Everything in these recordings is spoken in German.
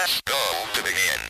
Press go to begin.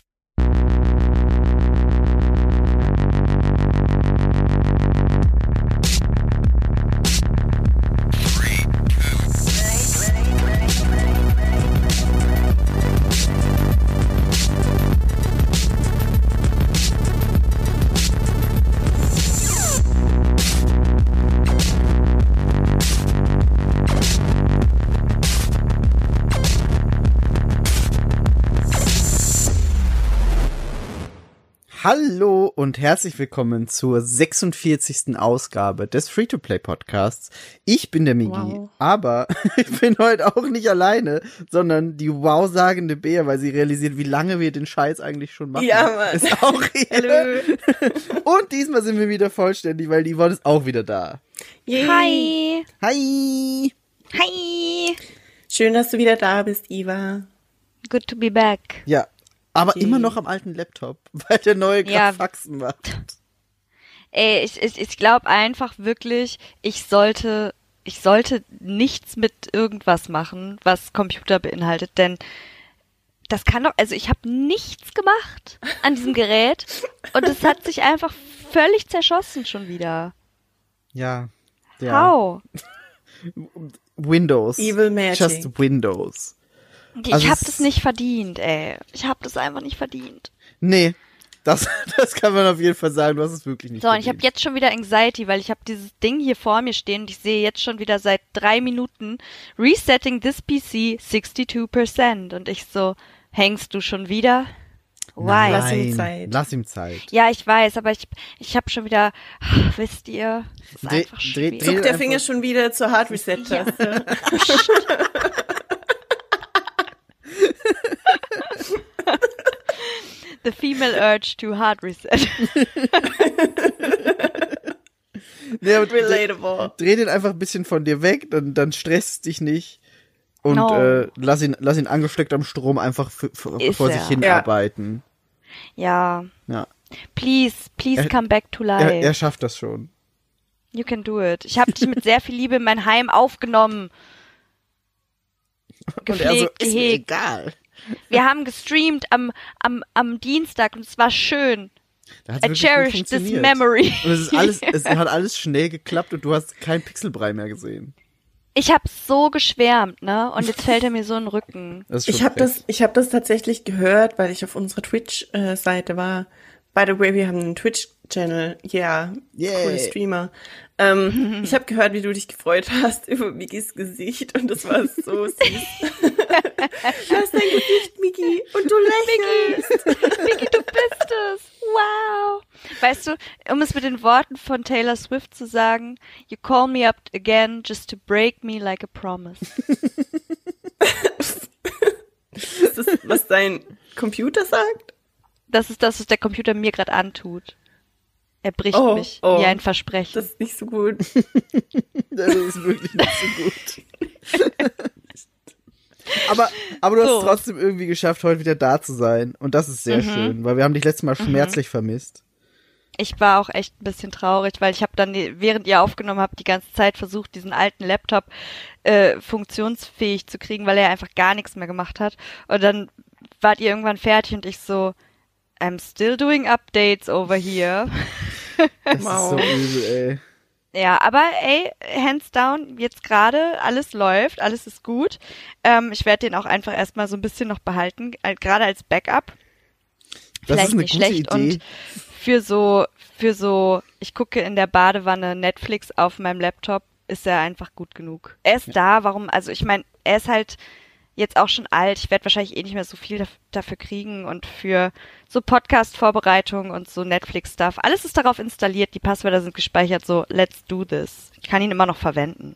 Hallo und herzlich willkommen zur 46. Ausgabe des Free-to-Play Podcasts. Ich bin der Migi, Wow. aber ich bin heute auch nicht alleine, sondern die wow-sagende Bär, weil sie realisiert, wie lange wir den Scheiß eigentlich schon machen. Ja, Mann. Ist auch hier. Hallo. Und diesmal sind wir wieder vollständig, weil die Yvonne ist auch wieder da. Yay. Hi. Hi! Hi. Schön, dass du wieder da bist, Iva. Good to be back. Ja, aber immer noch am alten Laptop, weil der neue gerade Ja. Faxen macht. Ey, ich, ich, ich glaube einfach wirklich, ich sollte, ich sollte nichts mit irgendwas machen, was Computer beinhaltet, denn das kann doch, also ich habe nichts gemacht an diesem Gerät und es hat sich einfach völlig zerschossen schon wieder. Ja. ja. How? Windows. Evil Magic. Just Windows. Ich Also hab das nicht verdient, ey. Ich hab das einfach nicht verdient. Nee, das, das kann man auf jeden Fall sagen. Du hast es wirklich nicht So, und ich habe verdient. jetzt schon wieder Anxiety, weil ich habe dieses Ding hier vor mir stehen und ich sehe jetzt schon wieder seit drei Minuten Resetting this PC 62% und ich so, hängst du schon wieder? Why? Lass ihm Nein, Zeit. Lass ihm Zeit. Ja, ich weiß, aber ich, ich habe schon wieder, wisst ihr, es ist Dreh- einfach dreh- schwierig. dreh- Zuckt der einfach- Finger schon wieder zur Hard Reset Taste. The female urge to hard reset. Nee, Relatable. dreh den einfach ein bisschen von dir weg, dann, dann stresst dich nicht. Und No. äh, lass, ihn, lass ihn angesteckt am Strom einfach vor er. sich hinarbeiten. ja, Ja. please, please Er- come back to life. Er, er schafft das schon. You can do it. Ich habe dich mit sehr viel Liebe in mein Heim aufgenommen. Und er so, Gepflegt, ist mir egal. Wir haben gestreamt am, am, am Dienstag und es war schön. I cherish this memory. Und es ist alles, es hat alles schnell geklappt und du hast keinen Pixelbrei mehr gesehen. Ich habe so geschwärmt, ne? Und jetzt fällt er mir so in den Rücken. Ich habe das, ich habe das tatsächlich gehört, weil ich auf unserer Twitch-Seite war. By the way, wir haben einen Twitch-Channel. Yeah, Yay. coole Streamer. Ähm, ich habe gehört, wie du dich gefreut hast über Migis Gesicht und das war so süß. du hast dein Gesicht, Migi, und du lächelst. Vicky, du bist es. Wow. Weißt du, um es mit den Worten von Taylor Swift zu sagen, you call me up again just to break me like a promise. Ist das, was dein Computer sagt? Das ist das, was der Computer mir gerade antut. Er bricht Oh, mich oh. wie ein Versprechen. Das ist nicht so gut. Das ist wirklich nicht so gut. aber, aber du hast So. es trotzdem irgendwie geschafft, heute wieder da zu sein. Und das ist sehr Mhm. schön, weil wir haben dich letztes Mal schmerzlich vermisst. Ich war auch echt ein bisschen traurig, weil ich habe dann, während ihr aufgenommen habt, die ganze Zeit versucht, diesen alten Laptop äh, funktionsfähig zu kriegen, weil er einfach gar nichts mehr gemacht hat. Und dann wart ihr irgendwann fertig und ich so, I'm still doing updates over here. Das Wow. ist so übel, ey. Ja, aber ey, hands down, jetzt gerade, alles läuft, alles ist gut. Ähm, ich werde den auch einfach erstmal so ein bisschen noch behalten, gerade als Backup. Das Vielleicht nicht schlecht. Idee. Und für so, für so, ich gucke in der Badewanne Netflix auf meinem Laptop, ist er einfach gut genug. Er ist da, warum, also ich meine, er ist halt jetzt auch schon alt. Ich werde wahrscheinlich eh nicht mehr so viel daf- dafür kriegen und für so Podcast-Vorbereitung und so Netflix-Stuff. Alles ist darauf installiert, die Passwörter sind gespeichert, so let's do this. Ich kann ihn immer noch verwenden.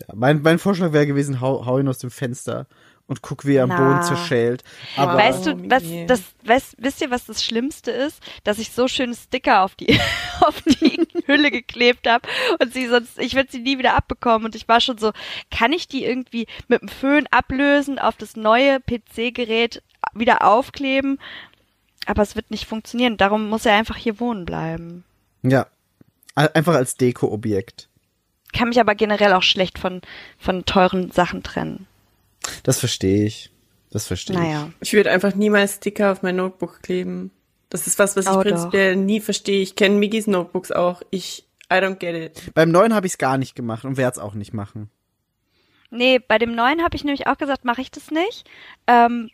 Ja, mein, mein Vorschlag wäre gewesen, hau, hau ihn aus dem Fenster und guck, wie er am Na. Boden zerschält. Aber. Weißt du, was Migi. das, weißt, wisst ihr, was das Schlimmste ist? Dass ich so schöne Sticker auf die, auf die Hülle geklebt habe und sie sonst, ich würde sie nie wieder abbekommen und ich war schon so, kann ich die irgendwie mit dem Föhn ablösen, auf das neue PC-Gerät wieder aufkleben? Aber es wird nicht funktionieren. Darum muss er einfach hier wohnen bleiben. ja, Ein- einfach als Deko-Objekt. Kann mich aber generell auch schlecht von, von teuren Sachen trennen. Das verstehe ich. Das verstehe Naja. Ich würde einfach niemals Sticker auf mein Notebook kleben. Das ist was, was ich Oh, doch. prinzipiell nie verstehe. Ich kenne Migis Notebooks auch. Ich, I don't get it. Beim neuen habe ich es gar nicht gemacht und werde es auch nicht machen. Nee, bei dem neuen habe ich nämlich auch gesagt, mache ich das nicht. Ähm,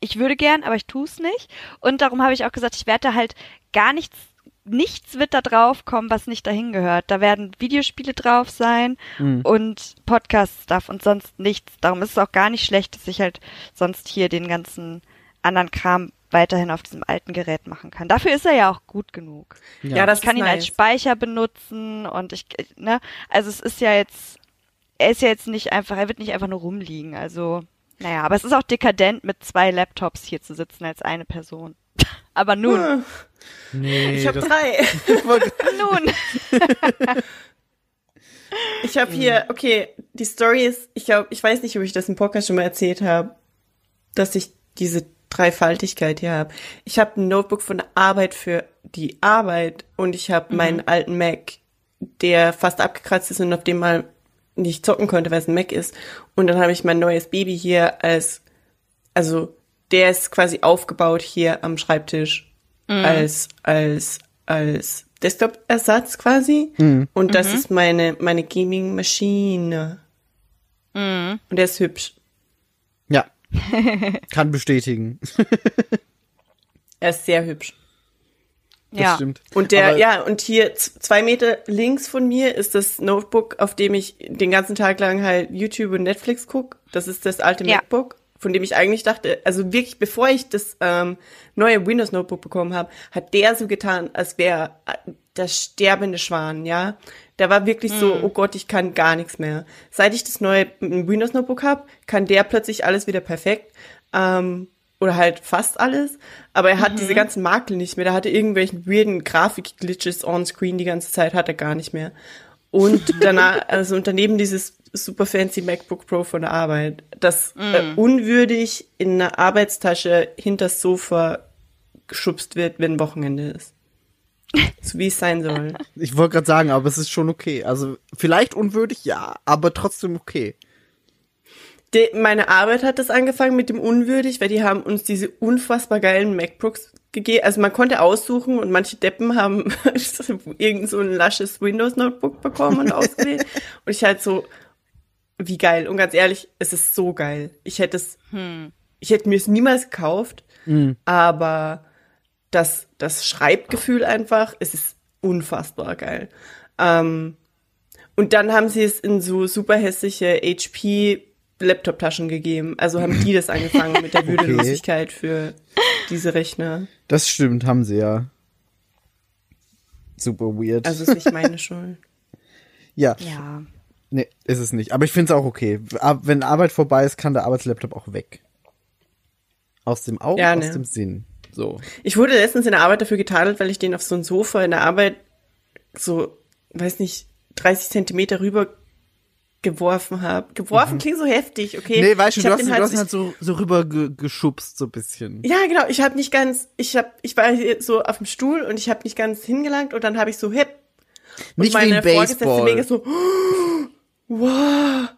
ich würde gern, aber ich tue es nicht. Und darum habe ich auch gesagt, ich werde da halt gar nichts, nichts wird da drauf kommen, was nicht dahin gehört. Da werden Videospiele drauf sein Mhm. und Podcast-Stuff und sonst nichts. Darum ist es auch gar nicht schlecht, dass ich halt sonst hier den ganzen anderen Kram weiterhin auf diesem alten Gerät machen kann. Dafür ist er ja auch gut genug. Ja, das ich kann ist ihn als nice. Speicher benutzen und ich, ne, also es ist ja jetzt, er ist ja jetzt nicht einfach, er wird nicht einfach nur rumliegen, also, naja, aber es ist auch dekadent, mit zwei Laptops hier zu sitzen als eine Person. Aber nun, Nee, Ich habe drei. nun. Ich habe hier, okay, die Story ist, ich glaube, ich weiß nicht, ob ich das im Podcast schon mal erzählt habe, dass ich diese Dreifaltigkeit hier habe. Ich habe ein Notebook von der Arbeit für die Arbeit und ich habe meinen alten Mac, der fast abgekratzt ist und auf dem mal nicht zocken konnte, weil es ein Mac ist. Und dann habe ich mein neues Baby hier als, also der ist quasi aufgebaut hier am Schreibtisch als, als, als Desktop-Ersatz quasi. Und das ist meine, meine Gaming-Maschine. Und der ist hübsch. ja. Kann bestätigen. Er ist sehr hübsch. Das ja. stimmt. Und der, Aber- ja, und hier zwei Meter links von mir ist das Notebook, auf dem ich den ganzen Tag lang halt YouTube und Netflix guck. Das ist das alte Ja. MacBook, von dem ich eigentlich dachte, also wirklich, bevor ich das ähm, neue Windows Notebook bekommen habe, hat der so getan, als wäre äh, das sterbende Schwan, ja. Der war wirklich so, oh Gott, ich kann gar nichts mehr. Seit ich das neue Windows Notebook habe, kann der plötzlich alles wieder perfekt. Ähm, oder halt fast alles, aber er hat diese ganzen Makel nicht mehr. Der hatte irgendwelchen weirden Grafik-Glitches on-screen die ganze Zeit, hat er gar nicht mehr. Und danach, also und daneben dieses super fancy MacBook Pro von der Arbeit, das äh, unwürdig in einer Arbeitstasche hinters Sofa geschubst wird, wenn Wochenende ist. So wie es sein soll. Ich wollte gerade sagen, aber es ist schon okay. Also vielleicht unwürdig, ja, aber trotzdem okay. De, meine Arbeit hat das angefangen mit dem unwürdig, weil die haben uns diese unfassbar geilen MacBooks gegeben. Also man konnte aussuchen und manche Deppen haben irgend so ein lasches Windows Notebook bekommen und ausgewählt. und ich halt so, wie geil. Und ganz ehrlich, es ist so geil. Ich hätte es, ich hätte mir es niemals gekauft, aber das, das Schreibgefühl einfach, es ist unfassbar geil. Ähm, und dann haben sie es in so super hässliche HP Laptop-Taschen gegeben. Also haben die das angefangen mit der Würdelosigkeit für diese Rechner. Das stimmt, haben sie ja. Super weird. Also ist nicht meine Schuld. ja, Ja. Nee, ist es nicht. Aber ich finde es auch okay. Wenn Arbeit vorbei ist, kann der Arbeitslaptop auch weg. Aus dem Auge, Ja, aus ne. dem Sinn. So. Ich wurde letztens in der Arbeit dafür getadelt, weil ich den auf so ein Sofa in der Arbeit so, weiß nicht, 30 Zentimeter rüber geworfen habe. Geworfen klingt so heftig, okay? Nee, weißt du, Ich du hab hast, den du hast halt so, so rüber ge geschubst, so ein bisschen. Ja, genau. Ich habe nicht ganz, ich habe, ich war hier so auf dem Stuhl und ich habe nicht ganz hingelangt und dann habe ich so hip. Und Nicht wie meine ein Vorgesetzte mega so, oh, wow,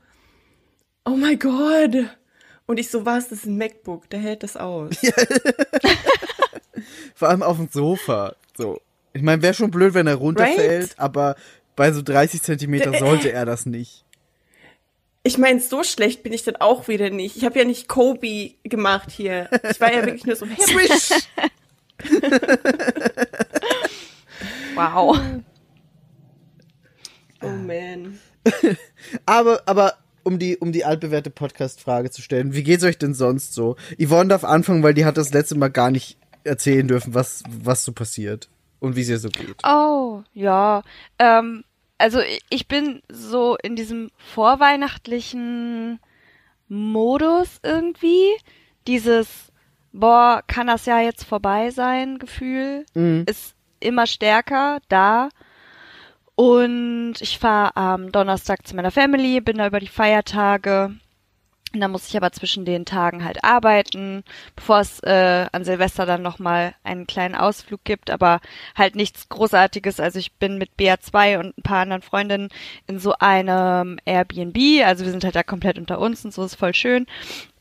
oh my God. Und ich so, was, das ist ein MacBook, der hält das aus. Vor allem auf dem Sofa. So. Ich meine, wäre schon blöd, wenn er runterfällt, Right? aber bei so 30 Zentimeter sollte er das nicht. Ich meine, so schlecht bin ich dann auch wieder nicht. Ich habe ja nicht Kobe gemacht hier. Ich war ja wirklich nur so. Swish! Wow. oh man. Aber, aber um die, um die altbewährte Podcast-Frage zu stellen, wie geht's euch denn sonst so? Yvonne darf anfangen, weil die hat das letzte Mal gar nicht erzählen dürfen, was, was so passiert und wie es ihr so geht. Oh, ja. Ähm, also ich bin so in diesem vorweihnachtlichen Modus irgendwie. Dieses, boah, kann das ja jetzt vorbei sein, Gefühl, ist immer stärker da. Und ich fahre am Donnerstag zu meiner Family, bin da über die Feiertage. Und dann muss ich aber zwischen den Tagen halt arbeiten, bevor es äh, an Silvester dann nochmal einen kleinen Ausflug gibt, aber halt nichts Großartiges. Also ich bin mit BA2 und ein paar anderen Freundinnen in so einem Airbnb, also wir sind halt da komplett unter uns und so ist voll schön.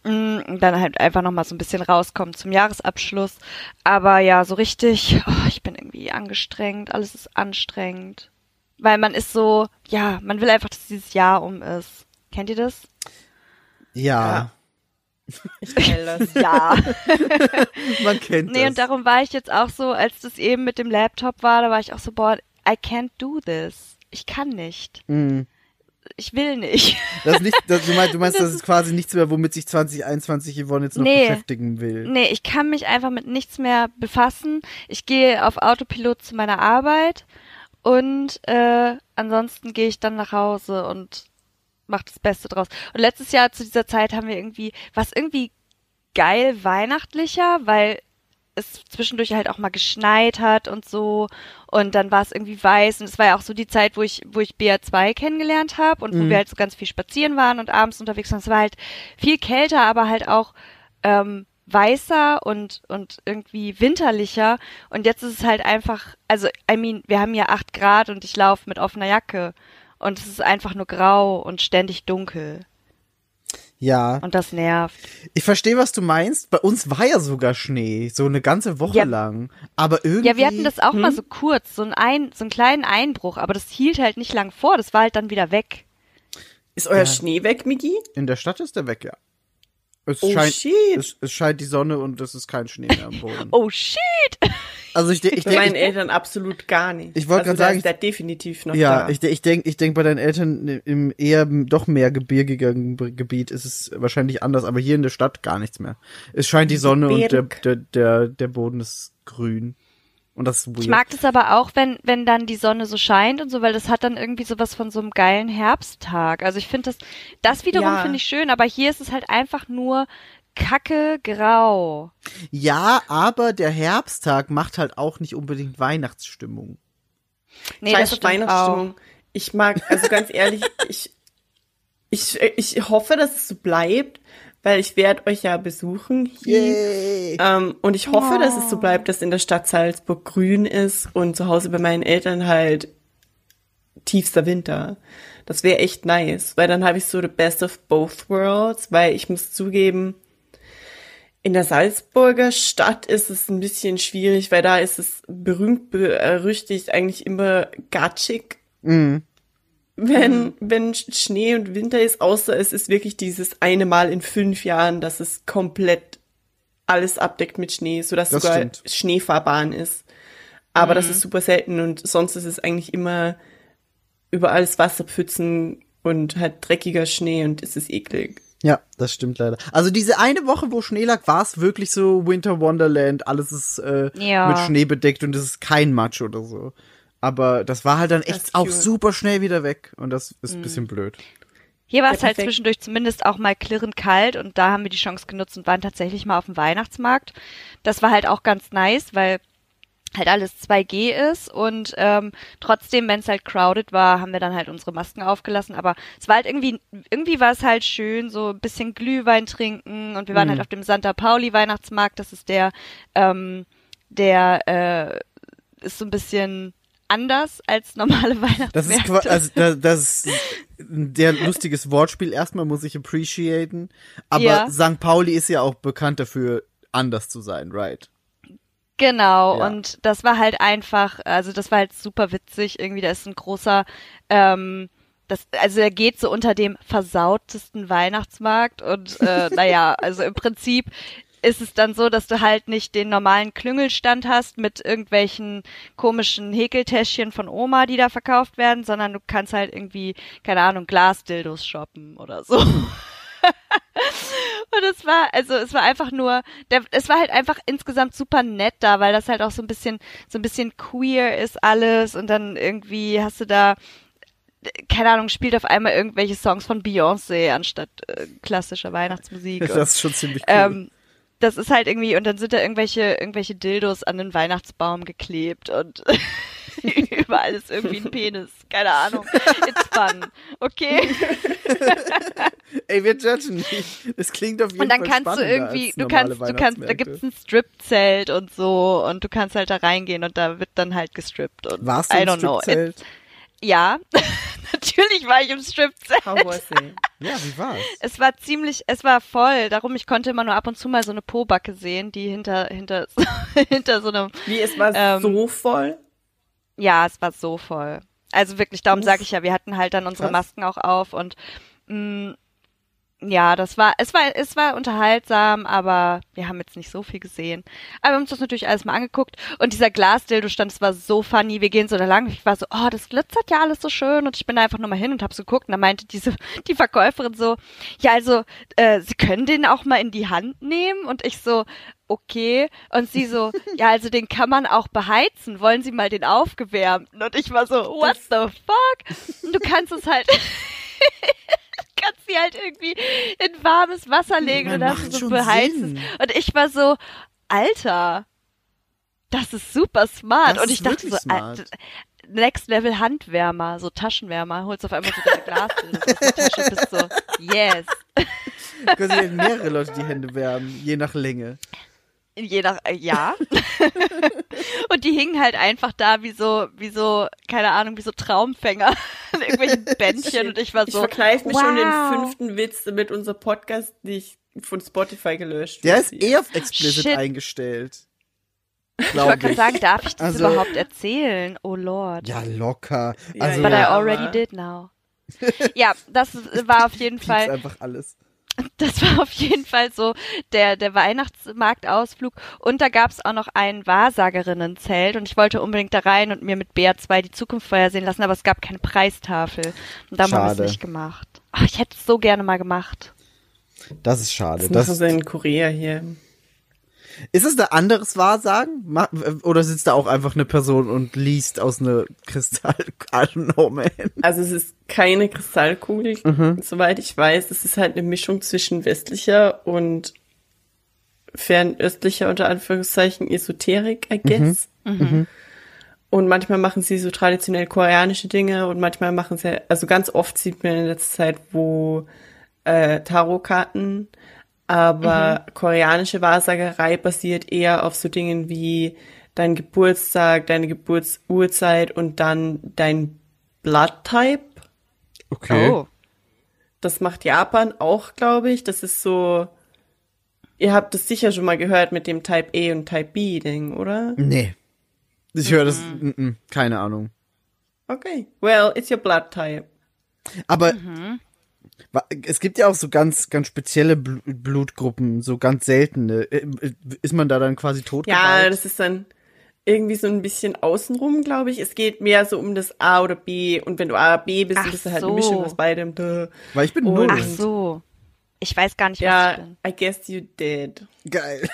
Mm, Und dann halt einfach nochmal so ein bisschen rauskommen zum Jahresabschluss. Aber ja, so richtig, oh, ich bin irgendwie angestrengt, alles ist anstrengend. Weil man ist so, ja, man will einfach, dass dieses Jahr um ist. Kennt ihr das? Ja, Ich teile das. Ja. man kennt nee, das. und darum war ich jetzt auch so, als das eben mit dem Laptop war, da war ich auch so, boah, I can't do this. Ich kann nicht. Mhm. Ich will nicht. Das ist nicht, das, du meinst, du meinst Das das ist quasi nichts mehr, womit sich 2021 Yvonne jetzt noch Nee. beschäftigen will. Nee, ich kann mich einfach mit nichts mehr befassen. Ich gehe auf Autopilot zu meiner Arbeit und äh, ansonsten gehe ich dann nach Hause und mache das Beste draus. Und letztes Jahr zu dieser Zeit haben wir irgendwie, was irgendwie geil weihnachtlicher, weil es zwischendurch halt auch mal geschneit hat und so und dann war es irgendwie weiß und es war ja auch so die Zeit, wo ich wo ich BA2 kennengelernt habe und wo Mhm. wir halt so ganz viel spazieren waren und abends unterwegs waren. Es war halt viel kälter, aber halt auch ähm, weißer und und irgendwie winterlicher und jetzt ist es halt einfach, also I mean, wir haben ja acht Grad und ich laufe mit offener Jacke und es ist einfach nur grau und ständig dunkel Ja, und das nervt. ich verstehe, was du meinst. Bei uns war ja sogar Schnee, so eine ganze Woche Ja. lang. Aber irgendwie. Ja, wir hatten das auch mal Hm? so kurz, so, ein ein, so einen kleinen Einbruch, aber das hielt halt nicht lang vor, das war halt dann wieder weg. Ist euer Schnee weg, Migi? In der Stadt ist der weg, ja. Es Oh, scheint, shit. Es, es scheint die Sonne und es ist kein Schnee mehr am Boden. Oh shit! Also ich, de- ich Bei meinen denke, Eltern absolut gar nicht. Ich wollte also grad da sagen, ist der definitiv noch ja, da. ich, ich denke, ich denk bei deinen Eltern im eher doch mehr gebirgigen Gebiet ist es wahrscheinlich anders, aber hier in der Stadt gar nichts mehr. Es scheint die Sonne und der, Berg. der, der, der Boden ist grün. Und das ist weird. Ich mag das aber auch, wenn, wenn dann die Sonne so scheint und so, weil das hat dann irgendwie sowas von so einem geilen Herbsttag. Also ich finde das, das wiederum Ja. finde ich schön, aber hier ist es halt einfach nur kacke grau. Ja, aber der Herbsttag macht halt auch nicht unbedingt Weihnachtsstimmung. Nee, Scheiß das Weihnachtsstimmung. Ich mag, also ganz ehrlich, ich, ich, ich hoffe, dass es so bleibt, weil ich werde euch ja besuchen hier. Ähm, und ich hoffe, dass Oh. es so bleibt, dass in der Stadt Salzburg grün ist und zu Hause bei meinen Eltern halt tiefster Winter. Das wäre echt nice, weil dann habe ich so the best of both worlds, weil ich muss zugeben, in der Salzburger Stadt ist es ein bisschen schwierig, weil da ist es berühmt berüchtigt eigentlich immer gatschig, Mhm. Wenn, wenn Schnee und Winter ist, außer es ist wirklich dieses eine Mal in fünf Jahren, dass es komplett alles abdeckt mit Schnee, sodass Das sogar stimmt. Schneefahrbahn ist. Aber das ist super selten und sonst ist es eigentlich immer überall ist Wasserpfützen und halt dreckiger Schnee und es ist eklig. Ja, das stimmt leider. Also diese eine Woche, wo Schnee lag, war es wirklich so Winter Wonderland, alles ist äh, Ja. mit Schnee bedeckt und es ist kein Matsch oder so. Aber das war halt dann echt auch super schnell wieder weg und das ist ein bisschen blöd. Hier war Ja, es halt zwischendurch zumindest auch mal klirrend kalt und da haben wir die Chance genutzt und waren tatsächlich mal auf dem Weihnachtsmarkt. Das war halt auch ganz nice, weil halt alles 2G ist und ähm, trotzdem, wenn es halt crowded war, haben wir dann halt unsere Masken aufgelassen. Aber es war halt irgendwie, irgendwie war es halt schön, so ein bisschen Glühwein trinken und wir waren Mhm. halt auf dem Santa Pauli Weihnachtsmarkt. Das ist der, ähm, der äh, ist so ein bisschen anders als normale Weihnachtsmärkte. Das ist also da- das ist ein sehr lustiges Wortspiel. Erstmal muss ich appreciaten, aber Ja. St. Pauli ist ja auch bekannt dafür, anders zu sein, right? Genau, Ja. und das war halt einfach, also das war halt super witzig. Irgendwie, da ist ein großer, ähm, das, also er geht so unter dem versautesten Weihnachtsmarkt und äh, naja, also im Prinzip ist es dann so, dass du halt nicht den normalen Klüngelstand hast mit irgendwelchen komischen Häkeltäschchen von Oma, die da verkauft werden, sondern du kannst halt irgendwie, keine Ahnung, Glasdildos shoppen oder so. Und es war, also es war einfach nur, der, es war halt einfach insgesamt super nett da, weil das halt auch so ein bisschen, so ein bisschen queer ist alles und dann irgendwie hast du da, keine Ahnung, spielt auf einmal irgendwelche Songs von Beyoncé anstatt äh, klassischer Weihnachtsmusik. Das ist schon ziemlich cool. ähm, das ist halt irgendwie, und dann sind da irgendwelche, irgendwelche Dildos an den Weihnachtsbaum geklebt und überall ist irgendwie ein Penis. Keine Ahnung. It's fun. Okay. Ey, wir judgen nicht. Es klingt auf jeden Und dann Fall kannst du irgendwie, du kannst, du kannst, da gibt's ein Strip-Zelt und so und du kannst halt da reingehen und da wird dann halt gestrippt und Warst du I don't know. Stripzelt? It, ja. Natürlich war ich im Stripzelt. How was it? Ja, wie war's? Es war ziemlich, es war voll. Darum, ich konnte immer nur ab und zu mal so eine Pobacke sehen, die hinter, hinter, hinter so einem, Wie, es war Ähm, so voll? ja, es war so voll. Also wirklich, darum sage ich ja, wir hatten halt dann unsere Krass. Masken auch auf und mh, ja, das war, es war, es war unterhaltsam, aber wir haben jetzt nicht so viel gesehen. Aber wir haben uns das natürlich alles mal angeguckt und dieser Glasdildo stand, es war so funny, wir gehen so da lang, ich war so, oh, das glitzert ja alles so schön und ich bin da einfach nur mal hin und hab's geguckt und da meinte diese, die Verkäuferin so, ja, also, äh, Sie können den auch mal in die Hand nehmen und ich so, okay. Und sie so, ja, also den kann man auch beheizen. Wollen Sie mal den aufgewärmten? Und ich war so, what the fuck? Und du kannst es halt, kannst sie halt irgendwie in warmes Wasser legen Ja, und dann du so beheizen. Sinn. Und ich war so, Alter, das ist super smart. Das und ich dachte so, smart. Next Level Handwärmer, so Taschenwärmer, holst auf einmal so deine Glas aus der Tasche, bist so, yes. Können sich mehrere Leute die Hände wärmen, je nach Länge. Je nach, äh, ja. und die hingen halt einfach da wie so, wie so, keine Ahnung, wie so Traumfänger an irgendwelchen Bändchen und ich war Ich so. verkneife mich wow. schon den fünften Witz mit unserem Podcast, ich von Spotify gelöscht Der wird. ist eher auf explicit Shit. eingestellt. Ich wollte gerade ich. sagen, darf ich das Also- überhaupt erzählen? Oh Lord. Ja, locker. Ja, Also, But I already aber- did now. ja, das war auf jeden Fall, einfach alles. Das war auf jeden Fall so der, der Weihnachtsmarktausflug. Und da gab es auch noch ein Wahrsagerinnenzelt und ich wollte unbedingt da rein und mir mit BR2 die Zukunft vorhersehen lassen, aber es gab keine Preistafel. Und darum habe ich es nicht gemacht. Ach, ich hätte es so gerne mal gemacht. Das ist schade. Das Das, machen sie in Korea hier. Ist es ein anderes Wahrsagen? Ma- Oder sitzt da auch einfach eine Person und liest aus einer Kristall? I don't know, man. Also es ist keine Kristallkugel, Mhm. soweit ich weiß. Es ist halt eine Mischung zwischen westlicher und fernöstlicher, unter Anführungszeichen, Esoterik, I guess. Und manchmal machen sie so traditionell koreanische Dinge und manchmal machen sie, also ganz oft sieht man in letzter Zeit, wo äh, Tarotkarten, aber koreanische Wahrsagerei basiert eher auf so Dingen wie dein Geburtstag, deine Geburtsurzeit und dann dein Blood Type. Okay. Oh. Das macht Japan auch, glaube ich. Das ist so. Ihr habt das sicher schon mal gehört mit dem Type A und Type B Ding, oder? Nee. Ich höre das, mm -mm, keine Ahnung. Okay. Well, it's your blood type. Aber wa- es gibt ja auch so ganz, ganz spezielle Bl Blutgruppen, so ganz seltene. Äh, äh, Ist man da dann quasi tot? Ja, das ist dann irgendwie so ein bisschen außenrum, glaube ich. Es geht mehr so um das A oder B. Und wenn du A oder B bist, Ach dann bist du halt so. eine Mischung aus beidem. Weil ich bin null. Ach so. Ich weiß gar nicht, was ich Ja, bin. I guess you did. Geil.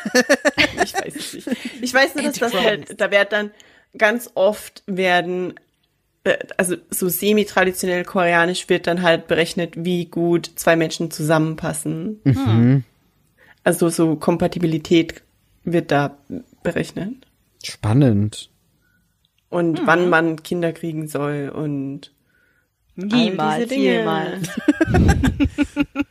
Ich weiß es nicht. Ich weiß nur, dass das halt, da wird dann ganz oft werden, also so semi-traditionell koreanisch wird dann halt berechnet, wie gut zwei Menschen zusammenpassen. Also so Kompatibilität wird da berechnet. Spannend. Und wann man Kinder kriegen soll und all Niemals, diese Dinge. jemals.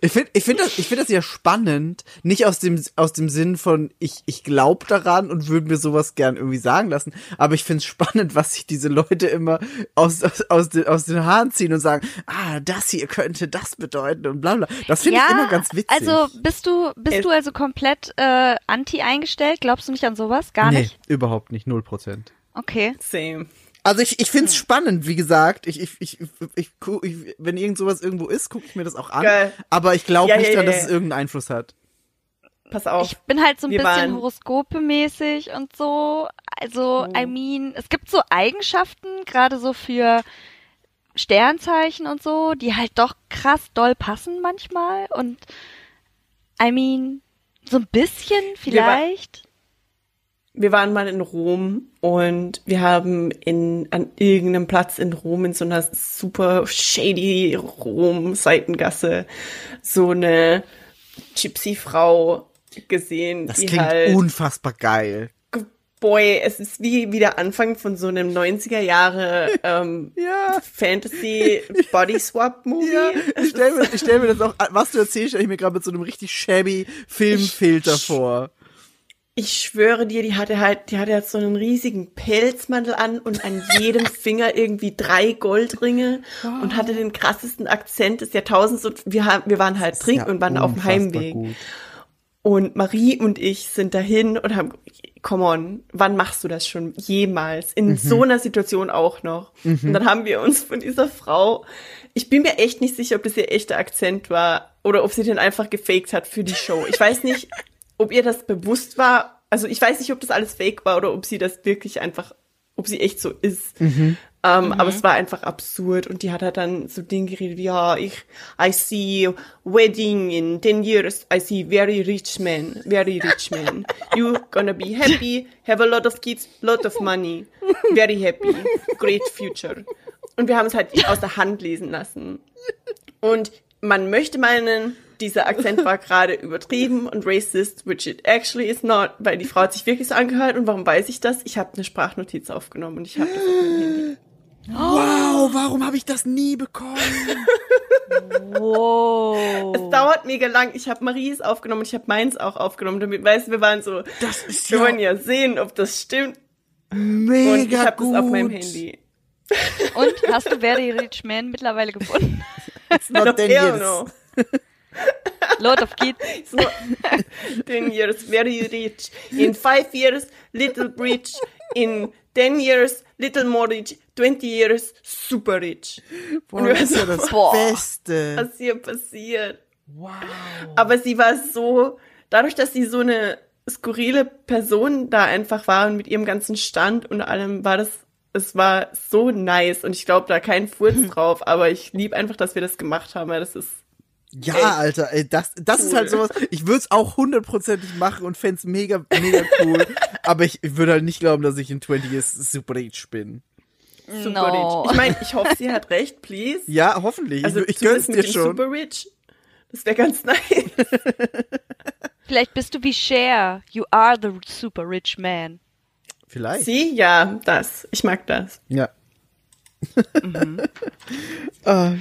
Ich finde ich find das, ich find das ja spannend, nicht aus dem, aus dem Sinn von, ich, ich glaube daran und würde mir sowas gern irgendwie sagen lassen, aber ich finde es spannend, was sich diese Leute immer aus, aus, aus, den, aus den Haaren ziehen und sagen, ah, das hier könnte das bedeuten und bla bla. Das finde ich immer ganz witzig. Also bist du, bist du also komplett äh, anti eingestellt? Glaubst du nicht an sowas? Gar nee, nicht? überhaupt nicht, null Prozent. Okay. Same. Also ich, ich finde es spannend, wie gesagt. Ich, ich, ich, ich, ich, wenn irgend sowas irgendwo ist, gucke ich mir das auch an. Geil. Aber ich glaube Ja, nicht ja, dran, ja, dass ja. es irgendeinen Einfluss hat. Pass auf. Ich bin halt so ein Wir bisschen Horoskope-mäßig und so. Also, Oh. I mean, es gibt so Eigenschaften, gerade so für Sternzeichen und so, die halt doch krass doll passen manchmal. Und I mean, so ein bisschen vielleicht. Wir waren mal in Rom und wir haben in, an irgendeinem Platz in Rom in so einer super shady Rom-Seitengasse so eine Gypsy-Frau gesehen, Das klingt halt, unfassbar geil. boy, es ist wie, wie der Anfang von so einem 90er Jahre, ähm, Ja. Fantasy Body Swap Movie. Ja, ich stell mir, ich stell mir das auch, was du erzählst, stell ich mir gerade mit so einem richtig shabby Filmfilter vor. Ich schwöre dir, die hatte halt, die hatte halt so einen riesigen Pelzmantel an und an jedem Finger irgendwie drei Goldringe und hatte den krassesten Akzent des Jahrtausends und wir haben, wir waren halt trinken Ja, und waren auf dem Heimweg. gut. Und Marie und ich sind dahin und haben, come on, wann machst du das schon jemals? In so einer Situation auch noch. Und dann haben wir uns von dieser Frau, ich bin mir echt nicht sicher, ob das ihr echter Akzent war oder ob sie den einfach gefaked hat für die Show. Ich weiß nicht, ob ihr das bewusst war. Also ich weiß nicht, ob das alles fake war oder ob sie das wirklich einfach, ob sie echt so ist. Ähm, Aber es war einfach absurd und die hat halt dann so Dinge geredet wie, ja, ich, I see wedding in 10 years, I see very rich men, very rich men. You gonna be happy, have a lot of kids, lot of money, very happy, great future. Und wir haben es halt aus der Hand lesen lassen. Und man möchte meinen, dieser Akzent war gerade übertrieben und racist, which it actually is not, weil die Frau hat sich wirklich so angehört. Und warum weiß ich das? Ich habe eine Sprachnotiz aufgenommen und ich habe das auf meinem Handy. Wow, warum habe ich das nie bekommen? Wow. Es dauert mega lang. Ich habe Maries aufgenommen und ich habe meins auch aufgenommen. Damit, weißt du, wir waren so, Das ist wir ja wollen ja sehen, ob das stimmt. mega Und ich habe das gut. auf meinem Handy. Und hast du Very Rich Man mittlerweile gefunden? It's not ten Hell years. no. Lord of Kids. So, 10 years, very rich. In five years, little rich. In 10 years, little more rich. 20 years, super rich. Boah, das ist ja das Boah. Beste. Was hier passiert. Wow. Aber sie war so, dadurch, dass sie so eine skurrile Person da einfach war und mit ihrem ganzen Stand und allem war das, es war so nice und ich glaube da kein Furz drauf, aber ich lieb einfach, dass wir das gemacht haben, weil das ist, Ja, Ey. Alter, ey, das, das ist Cool. halt sowas. Ich würde es auch hundertprozentig machen und fänd's mega, mega cool. aber ich würde halt nicht glauben, dass ich in 20 Years super rich bin. super No. rich. Ich meine, ich hoffe, sie hat recht, please. Ja, hoffentlich. Also ich, ich gönn's dir schon. super rich. Das wäre ganz nice. Vielleicht bist du wie Cher. You are the super rich man. Vielleicht. sie, ja, das. Ich mag das. Ja. Ah,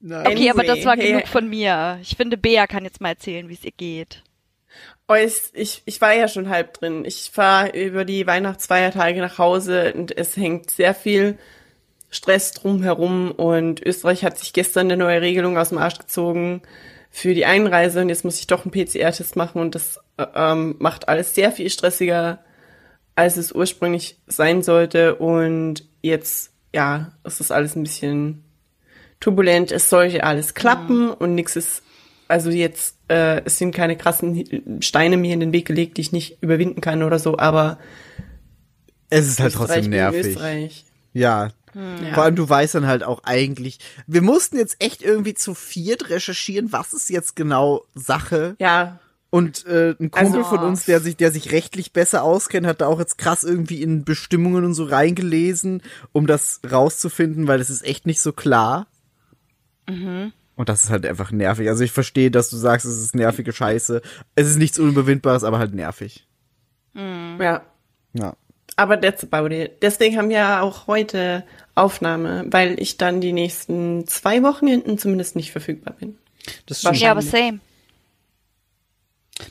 nein. Okay, aber das war hey. genug von mir. Ich finde, Bea kann jetzt mal erzählen, wie es ihr geht. Oh, ich, ich, ich war ja schon halb drin. Ich fahre über die Weihnachtsfeiertage nach Hause und es hängt sehr viel Stress drumherum und Österreich hat sich gestern eine neue Regelung aus dem Arsch gezogen für die Einreise und jetzt muss ich doch einen PCR-Test machen und das äh, ähm, macht alles sehr viel stressiger, als es ursprünglich sein sollte und jetzt, ja, es ist alles ein bisschen turbulent. Es sollte alles klappen und nichts ist, also jetzt, äh, es sind keine krassen Steine mir in den Weg gelegt, die ich nicht überwinden kann oder so, aber Es ist halt Österreich trotzdem nervig. Österreich. Ja. Ja. Vor allem, du weißt dann halt auch eigentlich, wir mussten jetzt echt irgendwie zu viert recherchieren, was ist jetzt genau Sache. Ja, Und äh, ein Kumpel Also- von uns, der sich, der sich rechtlich besser auskennt, hat da auch jetzt krass irgendwie in Bestimmungen und so reingelesen, um das rauszufinden, weil das ist echt nicht so klar. Und das ist halt einfach nervig. Also ich verstehe, dass du sagst, es ist nervige Scheiße. Es ist nichts Unüberwindbares, aber halt nervig. ja. Ja. Aber that's about it. Deswegen haben wir ja auch heute Aufnahme, weil ich dann die nächsten zwei Wochenenden zumindest nicht verfügbar bin. Das Wahrscheinlich. Ja, aber same.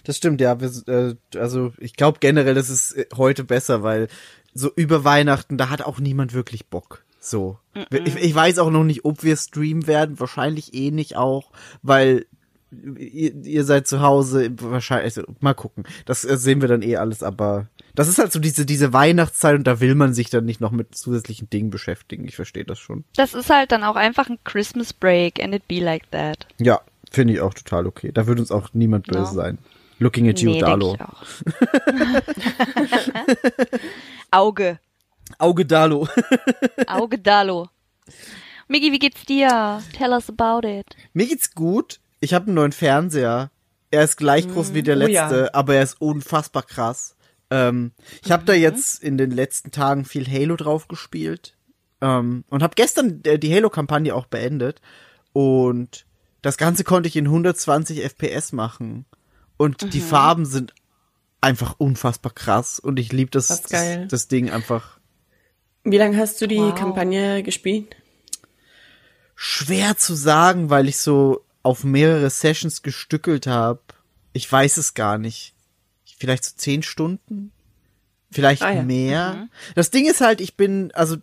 Das stimmt, ja. Wir, äh, also ich glaube generell, das ist äh, heute besser, weil so über Weihnachten, da hat auch niemand wirklich Bock. So. Ich, ich weiß auch noch nicht, ob wir streamen werden. Wahrscheinlich eh nicht auch, weil ihr, ihr seid zu Hause. Wahrscheinlich, also, mal gucken. Das äh, sehen wir dann eh alles, aber das ist halt so diese, diese Weihnachtszeit und da will man sich dann nicht noch mit zusätzlichen Dingen beschäftigen. Ich verstehe das schon. Das ist halt dann auch einfach ein Christmas break and it be like that. Ja, finde ich auch total okay. Da wird uns auch niemand böse Ja. sein. Looking at you, nee, Dalo. denk ich auch. Auge. Auge Dalo. Auge Dalo. Migi, wie geht's dir? Tell us about it. Mir geht's gut. Ich habe einen neuen Fernseher. Er ist gleich groß wie der Oh ja. letzte, aber er ist unfassbar krass. Ähm, ich habe da jetzt in den letzten Tagen viel Halo drauf gespielt ähm, und habe gestern äh, die Halo-Kampagne auch beendet und das Ganze konnte ich in 120 FPS machen und die Farben sind einfach unfassbar krass und ich liebe das, Das das, das Ding einfach Wie lange hast du die Wow. Kampagne gespielt? schwer zu sagen, weil ich so auf mehrere Sessions gestückelt habe. Ich weiß es gar nicht. Ich vielleicht so zehn Stunden, vielleicht Ah ja. mehr. Das Ding ist halt, ich bin, also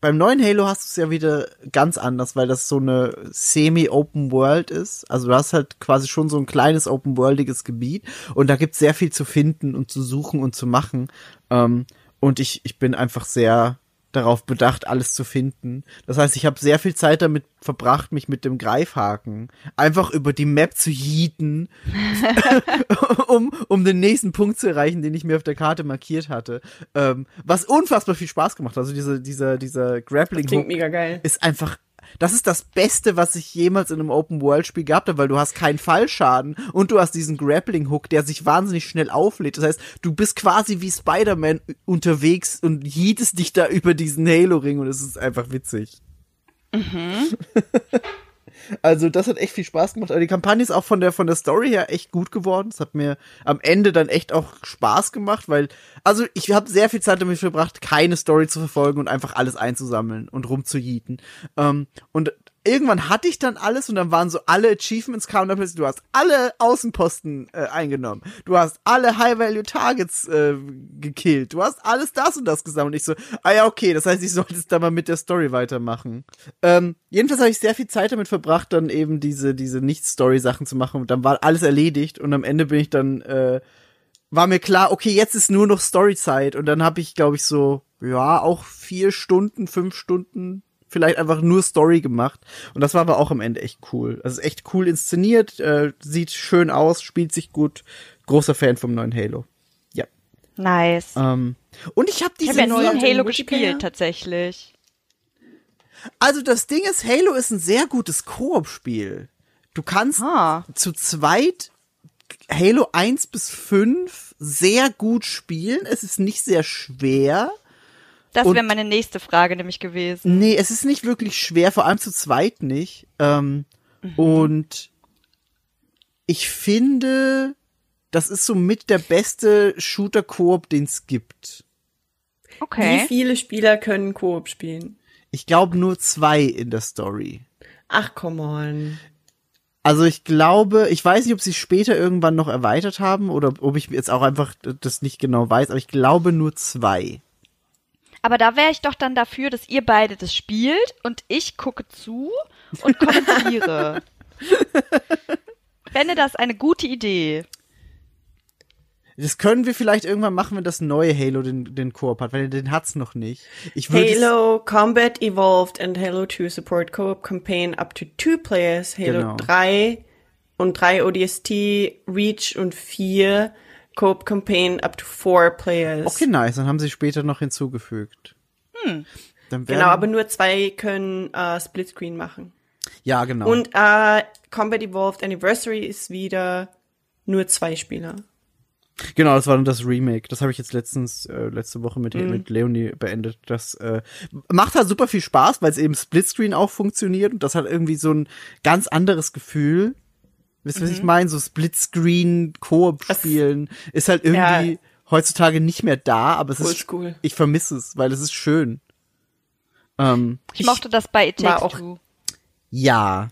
beim neuen Halo hast du es ja wieder ganz anders, weil das so eine semi-open World ist. Also du hast halt quasi schon so ein kleines open-worldiges Gebiet und da gibt es sehr viel zu finden und zu suchen und zu machen. Ähm, und ich, ich bin einfach sehr darauf bedacht, alles zu finden. Das heißt, ich habe sehr viel Zeit damit verbracht, mich mit dem Greifhaken einfach über die Map zu jieten, um, um den nächsten Punkt zu erreichen, den ich mir auf der Karte markiert hatte. Ähm, was unfassbar viel Spaß gemacht hat. Also diese, dieser, dieser Grappling Klingt Hook mega geil. ist einfach das ist das Beste, was ich jemals in einem Open-World-Spiel gehabt habe, weil du hast keinen Fallschaden und du hast diesen Grappling-Hook, der sich wahnsinnig schnell auflädt. Das heißt, du bist quasi wie Spider-Man unterwegs und jietest dich da über diesen Halo-Ring und es ist einfach witzig. Also das hat echt viel Spaß gemacht. Aber die Kampagne ist auch von der von der Story her echt gut geworden. Es hat mir am Ende dann echt auch Spaß gemacht, weil also ich habe sehr viel Zeit damit verbracht, keine Story zu verfolgen und einfach alles einzusammeln und rumzujieten. Ähm, und irgendwann hatte ich dann alles und dann waren so alle Achievements kamen dann plötzlich, du hast alle Außenposten äh, eingenommen. Du hast alle High-Value-Targets äh, gekillt. Du hast alles das und das gesammelt. Und ich so, ah ja, okay, das heißt, ich sollte es da mal mit der Story weitermachen. Ähm, jedenfalls habe ich sehr viel Zeit damit verbracht, dann eben diese, diese Nicht-Story-Sachen zu machen und dann war alles erledigt und am Ende bin ich dann, äh, war mir klar, okay, jetzt ist nur noch Storyzeit und dann habe ich, glaube ich, so, ja, auch vier Stunden, fünf Stunden vielleicht einfach nur Story gemacht. Und das war aber auch am Ende echt cool. Also echt cool inszeniert, äh, sieht schön aus, spielt sich gut. Großer Fan vom neuen Halo. Ja. Nice. Ähm, und ich habe ich diese habe ja nie neue. ein Halo gespielt, tatsächlich. Also das Ding ist, Halo ist ein sehr gutes Koop-Spiel. Du kannst Ah. zu zweit Halo 1 bis 5 sehr gut spielen. Es ist nicht sehr schwer. Das wäre meine nächste Frage nämlich gewesen. Nee, es ist nicht wirklich schwer, vor allem zu zweit nicht. Ähm, Und ich finde, das ist somit der beste Shooter-Koop, den es gibt. Wie Okay. viele Spieler können Koop spielen? Ich glaube nur zwei in der Story. Ach, come on. Also ich glaube, ich weiß nicht, ob sie später irgendwann noch erweitert haben oder ob ich jetzt auch einfach das nicht genau weiß, aber ich glaube nur zwei. Aber da wäre ich doch dann dafür, dass ihr beide das spielt und ich gucke zu und kommentiere. Fände das eine gute Idee. Das können wir vielleicht irgendwann machen, wenn das neue Halo den, den Koop hat, weil den hat's noch nicht. Halo Combat Evolved and Halo 2 Support Co-op Campaign up to two players. Halo Genau. 3 und 3 ODST, Reach und 4 Co-op Campaign up to four players. Okay, nice. Dann haben sie später noch hinzugefügt. Hm. Genau, aber nur zwei können äh, Splitscreen machen. ja, genau. Und äh, Combat Evolved Anniversary ist wieder nur zwei Spieler. Genau, das war dann das Remake. Das habe ich jetzt letztens, äh, letzte Woche mit, Mhm. mit Leonie beendet. Das äh, macht halt super viel Spaß, weil es eben Splitscreen auch funktioniert und das hat irgendwie so ein ganz anderes Gefühl. Wisst ihr, was ich meine? So Splitscreen, Koop spielen ist halt irgendwie Ja. heutzutage nicht mehr da, aber es ist, Oldschool. ich vermisse es, weil es ist schön. Ähm, Ich mochte das bei It Takes auch- Two. Ja,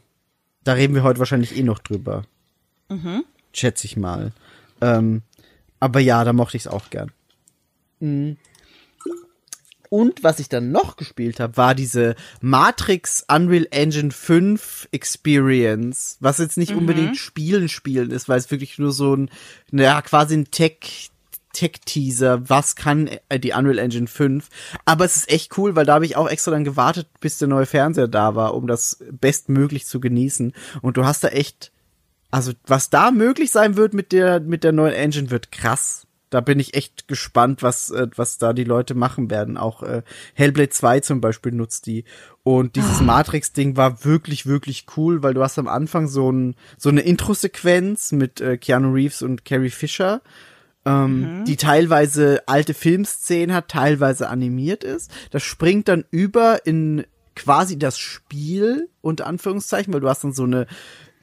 da reden wir heute wahrscheinlich eh noch drüber. Schätze ich mal. Ähm, aber ja, da mochte ich es auch gern. Mhm. Und was ich dann noch gespielt habe, war diese Matrix Unreal Engine 5 Experience, was jetzt nicht unbedingt Spielen spielen ist, weil es wirklich nur so ein, naja, quasi ein Tech, Tech-Teaser, was kann die Unreal Engine 5. Aber es ist echt cool, weil da habe ich auch extra dann gewartet, bis der neue Fernseher da war, um das bestmöglich zu genießen. Und du hast da echt, also was da möglich sein wird mit der, mit der neuen Engine, wird krass. Da bin ich echt gespannt, was, äh, was da die Leute machen werden. Auch äh, Hellblade 2 zum Beispiel nutzt die. Und dieses Matrix-Ding war wirklich, wirklich cool, weil du hast am Anfang so, ein, so eine Intro-Sequenz mit äh, Keanu Reeves und Carrie Fisher ähm, die teilweise alte Filmszenen hat, teilweise animiert ist. Das springt dann über in quasi das Spiel, unter Anführungszeichen, weil du hast dann so eine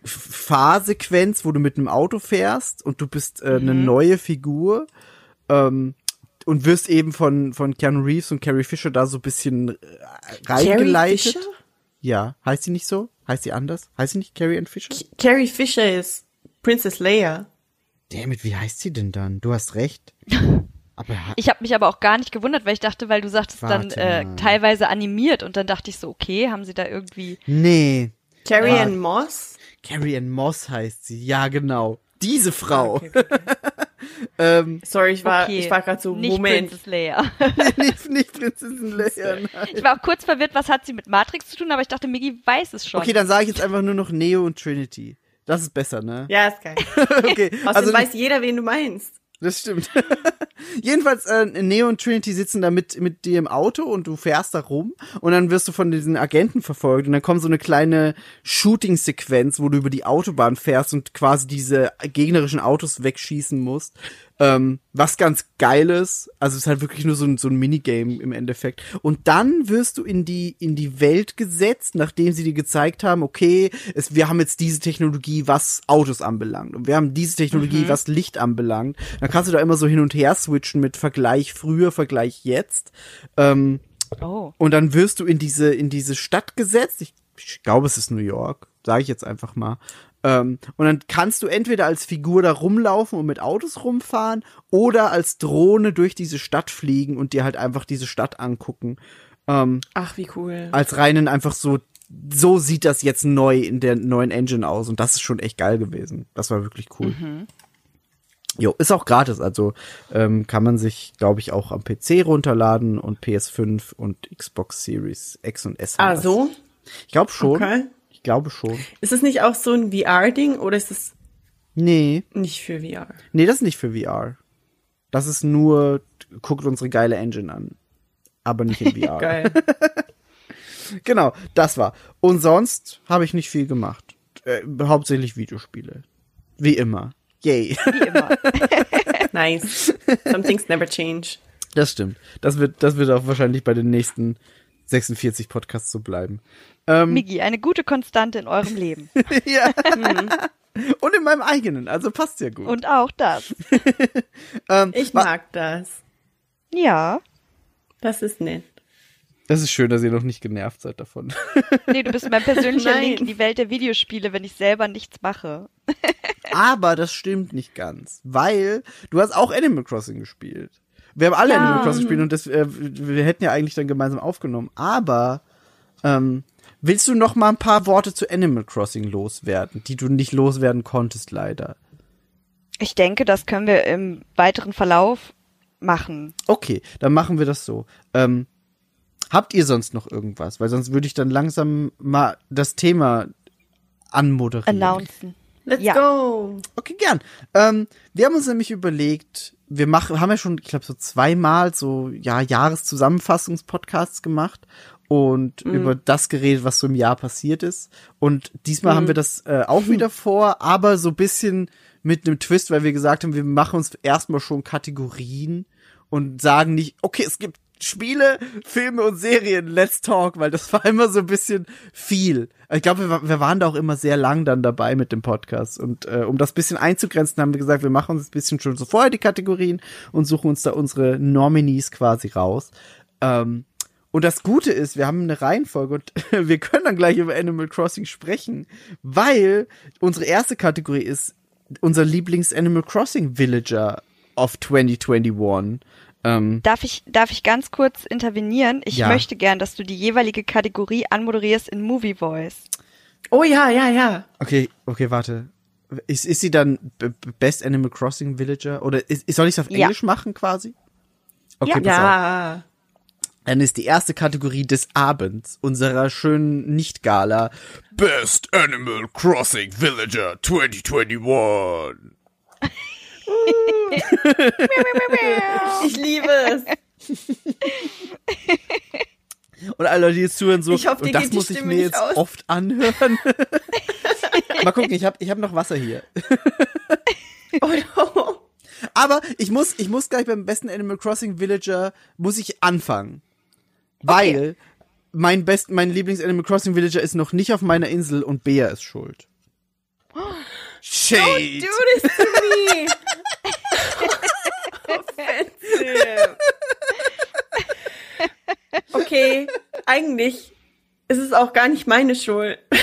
Fahrsequenz, wo du mit einem Auto fährst und du bist äh, eine neue Figur ähm, und wirst eben von, von Keanu Reeves und Carrie Fisher da so ein bisschen äh, reingeleitet. Fisher? Ja, heißt sie nicht so? Heißt sie anders? Heißt sie nicht Carrie and Fisher? Carrie Fisher ist Princess Leia. Damit, wie heißt sie denn dann? Du hast recht. Aber ha- Ich habe mich aber auch gar nicht gewundert, weil ich dachte, weil du sagtest dann äh, teilweise animiert und dann dachte ich so, okay, haben sie da irgendwie. nee. Carrie. Ann Moss? Carrie Ann Moss heißt sie. Ja, genau. Diese Frau. Okay, okay. Ähm, Sorry, ich war, okay, ich war gerade so, nicht Moment. Princess Leia. nicht, nicht Prinzessin Leia. nein. ich war auch kurz verwirrt, was hat sie mit Matrix zu tun, aber ich dachte, Miggy weiß es schon. Okay, dann sage ich jetzt einfach nur noch Neo und Trinity. Das ist besser, ne? Ja, ist geil. Okay, Außerdem also weiß jeder, wen du meinst. Das stimmt. Jedenfalls, äh, Neo und Trinity sitzen da mit, mit dir im Auto und du fährst da rum und dann wirst du von diesen Agenten verfolgt und dann kommt so eine kleine Shooting-Sequenz, wo du über die Autobahn fährst und quasi diese gegnerischen Autos wegschießen musst. Ähm, was ganz geil ist. Also es ist halt wirklich nur so ein, so ein Minigame im Endeffekt. Und dann wirst du in die, in die Welt gesetzt, nachdem sie dir gezeigt haben, okay, es, wir haben jetzt diese Technologie, was Autos anbelangt. Und wir haben diese Technologie, was Licht anbelangt. Dann kannst du da immer so hin und her switchen mit Vergleich früher, Vergleich jetzt. Ähm, oh. und dann wirst du in diese, in diese Stadt gesetzt. Ich, ich glaube, es ist New York. Sage ich jetzt einfach mal. Ähm, und dann kannst du entweder als Figur da rumlaufen und mit Autos rumfahren oder als Drohne durch diese Stadt fliegen und dir halt einfach diese Stadt angucken. Ähm, Ach, wie cool. als reinen einfach so, so sieht das jetzt neu in der neuen Engine aus. Und das ist schon echt geil gewesen. Das war wirklich cool. Jo, ist auch gratis, also ähm, kann man sich, glaube ich, auch am PC runterladen und PS5 und Xbox Series X und S. Ah, so? Ich glaube schon. Okay. Ich glaube schon. Ist es nicht auch so ein VR-Ding oder ist es Nee, nicht für VR? nee, das ist nicht für VR. Das ist nur, guckt unsere geile Engine an. Aber nicht in VR. Geil. Genau, das war. Und sonst habe ich nicht viel gemacht. Äh, hauptsächlich Videospiele. Wie immer. Yay. Wie immer. nice. Some things never change. Das stimmt. Das wird, das wird auch wahrscheinlich bei den nächsten 46 Podcasts so bleiben. Ähm, Miggy, eine gute Konstante in eurem Leben. ja. Und in meinem eigenen, also passt ja gut. Und auch das. ähm, Ich mag das. Ja. Das ist nett. Das ist schön, dass ihr noch nicht genervt seid davon. Nee, du bist mein persönlicher Nein. Link in die Welt der Videospiele, wenn ich selber nichts mache. Aber das stimmt nicht ganz, weil du hast auch Animal Crossing gespielt. Wir haben alle Ja. Animal Crossing gespielt und das, äh, wir hätten ja eigentlich dann gemeinsam aufgenommen. Aber ähm, willst du noch mal ein paar Worte zu Animal Crossing loswerden, die du nicht loswerden konntest, leider? Ich denke, das können wir im weiteren Verlauf machen. Okay, dann machen wir das so. Ähm, habt ihr sonst noch irgendwas? Weil sonst würde ich dann langsam mal das Thema anmoderieren. Announcen. Let's Ja. go. Okay, gern. Ähm, wir haben uns nämlich überlegt, wir machen, haben ja schon, ich glaube, so zweimal so ja Jahreszusammenfassungs-Podcasts gemacht und über das geredet, was so im Jahr passiert ist. Und diesmal haben wir das äh, auch wieder vor, aber so bisschen mit einem Twist, weil wir gesagt haben, wir machen uns erstmal schon Kategorien und sagen nicht, okay, es gibt Spiele, Filme und Serien, let's talk, weil das war immer so ein bisschen viel. Ich glaube, wir, wir waren da auch immer sehr lang dann dabei mit dem Podcast. Und äh, um das bisschen einzugrenzen, haben wir gesagt, wir machen uns ein bisschen schon so vorher die Kategorien und suchen uns da unsere Nominees quasi raus. Ähm, und das Gute ist, wir haben eine Reihenfolge und wir können dann gleich über Animal Crossing sprechen, weil unsere erste Kategorie ist unser Lieblings-Animal Crossing Villager of 2021. Ähm, Darf ich, darf ich ganz kurz intervenieren? Ich Ja. möchte gern, dass du die jeweilige Kategorie anmoderierst in Movie Voice. Oh ja, ja, ja. okay, okay, warte. Ist, ist sie dann Best Animal Crossing Villager? Oder ist, soll ich es auf Ja. Englisch machen quasi? Okay, Ja. pass auf. Ja. Dann ist die erste Kategorie des Abends unserer schönen Nicht-Gala Best Animal Crossing Villager 2021. Ich liebe es. Und alle Leute, die jetzt zuhören, so, Ich hoffe, und das muss ich mir jetzt aus. oft anhören. Mal gucken, ich habe ich hab noch Wasser hier. Oh no. Aber ich muss, ich muss gleich beim besten Animal Crossing Villager, muss ich anfangen. Weil mein best, mein Lieblings Animal Crossing Villager ist noch nicht auf meiner Insel und Bea ist schuld. Shade! Do this to me. Offensive. Okay, eigentlich ist es auch gar nicht meine Schuld.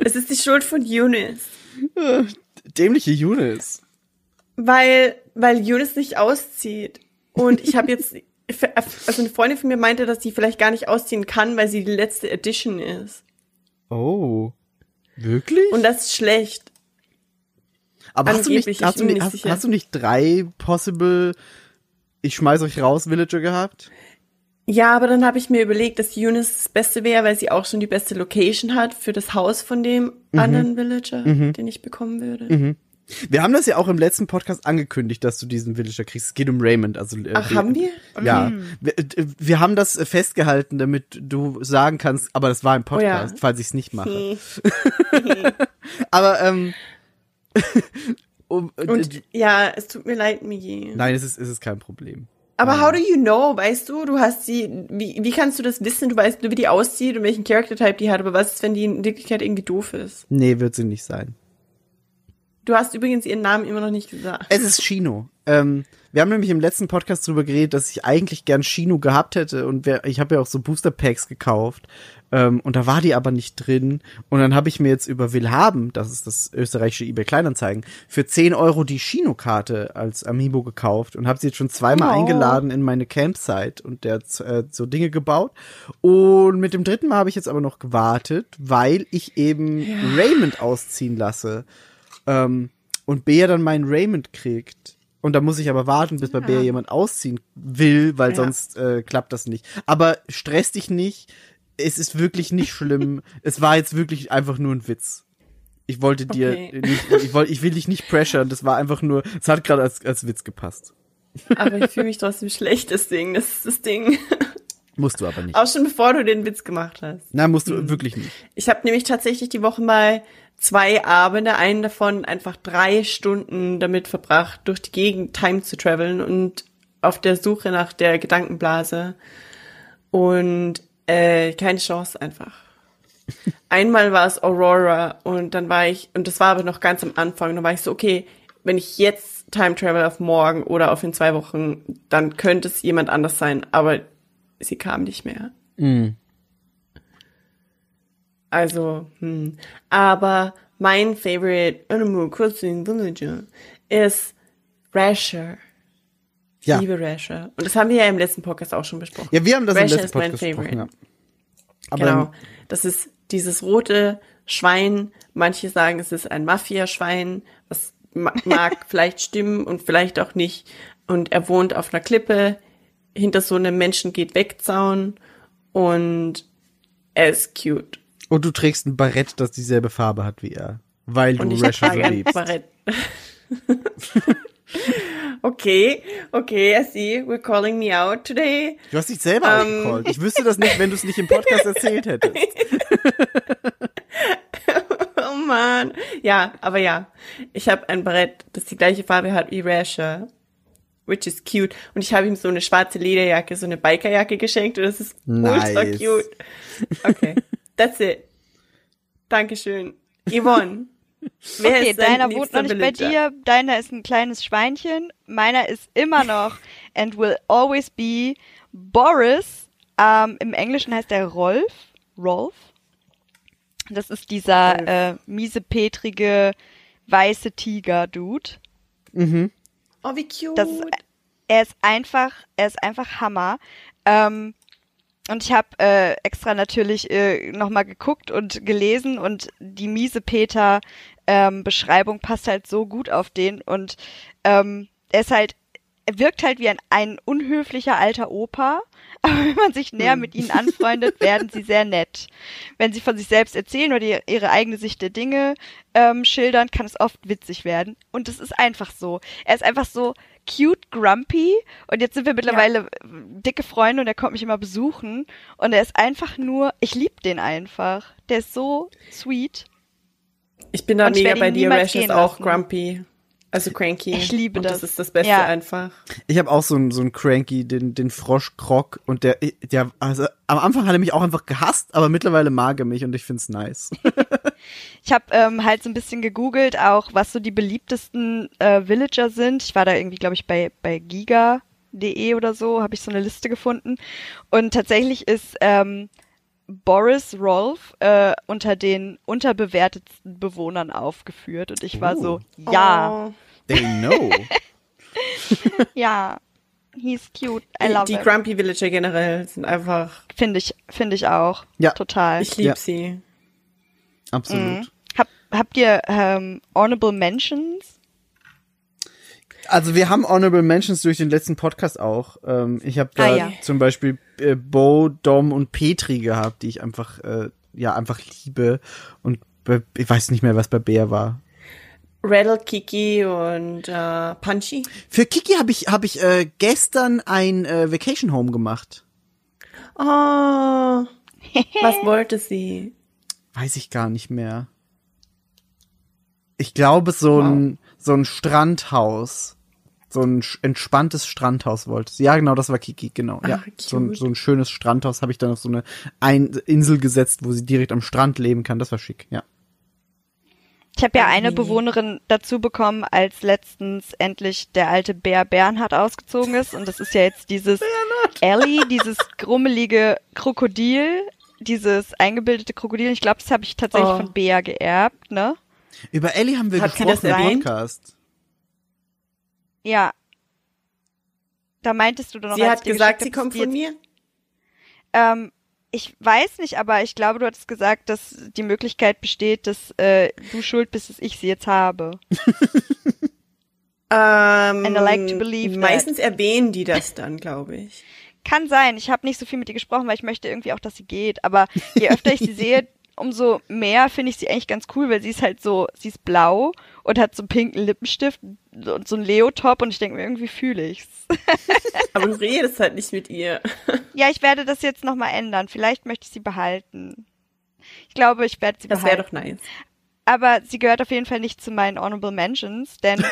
es ist die Schuld von Eunice. dämliche Eunice? Weil, weil Eunice nicht auszieht. Und ich habe jetzt, also eine Freundin von mir meinte, dass sie vielleicht gar nicht ausziehen kann, weil sie die letzte Edition ist. Oh. Wirklich? Und das ist schlecht. Aber hast du, nicht, hast, ich du bin nicht, hast, hast du nicht drei possible Ich schmeiß euch raus Villager gehabt? Ja, aber dann habe ich mir überlegt, dass Eunice das Beste wäre, weil sie auch schon die beste Location hat für das Haus von dem Mhm. anderen Villager, den ich bekommen würde. Wir haben das ja auch im letzten Podcast angekündigt, dass du diesen Villager kriegst. Es geht um Raymond. Also, äh, Ach, haben wir? Ja. Wir, äh, wir haben das äh, festgehalten, damit du sagen kannst, aber das war im Podcast, Oh ja. falls ich es nicht mache. Hm. Aber, ähm, um, äh, Und ja, es tut mir leid, Migi. nein, es ist, es ist kein Problem. Aber how do you know, weißt du, du hast sie, wie, wie kannst du das wissen? Du weißt nur, wie die aussieht und welchen Character-Type die hat, aber was ist, wenn die in Wirklichkeit irgendwie doof ist? Nee, wird sie nicht sein. Du hast übrigens ihren Namen immer noch nicht gesagt. Es ist Shino. Ähm, wir haben nämlich im letzten Podcast drüber geredet, dass ich eigentlich gern Shino gehabt hätte und wer, ich habe ja auch so Booster Packs gekauft ähm, und da war die aber nicht drin und dann habe ich mir jetzt über Willhaben, das ist das österreichische eBay Kleinanzeigen, für 10 Euro die Shino-Karte als Amiibo gekauft und habe sie jetzt schon zweimal Oh. eingeladen in meine Campsite und der hat äh, so Dinge gebaut und mit dem dritten Mal habe ich jetzt aber noch gewartet, weil ich eben Raymond ausziehen lasse ähm, und Bea dann meinen Raymond kriegt. Und da muss ich aber warten, bis bei Bea jemand ausziehen will, weil Ja. sonst äh, klappt das nicht. Aber stress dich nicht. Es ist wirklich nicht schlimm. es war jetzt wirklich einfach nur ein Witz. Ich wollte dir Okay. nicht, ich wollte, ich will dich nicht pressuren. Das war einfach nur, es hat gerade als, als Witz gepasst. Aber ich fühle mich trotzdem schlecht, deswegen, das ist das Ding. Musst du aber nicht. Auch schon bevor du den Witz gemacht hast. Nein, musst du Hm. wirklich nicht. Ich habe nämlich tatsächlich die Woche mal zwei Abende, einen davon einfach drei Stunden damit verbracht, durch die Gegend Time zu traveln und auf der Suche nach der Gedankenblase. Und äh, keine Chance einfach. Einmal war es Aurora und dann war ich, und das war aber noch ganz am Anfang, da war ich so, okay, wenn ich jetzt Time Travel auf morgen oder auf in zwei Wochen, dann könnte es jemand anders sein, aber sie kam nicht mehr. Also, hm. Aber mein favorite Animal Crossing Villager ist Rasher. Ich Ja. liebe Rasher. Und das haben wir ja im letzten Podcast auch schon besprochen. Ja, wir haben das im Rasher letzten ist mein Podcast besprochen. Ja. Favorite. Aber genau. Das ist dieses rote Schwein. Manche sagen, es ist ein Mafia-Schwein. Was ma- mag vielleicht stimmen und vielleicht auch nicht. Und er wohnt auf einer Klippe hinter so einem Menschen geht wegzaun und er ist cute. Und du trägst ein Barett, das dieselbe Farbe hat wie er. Weil Und du ein liebst. Barett. okay, okay, I see. We're calling me out today. Du hast dich selber Ähm. ausgecallt. Ich wüsste das nicht, wenn du es nicht im Podcast erzählt hättest. Oh man. Ja, aber ja. Ich habe ein Barett, das die gleiche Farbe hat wie Rasher. Which is cute. Und ich habe ihm so eine schwarze Lederjacke, so eine Bikerjacke geschenkt und das ist ultra Nice. cute. Okay, that's it. Dankeschön. Yvonne. Wer Okay, ist dein deiner wohnt noch nicht bei dir, deiner ist ein kleines Schweinchen, meiner ist immer noch and will always be Boris. Ähm, Im Englischen heißt er Rolf. Rolf. Das ist dieser äh, miesepetrige weiße Tiger-Dude. Oh, wie cute. Das ist, er ist einfach, er ist einfach Hammer. Ähm, und ich habe äh, extra natürlich äh, nochmal geguckt und gelesen und die miese Peter ähm, Beschreibung passt halt so gut auf den und ähm, er ist halt, er wirkt halt wie ein, ein unhöflicher alter Opa, aber wenn man sich näher mit ihnen anfreundet, werden sie sehr nett. Wenn sie von sich selbst erzählen oder die, ihre eigene Sicht der Dinge ähm, schildern, kann es oft witzig werden. Und es ist einfach so. Er ist einfach so cute, grumpy. Und jetzt sind wir mittlerweile äh, dicke Freunde und er kommt mich immer besuchen. Und er ist einfach nur, ich lieb den einfach. Der ist so sweet. Ich bin da Und mega bei dir. Rash ist auch grumpy. Also cranky. Ich liebe und das. Das ist das Beste Ja. einfach. Ich habe auch so einen so einen Cranky, den den Frosch Krog und der der also am Anfang hat er mich auch einfach gehasst, aber mittlerweile mag er mich und ich find's nice. Ich habe ähm, halt so ein bisschen gegoogelt, auch was so die beliebtesten äh, Villager sind. Ich war da irgendwie, glaube ich, bei, bei giga.de oder so, habe ich so eine Liste gefunden. Und tatsächlich ist ähm, Boris Rolf äh, unter den unterbewertetsten Bewohnern aufgeführt und ich war so, ja, Oh. They know. ja, he's cute, I Die, love die him. Grumpy Villager generell sind einfach, Finde ich, finde ich auch, Ja. total. ich liebe Ja. sie. Absolut. Hab, habt ihr ähm, Honorable Mentions? Also wir haben Honorable Mentions durch den letzten Podcast auch. Ähm, ich habe da Ah, ja. zum Beispiel äh, Bo, Dom und Petri gehabt, die ich einfach, äh, ja, einfach liebe. Und bei, ich weiß nicht mehr, was bei Bär war. Rattle, Kiki und äh, Punchy. Für Kiki habe ich, hab ich äh, gestern ein äh, Vacation Home gemacht. Oh, was wollte sie? Weiß ich gar nicht mehr. Ich glaube, so ein, so ein Strandhaus. So ein entspanntes Strandhaus wollte sie. Ja, genau, das war Kiki, genau. Ja, Ah, so, ein, so ein schönes Strandhaus habe ich dann auf so eine ein Insel gesetzt, wo sie direkt am Strand leben kann. Das war schick, ja. Ich habe ja Ah, eine. Bewohnerin dazu bekommen, als letztens endlich der alte Bär Bernhard ausgezogen ist. Und das ist ja jetzt dieses Ellie, dieses grummelige Krokodil, dieses eingebildete Krokodil. Ich glaube, das habe ich tatsächlich Oh. von Bär geerbt, ne? Über Ellie haben wir Hat gesprochen das im? Podcast. Ja. Da meintest du doch noch, Sie hat gesagt, sie kommt von mir. Ähm, ich weiß nicht, aber ich glaube, du hattest gesagt, dass die Möglichkeit besteht, dass äh, du schuld bist, dass ich sie jetzt habe. Ähm, And I like to believe that. meistens erwähnen die das dann, glaube ich. Kann sein. Ich habe nicht so viel mit ihr gesprochen, weil ich möchte irgendwie auch, dass sie geht. Aber je öfter ich sie sehe, umso mehr finde ich sie eigentlich ganz cool, weil sie ist halt so, sie ist blau und hat so einen pinken Lippenstift und so einen Leo-Top und ich denke mir, irgendwie fühle ich's. Aber du redest halt nicht mit ihr. ja, ich werde das jetzt nochmal ändern. Vielleicht möchte ich sie behalten. Ich glaube, ich werde sie Das wäre behalten. doch nice. aber sie gehört auf jeden Fall nicht zu meinen Honorable Mentions, denn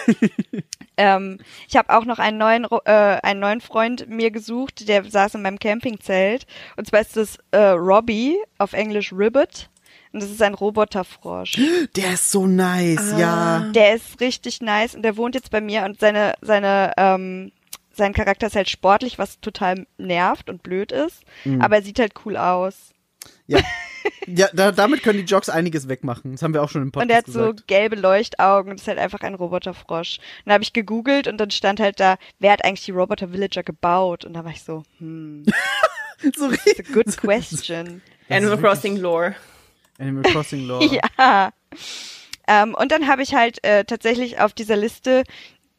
ähm, ich habe auch noch einen neuen, äh, einen neuen Freund mir gesucht, der saß in meinem Campingzelt. Und zwar ist das äh, Robbie, auf Englisch Ribbit. Und das ist ein Roboterfrosch. Der ist so nice, ja. Der ist richtig nice und der wohnt jetzt bei mir und seine, seine, ähm, sein Charakter ist halt sportlich, was total nervt und blöd ist. Aber er sieht halt cool aus. Ja, ja da, damit können die Jogs einiges wegmachen. Das haben wir auch schon im Und er Podcast hat so gesagt. gelbe Leuchtaugen und ist halt einfach ein Roboterfrosch. Und dann habe ich gegoogelt und dann stand halt da, wer hat eigentlich die Roboter Villager gebaut? Und da war ich so, hm, So it's a richtig. good question. Animal Crossing Lore. Animal Crossing Lore. ja. Ähm, und dann habe ich halt äh, tatsächlich auf dieser Liste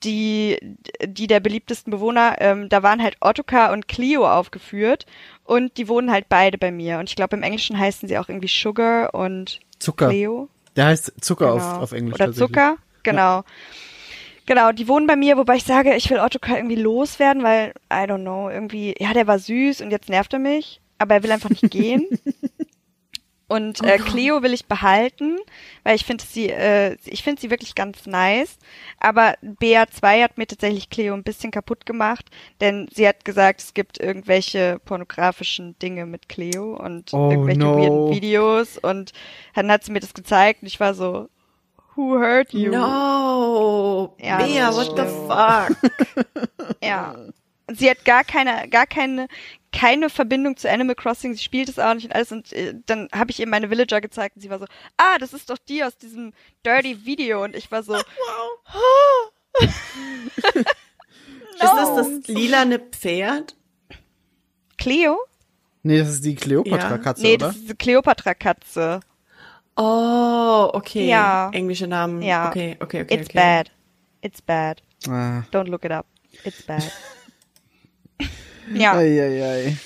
die, die der beliebtesten Bewohner, ähm, da waren halt Ottokar und Clio aufgeführt und die wohnen halt beide bei mir. Und ich glaube, im Englischen heißen sie auch irgendwie Sugar und Zucker. Cleo. Der heißt Zucker Genau. auf, auf Englisch. Oder. Zucker, genau. Genau, die wohnen bei mir, wobei ich sage, ich will Ottokar irgendwie loswerden, weil, I don't know, irgendwie, ja, der war süß und jetzt nervt er mich, aber er will einfach nicht gehen. Und äh, Cleo will ich behalten, weil ich finde sie, äh, ich finde sie wirklich ganz nice. Aber BA2 hat mir tatsächlich Cleo ein bisschen kaputt gemacht, denn sie hat gesagt, es gibt irgendwelche pornografischen Dinge mit Cleo und Oh, irgendwelche no. weirden Videos und dann hat sie mir das gezeigt und ich war so, who hurt you? No. Ja, Bea, what the fuck? Ja. Sie hat gar keine, gar keine, keine Verbindung zu Animal Crossing. Sie spielt es auch nicht und alles. Und äh, dann habe ich ihr meine Villager gezeigt und sie war so, ah, das ist doch die aus diesem Dirty Video. Und ich war so, Ist das das lilane Pferd? Cleo? Nee, das ist die Cleopatra-Katze, Nee, oder? das ist diese Cleopatra-Katze. Oh, okay. Ja. Englische Namen. Ja. Okay, okay, okay. It's okay. bad. It's bad. Ah. Don't look it up. It's bad. ja. Ei, ei, ei.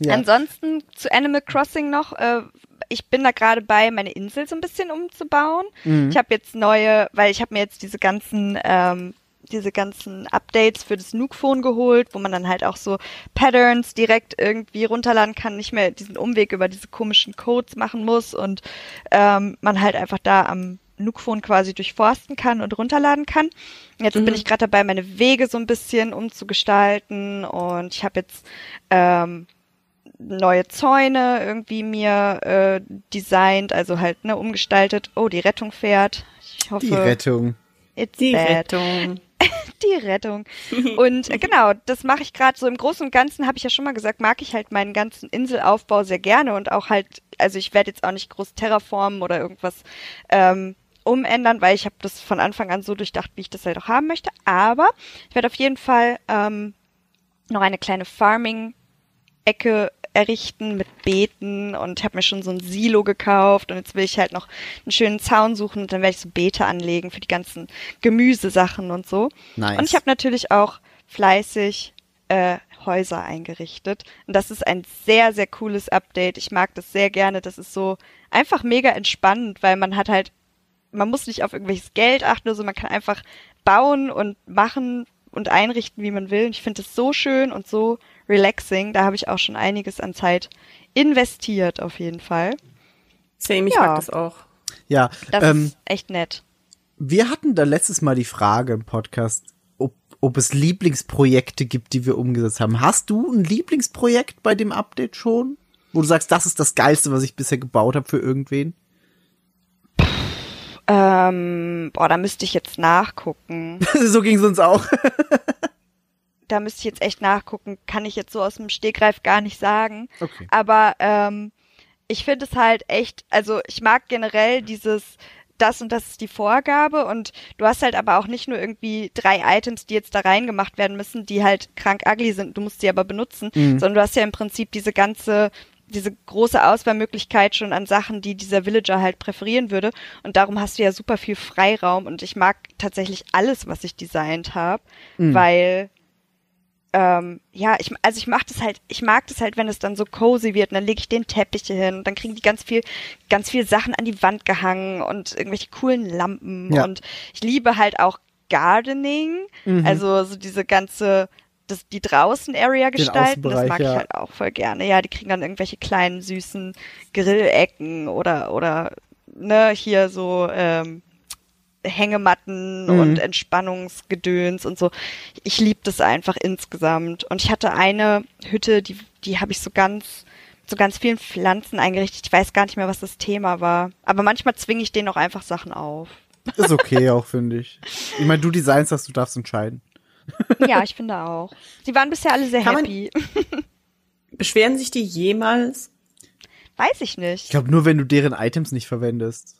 Ja. Ansonsten zu Animal Crossing noch. Äh, ich bin da gerade bei, meine Insel so ein bisschen umzubauen. Mhm. Ich habe jetzt neue, weil ich habe mir jetzt diese ganzen ähm, diese ganzen Updates für das Nuke Phone geholt, wo man dann halt auch so Patterns direkt irgendwie runterladen kann, nicht mehr diesen Umweg über diese komischen Codes machen muss und ähm, man halt einfach da am Nuke Phone quasi durchforsten kann und runterladen kann. Jetzt bin ich gerade dabei, meine Wege so ein bisschen umzugestalten und ich habe jetzt ähm, neue Zäune irgendwie mir äh, designt, also halt ne umgestaltet. Oh, die Rettung fährt. Ich hoffe, Die Rettung. it's Die bad. Rettung. die Rettung. Und äh, genau, das mache ich gerade so im Großen und Ganzen, habe ich ja schon mal gesagt, mag ich halt meinen ganzen Inselaufbau sehr gerne und auch halt, also ich werde jetzt auch nicht groß terraformen oder irgendwas ähm, umändern, weil ich habe das von Anfang an so durchdacht, wie ich das halt auch haben möchte. Aber ich werde auf jeden Fall ähm, noch eine kleine Farming-Ecke errichten mit Beeten und habe mir schon so ein Silo gekauft und jetzt will ich halt noch einen schönen Zaun suchen und dann werde ich so Beete anlegen für die ganzen Gemüsesachen und so. Nice. Und ich habe natürlich auch fleißig äh, Häuser eingerichtet. Und das ist ein sehr, sehr cooles Update. Ich mag das sehr gerne. Das ist so einfach mega entspannend, weil man hat halt, man muss nicht auf irgendwelches Geld achten oder so, man kann einfach bauen und machen und einrichten, wie man will. Und ich finde es so schön und so relaxing. Da habe ich auch schon einiges an Zeit investiert, auf jeden Fall. Same, ich Ja. mag das auch. Ja, Das ähm, ist echt nett. wir hatten da letztes Mal die Frage im Podcast, ob, ob es Lieblingsprojekte gibt, die wir umgesetzt haben. Hast du ein Lieblingsprojekt bei dem Update schon? Wo du sagst, das ist das Geilste, was ich bisher gebaut habe für irgendwen? Ähm, boah, da müsste ich jetzt nachgucken. so ging es uns auch. Da müsste ich jetzt echt nachgucken. Kann ich jetzt so aus dem Stegreif gar nicht sagen. Okay. Aber ähm, ich finde es halt echt, also ich mag generell dieses, das und das ist die Vorgabe und du hast halt aber auch nicht nur irgendwie drei Items, die jetzt da reingemacht werden müssen, die halt krank ugly sind, du musst sie aber benutzen, sondern du hast ja im Prinzip diese ganze diese große Auswahlmöglichkeit schon an Sachen, die dieser Villager halt präferieren würde. Und darum hast du ja super viel Freiraum. Und ich mag tatsächlich alles, was ich designt habe, weil ähm, ja, ich, also ich mach das halt, ich mag das halt, wenn es dann so cozy wird und dann lege ich den Teppich hin und dann kriegen die ganz viel, ganz viel Sachen an die Wand gehangen und irgendwelche coolen Lampen Ja. und ich liebe halt auch Gardening, also so diese ganze, das, die draußen Area gestalten, das mag ja. ich halt auch voll gerne. Ja, die kriegen dann irgendwelche kleinen süßen Grillecken oder oder ne hier so ähm, Hängematten Mhm. und Entspannungsgedöns und so. Ich liebe das einfach insgesamt. Und ich hatte eine Hütte, die, die habe ich so ganz, so ganz vielen Pflanzen eingerichtet. Ich weiß gar nicht mehr, was das Thema war. Aber manchmal zwinge ich denen auch einfach Sachen auf. Ist okay auch, finde ich. Ich meine, du designst das, du darfst entscheiden. Ja, ich finde auch. Sie waren bisher alle sehr Kann man- happy. Beschweren sich die jemals? Weiß ich Ich nicht. glaube nur, wenn du deren Items nicht verwendest.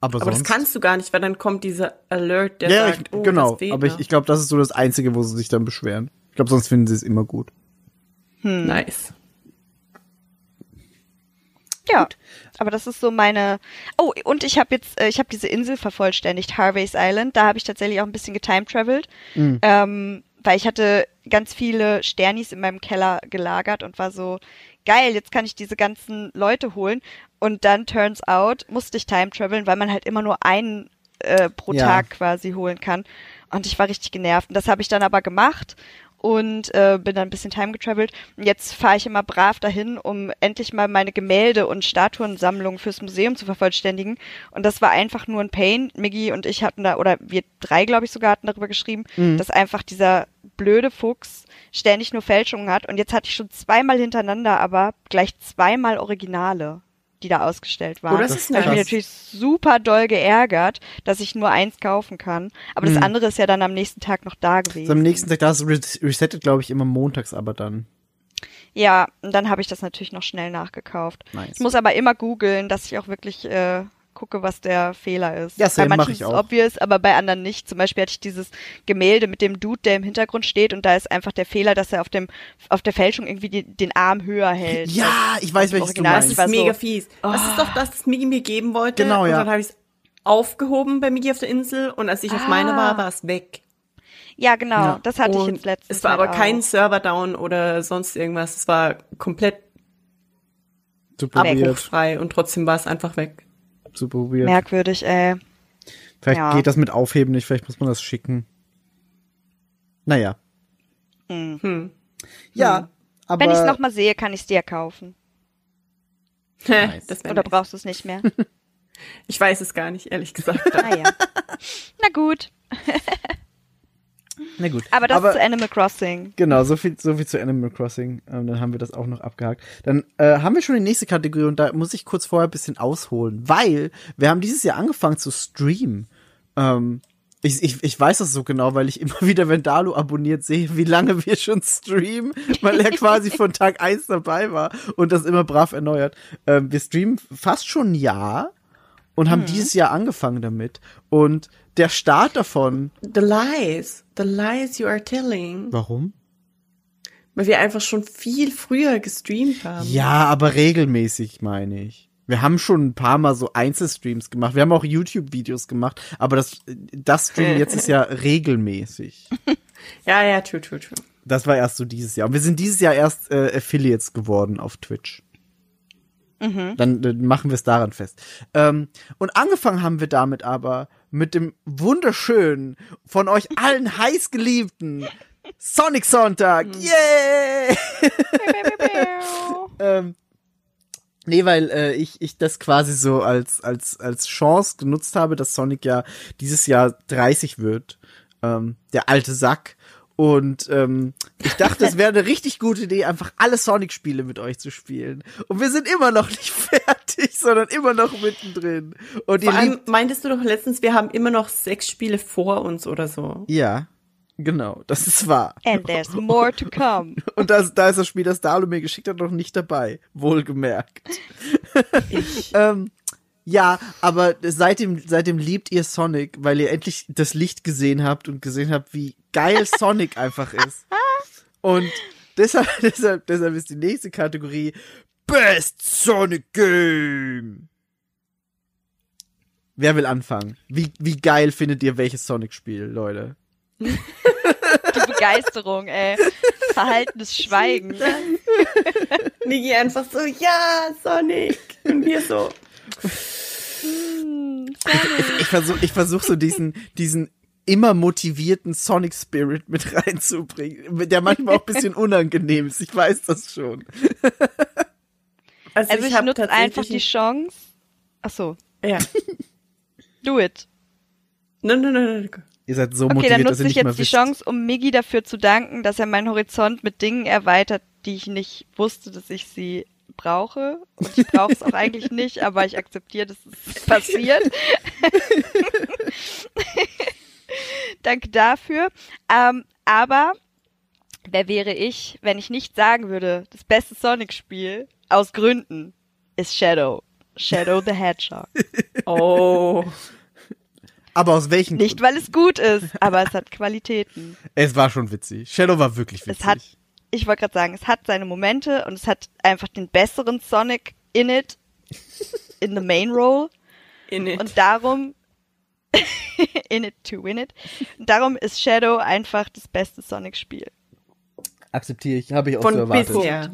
Aber, Aber sonst. das kannst du gar nicht, weil dann kommt dieser Alert, der ja, sagt, ich, oh, genau. Aber ich, ich glaube, das ist so das Einzige, wo sie sich dann beschweren. Ich glaube, sonst finden sie es immer gut. Nice. Ja, aber das ist so meine. Oh, und ich habe jetzt, äh, ich habe diese Insel vervollständigt, Harvey's Island. Da habe ich tatsächlich auch ein bisschen getime-traveled, ähm, weil ich hatte ganz viele Sternis in meinem Keller gelagert und war so geil. Jetzt kann ich diese ganzen Leute holen. Und dann turns out musste ich time-traveln, weil man halt immer nur einen äh, pro Ja. Tag quasi holen kann. Und ich war richtig genervt. Und das habe ich dann aber gemacht und äh, bin dann ein bisschen time getravelt. Und jetzt fahre ich immer brav dahin, um endlich mal meine Gemälde und Statuensammlung fürs Museum zu vervollständigen. Und das war einfach nur ein Pain. Miggy und ich hatten da, oder wir drei, glaube ich, sogar hatten darüber geschrieben, dass einfach dieser blöde Fuchs ständig nur Fälschungen hat. Und jetzt hatte ich schon zweimal hintereinander, aber gleich zweimal Originale, die da ausgestellt waren. Oh, das ist Da hab ich mich natürlich super doll geärgert, dass ich nur eins kaufen kann. Aber das Mhm. andere ist ja dann am nächsten Tag noch da gewesen. Also am nächsten Tag, das res- resettet, glaube ich, immer montags, aber dann. Ja, und dann habe ich das natürlich noch schnell nachgekauft. Nice. Ich muss aber immer googeln, dass ich auch wirklich äh, gucke, was der Fehler ist. Ja, same, bei manchen ich ist es obvious, aber bei anderen nicht. Zum Beispiel hatte ich dieses Gemälde mit dem Dude, der im Hintergrund steht und da ist einfach der Fehler, dass er auf dem auf der Fälschung irgendwie die, den Arm höher hält. Ja, ich weiß, welches du Original Das ist ist meinst. war so- mega fies. Das ist doch das, was Migi mir geben wollte. Genau, und ja. dann habe ich es aufgehoben bei Migi auf der Insel und als ich auf Ah. meine war, war es weg. Ja, genau. Ja. Das hatte ich und jetzt letztens. Es war aber halt kein auch. Server down oder sonst irgendwas. Es war komplett abbruchfrei und trotzdem war es einfach weg. Super weird. merkwürdig, ey. Vielleicht Ja. geht das mit Aufheben nicht, vielleicht muss man das schicken. Naja. Hm. Ja, aber. Wenn ich es nochmal sehe, kann ich es dir kaufen. das wär Oder nice. brauchst du es nicht mehr? Ich weiß es gar nicht, ehrlich gesagt. ah ja. Na gut. Na gut. Aber das aber, ist Animal Crossing. Genau, so viel, so viel zu Animal Crossing. Ähm, dann haben wir das auch noch abgehakt. Dann äh, haben wir schon die nächste Kategorie und da muss ich kurz vorher ein bisschen ausholen, weil wir haben dieses Jahr angefangen zu streamen. Ähm, Ich, ich, ich weiß das so genau, weil ich immer wieder, wenn Dalu abonniert, sehe, wie lange wir schon streamen, weil er quasi von Tag eins dabei war und das immer brav erneuert. Ähm, wir streamen fast schon ein Jahr und haben dieses Jahr angefangen damit. Und der Start davon. The lies. The lies you are telling. Warum? Weil wir einfach schon viel früher gestreamt haben. Ja, aber regelmäßig, meine ich. Wir haben schon ein paar Mal so Einzelstreams gemacht. Wir haben auch YouTube-Videos gemacht, aber das, das Stream jetzt ist ja regelmäßig. Ja, ja, true, true, true. Das war erst so dieses Jahr. Und wir sind dieses Jahr erst äh, Affiliates geworden auf Twitch. Dann äh, machen wir es daran fest. Ähm, und angefangen haben wir damit aber mit dem wunderschönen, von euch allen heiß geliebten Sonic Sonntag. Yay! ähm, nee, weil äh, ich, ich das quasi so als, als, als Chance genutzt habe, dass Sonic ja dieses Jahr 30 wird. Ähm, der alte Sack. Und ähm, ich dachte, es wäre eine richtig gute Idee, einfach alle Sonic-Spiele mit euch zu spielen. Und wir sind immer noch nicht fertig, sondern immer noch mittendrin. Und ihr Vor allem meintest du doch letztens, wir haben immer noch sechs Spiele vor uns oder so. ja, genau, das ist wahr. And there's more to come. Und das, da ist das Spiel, das Dalu mir geschickt hat, noch nicht dabei. Wohlgemerkt. Ich, Ähm, ja, aber seitdem, seitdem liebt ihr Sonic, weil ihr endlich das Licht gesehen habt und gesehen habt, wie geil Sonic einfach ist. Und deshalb, deshalb, deshalb ist die nächste Kategorie Best Sonic Game. Wer will anfangen? Wie, wie geil findet ihr welches Sonic-Spiel, Leute? Die Begeisterung, ey. Verhaltenes Schweigen. Niki einfach so, ja, Sonic. Und wir so, Ich versuche ich versuch so diesen, diesen immer motivierten Sonic Spirit mit reinzubringen, der manchmal auch ein bisschen unangenehm ist. Ich weiß das schon. also, Also ich, hab nutze einfach die Chance. Ach so, Ja. do it. Nein, nein, nein, nein. Ihr seid so Okay, dann motiviert, dass nutze ihr ich jetzt die wisst. Chance, um Miggy dafür zu danken, dass er meinen Horizont mit Dingen erweitert, die ich nicht wusste, dass ich sie brauche. Und ich brauche es auch eigentlich nicht, aber ich akzeptiere, dass es passiert. Danke dafür. Ähm, aber wer wäre ich, wenn ich nicht sagen würde, das beste Sonic-Spiel aus Gründen ist Shadow. Shadow the Hedgehog. Oh. Aber aus welchen Nicht, weil es gut ist, aber es hat Qualitäten. Es war schon witzig. Shadow war wirklich witzig. Es hat, ich wollte gerade sagen, es hat seine Momente und es hat einfach den besseren Sonic in it, in the main role. In it. Und darum, in it to win it. Und darum ist Shadow einfach das beste Sonic-Spiel. Akzeptiere ich, habe ich auch so Von erwartet. bisher.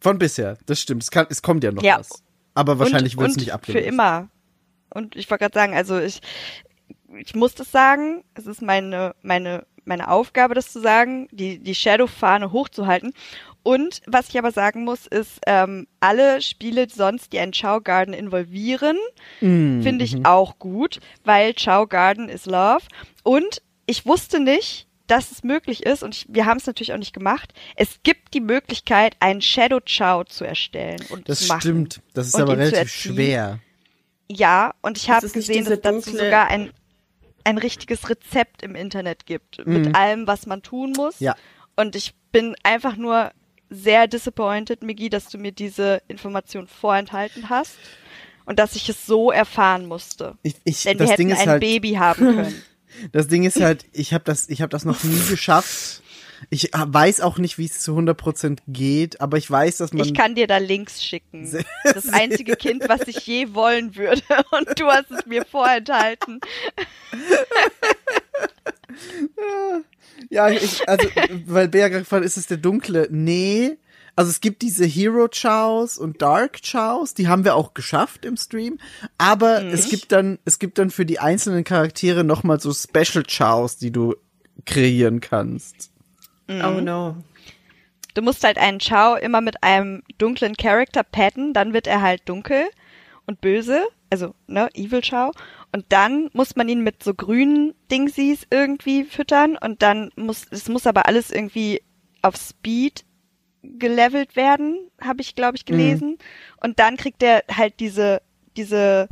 Von bisher, das stimmt. Es, kann, es kommt ja noch Ja. was. Aber wahrscheinlich wird es nicht Für abgelöst. immer. Und ich wollte gerade sagen, also ich, ich muss das sagen, es ist meine, meine, meine Aufgabe, das zu sagen, die, die Shadow-Fahne hochzuhalten. Und was ich aber sagen muss, ist, ähm, alle Spiele sonst, die einen Chow Garden involvieren, Mm, finde ich mhm. auch gut, weil Chow Garden is Love. Und ich wusste nicht, dass es möglich ist, und ich, wir haben es natürlich auch nicht gemacht. Es gibt die Möglichkeit, einen Shadow Chow zu erstellen und Das zu machen. stimmt. Das ist Und aber relativ schwer. Ja, und ich habe gesehen, dass es dazu sogar ein, ein richtiges Rezept im Internet gibt, Mhm. mit allem, was man tun muss. Ja. Und ich bin einfach nur sehr disappointed, Migi, dass du mir diese Information vorenthalten hast und dass ich es so erfahren musste. Ich, ich, Denn das wir Ding hätten ist ein halt, Baby haben können. das Ding ist halt, ich habe das, ich habe das noch nie geschafft. Ich weiß auch nicht, wie es zu 100% geht, aber ich weiß, dass man Ich kann dir da Links schicken. Das einzige Kind, was ich je wollen würde. Und du hast es mir vorenthalten. Ja, ich, also, weil Bea gerade gefragt hat, ist es der dunkle? Nee. Also es gibt diese Hero Chows und Dark Chows, die haben wir auch geschafft im Stream. Aber es gibt dann, es gibt dann für die einzelnen Charaktere nochmal so Special Chows, die du kreieren kannst. Oh no. Du musst halt einen Chow immer mit einem dunklen Charakter padden, dann wird er halt dunkel und böse, also ne, Evil Chow. Und dann muss man ihn mit so grünen Dingsies irgendwie füttern und dann muss, es muss aber alles irgendwie auf Speed gelevelt werden, habe ich glaube ich gelesen. Und dann kriegt er halt diese, diese,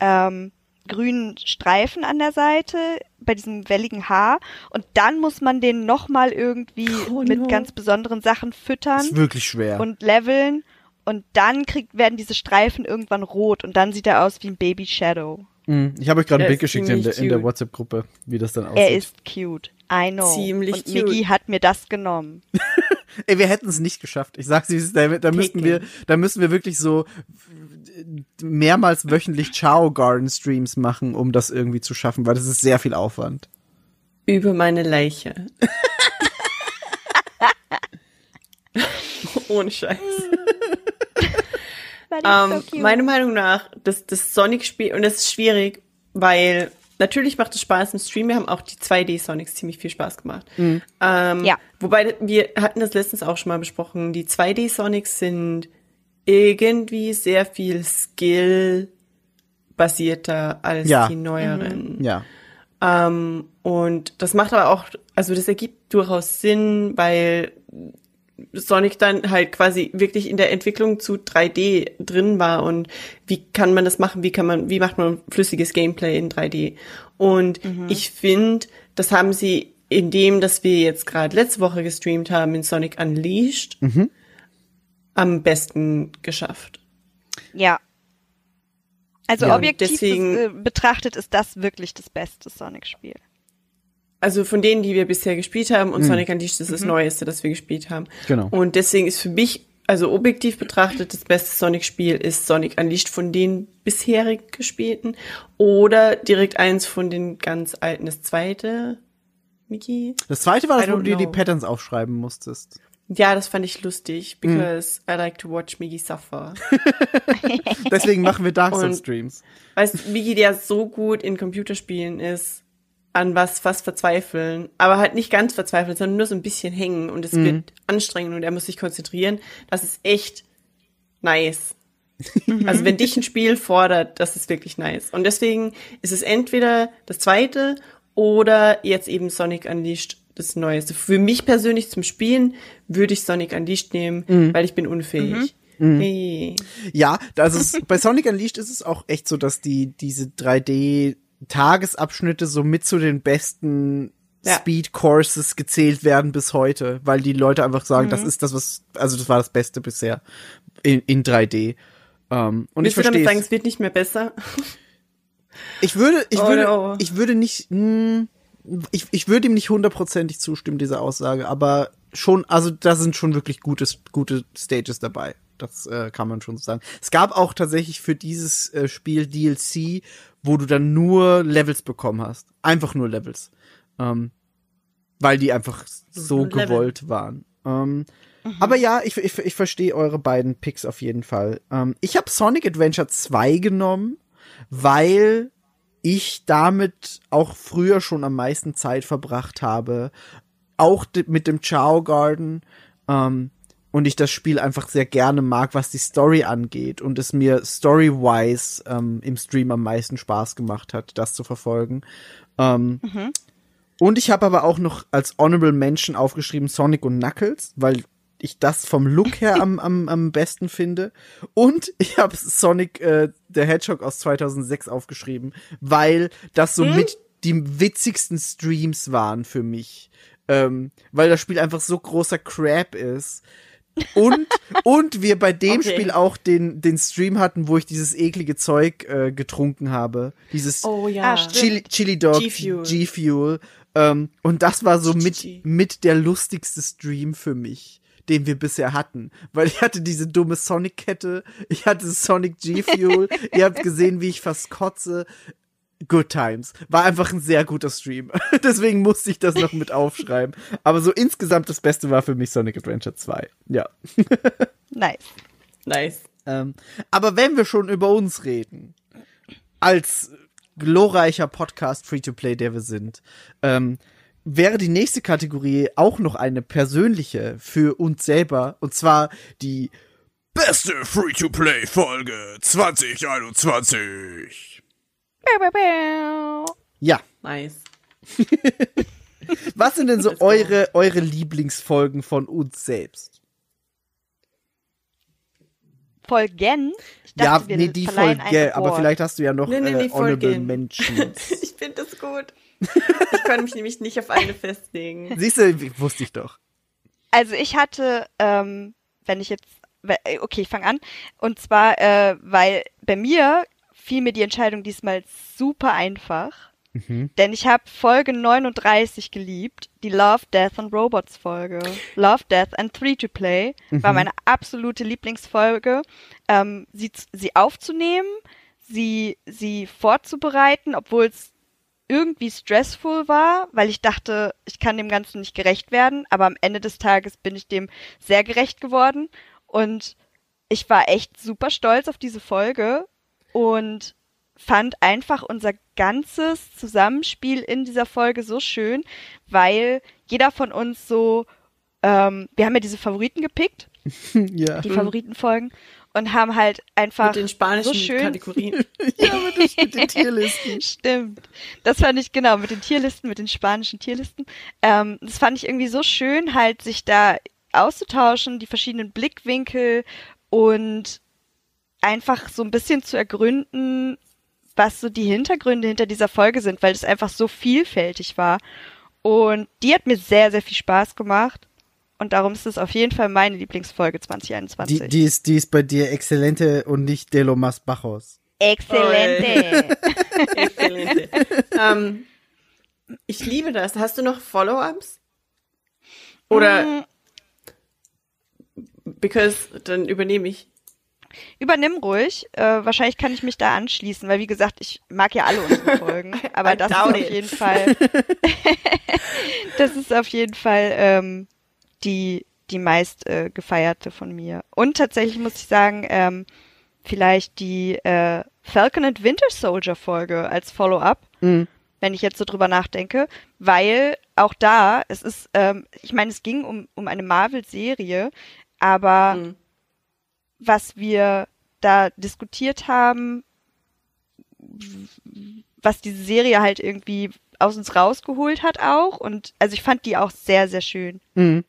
ähm, grünen Streifen an der Seite bei diesem welligen Haar und dann muss man den nochmal irgendwie Oh mit no. ganz besonderen Sachen füttern ist wirklich schwer. und leveln und dann kriegt, werden diese Streifen irgendwann rot und dann sieht er aus wie ein Baby Shadow. Mhm. Ich habe euch gerade ein Bild geschickt in der, in der. WhatsApp-Gruppe, wie das dann aussieht. Er ist cute. I know. Ziemlich und cute. Miggy hat mir das genommen. Ey, wir hätten es nicht geschafft. Ich sag's, ist. Da, da müssten wir, da müssen wir wirklich so mehrmals wöchentlich Chao Garden Streams machen, um das irgendwie zu schaffen, weil das ist sehr viel Aufwand. Über meine Leiche. Ohne Scheiß. Ähm, ist so cute. meiner Meinung nach, das, das Sonic-Spiel, und das ist schwierig, weil natürlich macht es Spaß im Stream. Wir haben auch die 2D-Sonics ziemlich viel Spaß gemacht. Ähm, Ja. Wobei, wir hatten das letztens auch schon mal besprochen. Die 2D-Sonics sind irgendwie sehr viel Skill-basierter als Ja. die neueren. Ja. Ähm, und das macht aber auch, also das ergibt durchaus Sinn, weil Sonic dann halt quasi wirklich in der Entwicklung zu 3D drin war und wie kann man das machen, wie kann man, wie macht man flüssiges Gameplay in 3D? Und ich finde, das haben sie in dem, dass wir jetzt gerade letzte Woche gestreamt haben in Sonic Unleashed, am besten geschafft. Ja. Also Ja, objektiv deswegen- äh, betrachtet ist das wirklich das beste Sonic-Spiel. Also von denen, die wir bisher gespielt haben, und Sonic Unleashed ist das Neueste, das wir gespielt haben. Genau. Und deswegen ist für mich, also objektiv betrachtet, das beste Sonic-Spiel ist Sonic Unleashed von den bisherig gespielten. Oder direkt eins von den ganz alten, das zweite. Miki? Das zweite war das, wo du dir die. Patterns aufschreiben musstest. Ja, das fand ich lustig, because I like to watch Miki suffer. Deswegen machen wir Dark Souls Streams. Weißt du, Miki, der so gut in Computerspielen ist, an was fast verzweifeln, aber halt nicht ganz verzweifeln, sondern nur so ein bisschen hängen und es wird anstrengend und er muss sich konzentrieren. Das ist echt nice. also wenn dich ein Spiel fordert, das ist wirklich nice. Und deswegen ist es entweder das zweite oder jetzt eben Sonic Unleashed das Neueste. Für mich persönlich zum Spielen würde ich Sonic Unleashed nehmen, weil ich bin unfähig. Hey. Ja, also es, bei Sonic Unleashed ist es auch echt so, dass die diese 3D Tagesabschnitte so mit zu den besten Ja. Speed Courses gezählt werden bis heute, weil die Leute einfach sagen, das ist das was also das war das Beste bisher in, in 3D. Ähm, und ich Willst damit verstehe sagen, es wird nicht mehr besser? Ich würde, ich Oh, würde, no. ich würde nicht, mh, ich, ich würde ihm nicht hundertprozentig zustimmen, dieser Aussage, aber schon, also da sind schon wirklich gute, gute Stages dabei. Das äh, kann man schon so sagen. Es gab auch tatsächlich für dieses äh, Spiel DLC, wo du dann nur Levels bekommen hast. Einfach nur Levels. Ähm, weil die einfach so Level. gewollt waren. Ähm, Aber ja, ich, ich, ich verstehe eure beiden Picks auf jeden Fall. Ähm, ich habe Sonic Adventure 2 genommen, weil ich damit auch früher schon am meisten Zeit verbracht habe. Auch mit dem Chao Garden. Ähm, und ich das Spiel einfach sehr gerne mag, was die Story angeht und es mir story-wise ähm, im Stream am meisten Spaß gemacht hat, das zu verfolgen. Ähm, Und ich habe aber auch noch als Honorable Mention aufgeschrieben Sonic und Knuckles, weil ich das vom Look her am, am, am besten finde. Und ich habe Sonic äh, der Hedgehog aus 2006 aufgeschrieben, weil das so mit die witzigsten Streams waren für mich. Ähm, weil das Spiel einfach so großer Crap ist. Und, und wir bei dem Okay. Spiel auch den, den Stream hatten, wo ich dieses eklige Zeug äh, getrunken habe. Dieses Oh ja. Ah. Chili, Chili Dog, G-Fuel. G-Fuel. Ähm, und das war so mit, mit der lustigste Stream für mich, den wir bisher hatten. Weil ich hatte diese dumme Sonic-Kette, ich hatte Sonic G-Fuel, ihr habt gesehen, wie ich fast kotze. Good Times. War einfach ein sehr guter Stream. Deswegen musste ich das noch mit aufschreiben. Aber so insgesamt das Beste war für mich Sonic Adventure 2. Ja. Nice. Nice. Ähm, aber wenn wir schon über uns reden, als glorreicher Podcast Free-to-Play, der wir sind, ähm, wäre die nächste Kategorie auch noch eine persönliche für uns selber, und zwar die Beste Free-to-Play-Folge 2021. ja. Nice. Was sind denn so eure, eure Lieblingsfolgen von uns selbst? Folgen. Ich Ja, dachte, wir nee, die Folge, aber vielleicht hast du ja noch Nee, nee, äh, Honorable Folgen. Mentions. Ich finde das gut. Ich konnte mich nämlich nicht auf eine festlegen. Siehst du, wusste ich doch. Also ich hatte, ähm, wenn ich jetzt, okay, ich fange an. Und zwar, äh, weil bei mir fiel mir die Entscheidung diesmal super einfach. Denn ich habe Folge 39 geliebt, die Love, Death and Robots Folge. Love, Death and Three to Play war meine absolute Lieblingsfolge. Ähm, sie, sie aufzunehmen, sie, sie vorzubereiten, obwohl es irgendwie stressful war, weil ich dachte, ich kann dem Ganzen nicht gerecht werden, aber am Ende des Tages bin ich dem sehr gerecht geworden und ich war echt super stolz auf diese Folge und fand einfach unser ganzes Zusammenspiel in dieser Folge so schön, weil jeder von uns so, ähm, wir haben ja diese Favoriten gepickt, ja. die Favoritenfolgen und haben halt einfach Mit den spanischen so schön Kategorien. ja, mit, den- mit den Tierlisten. Stimmt. Das fand ich, genau, mit den Tierlisten, mit den spanischen Tierlisten. Ähm, das fand ich irgendwie so schön, halt sich da auszutauschen, die verschiedenen Blickwinkel und einfach so ein bisschen zu ergründen, was so die Hintergründe hinter dieser Folge sind, weil es einfach so vielfältig war. Und die hat mir sehr, sehr viel Spaß gemacht. Und darum ist es auf jeden Fall meine Lieblingsfolge 2021. Die, die, ist, die ist bei dir exzellente und nicht de lo más bajos. Exzellente. Exzellente. ähm, ich liebe das. Hast du noch Follow-ups? Oder Mm, because dann übernehme ich. Übernimm ruhig. Äh, wahrscheinlich kann ich mich da anschließen, weil wie gesagt, ich mag ja alle unsere Folgen. Aber das ist auf jeden Fall. das ist auf jeden Fall ähm, die die meist äh, gefeierte von mir. Und tatsächlich muss ich sagen, ähm, vielleicht die äh, Falcon and Winter Soldier Folge als Follow-up, Mhm. wenn ich jetzt so drüber nachdenke, weil auch da, es ist, ähm, ich meine, es ging um, um eine Marvel-Serie, aber Mhm. Was wir da diskutiert haben, was diese Serie halt irgendwie aus uns rausgeholt hat auch. Und also ich fand die auch sehr, sehr schön. Mhm.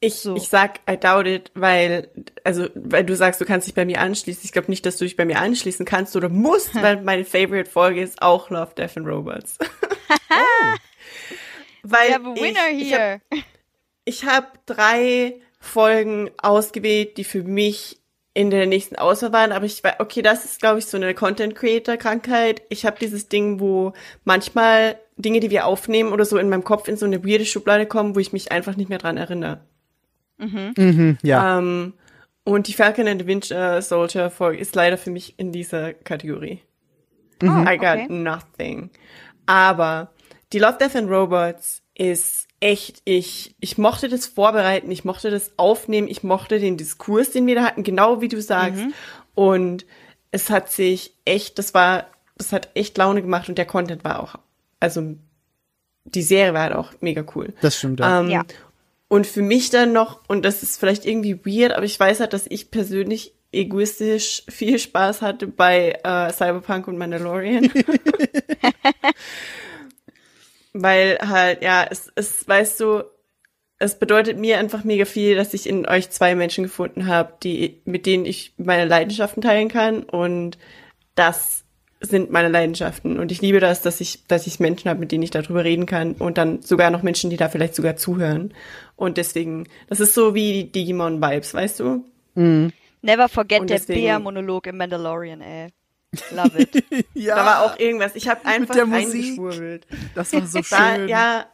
Ich, So. ich sag, I doubt it, weil, also, weil du sagst, du kannst dich bei mir anschließen. Ich glaube nicht, dass du dich bei mir anschließen kannst oder musst, weil meine Favorite-Folge ist auch Love, Death and Robots. weil We have a winner ich, here. ich hab drei Folgen ausgewählt, die für mich in der nächsten Auswahl waren, aber ich war, okay, das ist, glaube ich, so eine Content-Creator-Krankheit. Ich habe dieses Ding, wo manchmal Dinge, die wir aufnehmen oder so in meinem Kopf in so eine weirde Schublade kommen, wo ich mich einfach nicht mehr dran erinnere. Mhm, ja. Ähm, und die Falcon and the Winter Soldier Folge ist leider für mich in dieser Kategorie. Oh, I got okay. nothing. Aber die Love, Death and Robots ist echt, ich, ich mochte das vorbereiten, ich mochte das aufnehmen, ich mochte den Diskurs, den wir da hatten, genau wie du sagst. Und es hat sich echt, das war, das hat echt Laune gemacht und der Content war auch, also die Serie war halt auch mega cool. Das stimmt. Ja. Ähm, Ja. Und für mich dann noch, und das ist vielleicht irgendwie weird, aber ich weiß halt, dass ich persönlich egoistisch viel Spaß hatte bei äh, Cyberpunk und Mandalorian. Weil halt, ja, es, es, weißt du, es bedeutet mir einfach mega viel, dass ich in euch zwei Menschen gefunden habe, die, mit denen ich meine Leidenschaften teilen kann. Und das sind meine Leidenschaften. Und ich liebe das, dass ich, dass ich Menschen habe, mit denen ich darüber reden kann. Und dann sogar noch Menschen, die da vielleicht sogar zuhören. Und deswegen, das ist so wie die Digimon-Vibes, weißt du? Never forget Und der deswegen- Bär-Monolog im Mandalorian, ey. Love it. ja, Da war auch irgendwas. Ich habe einfach der reingeschwurbelt. das war so Da, schön. ja,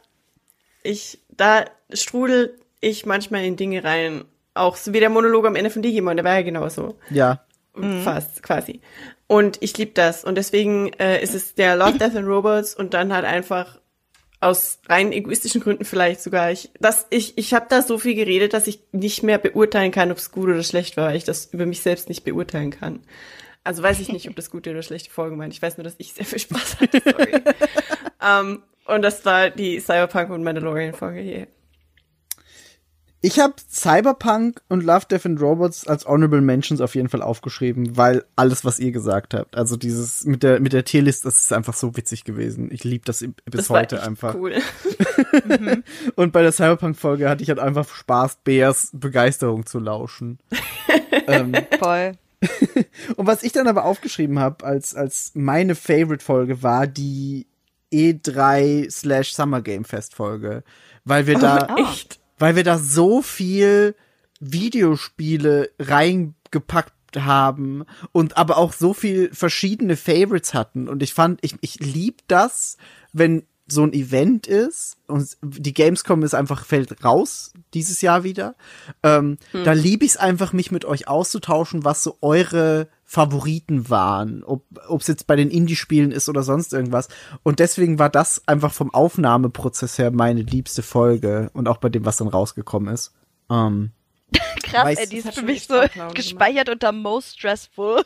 ich, da strudel ich manchmal in Dinge rein. Auch so wie der Monolog am Ende von Digimon, der war ja genauso. ja. Fast, quasi. Und ich liebe das. Und deswegen äh, ist es der Love, Death and Robots und dann halt einfach aus rein egoistischen Gründen vielleicht sogar. Ich, das, ich, ich habe da so viel geredet, dass ich nicht mehr beurteilen kann, ob es gut oder schlecht war, weil ich das über mich selbst nicht beurteilen kann. Also weiß ich nicht, ob das gute oder schlechte Folgen waren. Ich weiß nur, dass ich sehr viel Spaß hatte. Sorry. ähm, und das war die Cyberpunk und Mandalorian Folge hier. Ich habe Cyberpunk und Love, Death and Robots als Honorable Mentions auf jeden Fall aufgeschrieben, weil alles, was ihr gesagt habt, also dieses mit der mit der Tierlist, das ist einfach so witzig gewesen. Ich liebe das bis Das heute war echt einfach. cool. Und bei der Cyberpunk-Folge hatte ich halt einfach Spaß, Bears Begeisterung zu lauschen. ähm, Voll. und was ich dann aber aufgeschrieben habe als, als meine Favorite-Folge war die E3 slash Summer Game Fest Folge. Weil wir da, Echt? weil wir da so viel Videospiele reingepackt haben und aber auch so viel verschiedene Favorites hatten. Und ich fand, ich, ich lieb das, wenn so ein Event ist und die Gamescom ist einfach fällt raus dieses Jahr wieder. Ähm, Da lieb ich es einfach, mich mit euch auszutauschen, was so eure Favoriten waren, ob es jetzt bei den Indie-Spielen ist oder sonst irgendwas. Und deswegen war das einfach vom Aufnahmeprozess her meine liebste Folge und auch bei dem, was dann rausgekommen ist. Ähm, Krass, Weiß- ey, die ist für mich so gespeichert unter most stressful.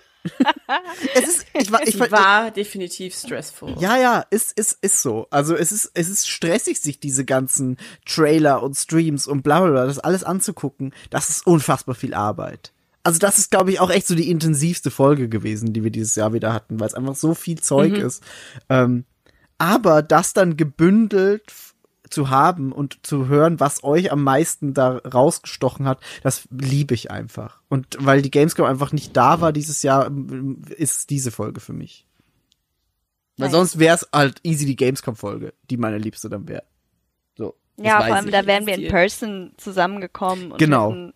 Es ist, ich, war- ich, Die war- definitiv stressful. Ja, ja, ist, ist, ist so. Also es ist, es ist stressig, sich diese ganzen Trailer und Streams und bla bla bla, das alles anzugucken. Das ist unfassbar viel Arbeit. Also das ist, glaube ich, auch echt so die intensivste Folge gewesen, die wir dieses Jahr wieder hatten, weil es einfach so viel Zeug ist. Ähm, aber das dann gebündelt zu haben und zu hören, was euch am meisten da rausgestochen hat, das liebe ich einfach. Und weil die Gamescom einfach nicht da war dieses Jahr, ist diese Folge für mich. Weil Nice. sonst wäre es halt easy die Gamescom-Folge, die meine liebste dann wäre. So. Ja, vor allem, ich. da wären wir in person zusammengekommen und Genau. hätten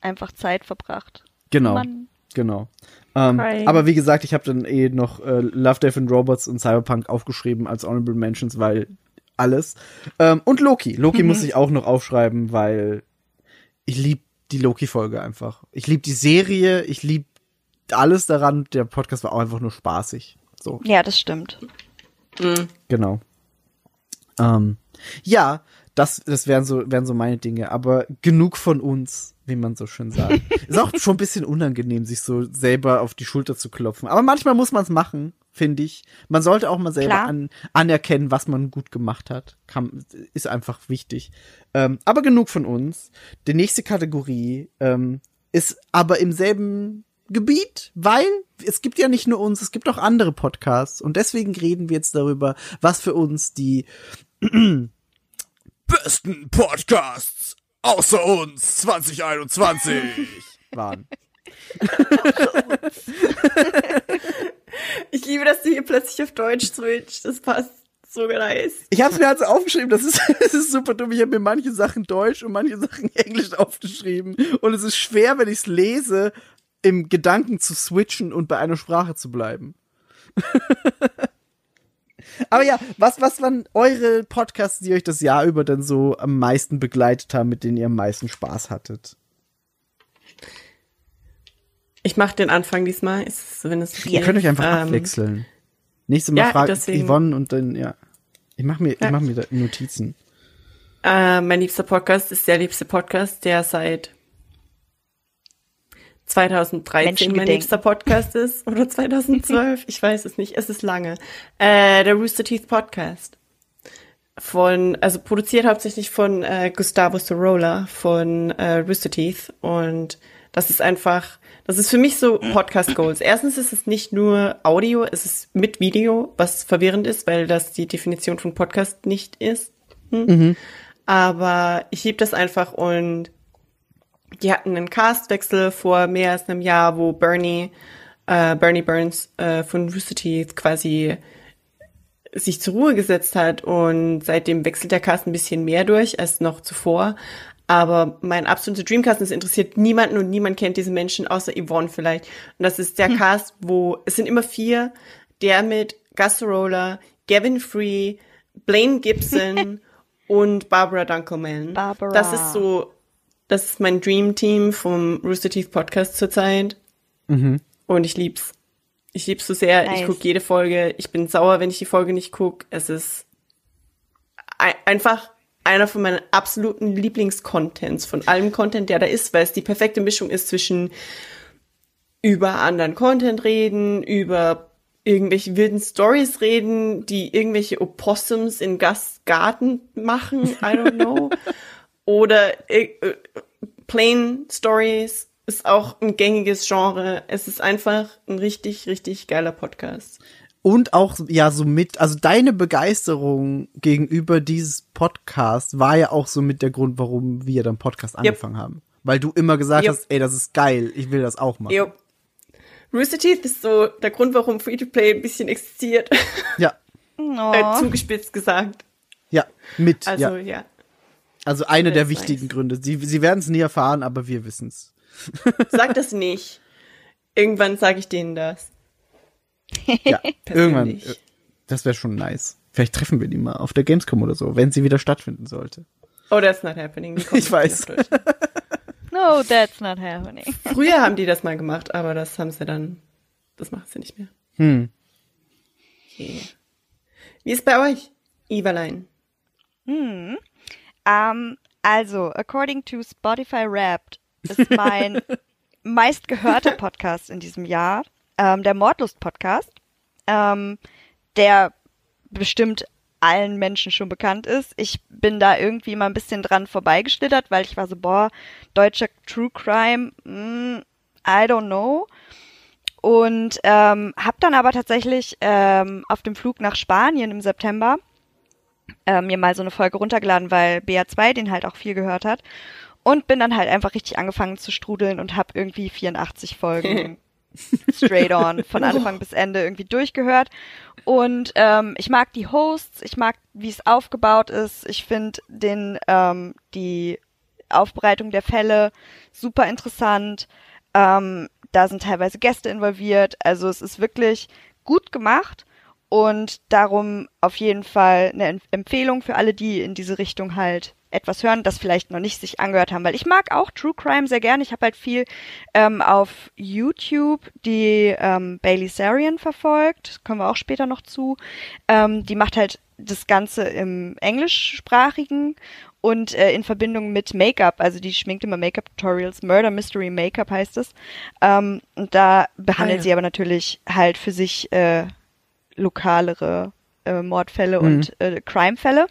einfach Zeit verbracht. Genau. Mann. Genau. Ähm, aber wie gesagt, ich habe dann eh noch äh, Love, Death and Robots und Cyberpunk aufgeschrieben als Honorable Mentions, weil alles. Ähm, und Loki. Loki muss ich auch noch aufschreiben, weil ich lieb die Loki-Folge einfach. Ich lieb die Serie, ich lieb alles daran. Der Podcast war auch einfach nur spaßig. So. Ja, das stimmt. Genau. Ähm, ja, das, das wären so, wären so meine Dinge, aber genug von uns, wie man so schön sagt. Ist auch schon ein bisschen unangenehm, sich so selber auf die Schulter zu klopfen. Aber manchmal muss man es machen, finde ich. Man sollte auch mal selber an, anerkennen, was man gut gemacht hat. Kann, ist einfach wichtig. Ähm, aber genug von uns. Die nächste Kategorie ähm, ist aber im selben Gebiet, weil es gibt ja nicht nur uns, es gibt auch andere Podcasts und deswegen reden wir jetzt darüber, was für uns die Besten Podcasts außer uns 2021. waren. Ich liebe, dass du hier plötzlich auf Deutsch switcht. Das passt so nice. Ich habe es mir also aufgeschrieben, das ist, das ist super dumm. Ich habe mir manche Sachen Deutsch und manche Sachen Englisch aufgeschrieben und es ist schwer, wenn ich es lese, im Gedanken zu switchen und bei einer Sprache zu bleiben. Aber ja, was, was waren eure Podcasts, die euch das Jahr über dann so am meisten begleitet haben, mit denen ihr am meisten Spaß hattet? Ich mache den Anfang diesmal. Ist es, wenn es okay Ihr könnt euch einfach Ähm, abwechseln. Nächstes Mal ja, fragt deswegen- Yvonne und dann, ja. Ich mach mir, ich Ja. mach mir da Notizen. Äh, mein liebster Podcast ist der liebste Podcast, der seit 2013 mein liebster Podcast ist. Oder 2012, ich weiß es nicht, es ist lange. Äh, der Rooster Teeth Podcast. Von, also produziert hauptsächlich von äh, Gustavo Sorolla von äh, Rooster Teeth. Und das ist einfach, das ist für mich so Podcast Goals. Erstens ist es nicht nur Audio, es ist mit Video, was verwirrend ist, weil das die Definition von Podcast nicht ist. Hm? Aber ich liebe das einfach und die hatten einen Castwechsel vor mehr als einem Jahr, wo Bernie, äh, Bernie Burns äh, von Rooster Teeth quasi sich zur Ruhe gesetzt hat und seitdem wechselt der Cast ein bisschen mehr durch als noch zuvor. Aber mein absoluter Dreamcast, das interessiert niemanden und niemand kennt diese Menschen außer Yvonne vielleicht. Und das ist der Cast, wo es sind immer vier, der mit Gus Sorolla, Gavin Free, Blaine Gibson und Barbara Dunkelman. Barbara. Das ist so, das ist mein Dream Team vom Rooster Teeth Podcast zurzeit. Und ich lieb's. Ich lieb's so sehr. Ich Nice. gucke jede Folge. Ich bin sauer, wenn ich die Folge nicht gucke. Es ist ein, einfach einer von meinen absoluten Lieblingscontents, von allem Content, der da ist, weil es die perfekte Mischung ist zwischen über anderen Content reden, über irgendwelche wilden Stories reden, die irgendwelche Opossums in Gas Garten machen, I don't know. oder äh, äh, Plain Stories ist auch ein gängiges Genre. Es ist einfach ein richtig, richtig geiler Podcast. Und auch, ja, so mit, also deine Begeisterung gegenüber dieses Podcast war ja auch so mit der Grund, warum wir dann Podcast angefangen haben. Weil du immer gesagt Yep. hast, ey, das ist geil, ich will das auch machen. Jo. Rooster Teeth ist so der Grund, warum Free-to-Play ein bisschen existiert. Ja, Oh. äh, zugespitzt gesagt. ja, mit, Also, ja. ja. Also eine der wichtigen nice. Gründe. Sie, sie werden es nie erfahren, aber wir wissen's. Sag das nicht. Irgendwann sage ich denen das. Ja, irgendwann. Äh, Das wäre schon nice. Vielleicht treffen wir die mal auf der Gamescom oder so, wenn sie wieder stattfinden sollte. Oh, that's not happening. Ich weiß. No, that's not happening. Früher haben die das mal gemacht, aber das haben sie dann, das machen sie nicht mehr. Hm. Okay. Wie ist bei euch, Iverlein? Ähm, also, according to Spotify Wrapped ist mein meistgehörter Podcast in diesem Jahr ähm, der Mordlust-Podcast, ähm, der bestimmt allen Menschen schon bekannt ist. Ich bin da irgendwie mal ein bisschen dran vorbeigeschlittert, weil ich war so, boah, deutscher True Crime, mm, I don't know. Und ähm, habe dann aber tatsächlich ähm, auf dem Flug nach Spanien im September äh, mir mal so eine Folge runtergeladen, weil BA2 den halt auch viel gehört hat. Und bin dann halt einfach richtig angefangen zu strudeln und habe irgendwie 84 Folgen straight on von Anfang bis Ende irgendwie durchgehört. Und ähm, ich mag die Hosts, ich mag, wie es aufgebaut ist. Ich finde den ähm, die Aufbereitung der Fälle super interessant. Ähm, da sind teilweise Gäste involviert. Also es ist wirklich gut gemacht und darum auf jeden Fall eine Em- Empfehlung für alle, die in diese Richtung halt etwas hören, das vielleicht noch nicht sich angehört haben, weil ich mag auch True Crime sehr gerne. Ich habe halt viel ähm, auf YouTube die ähm, Bailey Sarian verfolgt, kommen wir auch später noch zu. Ähm, die macht halt das Ganze im englischsprachigen und äh, in Verbindung mit Make-up, also die schminkt immer Make-up-Tutorials, Murder Mystery Make-up heißt es. Ähm, und da behandelt Ah, ja. sie aber natürlich halt für sich äh, lokalere äh, Mordfälle und äh, Crimefälle.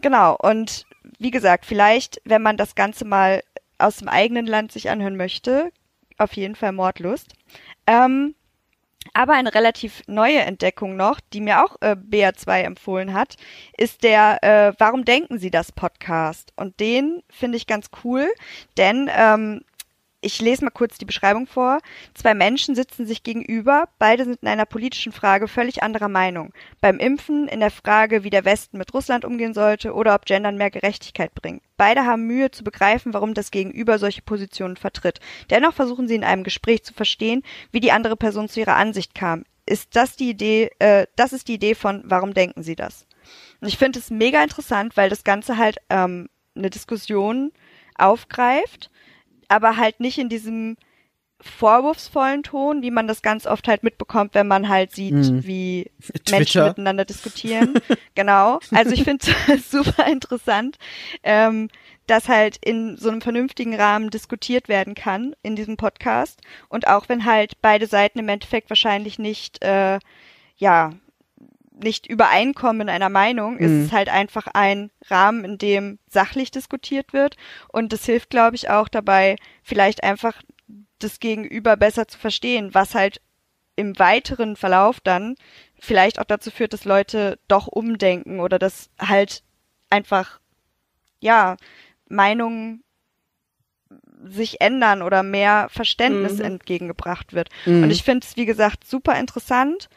Genau, und wie gesagt, vielleicht, wenn man das Ganze mal aus dem eigenen Land sich anhören möchte, auf jeden Fall Mordlust. Ähm, aber eine relativ neue Entdeckung noch, die mir auch äh, BA2 empfohlen hat, ist der äh, Warum denken Sie das Podcast? Und den finde ich ganz cool, denn ähm, ich lese mal kurz die Beschreibung vor. Zwei Menschen sitzen sich gegenüber, beide sind in einer politischen Frage völlig anderer Meinung. Beim Impfen, in der Frage, wie der Westen mit Russland umgehen sollte oder ob Gendern mehr Gerechtigkeit bringt. Beide haben Mühe zu begreifen, warum das Gegenüber solche Positionen vertritt. Dennoch versuchen sie in einem Gespräch zu verstehen, wie die andere Person zu ihrer Ansicht kam. Ist das die Idee, äh, das ist die Idee von, warum denken sie das? Und ich finde es mega interessant, weil das Ganze halt ähm, eine Diskussion aufgreift aber halt nicht in diesem vorwurfsvollen Ton, wie man das ganz oft halt mitbekommt, wenn man halt sieht, Mhm. wie Twitter. Menschen miteinander diskutieren. genau. Also ich finde es super interessant, ähm, dass halt in so einem vernünftigen Rahmen diskutiert werden kann in diesem Podcast. Und auch wenn halt beide Seiten im Endeffekt wahrscheinlich nicht, äh, ja, nicht übereinkommen in einer Meinung, ist Mhm. es halt einfach ein Rahmen, in dem sachlich diskutiert wird. Und das hilft, glaube ich, auch dabei, vielleicht einfach das Gegenüber besser zu verstehen, was halt im weiteren Verlauf dann vielleicht auch dazu führt, dass Leute doch umdenken oder dass halt einfach, ja, Meinungen sich ändern oder mehr Verständnis Mhm. entgegengebracht wird. Mhm. Und ich finde es, wie gesagt, super interessant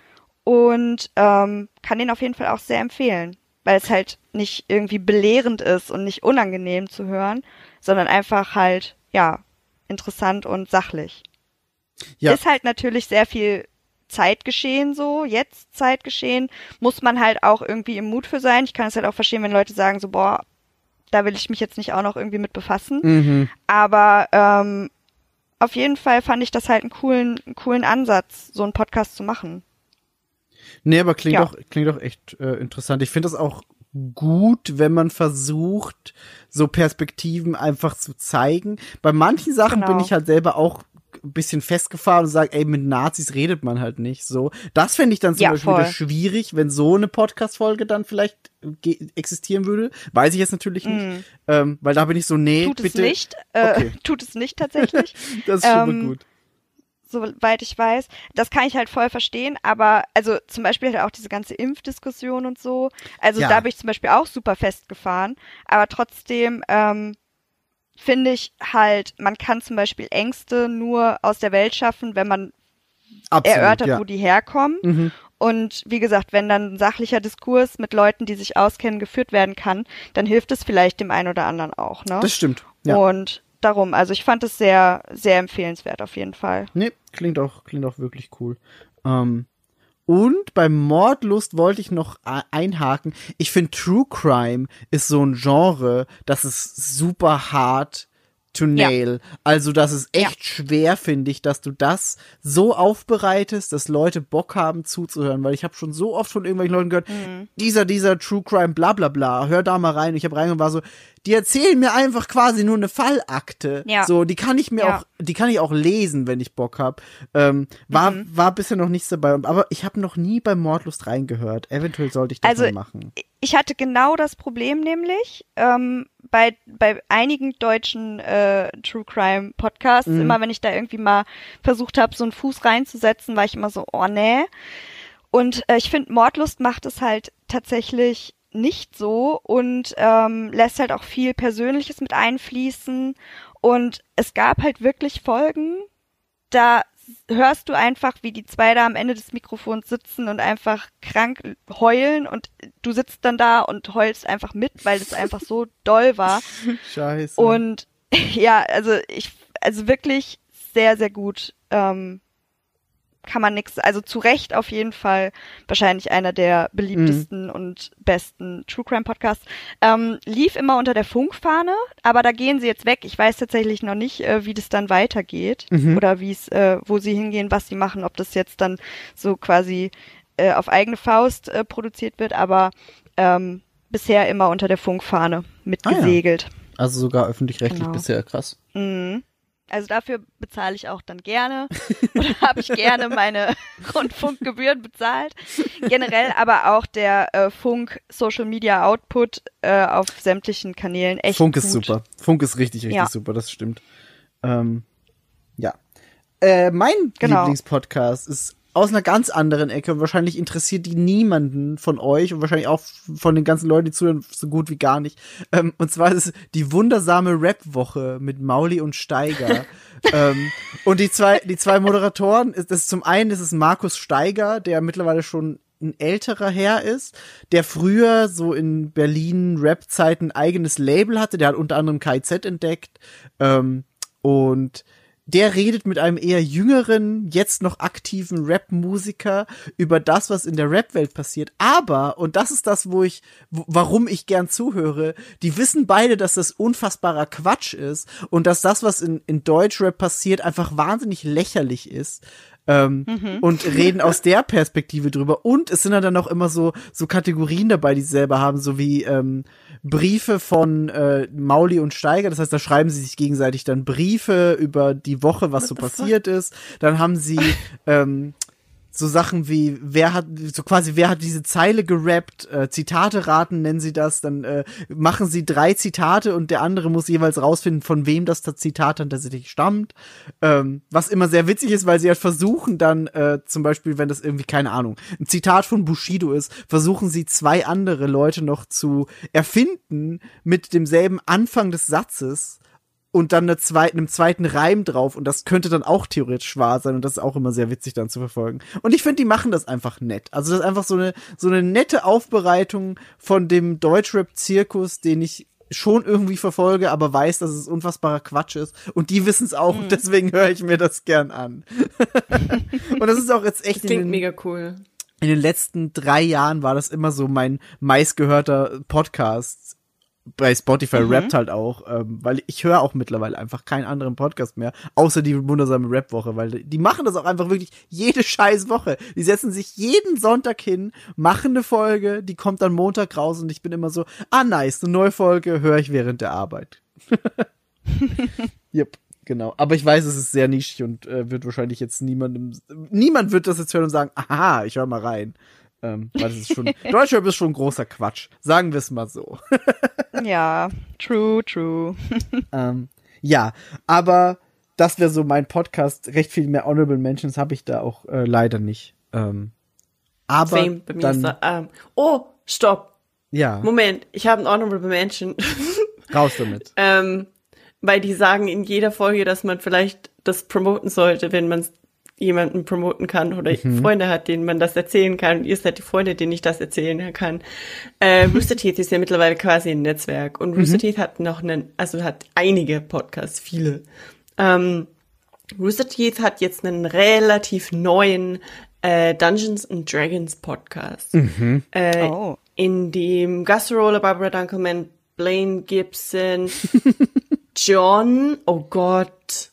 und ähm, kann den auf jeden Fall auch sehr empfehlen, weil es halt nicht irgendwie belehrend ist und nicht unangenehm zu hören, sondern einfach halt, ja, interessant und sachlich. Ja. Ist halt natürlich sehr viel Zeitgeschehen so, jetzt Zeitgeschehen, muss man halt auch irgendwie im Mut für sein. Ich kann es halt auch verstehen, wenn Leute sagen so, boah, da will ich mich jetzt nicht auch noch irgendwie mit befassen. Mhm. Aber ähm, auf jeden Fall fand ich das halt einen coolen, einen coolen Ansatz, so einen Podcast zu machen. Nee, aber klingt Ja. doch, klingt doch echt äh, interessant. Ich finde das auch gut, wenn man versucht, so Perspektiven einfach zu zeigen. Bei manchen Sachen Genau. bin ich halt selber auch ein bisschen festgefahren und sagt, ey, mit Nazis redet man halt nicht so. Das fände ich dann zum Ja, Beispiel voll. wieder schwierig, wenn so eine Podcast-Folge dann vielleicht existieren würde. Weiß ich jetzt natürlich nicht. Ähm, weil da bin ich so, nee, Mhm. Tut es bitte. nicht. Äh, Okay. Tut es nicht tatsächlich. Das ist schon mal Ähm, gut. Soweit ich weiß. Das kann ich halt voll verstehen, aber also zum Beispiel halt auch diese ganze Impfdiskussion und so. Also Ja. da bin ich zum Beispiel auch super festgefahren, aber trotzdem ähm, finde ich halt, man kann zum Beispiel Ängste nur aus der Welt schaffen, wenn man Absolut, erörtert, ja. wo die herkommen. Mhm. Und wie gesagt, wenn dann ein sachlicher Diskurs mit Leuten, die sich auskennen, geführt werden kann, dann hilft es vielleicht dem einen oder anderen auch. Ne? Das stimmt. Ja. Und darum, also ich fand es sehr, sehr empfehlenswert auf jeden Fall. Nee, klingt auch, klingt auch wirklich cool. Ähm, und beim Mordlust wollte ich noch einhaken. Ich finde True Crime ist so ein Genre, das ist super hart to Ja. nail. Also das ist echt schwer, finde ich, dass du das so aufbereitest, dass Leute Bock haben zuzuhören, weil ich habe schon so oft von irgendwelchen Leuten gehört, Mhm. dieser, dieser True Crime, bla bla bla, hör da mal rein. Ich habe rein und war so, die erzählen mir einfach quasi nur eine Fallakte. Ja. So, die kann ich mir Ja. auch, die kann ich auch lesen, wenn ich Bock hab. Ähm, war, Mhm. war bisher noch nichts dabei, aber ich habe noch nie bei Mordlust reingehört. Eventuell sollte ich das Also, mal machen. Ich hatte genau das Problem nämlich ähm, bei bei einigen deutschen äh, True Crime Podcasts. Mhm. Immer wenn ich da irgendwie mal versucht habe, so einen Fuß reinzusetzen, war ich immer so, oh nee. Und äh, ich finde, Mordlust macht es halt tatsächlich nicht so und ähm, lässt halt auch viel Persönliches mit einfließen. Und es gab halt wirklich Folgen, da hörst du einfach, wie die zwei da am Ende des Mikrofons sitzen und einfach krank heulen und du sitzt dann da und heulst einfach mit, weil es einfach so doll war. Scheiße. Und ja, also ich, also wirklich sehr, sehr gut. Ähm, kann man nix, also zu Recht auf jeden Fall wahrscheinlich einer der beliebtesten und besten True Crime Podcasts. Ähm, lief immer unter der Funkfahne, aber da gehen sie jetzt weg. Ich weiß tatsächlich noch nicht, äh, wie das dann weitergeht oder wie es, äh, wo sie hingehen, was sie machen, ob das jetzt dann so quasi äh, auf eigene Faust äh, produziert wird, aber ähm, bisher immer unter der Funkfahne Ah, ja. mitgesegelt. also sogar öffentlich-rechtlich Genau. bisher, krass. Mhm. Also dafür bezahle ich auch dann gerne oder habe ich gerne meine Rundfunkgebühren bezahlt. Generell aber auch der äh, Funk Social Media Output äh, auf sämtlichen Kanälen echt Funk gut. ist super. Funk ist richtig, richtig Ja. super, das stimmt. Ähm, ja. Äh, mein Genau. Lieblingspodcast ist aus einer ganz anderen Ecke und wahrscheinlich interessiert die niemanden von euch und wahrscheinlich auch von den ganzen Leuten, die zuhören, so gut wie gar nicht. Ähm, und zwar ist es die wundersame Rap-Woche mit Mauli und Steiger. ähm, und die zwei, die zwei Moderatoren, ist, das ist zum einen ist es Markus Steiger, der mittlerweile schon ein älterer Herr ist, der früher so in Berlin Rap-Zeiten ein eigenes Label hatte, der hat unter anderem KIZ entdeckt ähm, und der redet mit einem eher jüngeren, jetzt noch aktiven Rap-Musiker über das, was in der Rap-Welt passiert. Aber, und das ist das, wo ich, warum ich gern zuhöre, die wissen beide, dass das unfassbarer Quatsch ist und dass das, was in, in Deutschrap passiert, einfach wahnsinnig lächerlich ist. Ähm, und reden aus der Perspektive drüber. Und es sind dann auch immer so, so Kategorien dabei, die sie selber haben, so wie ähm, Briefe von äh, Mauli und Steiger. Das heißt, da schreiben sie sich gegenseitig dann Briefe über die Woche, was so passiert ist. Dann haben sie ähm, so Sachen wie, wer hat, so quasi, wer hat diese Zeile gerappt, äh, Zitate raten nennen sie das, dann äh, machen sie drei Zitate und der andere muss jeweils rausfinden, von wem das, das Zitat dann tatsächlich stammt. Ähm, was immer sehr witzig ist, weil sie halt versuchen dann, äh, zum Beispiel, wenn das irgendwie, keine Ahnung, ein Zitat von Bushido ist, versuchen sie zwei andere Leute noch zu erfinden mit demselben Anfang des Satzes und dann eine zweite, einem zweiten Reim drauf und das könnte dann auch theoretisch wahr sein und das ist auch immer sehr witzig dann zu verfolgen. Und ich finde, die machen das einfach nett. Also das ist einfach so eine so eine nette Aufbereitung von dem Deutschrap-Zirkus, den ich schon irgendwie verfolge, aber weiß, dass es unfassbarer Quatsch ist und die wissen es auch und deswegen höre ich mir das gern an. und das ist auch jetzt echt in Klingt den, mega cool. in den letzten drei Jahren war das immer so mein meistgehörter Podcast. Bei Spotify rappt halt auch, ähm, weil ich höre auch mittlerweile einfach keinen anderen Podcast mehr, außer die wundersame Rap-Woche, weil die machen das auch einfach wirklich jede scheiß Woche. Die setzen sich jeden Sonntag hin, machen eine Folge, die kommt dann Montag raus und ich bin immer so, ah nice, eine neue Folge höre ich während der Arbeit. Yep. Genau. Aber ich weiß, es ist sehr nischig und äh, wird wahrscheinlich jetzt niemandem. Niemand wird das jetzt hören und sagen, aha, ich höre mal rein. Ähm, weil das ist schon. Deutschrap ist schon großer Quatsch. Sagen wir es mal so. Ja, true, true. ähm, ja, aber das wäre so mein Podcast. Recht viel mehr Honorable Mentions habe ich da auch äh, leider nicht. Ähm, aber Same, bei mir dann, ist da, ähm, oh, stopp. ja, Moment, ich habe ein Honorable Mention. raus damit. ähm, weil die sagen in jeder Folge, dass man vielleicht das promoten sollte, wenn man jemanden promoten kann oder Freunde hat, denen man das erzählen kann. Und ihr seid die Freunde, denen ich das erzählen kann. Äh, Rooster Teeth ist ja mittlerweile quasi ein Netzwerk und Rooster Teeth hat noch einen, also hat einige Podcasts, viele. Ähm, Rooster Teeth hat jetzt einen relativ neuen äh, Dungeons and Dragons Podcast, äh, Oh. in dem Gastroller Barbara Dunkelman, Blaine Gibson, John, oh Gott,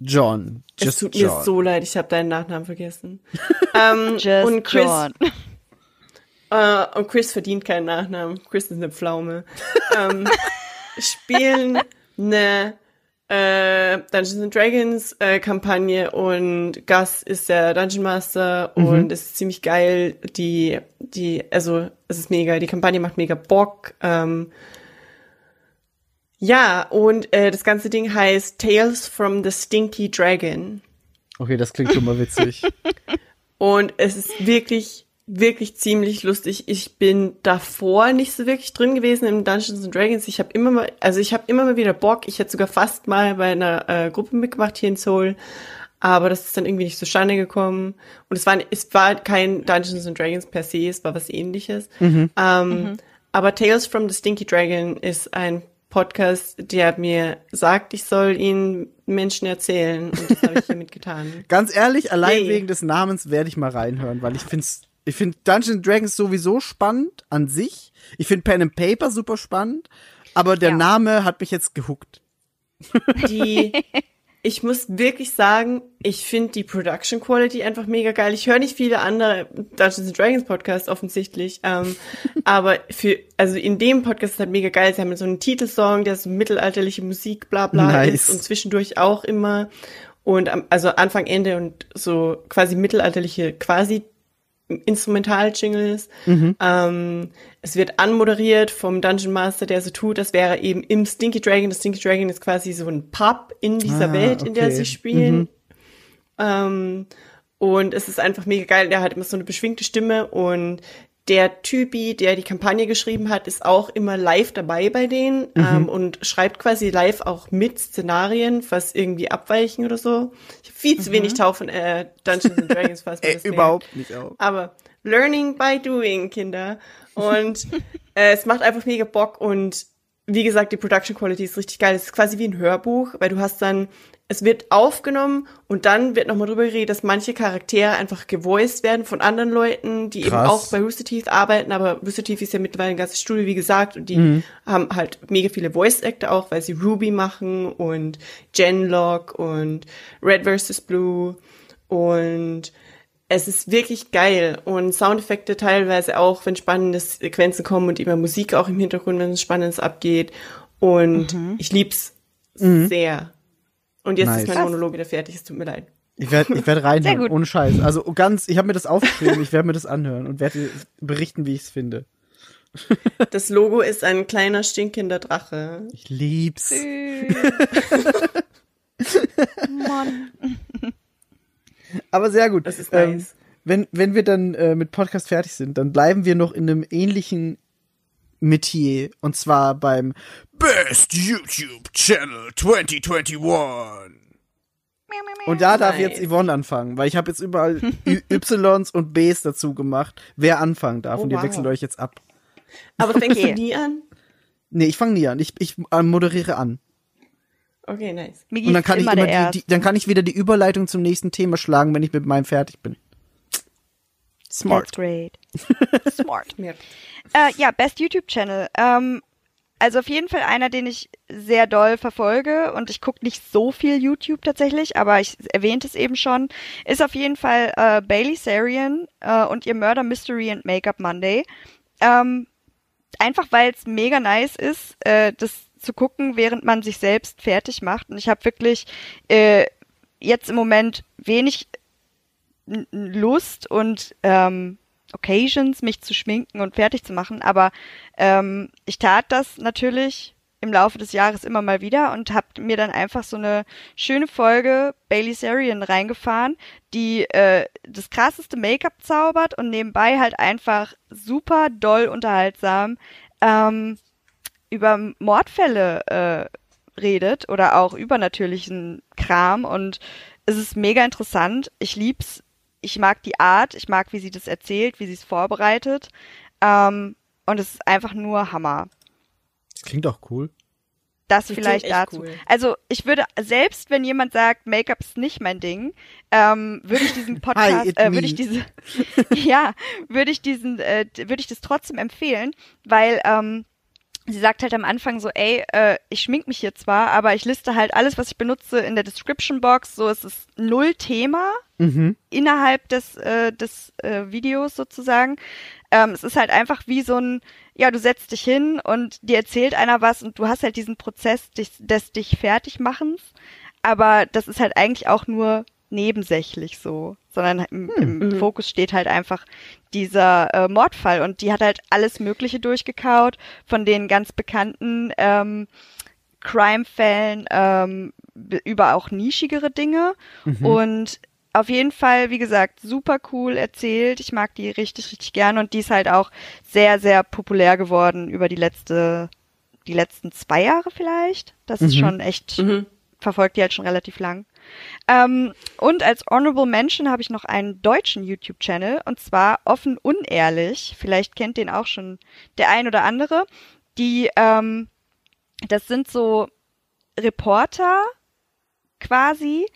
John. es Just tut John. mir so leid, ich habe deinen Nachnamen vergessen. ähm, Just und Chris, John. Äh, und Chris verdient keinen Nachnamen. Chris ist eine Pflaume. ähm, spielen eine äh, Dungeons and Dragons äh, Kampagne und Gus ist der Dungeon Master und es ist ziemlich geil. Die, die, also es ist mega. Die Kampagne macht mega Bock. Ähm, ja, und äh, das ganze Ding heißt Tales from the Stinky Dragon. Okay, das klingt schon mal witzig. Und es ist wirklich, wirklich ziemlich lustig. Ich bin davor nicht so wirklich drin gewesen im Dungeons and Dragons. Ich habe immer mal, also ich habe immer mal wieder Bock. Ich hätte sogar fast mal bei einer äh, Gruppe mitgemacht hier in Seoul. Aber das ist dann irgendwie nicht zustande gekommen. Und es war, es war kein Dungeons and Dragons per se, es war was ähnliches. Ähm, Aber Tales from the Stinky Dragon ist ein Podcast, der mir sagt, ich soll ihn Menschen erzählen. Und das habe ich hiermit getan. Ganz ehrlich, allein Yay. wegen des Namens werde ich mal reinhören, weil ich find's, ich finde Dungeons and Dragons sowieso spannend an sich. Ich finde Pen and Paper super spannend, aber der Ja. Name hat mich jetzt gehuckt. die ich muss wirklich sagen, ich finde die Production Quality einfach mega geil. Ich höre nicht viele andere Dungeons and Dragons Podcasts offensichtlich, ähm, aber für also in dem Podcast ist halt mega geil. Sie haben so einen Titelsong, der so mittelalterliche Musik, bla bla Nice. ist und zwischendurch auch immer und also Anfang Ende und so quasi mittelalterliche quasi Instrumental-Jingles. Ähm, es wird anmoderiert vom Dungeon Master, der so tut, das wäre eben im Stinky Dragon. Das Stinky Dragon ist quasi so ein Pub in dieser Ah, Welt, in der okay. sie spielen. Ähm, und es ist einfach mega geil. Der hat immer so eine beschwingte Stimme und der Typi, der die Kampagne geschrieben hat, ist auch immer live dabei bei denen ähm, und schreibt quasi live auch mit Szenarien, was irgendwie abweichen oder so. Ich habe viel zu wenig Tau von äh, Dungeons and Dragons, was Ey, überhaupt nicht auch. aber learning by doing, Kinder. Und äh, es macht einfach mega Bock und wie gesagt, die Production Quality ist richtig geil. Es ist quasi wie ein Hörbuch, weil du hast dann, es wird aufgenommen und dann wird nochmal drüber geredet, dass manche Charaktere einfach gevoiced werden von anderen Leuten, die eben Krass. auch bei Rooster Teeth arbeiten, aber Rooster Teeth ist ja mittlerweile ein ganzes Studio, wie gesagt, und die Mhm. haben halt mega viele Voice Actor auch, weil sie Ruby machen und Genlock und Red vs. Blue und es ist wirklich geil und Soundeffekte teilweise auch, wenn spannende Sequenzen kommen und immer Musik auch im Hintergrund, wenn es Spannendes abgeht. Und ich lieb's sehr. Und jetzt Nice. ist mein Monolog wieder fertig, es tut mir leid. Ich werde ich werd Sehr reinhören, gut. ohne Scheiß. Also ganz, ich habe mir das aufgeschrieben, ich werde mir das anhören und werde berichten, wie ich es finde. Das Logo ist ein kleiner stinkender Drache. Ich lieb's. Mann. Aber sehr gut. Das ist Ähm, nice. wenn, wenn wir dann äh, mit Podcast fertig sind, dann bleiben wir noch in einem ähnlichen Metier. Und zwar beim Best YouTube Channel 2021. Und da darf Nice. jetzt Yvonne anfangen, weil ich habe jetzt überall Ys und Bs dazu gemacht, wer anfangen darf. Oh, und ihr wow. wechselt euch jetzt ab. Aber fängst Okay. du nie an? Nee, ich fange nie an. Ich, ich äh, moderiere an. Okay, nice. Migi Und dann kann ich immer immer der die, die, dann kann ich wieder die Überleitung zum nächsten Thema schlagen, wenn ich mit meinem fertig bin. Smart. That's great. Smart. Ja. Äh, ja, Best YouTube Channel. Ähm, also auf jeden Fall einer, den ich sehr doll verfolge und ich gucke nicht so viel YouTube tatsächlich, aber ich erwähnte es eben schon, ist auf jeden Fall äh, Bailey Sarian äh, und ihr Murder Mystery and Makeup Monday. Ähm, einfach weil es mega nice ist. Äh, das zu gucken, während man sich selbst fertig macht. Und ich habe wirklich äh, jetzt im Moment wenig Lust und ähm, Occasions, mich zu schminken und fertig zu machen. Aber ähm, ich tat das natürlich im Laufe des Jahres immer mal wieder und habe mir dann einfach so eine schöne Folge Bailey Sarian reingefahren, die äh, das krasseste Make-up zaubert und nebenbei halt einfach super doll unterhaltsam ähm, über Mordfälle äh, redet oder auch übernatürlichen Kram und es ist mega interessant. Ich lieb's. Ich mag die Art, ich mag, wie sie das erzählt, wie sie es vorbereitet. Ähm, und es ist einfach nur Hammer. Das klingt auch cool. Das Das vielleicht dazu. cool. Also ich würde, selbst wenn jemand sagt, Make-up ist nicht mein Ding, ähm, würde ich diesen Podcast, it äh, würde ich diese, ja, würde ich diesen, äh, würde ich das trotzdem empfehlen, weil ähm, sie sagt halt am Anfang so, ey, äh, ich schmink mich hier zwar, aber ich liste halt alles, was ich benutze in der Description Box, so es ist null Thema Mhm. innerhalb des, äh, des äh, Videos sozusagen. Ähm, es ist halt einfach wie so ein, ja, du setzt dich hin und dir erzählt einer was und du hast halt diesen Prozess des, des dich Fertigmachens, aber das ist halt eigentlich auch nur nebensächlich so, sondern im, im Fokus steht halt einfach dieser äh, Mordfall und die hat halt alles Mögliche durchgekaut, von den ganz bekannten ähm, Crime-Fällen ähm, über auch nischigere Dinge und auf jeden Fall, wie gesagt, super cool erzählt. Ich mag die richtig, richtig gern und die ist halt auch sehr, sehr populär geworden über die letzte, die letzten zwei Jahre vielleicht. Das ist schon echt, Mhm. verfolgt die halt schon relativ lang. Ähm, und als Honorable Mention habe ich noch einen deutschen YouTube-Channel und zwar offen unehrlich. Vielleicht kennt den auch schon der ein oder andere. Die, ähm, das sind so Reporter quasi,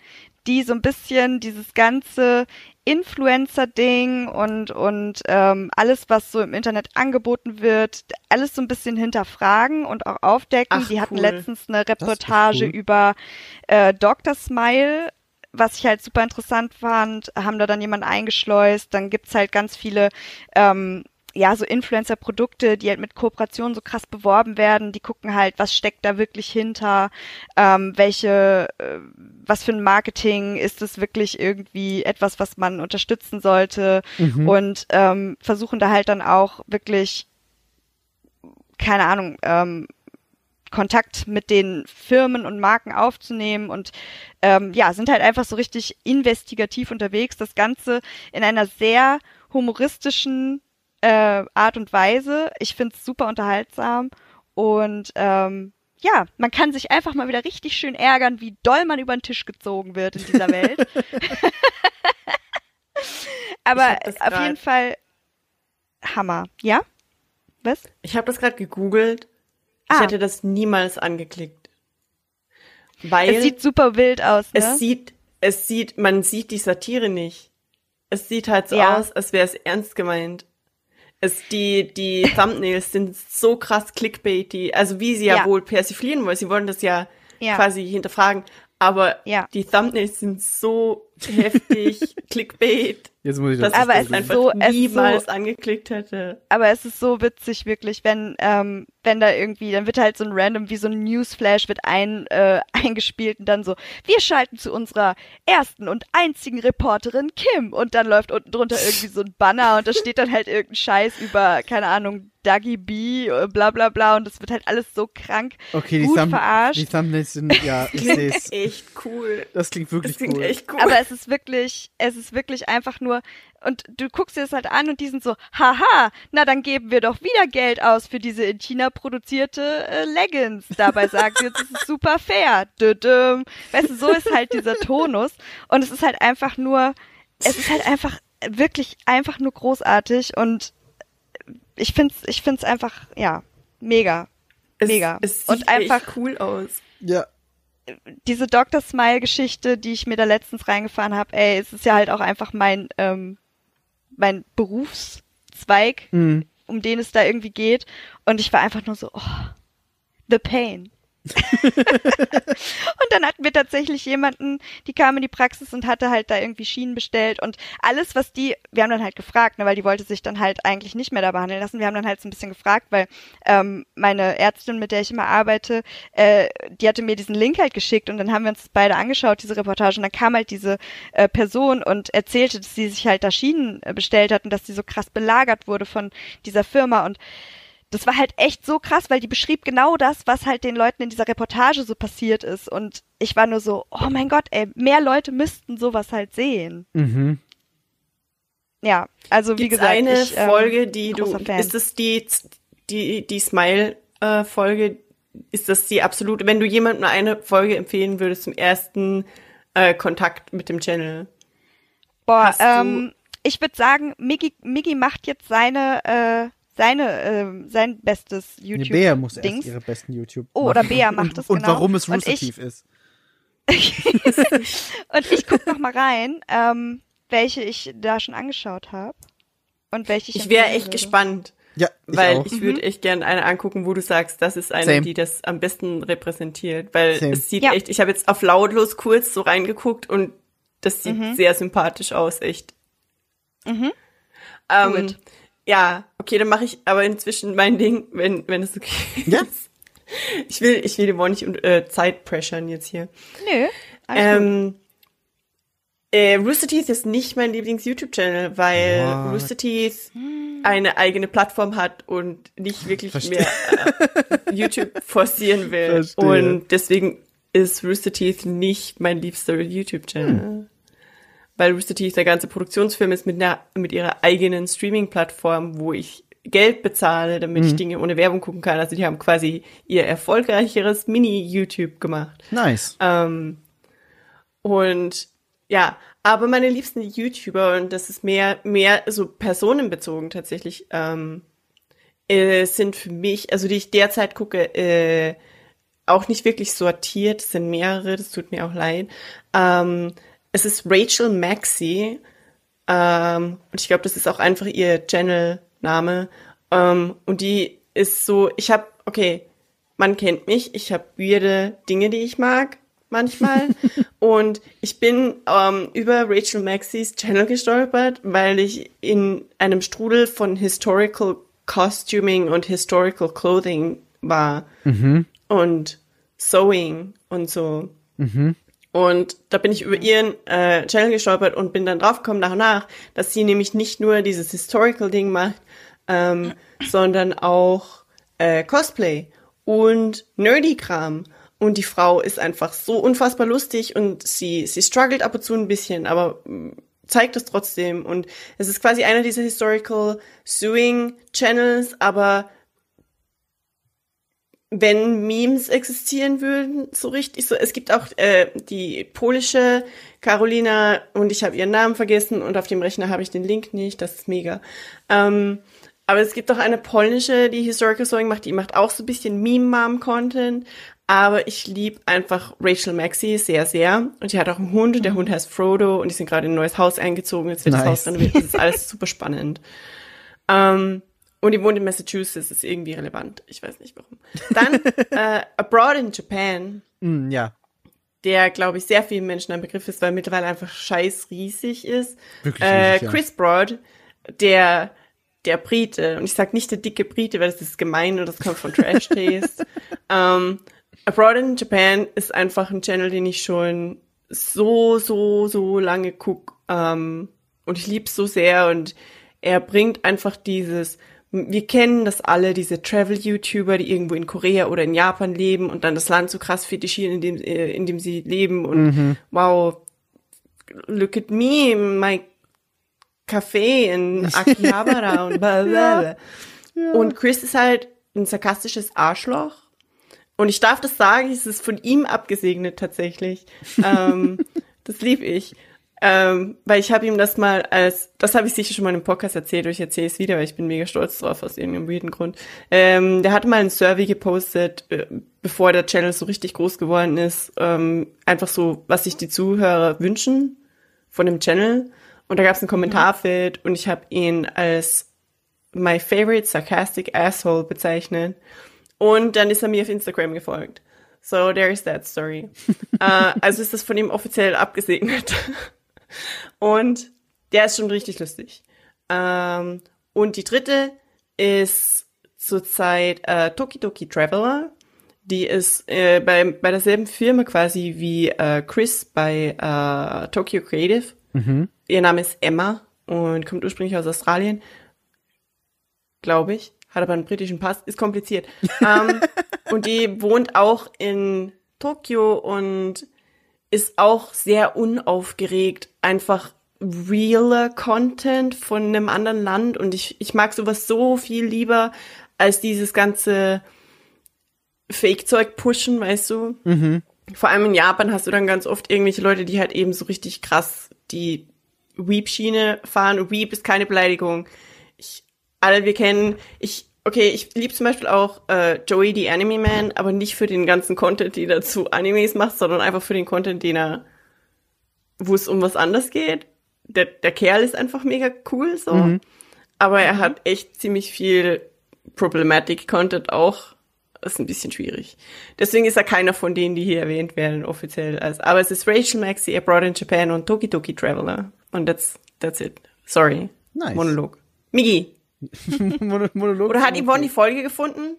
die so ein bisschen dieses ganze Influencer-Ding und, und ähm, alles, was so im Internet angeboten wird, alles so ein bisschen hinterfragen und auch aufdecken. Ach, die hatten cool. letztens eine Reportage cool. über äh, Dr. Smile, was ich halt super interessant fand, haben da dann jemanden eingeschleust. Dann gibt's halt ganz viele ähm, ja, so Influencer-Produkte, die halt mit Kooperationen so krass beworben werden, die gucken halt, was steckt da wirklich hinter, ähm, welche, äh, was für ein Marketing ist es wirklich irgendwie etwas, was man unterstützen sollte und ähm, versuchen da halt dann auch wirklich, keine Ahnung, ähm, Kontakt mit den Firmen und Marken aufzunehmen und ähm, ja, sind halt einfach so richtig investigativ unterwegs. Das Ganze in einer sehr humoristischen äh, Art und Weise. Ich find's super unterhaltsam und ähm, ja, man kann sich einfach mal wieder richtig schön ärgern, wie doll man über den Tisch gezogen wird in dieser Welt. Aber auf jeden Fall Hammer. Ja? Was? Ich habe das gerade gegoogelt. Ich Ah. hätte das niemals angeklickt. Weil Es sieht super wild aus, ne? es sieht, es sieht, man sieht die Satire nicht. Es sieht halt so Ja. aus, als wäre es ernst gemeint. Es, die, die Thumbnails sind so krass clickbaity, also wie sie ja, Ja. wohl persiflieren wollen. Sie wollen das ja, Ja. quasi hinterfragen. Aber Ja. die Thumbnails sind so heftig Clickbait, Jetzt muss ich das Aber es ist so- es ist niemals so- angeklickt hätte. aber es ist so witzig, wirklich, wenn, ähm, wenn da irgendwie, dann wird halt so ein random, wie so ein Newsflash wird ein, äh, eingespielt und dann so, wir schalten zu unserer ersten und einzigen Reporterin Kim und dann läuft unten drunter irgendwie so ein Banner und da steht dann halt irgendein Scheiß über, keine Ahnung, Dougie B, äh, bla bla bla und das wird halt alles so krank Okay, die, gut Thumb verarscht. die Thumbnails sind, ja, ich sehe es. Echt cool. Das klingt wirklich Das klingt cool. echt cool. Aber es ist wirklich, es ist wirklich einfach nur, und du guckst dir das halt an und die sind so, haha, na dann geben wir doch wieder Geld aus für diese in China produzierte äh, Leggings. Dabei sagen sie jetzt, es ist super fair. Düdüm. Weißt du, so ist halt dieser Tonus. Und es ist halt einfach nur, es ist halt einfach wirklich einfach nur großartig und ich find's, ich find's einfach, ja, mega. es, mega. Es sieht Und einfach- echt cool aus. Ja. Diese Dr. Smile-Geschichte, die ich mir da letztens reingefahren habe, ey, es ist ja halt auch einfach mein, ähm, mein Berufszweig, Mhm. um den es da irgendwie geht. Und ich war einfach nur so, oh, the pain. Und dann hatten wir tatsächlich jemanden, die kam in die Praxis und hatte halt da irgendwie Schienen bestellt und alles, was die, wir haben dann halt gefragt, ne, weil die wollte sich dann halt eigentlich nicht mehr da behandeln lassen. Wir haben dann halt so ein bisschen gefragt, weil ähm, meine Ärztin, mit der ich immer arbeite, äh, die hatte mir diesen Link halt geschickt und dann haben wir uns beide angeschaut, diese Reportage, und dann kam halt diese äh, Person und erzählte, dass sie sich halt da Schienen äh, bestellt hat und dass sie so krass belagert wurde von dieser Firma und das war halt echt so krass, weil die beschrieb genau das, was halt den Leuten in dieser Reportage so passiert ist. Und ich war nur so, oh mein Gott, ey, mehr Leute müssten sowas halt sehen. Mhm. Ja, also wie Gibt's gesagt, eine ich, ähm, Folge, die du, Fan. ist es die, die, die Smile-Folge, ist das die absolute, wenn du jemandem eine Folge empfehlen würdest zum ersten äh, Kontakt mit dem Channel? Boah, ähm, ich würde sagen, Miggy, Miggy macht jetzt seine, äh, seine, äh, sein bestes Nee, YouTube. Bea muss erst Dings. ihre besten YouTube. Oh, oder machen. Bea macht und, das, Und genau. warum es Und ich- Rooster Teeth ist. Und ich guck noch mal rein, ähm, welche ich da schon angeschaut habe. Und welche ich Ich wäre echt würde. gespannt, Ja, ich weil auch. ich würde echt gerne eine angucken, wo du sagst, das ist eine, Same. die das am besten repräsentiert, weil Same. es sieht Ja. echt, ich habe jetzt auf lautlos kurz so reingeguckt und das sieht Mhm. sehr sympathisch aus, echt. Mhm. Ähm, Gut. Ja, okay, dann mache ich aber inzwischen mein Ding, wenn, wenn es okay Ja. ist. Ich will, ich will die wohl nicht äh, Zeit pressern jetzt hier. Nö. Ähm, äh, Rooster Teeth ist nicht mein Lieblings-YouTube-Channel, weil What? Rooster Teeth eine eigene Plattform hat und nicht wirklich Verstehe. mehr äh, YouTube forcieren will. Verstehe. Und deswegen ist Rooster Teeth nicht mein liebster YouTube-Channel. Hm. Weil Rooster Teeth der ganze Produktionsfilm ist mit, einer, mit ihrer eigenen Streaming-Plattform, wo ich Geld bezahle, damit Hm. ich Dinge ohne Werbung gucken kann. Also die haben quasi ihr erfolgreicheres Mini-YouTube gemacht. Nice. Ähm, und ja, aber meine liebsten YouTuber, und das ist mehr, mehr so personenbezogen tatsächlich, ähm, äh, sind für mich, also die ich derzeit gucke, äh, auch nicht wirklich sortiert, es sind mehrere, das tut mir auch leid. Ähm, es ist Rachel Maxi, ähm, und ich glaube, das ist auch einfach ihr Channel-Name. Ähm, und die ist so, ich habe, okay, man kennt mich, ich habe weirde Dinge, die ich mag, manchmal. und ich bin ähm, über Rachel Maxis Channel gestolpert, weil ich in einem Strudel von Historical Costuming und Historical Clothing war. Und Sewing und so. Und da bin ich über ihren äh, Channel gestolpert und bin dann draufgekommen nach und nach, dass sie nämlich nicht nur dieses Historical-Ding macht, ähm, sondern auch äh, Cosplay und Nerdy-Kram. Und die Frau ist einfach so unfassbar lustig und sie, sie struggelt ab und zu ein bisschen, aber mm, zeigt es trotzdem. Und es ist quasi einer dieser Historical Suing Channels, aber wenn Memes existieren würden, so richtig so. Es gibt auch äh, die polische Carolina und ich habe ihren Namen vergessen und auf dem Rechner habe ich den Link nicht. Das ist mega. Ähm, aber es gibt auch eine polnische, die Historical Sewing macht. Die macht auch so ein bisschen Meme-Mom-Content. Aber ich lieb einfach Rachel Maxi sehr, sehr. Und die hat auch einen Hund. Der Hund heißt Frodo und die sind gerade in ein neues Haus eingezogen. Jetzt wird das Nice. Haus renoviert. Das ist alles super spannend. Ähm, und die wohnt in Massachusetts, ist irgendwie relevant. Ich weiß nicht warum. Dann äh, Abroad in Japan, Mm, ja, der, glaube ich, sehr vielen Menschen ein Begriff ist, weil mittlerweile einfach scheiß riesig ist. Wirklich äh, riesig, ja. Chris Broad, der der Brite, und ich sag nicht der dicke Brite, weil das ist gemein und das kommt von Trash Taste. ähm, Abroad in Japan ist einfach ein Channel, den ich schon so, so, so lange guck. Ähm, und ich lieb's so sehr und er bringt einfach dieses, wir kennen das alle, diese Travel-YouTuber, die irgendwo in Korea oder in Japan leben und dann das Land so krass fetischieren, in dem, äh, in dem sie leben und wow, look at me, my Café in Akihabara und bla bla bla. Und Chris ist halt ein sarkastisches Arschloch. Und ich darf das sagen, es ist von ihm abgesegnet tatsächlich. ähm, das lieb ich. Ähm, weil ich habe ihm das mal als, das habe ich sicher schon mal im Podcast erzählt, und ich erzähle es wieder, weil ich bin mega stolz drauf aus irgendeinem weirden Grund. Ähm, der hatte mal einen Survey gepostet, äh, bevor der Channel so richtig groß geworden ist, ähm, einfach so, was sich die Zuhörer wünschen von dem Channel. Und da gab es ein Kommentarfeld und ich habe ihn als my favorite sarcastic asshole bezeichnet. Und dann ist er mir auf Instagram gefolgt. So, there is that story. äh, also ist das von ihm offiziell abgesegnet. Und der ist schon richtig lustig. Ähm, und die dritte ist zurzeit äh, Toki Toki Traveler. Die ist äh, bei, bei derselben Firma quasi wie äh, Chris bei äh, Tokyo Creative. Ihr Name ist Emma und kommt ursprünglich aus Australien. Glaube ich. Hat aber einen britischen Pass. Ist kompliziert. ähm, und die wohnt auch in Tokio und ist auch sehr unaufgeregt. Einfach realer Content von einem anderen Land. Und ich, ich mag sowas so viel lieber als dieses ganze Fake-Zeug pushen, weißt du? Vor allem in Japan hast du dann ganz oft irgendwelche Leute, die halt eben so richtig krass die Weep-Schiene fahren. Und Weep ist keine Beleidigung. Ich, alle wir kennen, ich, okay, ich liebe zum Beispiel auch äh, Joey, the Anime Man, aber nicht für den ganzen Content, den er zu Animes macht, sondern einfach für den Content, den er, wo es um was anderes geht. Der, der Kerl ist einfach mega cool, so. Aber er hat echt ziemlich viel Problematic Content auch. Das ist ein bisschen schwierig. Deswegen ist er keiner von denen, die hier erwähnt werden, offiziell. Also, aber es ist Rachel Maxi, Abroad in Japan und Toki Toki Traveler. Und that's, that's it. Sorry. Nice. Monolog. Migi, Monolog. oder hat Yvonne die Folge gefunden?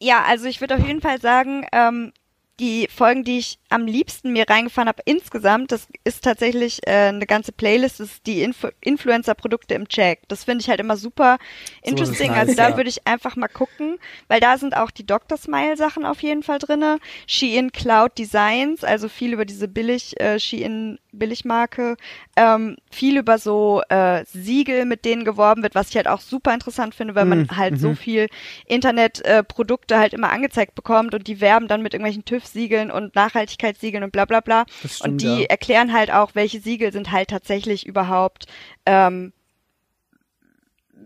Ja, also ich würde auf jeden Fall sagen, ähm, die Folgen, die ich am liebsten mir reingefahren habe insgesamt, das ist tatsächlich äh, eine ganze Playlist, das ist die Influ Influencer-Produkte im Check. Das finde ich halt immer super interesting. nice, also da ja. würde ich einfach mal gucken, weil da sind auch die Dr. Smile-Sachen auf jeden Fall drinne. Shein Cloud Designs, also viel über diese billig äh, Shein Billigmarke, ähm, viel über so äh, Siegel, mit denen geworben wird, was ich halt auch super interessant finde, weil man halt so viel Internetprodukte äh, Produkte halt immer angezeigt bekommt und die werben dann mit irgendwelchen TÜV-Siegeln und Nachhaltigkeitssiegeln und bla bla bla. Stimmt, und die ja. erklären halt auch, welche Siegel sind halt tatsächlich überhaupt ähm,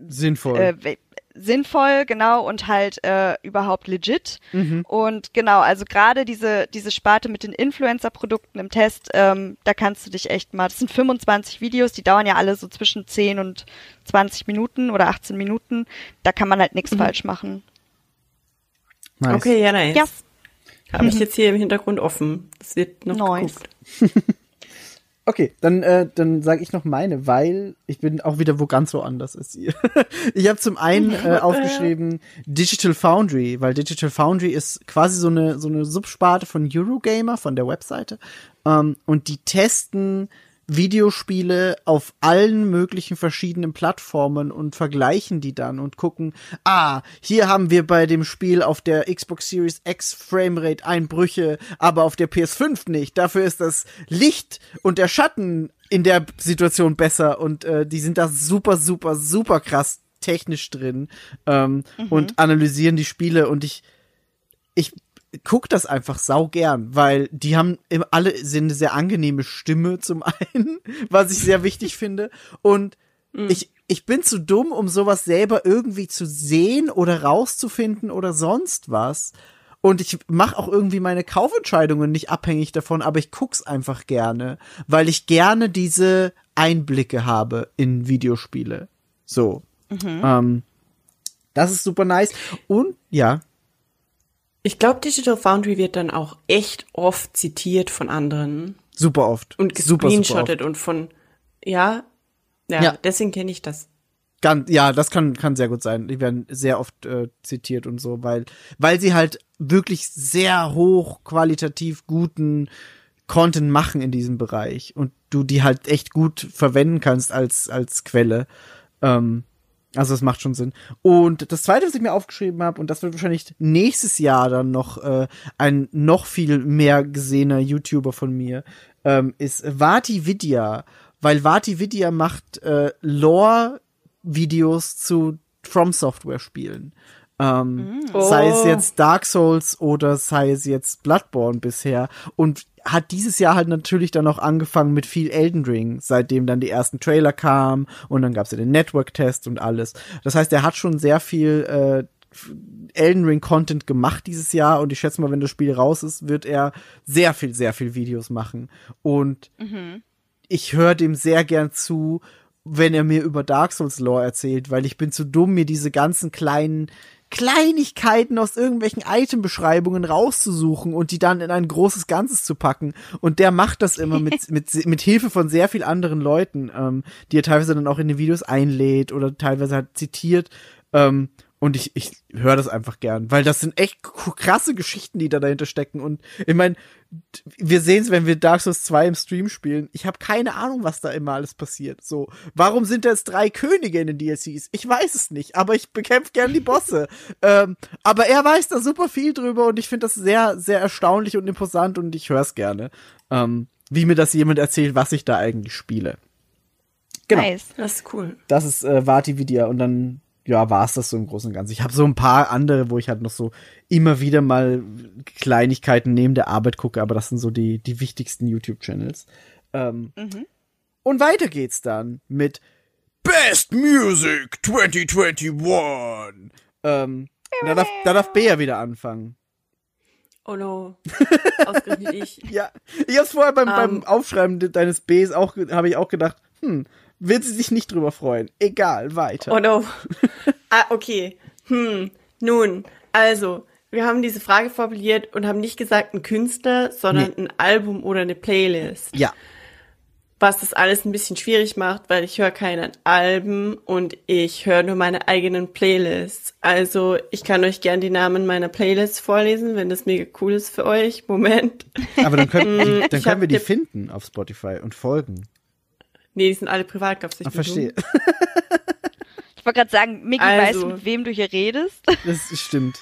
Sinnvoll. äh, sinnvoll, genau, und halt äh, überhaupt legit. Und genau, also gerade diese, diese Sparte mit den Influencer-Produkten im Test, ähm, da kannst du dich echt mal, das sind 25 Videos, die dauern ja alle so zwischen 10 und 20 Minuten oder 18 Minuten. Da kann man halt nichts falsch machen. nice. Okay, ja, nice. Ja, Habe ich jetzt hier im Hintergrund offen. Das wird noch Nice. geguckt. Okay, dann, äh, dann sage ich noch meine, weil ich bin auch wieder wo ganz woanders als ihr. ich habe zum einen äh, aufgeschrieben Digital Foundry, weil Digital Foundry ist quasi so eine so eine Subsparte von Eurogamer von der Webseite ähm, und die testen Videospiele auf allen möglichen verschiedenen Plattformen und vergleichen die dann und gucken, ah, hier haben wir bei dem Spiel auf der Xbox Series X Framerate Einbrüche, aber auf der PS5 nicht. Dafür ist das Licht und der Schatten in der Situation besser und äh, die sind da super, super, super krass technisch drin ähm, und analysieren die Spiele und ich ich guck das einfach sau gern, weil die haben im, alle sind eine sehr angenehme Stimme zum einen, was ich sehr wichtig finde und ich ich bin zu dumm, um sowas selber irgendwie zu sehen oder rauszufinden oder sonst was. Und ich mache auch irgendwie meine Kaufentscheidungen nicht abhängig davon, aber ich guck's einfach gerne, weil ich gerne diese Einblicke habe in Videospiele. So. Ähm, das ist super nice. Und ja, Ich glaube, Digital Foundry wird dann auch echt oft zitiert von anderen super oft. und super, super oft. gescreenshottet und von, ja, ja, Ja. deswegen kenne ich das. Ganz, ja, das kann, kann sehr gut sein. Die werden sehr oft äh, zitiert und so, weil, weil sie halt wirklich sehr hoch qualitativ guten Content machen in diesem Bereich und du die halt echt gut verwenden kannst als, als Quelle. Ähm, also das macht schon Sinn. Und das zweite, was ich mir aufgeschrieben habe, und das wird wahrscheinlich nächstes Jahr dann noch äh, ein noch viel mehr gesehener YouTuber von mir, ähm, ist Vati Vidya. Weil Vati Vidya macht äh, Lore-Videos zu From Software-Spielen. Ähm, Sei es Oh. jetzt Dark Souls oder sei es jetzt Bloodborne bisher. Und hat dieses Jahr halt natürlich dann auch angefangen mit viel Elden Ring, seitdem dann die ersten Trailer kamen und dann gab's ja den Network-Test und alles. Das heißt, er hat schon sehr viel äh, Elden Ring Content gemacht dieses Jahr und ich schätze mal, wenn das Spiel raus ist, wird er sehr viel, sehr viel Videos machen. Und ich höre dem sehr gern zu, wenn er mir über Dark Souls Lore erzählt, weil ich bin zu dumm, mir diese ganzen kleinen Kleinigkeiten aus irgendwelchen Itembeschreibungen rauszusuchen und die dann in ein großes Ganzes zu packen. Und der macht das immer mit, mit, mit Hilfe von sehr viel anderen Leuten, ähm, die er teilweise dann auch in den Videos einlädt oder teilweise halt zitiert. Ähm, und ich, ich höre das einfach gern, weil das sind echt krasse Geschichten, die da dahinter stecken. Und ich meine, wir sehen es, wenn wir Dark Souls 2 im Stream spielen. Ich habe keine Ahnung, was da immer alles passiert. So, warum sind da jetzt drei Könige in den DLCs? Ich weiß es nicht, aber ich bekämpfe gern die Bosse. ähm, aber er weiß da super viel drüber und ich finde das sehr, sehr erstaunlich und imposant und ich höre es gerne. Ähm, wie mir das jemand erzählt, was ich da eigentlich spiele. Genau. Nice. Das ist cool. Das ist äh, Vati Vidya und dann ja, war es das so im Großen und Ganzen. Ich habe so ein paar andere, wo ich halt noch so immer wieder mal Kleinigkeiten neben der Arbeit gucke, aber das sind so die, die wichtigsten YouTube-Channels. Ähm, Und weiter geht's dann mit Best Music 2021. ähm, da darf, da darf Bea wieder anfangen. Oh no. Ausgerechnet ich. Ja, ich hab's vorher beim, Ähm. beim Aufschreiben de- deines Bs auch, habe ich auch gedacht, hm, wird sie sich nicht drüber freuen. Egal, weiter. Oh no. ah, okay. Hm. Nun, also, wir haben diese Frage formuliert und haben nicht gesagt ein Künstler, sondern Nee. ein Album oder eine Playlist. ja, Was das alles ein bisschen schwierig macht, weil ich höre keine Alben und ich höre nur meine eigenen Playlists. Also, ich kann euch gern die Namen meiner Playlists vorlesen, wenn das mega cool ist für euch. Moment. aber dann können, dann können wir die- finden auf Spotify und folgen. Nee, die sind alle privat, glaubst du? ich Ah, verstehe. Ich wollte gerade sagen, Micky Also. weißt du, mit wem du hier redest? Das stimmt.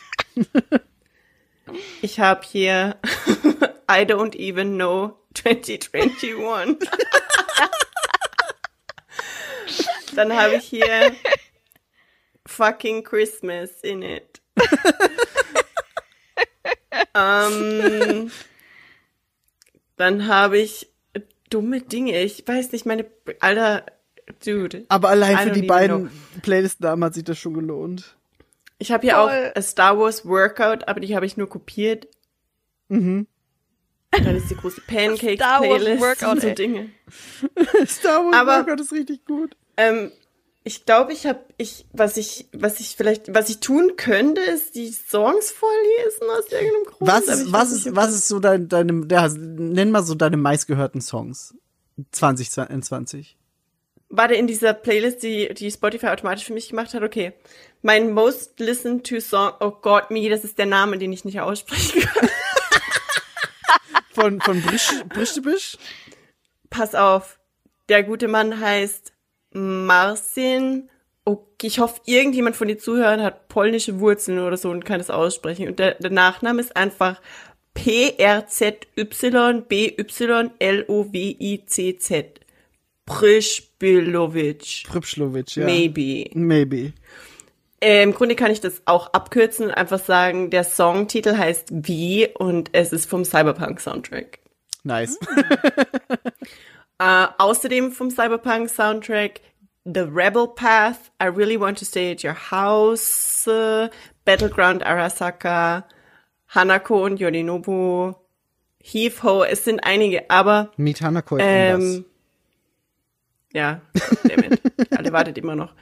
Ich habe hier I don't even know 2021. Dann habe ich hier fucking Christmas in it. ähm, dann habe ich dumme Dinge. Ich weiß nicht, meine alter Dude. Aber allein für die beiden know. Playlisten hat sich das schon gelohnt. Ich habe hier Toll. auch a Star Wars Workout, aber die habe ich nur kopiert. Mhm. Dann ist die große Pancakes Star Wars Playlist Workout, und so. Dinge. Star Wars Aber- Workout ist richtig gut. Ähm, ich glaube, ich habe ich was ich was ich vielleicht was ich tun könnte, ist die Songs vorlesen aus irgendeinem Grund. Was ist, was nicht, ist, was ist so dein, deine, der, nenn mal so deine meistgehörten Songs. 2022. Warte in dieser Playlist, die die Spotify automatisch für mich gemacht hat. Okay, mein most listened to song. Oh Gott, Migi, das ist der Name, den ich nicht aussprechen kann. Von, von Brisch, Brischtebisch? Pass auf, der gute Mann heißt Marcin. Okay, ich hoffe, irgendjemand von den Zuhörern hat polnische Wurzeln oder so und kann das aussprechen. Und der, der Nachname ist einfach P-R-Z-Y-B-Y-L-O-W-I-C-Z. Prischbilowitsch. Pripschlowitsch, ja. Maybe. Maybe. Äh, Im Grunde kann ich das auch abkürzen und einfach sagen, der Songtitel heißt Wie und es ist vom Cyberpunk-Soundtrack. Nice. Äh, außerdem vom Cyberpunk Soundtrack The Rebel Path, I Really Want to Stay at Your House, äh, Battleground Arasaka, Hanako und Yorinobu, Heave Ho, es sind einige, aber Meet Hanako ähm, ja, damit. Alle wartet immer noch.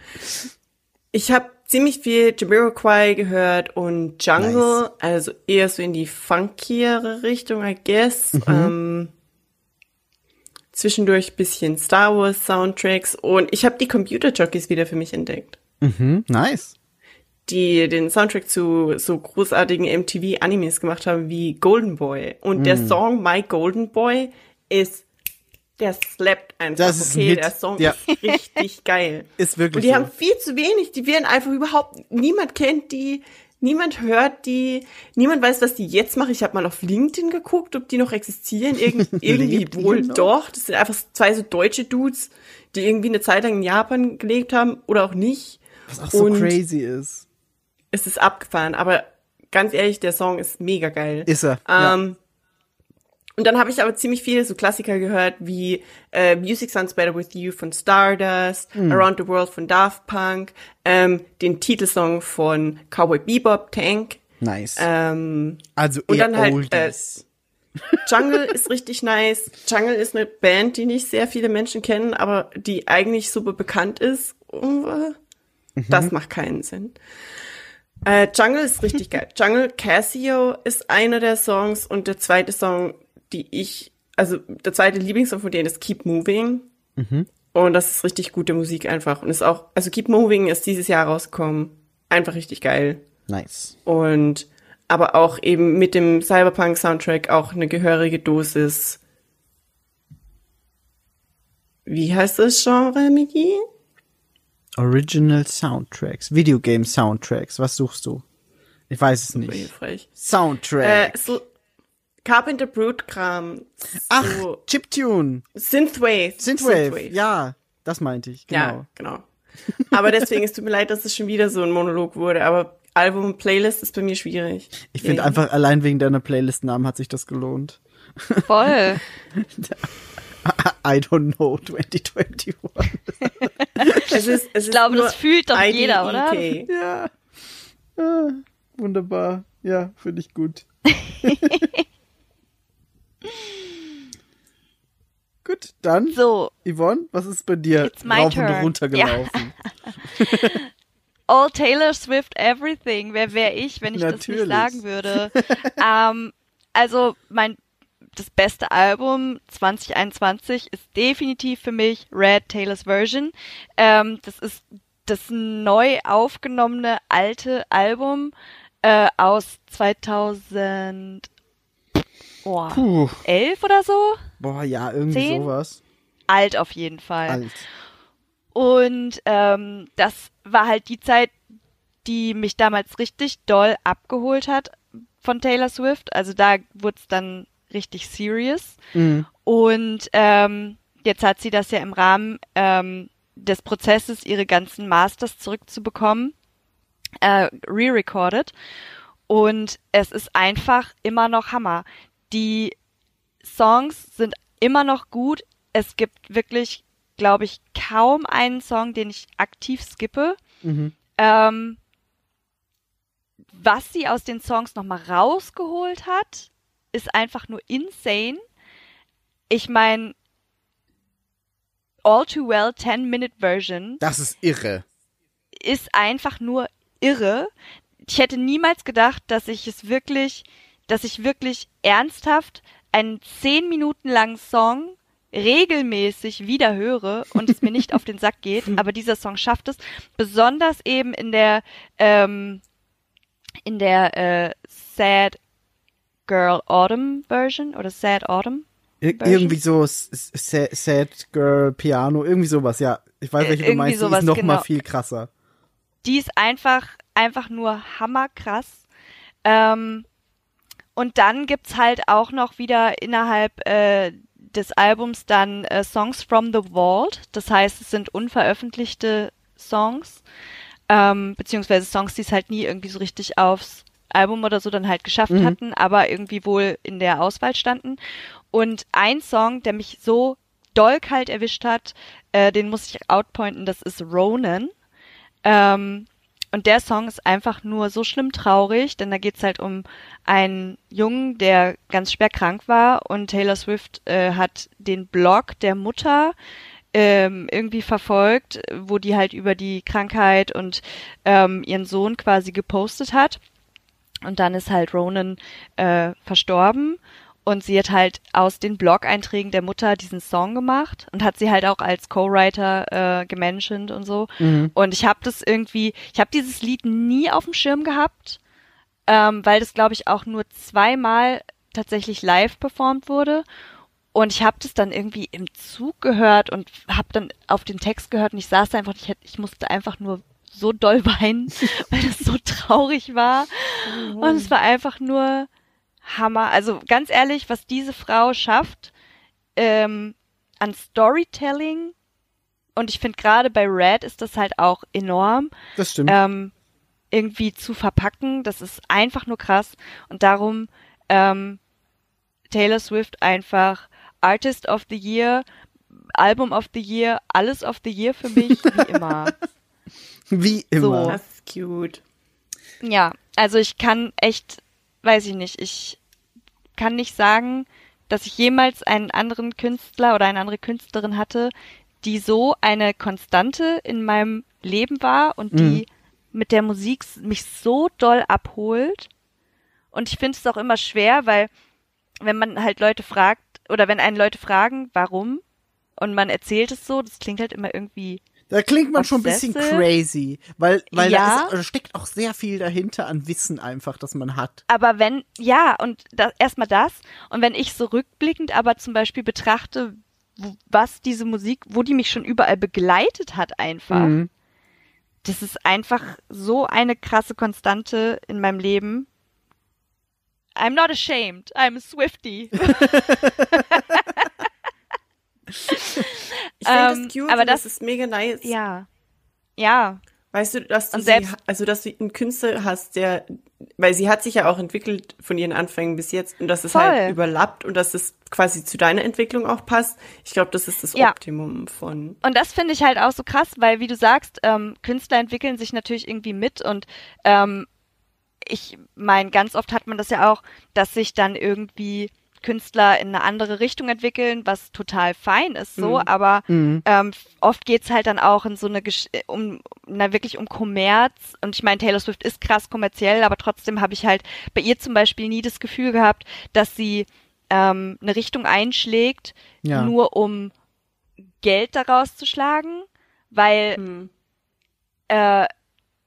Ich habe ziemlich viel Jamiroquai gehört und Jungle, Nice. also eher so in die funkiere Richtung, I guess. Ähm, zwischendurch bisschen Star Wars Soundtracks und ich habe die Computer Jockeys wieder für mich entdeckt, Hm, nice. die den Soundtrack zu so großartigen MTV Animes gemacht haben wie Golden Boy und der Song My Golden Boy ist der slappt einfach. Das ist ein okay, Hit. der Song Ja. ist richtig geil. Ist wirklich Und die so. haben viel zu wenig, die werden einfach überhaupt, niemand kennt die, niemand hört die, niemand weiß, was die jetzt machen. Ich habe mal auf LinkedIn geguckt, ob die noch existieren. Irgend, irgendwie wohl doch. Das sind einfach zwei so deutsche Dudes, die irgendwie eine Zeit lang in Japan gelebt haben oder auch nicht. Was auch so Und crazy ist. Es ist abgefahren, aber ganz ehrlich, der Song ist mega geil. Ist er. ja. Und dann habe ich aber ziemlich viele so Klassiker gehört wie äh, Music Sounds Better With You von Stardust, Hm. Around the World von Daft Punk, ähm, den Titelsong von Cowboy Bebop, Tank. Nice. Ähm, also und dann halt, Oldies. Jungle ist richtig nice. Jungle ist eine Band, die nicht sehr viele Menschen kennen, aber die eigentlich super bekannt ist. Äh, Das Mhm. macht keinen Sinn. Äh, Jungle ist richtig geil. Jungle Casio ist einer der Songs und der zweite Song, die ich, also der zweite Lieblingssong von denen ist Keep Moving. Und das ist richtig gute Musik einfach. Und ist auch, also Keep Moving ist dieses Jahr rausgekommen. Einfach richtig geil. Nice. Und aber auch eben mit dem Cyberpunk-Soundtrack auch eine gehörige Dosis. Wie heißt das Genre, Miki? Original Soundtracks, Videogame Soundtracks. Was suchst du? Ich weiß es nicht. Hilfreich. Äh, Soundtrack. Carpenter Brute Kram. Ach, So Chiptune. Synthwave. Synthwave. Ja, das meinte ich. Genau. Ja, genau. Aber deswegen, es tut mir leid, dass es schon wieder so ein Monolog wurde, aber Album und Playlist ist bei mir schwierig. Ich finde Ja. einfach allein wegen deiner Playlist-Namen hat sich das gelohnt. Voll. I don't know 2021. Es ist, es Ich glaube, das fühlt doch IDEK. jeder, oder? ja. Ah, wunderbar. Ja, finde ich gut. gut, dann So, Yvonne, was ist bei dir rauf und runter gelaufen? All Taylor Swift Everything. Wer wäre ich, wenn ich das Natürlich. nicht sagen würde? ähm, also mein das beste Album 2021 ist definitiv für mich Red Taylor's Version. Ähm, das ist das neu aufgenommene alte Album äh, aus 2011 Puh. oder so. Boah, ja, irgendwie Zehn? sowas. Alt auf jeden Fall. Alt. Und ähm, das war halt die Zeit, die mich damals richtig doll abgeholt hat von Taylor Swift. Also da wurde es dann richtig serious. Mhm. Und ähm, jetzt hat sie das ja im Rahmen ähm, des Prozesses, ihre ganzen Masters zurückzubekommen, äh, re-recorded. Und es ist einfach immer noch Hammer. Die Songs sind immer noch gut. Es gibt wirklich, glaube ich, kaum einen Song, den ich aktiv skippe. Mhm. Ähm, was sie aus den Songs nochmal rausgeholt hat, ist einfach nur insane. Ich meine, All Too Well 10-Minute-Version Das ist irre. ist einfach nur irre. Ich hätte niemals gedacht, dass ich es wirklich, dass ich wirklich ernsthaft einen 10 Minuten langen Song regelmäßig wieder höre und es mir nicht auf den Sack geht, aber dieser Song schafft es, besonders eben in der ähm, in der äh, Sad Girl Autumn Version oder Sad Autumn. Ir Version? irgendwie so S- S- Sa- Sad Girl Piano, irgendwie sowas, ja. Ich weiß, Äh, welche du irgendwie meinst, die sowas, ist noch mal genau. viel krasser. die ist einfach, einfach nur hammerkrass. Ähm, und dann gibt's halt auch noch wieder innerhalb äh, des Albums dann äh, Songs from the Vault. Das heißt, es sind unveröffentlichte Songs, ähm, beziehungsweise Songs, die es halt nie irgendwie so richtig aufs Album oder so dann halt geschafft hatten, aber irgendwie wohl in der Auswahl standen. Und ein Song, der mich so doll kalt erwischt hat, äh, den muss ich outpointen, das ist Ronan. Ähm, und der Song ist einfach nur so schlimm traurig, denn da geht's halt um einen Jungen, der ganz schwer krank war und Taylor Swift äh, hat den Blog der Mutter ähm, irgendwie verfolgt, wo die halt über die Krankheit und ähm, ihren Sohn quasi gepostet hat. Und dann ist halt Ronan äh, verstorben und sie hat halt aus den Blog-Einträgen der Mutter diesen Song gemacht und hat sie halt auch als Co-Writer äh, gementioned und so. Und ich habe das irgendwie, ich habe dieses Lied nie auf dem Schirm gehabt, ähm, weil das glaube ich auch nur zweimal tatsächlich live performt wurde. Und ich habe das dann irgendwie im Zug gehört und habe dann auf den Text gehört und ich saß da einfach, ich, ich musste einfach nur so doll weinen, weil das so traurig war. Und es war einfach nur Hammer. Also ganz ehrlich, was diese Frau schafft ähm, an Storytelling und ich finde gerade bei Red ist das halt auch enorm Das stimmt. ähm, irgendwie zu verpacken. Das ist einfach nur krass. Und darum ähm, Taylor Swift einfach Artist of the Year, Album of the Year, alles of the Year für mich, wie immer. Wie immer. Das ist cute. Ja, also ich kann echt, weiß ich nicht, ich kann nicht sagen, dass ich jemals einen anderen Künstler oder eine andere Künstlerin hatte, die so eine Konstante in meinem Leben war und die mit der Musik mich so doll abholt. Und ich finde es auch immer schwer, weil wenn man halt Leute fragt, oder wenn einen Leute fragen, warum, und man erzählt es so, das klingt halt immer irgendwie Da klingt man schon ein bisschen Obsessive? crazy, weil, weil Ja. da, ist, da steckt auch sehr viel dahinter an Wissen einfach, das man hat. Aber wenn, ja, und erstmal das. Und wenn ich so rückblickend aber zum Beispiel betrachte, was diese Musik, wo die mich schon überall begleitet hat einfach. Mhm. Das ist einfach so eine krasse Konstante in meinem Leben. I'm not ashamed. I'm a Swifty. Ich finde Ähm, das cute aber das, das- ist mega nice. ja. Ja. Weißt du, dass du sie, also dass du einen Künstler hast, der, weil sie hat sich ja auch entwickelt von ihren Anfängen bis jetzt und dass es Voll. halt überlappt und dass es quasi zu deiner Entwicklung auch passt. Ich glaube, das ist das Ja. Optimum von. Und das finde ich halt auch so krass, weil wie du sagst, ähm, Künstler entwickeln sich natürlich irgendwie mit und ähm, ich meine, ganz oft hat man das ja auch, dass sich dann irgendwie Künstler in eine andere Richtung entwickeln, was total fein ist so, aber ähm, oft geht's halt dann auch in so eine Gesch um na wirklich um Kommerz und ich meine, Taylor Swift ist krass kommerziell, aber trotzdem habe ich halt bei ihr zum Beispiel nie das Gefühl gehabt, dass sie ähm, eine Richtung einschlägt, Ja. nur um Geld daraus zu schlagen, weil Hm. äh,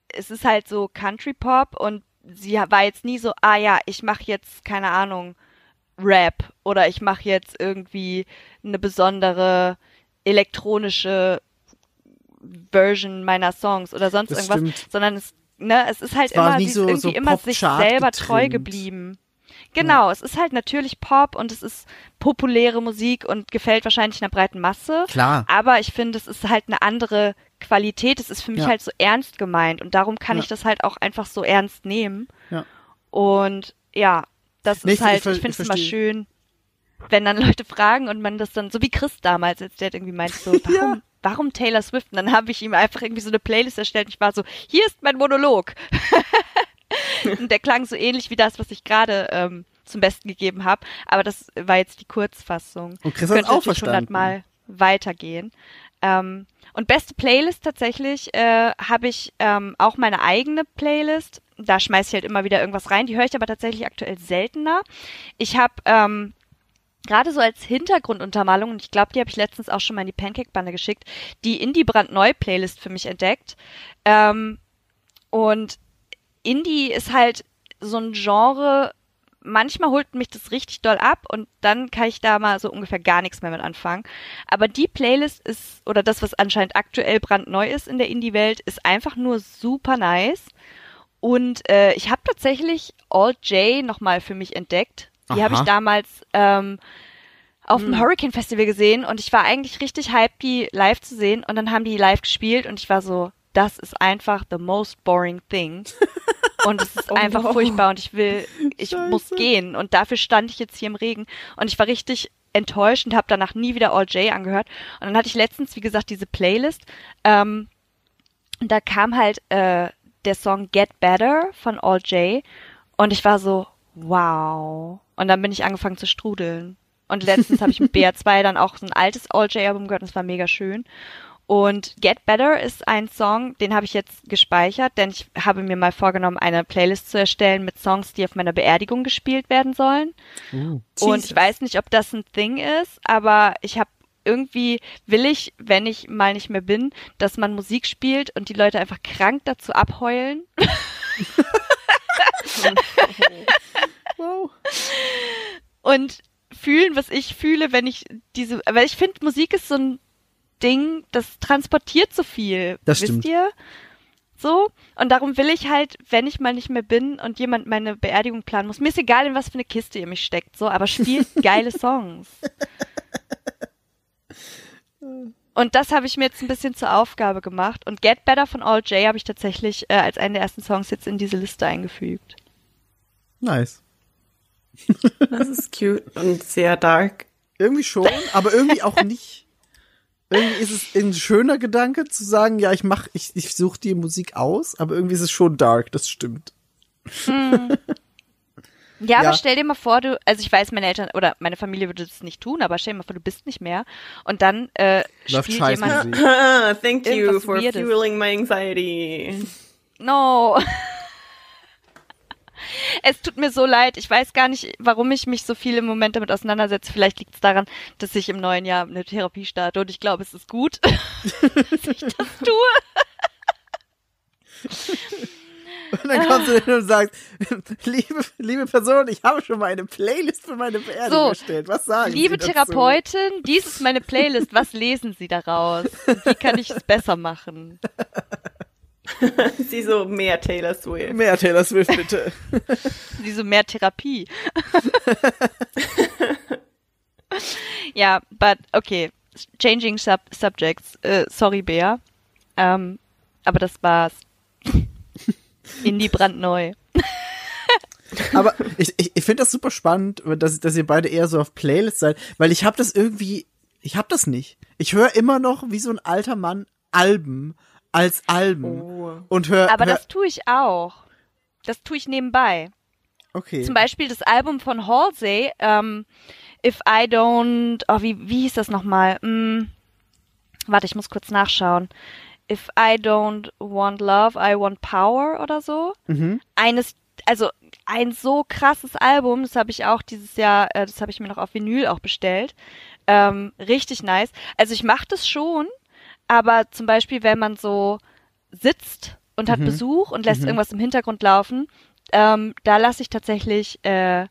es ist halt so Country Pop und sie war jetzt nie so, ah ja, ich mache jetzt keine Ahnung Rap oder ich mache jetzt irgendwie eine besondere elektronische Version meiner Songs oder sonst Das irgendwas, stimmt. sondern es ne, es ist halt Es immer sie ist so- irgendwie so immer sich selber treu getrimmt. geblieben. Genau, es ist halt natürlich Pop und es ist populäre Musik und gefällt wahrscheinlich einer breiten Masse. Klar. Aber ich finde, es ist halt eine andere Qualität. Es ist für mich Ja. halt so ernst gemeint und darum kann Ja. ich das halt auch einfach so ernst nehmen. Ja. Und ja, das Nee, ist halt, ich ich finde es immer schön, wenn dann Leute fragen und man das dann, so wie Chris damals, als der irgendwie meinte so, warum, warum Taylor Swift? Und dann habe ich ihm einfach irgendwie so eine Playlist erstellt und ich war so, hier ist mein Monolog. und der klang so ähnlich wie das, was ich gerade ähm, zum Besten gegeben habe. Aber das war jetzt die Kurzfassung. Und Chris hat auch verstanden. hundertmal weitergehen. Ähm, und beste Playlist tatsächlich äh, habe ich ähm, auch meine eigene Playlist. Da schmeiße ich halt immer wieder irgendwas rein. Die höre ich aber tatsächlich aktuell seltener. Ich habe ähm, gerade so als Hintergrunduntermalung, und ich glaube, die habe ich letztens auch schon mal in die Pancake-Bande geschickt, die Indie brandneu Playlist für mich entdeckt. Ähm, und Indie ist halt so ein Genre, manchmal holt mich das richtig doll ab und dann kann ich da mal so ungefähr gar nichts mehr mit anfangen. Aber die Playlist ist, oder das, was anscheinend aktuell brandneu ist in der Indie-Welt, ist einfach nur super nice. Und äh, ich habe tatsächlich All J nochmal für mich entdeckt. Die habe ich damals ähm, auf dem Hurricane Festival gesehen und ich war eigentlich richtig hyped, die live zu sehen. Und dann haben die live gespielt und ich war so, das ist einfach the most boring thing. Und es ist einfach no. furchtbar und ich will, ich Scheiße. muss gehen. Und dafür stand ich jetzt hier im Regen und ich war richtig enttäuscht und habe danach nie wieder All J angehört. Und dann hatte ich letztens, wie gesagt, diese Playlist. Ähm, und da kam halt äh, der Song Get Better von All J und ich war so, wow. Und dann bin ich angefangen zu strudeln. Und letztens habe ich mit BR2 dann auch so ein altes All J-Album gehört und das war mega schön. Und Get Better ist ein Song, den habe ich jetzt gespeichert, denn ich habe mir mal vorgenommen, eine Playlist zu erstellen mit Songs, die auf meiner Beerdigung gespielt werden sollen. Und Jesus. ich weiß nicht, ob das ein Thing ist, aber ich habe irgendwie will ich, wenn ich mal nicht mehr bin, dass man Musik spielt und die Leute einfach krank dazu abheulen. Wow. und fühlen, was ich fühle, wenn ich diese, weil ich finde, Musik ist so ein Ding, das transportiert so viel. Das wisst stimmt. ihr? So. Und darum will ich halt, wenn ich mal nicht mehr bin und jemand meine Beerdigung planen muss, mir ist egal, in was für eine Kiste ihr mich steckt, so, aber spielt geile Songs. Und das habe ich mir jetzt ein bisschen zur Aufgabe gemacht. Und Get Better von All J habe ich tatsächlich äh, als einen der ersten Songs jetzt in diese Liste eingefügt. Nice. Das ist cute und sehr dark. Irgendwie schon, aber irgendwie auch nicht. Irgendwie ist es ein schöner Gedanke zu sagen, ja, ich mach, ich, ich suche die Musik aus, aber irgendwie ist es schon dark, das stimmt. Ja, Ja. aber stell dir mal vor, du, also ich weiß, meine Eltern oder meine Familie würde das nicht tun, aber stell dir mal vor, du bist nicht mehr und dann äh, Läuft spielt scheiße jemand. Musik. Thank you for Weirdes. fueling my anxiety. No. Es tut mir so leid. Ich weiß gar nicht, warum ich mich so viel im Moment damit auseinandersetze. Vielleicht liegt es daran, dass ich im neuen Jahr eine Therapie starte und ich glaube, es ist gut, dass ich das tue. Und dann kommst du hin und sagst, liebe, liebe Person, ich habe schon mal eine Playlist für meine Beerdigung So, erstellt. Was sagen Liebe Sie dazu? Therapeutin, dies ist meine Playlist. Was lesen Sie daraus? Wie kann ich es besser machen? Sie so mehr Taylor Swift. Mehr Taylor Swift, bitte. Wieso mehr Therapie? ja, but okay. Changing sub subjects. Äh, sorry, Bea. Ähm, aber das war's. Indie brandneu. Aber ich, ich, ich finde das super spannend, dass, dass ihr beide eher so auf Playlists seid, weil ich habe das irgendwie, ich habe das nicht. Ich höre immer noch wie so ein alter Mann Alben als Alben Oh. und höre. Aber hör, das tue ich auch. Das tue ich nebenbei. okay. Zum Beispiel das Album von Halsey, ähm, If I Don't, oh, wie, wie hieß das nochmal? Hm, warte, ich muss kurz nachschauen. If I Don't Want Love, I Want Power oder so. Mhm. Eines, also ein so krasses Album, das habe ich auch dieses Jahr, äh, das habe ich mir noch auf Vinyl auch bestellt. Ähm, richtig nice. Also ich mache das schon, aber zum Beispiel, wenn man so sitzt und hat Besuch und lässt irgendwas im Hintergrund laufen, ähm, da lasse ich tatsächlich, äh,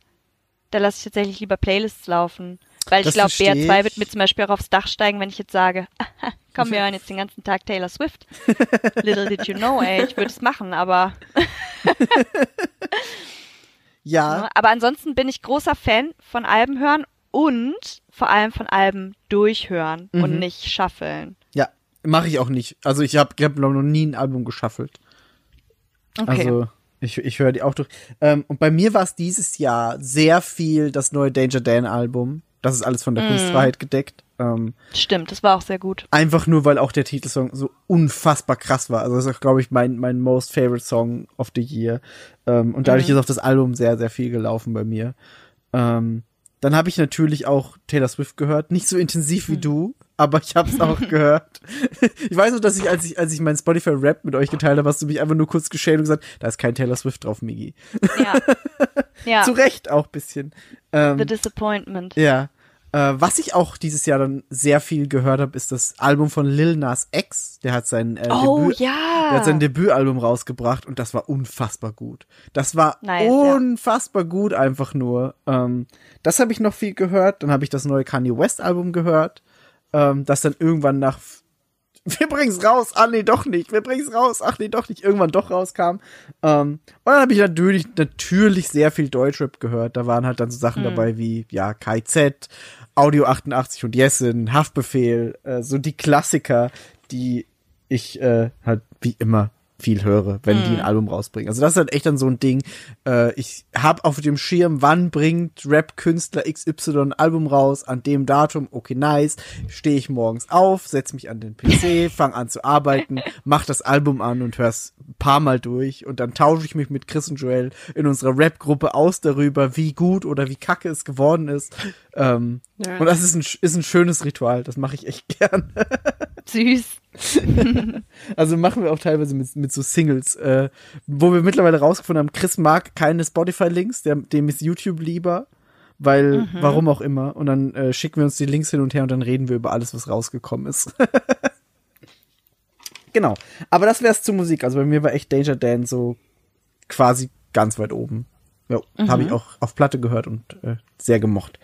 da lasse ich tatsächlich lieber Playlists laufen. Weil ich Das glaube, versteh BR2 ich. wird mir zum Beispiel auch aufs Dach steigen, wenn ich jetzt sage, komm, wir hören jetzt den ganzen Tag Taylor Swift. Little did you know, ey, ich würde es machen, aber ja, Ne? Aber ansonsten bin ich großer Fan von Alben hören und vor allem von Alben durchhören Mhm. und nicht schaffeln. Mache ich auch nicht. Also ich habe hab noch nie ein Album geschaffelt. Okay. Also ich, ich höre die auch durch. Ähm, und bei mir war es dieses Jahr sehr viel das neue Danger Dan Album. Das ist alles von der Kunstfreiheit gedeckt. Ähm, Stimmt, das war auch sehr gut. einfach nur, weil auch der Titelsong so unfassbar krass war. Also das ist, glaube ich, mein, mein most favorite Song of the year. Ähm, und dadurch ist auch das Album sehr, sehr viel gelaufen bei mir. Ähm, dann habe ich natürlich auch Taylor Swift gehört. Nicht so intensiv wie du, aber ich habe es auch gehört. Ich weiß noch, dass ich, als ich, als ich mein Spotify-Rap mit euch geteilt habe, hast du mich einfach nur kurz geschämt und gesagt, da ist kein Taylor Swift drauf, Migi. Ja. ja. Zu Recht auch bisschen. Ähm, The Disappointment. ja. Äh, was ich auch dieses Jahr dann sehr viel gehört habe, ist das Album von Lil Nas X. Der hat sein äh, Oh Debüt, ja. der hat sein Debütalbum rausgebracht und das war unfassbar gut. Das war Nice, ja. unfassbar gut einfach nur. Ähm, das habe ich noch viel gehört. Dann habe ich das neue Kanye West Album gehört, ähm, das dann irgendwann nach wir bringen's raus, ah nee, doch nicht, wir bringen's raus, ach nee, doch nicht, irgendwann doch rauskam. Ähm, und dann habe ich natürlich, natürlich sehr viel Deutschrap gehört. Da waren halt dann so Sachen dabei wie, ja, KZ, Audio 88 und Jessen, Haftbefehl, äh, so die Klassiker, die ich äh, halt wie immer viel höre, wenn die ein Album rausbringen. Also das ist halt echt dann so ein Ding. Äh, ich hab auf dem Schirm, wann bringt Rap-Künstler XY ein Album raus, an dem Datum, okay, nice. Stehe ich morgens auf, setz mich an den PC, fang an zu arbeiten, mach das Album an und hör's ein paar Mal durch und dann tausche ich mich mit Chris und Joel in unserer Rap-Gruppe aus darüber, wie gut oder wie kacke es geworden ist. Ähm, Ja. Und das ist ein, ist ein schönes Ritual, das mache ich echt gern. Süß. Also machen wir auch teilweise mit, mit so Singles, äh, wo wir mittlerweile rausgefunden haben, Chris mag keine Spotify-Links, der, dem ist YouTube lieber, weil, warum auch immer. Und dann äh, schicken wir uns die Links hin und her und dann reden wir über alles, was rausgekommen ist. genau. Aber das wär's zur Musik. Also bei mir war echt Danger Dan so quasi ganz weit oben. Ja, habe ich auch auf Platte gehört und äh, sehr gemocht.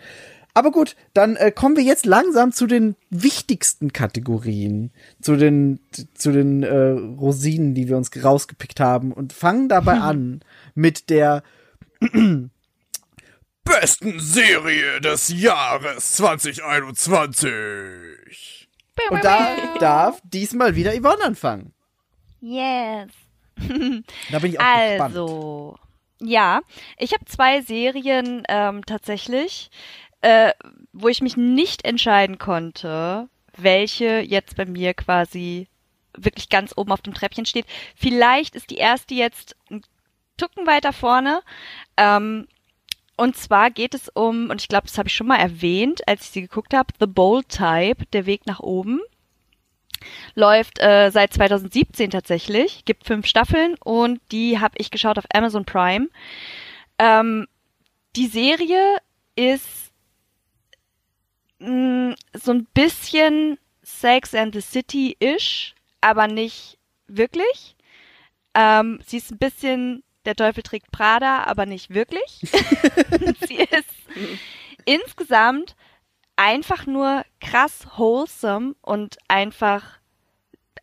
Aber gut, dann äh, kommen wir jetzt langsam zu den wichtigsten Kategorien, zu den zu den äh, Rosinen, die wir uns rausgepickt haben und fangen dabei an mit der Besten Serie des Jahres 2021. und da darf diesmal wieder Yvonne anfangen. Yes. Da bin ich auch gespannt. Also, ja, ich habe zwei Serien ähm, tatsächlich, äh, wo ich mich nicht entscheiden konnte, welche jetzt bei mir quasi wirklich ganz oben auf dem Treppchen steht. Vielleicht ist die erste jetzt ein Tucken weiter vorne. Ähm, und zwar geht es um, und ich glaube, das habe ich schon mal erwähnt, als ich sie geguckt habe, The Bold Type, der Weg nach oben. Läuft äh, seit 2017 tatsächlich, gibt fünf Staffeln und die habe ich geschaut auf Amazon Prime. Ähm, die Serie ist mh, so ein bisschen Sex and the City-ish, aber nicht wirklich. Ähm, sie ist ein bisschen der Teufel trägt Prada, aber nicht wirklich. sie ist insgesamt einfach nur krass wholesome und einfach,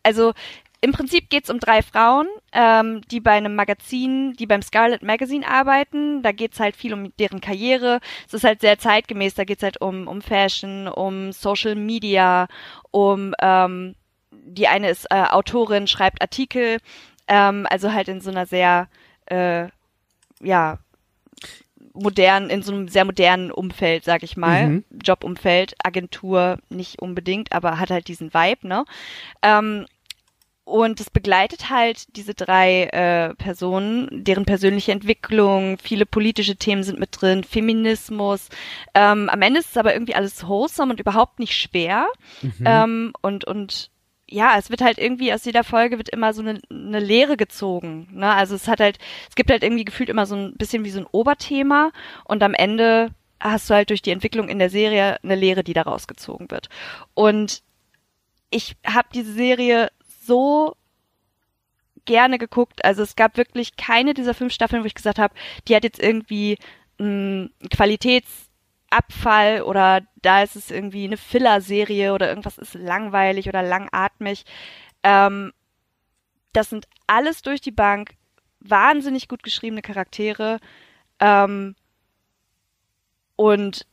also im Prinzip geht's um drei Frauen, ähm, die bei einem Magazin, die beim Scarlet Magazine arbeiten. Da geht's halt viel um deren Karriere. Es ist halt sehr zeitgemäß. Da geht's halt um, um Fashion, um Social Media, um ähm, die eine ist äh, Autorin, schreibt Artikel. Ähm, also halt in so einer sehr äh, ja modern, in so einem sehr modernen Umfeld, sag ich mal. Mhm. Jobumfeld, Agentur nicht unbedingt, aber hat halt diesen Vibe, ne? Ähm, und es begleitet halt diese drei äh, Personen, deren persönliche Entwicklung, viele politische Themen sind mit drin, Feminismus. Ähm, am Ende ist es aber irgendwie alles wholesome und überhaupt nicht schwer. Mhm. Ähm, und, und ja, es wird halt irgendwie aus jeder Folge wird immer so eine, eine Lehre gezogen. Ne? Also es hat halt, es gibt halt irgendwie gefühlt immer so ein bisschen wie so ein Oberthema und am Ende hast du halt durch die Entwicklung in der Serie eine Lehre, die daraus gezogen wird. Und ich habe diese Serie so gerne geguckt. Also es gab wirklich keine dieser fünf Staffeln, wo ich gesagt habe, die hat jetzt irgendwie einen Qualitätsabfall oder da ist es irgendwie eine Filler-Serie oder irgendwas ist langweilig oder langatmig. Ähm, das sind alles durch die Bank wahnsinnig gut geschriebene Charaktere. Ähm, und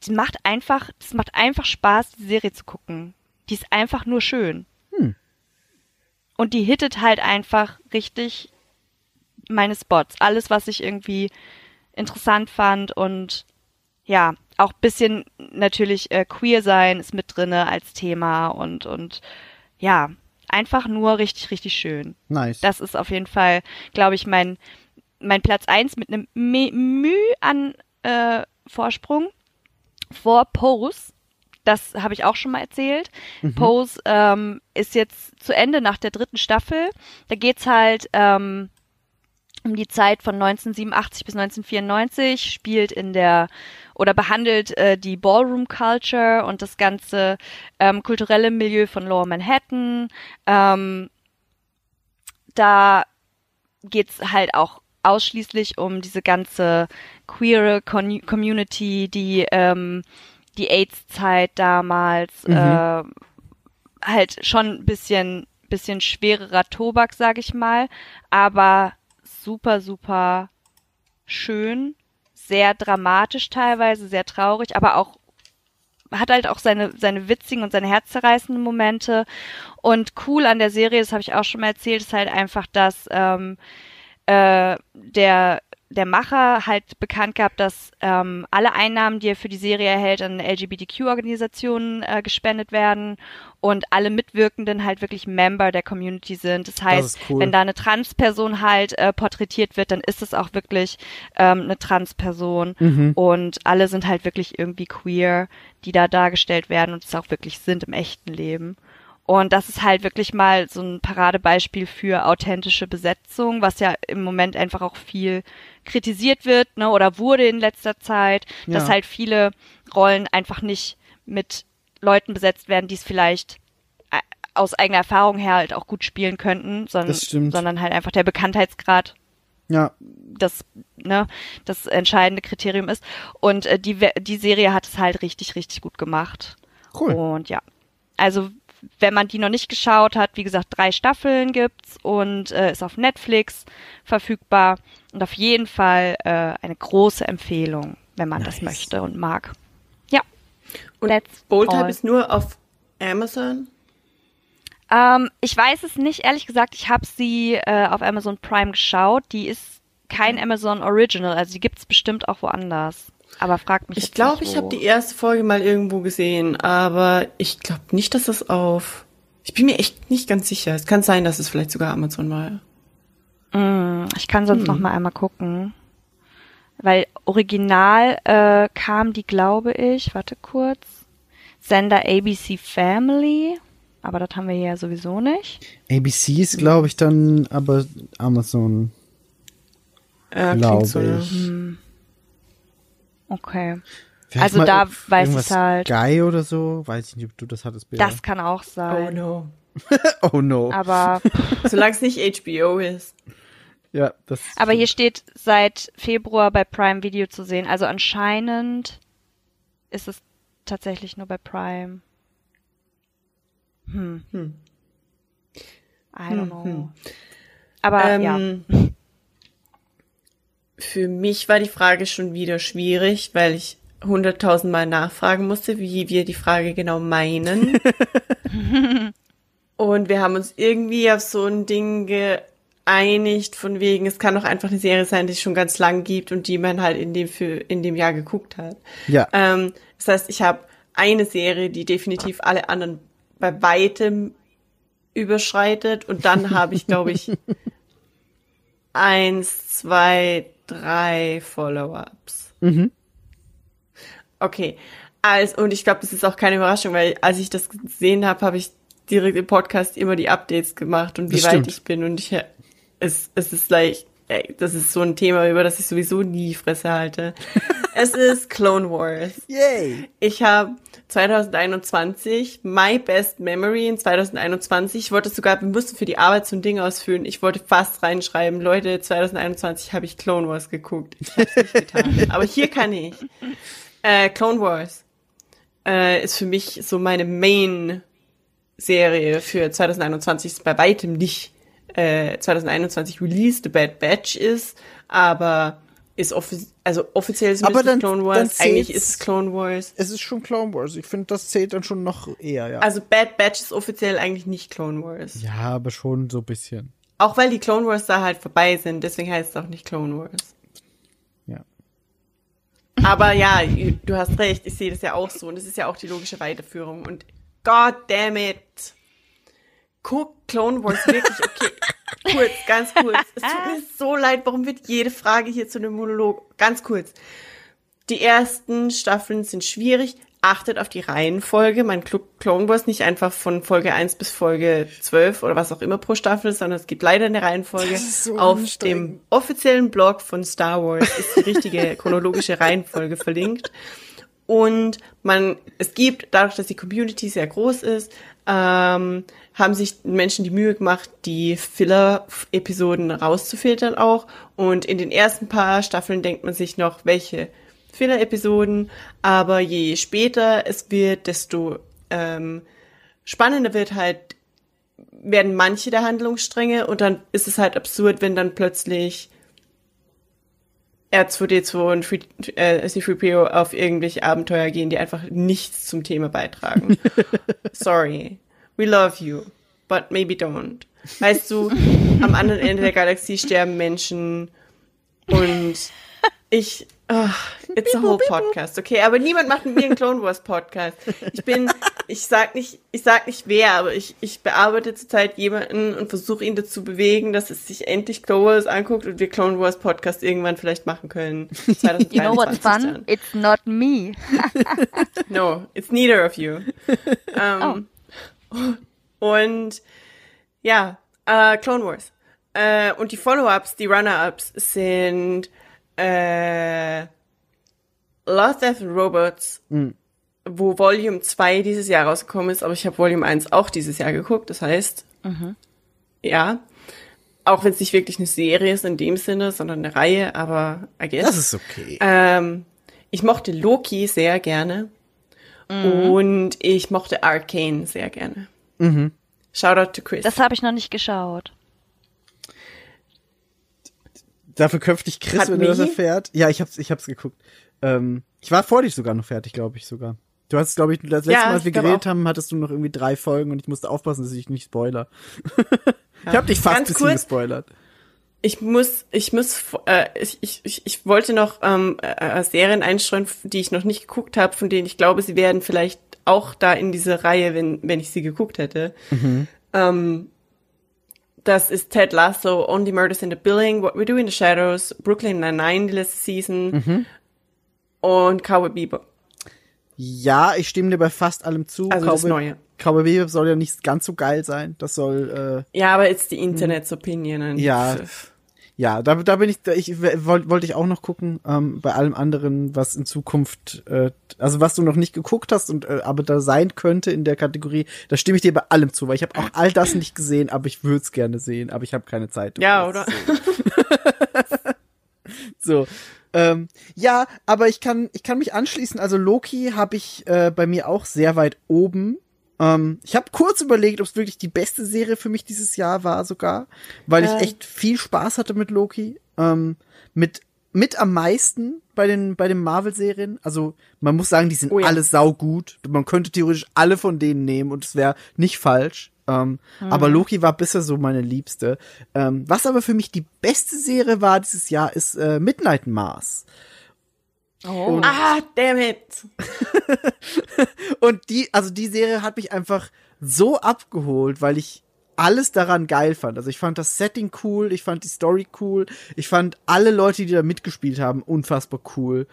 es macht einfach, es macht einfach Spaß, die Serie zu gucken. Die ist einfach nur schön. Und die hittet halt einfach richtig meine Spots. Alles, was ich irgendwie interessant fand und ja, auch bisschen natürlich äh, queer sein ist mit drinne als Thema und und ja, einfach nur richtig richtig schön. Nice. Das ist auf jeden Fall, glaube ich, mein mein Platz eins mit einem Mühe an äh, Vorsprung vor Pose. Das habe ich auch schon mal erzählt. Pose ähm, ist jetzt zu Ende nach der dritten Staffel. Da geht's halt ähm, um die Zeit von 1987 bis 1994, spielt in der oder behandelt äh, die Ballroom Culture und das ganze ähm, kulturelle Milieu von Lower Manhattan. Ähm, da geht's halt auch ausschließlich um diese ganze queere Con Community, die ähm, die AIDS-Zeit damals Mhm. äh, halt schon ein bisschen bisschen schwererer Tobak, sag ich mal, aber super super schön, sehr dramatisch teilweise, sehr traurig, aber auch hat halt auch seine seine witzigen und seine herzzerreißenden Momente und cool an der Serie, das habe ich auch schon mal erzählt, ist halt einfach, dass ähm, äh, der der Macher halt bekannt gab, dass ähm, alle Einnahmen, die er für die Serie erhält, an LGBTQ-Organisationen äh, gespendet werden und alle Mitwirkenden halt wirklich Member der Community sind. Das heißt, ist cool. wenn da eine Transperson halt äh, porträtiert wird, dann ist es auch wirklich ähm, eine Transperson Mhm. und alle sind halt wirklich irgendwie queer, die da dargestellt werden und es auch wirklich sind im echten Leben. Und das ist halt wirklich mal so ein Paradebeispiel für authentische Besetzung, was ja im Moment einfach auch viel kritisiert wird, ne, oder wurde in letzter Zeit, dass Ja. halt viele Rollen einfach nicht mit Leuten besetzt werden, die es vielleicht äh, aus eigener Erfahrung her halt auch gut spielen könnten, sondern, sondern halt einfach der Bekanntheitsgrad Ja. das, ne, das entscheidende Kriterium ist. Und äh, die, die Serie hat es halt richtig, richtig gut gemacht. Cool. Und ja, also wenn man die noch nicht geschaut hat, wie gesagt, drei Staffeln gibt's und äh, ist auf Netflix verfügbar und auf jeden Fall äh, eine große Empfehlung, wenn man das möchte und mag. Ja. Und That's Bold. Type ist nur auf Amazon. Ähm, ich weiß es nicht, ehrlich gesagt. Ich habe sie äh, auf Amazon Prime geschaut. Die ist kein Amazon Original, also die gibt's bestimmt auch woanders. Aber frag mich Ich glaube, ich habe die erste Folge mal irgendwo gesehen, aber ich glaube nicht, dass es auf. Ich bin mir echt nicht ganz sicher. Es kann sein, dass es vielleicht sogar Amazon war. Mm, Ich kann sonst Hm. noch mal einmal gucken. Weil original äh, kam die, glaube ich, warte kurz, Sender ABC Family. Aber das haben wir hier ja sowieso nicht. ABC ist, glaube ich, dann aber Amazon, Äh, glaube klingt so, ne? ich. Okay. Vielleicht Also da weiß ich's halt. Sky oder so, weiß ich nicht, ob du das hattest, Bea. Das kann auch Oh sein. no. oh no. Aber, Solange es nicht HBO ist. ja, das. aber hier steht seit Februar bei Prime Video zu sehen. Also anscheinend ist es tatsächlich nur bei Prime. Hm. Hm. I don't know. hm. Aber Ähm, ja. Für mich war die Frage schon wieder schwierig, weil ich hunderttausend Mal nachfragen musste, wie wir die Frage genau meinen. Und wir haben uns irgendwie auf so ein Ding geeinigt, von wegen, es kann doch einfach eine Serie sein, die es schon ganz lang gibt und die man halt in dem, für, in dem Jahr geguckt hat. Ja. Ähm, das heißt, ich habe eine Serie, die definitiv alle anderen bei weitem überschreitet und dann habe ich, glaube ich, eins, zwei, drei Follow-ups. Okay. Also, und ich glaube, das ist auch keine Überraschung, weil als ich das gesehen habe, habe ich direkt im Podcast immer die Updates gemacht und wie weit ich bin. Und ich es, es ist like, ey, das ist so ein Thema, über das ich sowieso nie Fresse halte. es ist Clone Wars. Yay! Ich habe 2021 My Best Memory in 2021. Ich wollte sogar, wir mussten für die Arbeit so ein Ding ausfüllen. Ich wollte fast reinschreiben, Leute, 2021 habe ich Clone Wars geguckt. Ich habe nicht getan. Aber hier kann ich. Äh, Clone Wars äh, ist für mich so meine Main-Serie für 2021. Ist bei weitem nicht äh, 2021 Release, The Bad Batch ist, aber ist offi also offiziell ist Aber es dann- Clone dann Wars. Eigentlich ist es Clone Wars. Es ist schon Clone Wars. Ich finde, das zählt dann schon noch eher, ja. Also Bad Batch ist offiziell eigentlich nicht Clone Wars. ja, aber schon so ein bisschen. Auch weil die Clone Wars da halt vorbei sind, deswegen heißt es auch nicht Clone Wars. Ja. Aber ja, du hast recht, ich sehe das ja auch so und es ist ja auch die logische Weiterführung und god damn it. Guck Clone Wars wirklich, okay. kurz, ganz kurz. Es tut mir so leid, warum wird jede Frage hier zu einem Monolog? Ganz kurz. Die ersten Staffeln sind schwierig. Achtet auf die Reihenfolge. Man guckt Clone Wars nicht einfach von Folge 1 bis Folge 12 oder was auch immer pro Staffel, sondern es gibt leider eine Reihenfolge. So auf dem offiziellen Blog von Star Wars ist die richtige chronologische Reihenfolge verlinkt. Und man, es gibt, dadurch, dass die Community sehr groß ist, ähm, haben sich Menschen die Mühe gemacht, die Filler-Episoden rauszufiltern auch. Und in den ersten paar Staffeln denkt man sich noch, welche Filler-Episoden. Aber je später es wird, desto ähm, spannender wird halt, werden manche der Handlungsstränge. Und dann ist es halt absurd, wenn dann plötzlich R2D2 und Free- äh, C3PO auf irgendwelche Abenteuer gehen, die einfach nichts zum Thema beitragen. Sorry. We love you. But maybe don't. Weißt du, am anderen Ende der Galaxie sterben Menschen und ich, ach, it's a whole podcast, okay, aber niemand macht mit mir einen Clone Wars Podcast. Ich bin, ich sag nicht, ich sag nicht wer, aber ich, ich bearbeite zurzeit jemanden und versuche ihn dazu bewegen, dass es sich endlich Clone Wars anguckt und wir Clone Wars Podcast irgendwann vielleicht machen können. You know what's 2023 fun? dann. It's not me. No, it's neither of you. ähm, Und ja, äh, Clone Wars. Äh, und die Follow-ups, die Runner-ups sind äh, Lost Death and Robots, wo Volume 2 dieses Jahr rausgekommen ist, aber ich habe Volume 1 auch dieses Jahr geguckt, das heißt, ja, auch wenn es nicht wirklich eine Serie ist in dem Sinne, sondern eine Reihe, aber I guess. Das ist okay. Ähm, ich mochte Loki sehr gerne. Und ich mochte Arcane sehr gerne. Shoutout to Chris. Das habe ich noch nicht geschaut. Dafür köpft dich Chris, Hat wenn er das erfährt. Ja, ich hab's, ich hab's geguckt. Ähm, ich war vor dich sogar noch fertig, glaube ich sogar. Du hast, glaube ich, das letzte Ja, Mal, als wir glaub geredet auch. haben, hattest du noch irgendwie drei Folgen und ich musste aufpassen, dass ich nicht spoiler. ich hab dich fast ein bisschen kurz, gespoilert. Ich muss, ich muss, äh, ich, ich, ich, wollte noch ähm, äh, Serien einstreuen, die ich noch nicht geguckt habe, von denen ich glaube, sie werden vielleicht auch da in diese Reihe, wenn, wenn ich sie geguckt hätte. Ähm, das ist Ted Lasso, Only Murders in the Building, What We Do in the Shadows, Brooklyn Nine-Nine, die letzte Season und Cowboy Bebop. Ja, ich stimme dir bei fast allem zu. Also das Cowboy, Neue. Cowboy Bebop soll ja nicht ganz so geil sein. Das soll, äh, Ja, aber jetzt die Internet's Opinion. Ja. ja, da, da bin ich, da ich wollte wollte ich auch noch gucken, ähm, bei allem anderen, was in Zukunft, äh, also was du noch nicht geguckt hast und äh, aber da sein könnte in der Kategorie, da stimme ich dir bei allem zu, weil ich habe auch all das nicht gesehen, aber ich würde es gerne sehen, aber ich habe keine Zeit. Ja, Das oder? So. Ähm, ja, aber ich kann, ich kann mich anschließen. Also Loki habe ich äh, bei mir auch sehr weit oben. Ähm, ich habe kurz überlegt, ob es wirklich die beste Serie für mich dieses Jahr war sogar, weil ich Äh. echt viel Spaß hatte mit Loki. Ähm, mit mit am meisten bei den bei den Marvel-Serien. Also man muss sagen, die sind Oh ja. alle saugut. Man könnte theoretisch alle von denen nehmen und es wäre nicht falsch. Ähm, Aber Loki war bisher so meine Liebste. Ähm, was aber für mich die beste Serie war dieses Jahr, ist äh, Midnight Mars. Oh. Ah, damn it. Und die, also die Serie hat mich einfach so abgeholt, weil ich alles daran geil fand. Also ich fand das Setting cool, ich fand die Story cool, ich fand alle Leute, die da mitgespielt haben, unfassbar cool.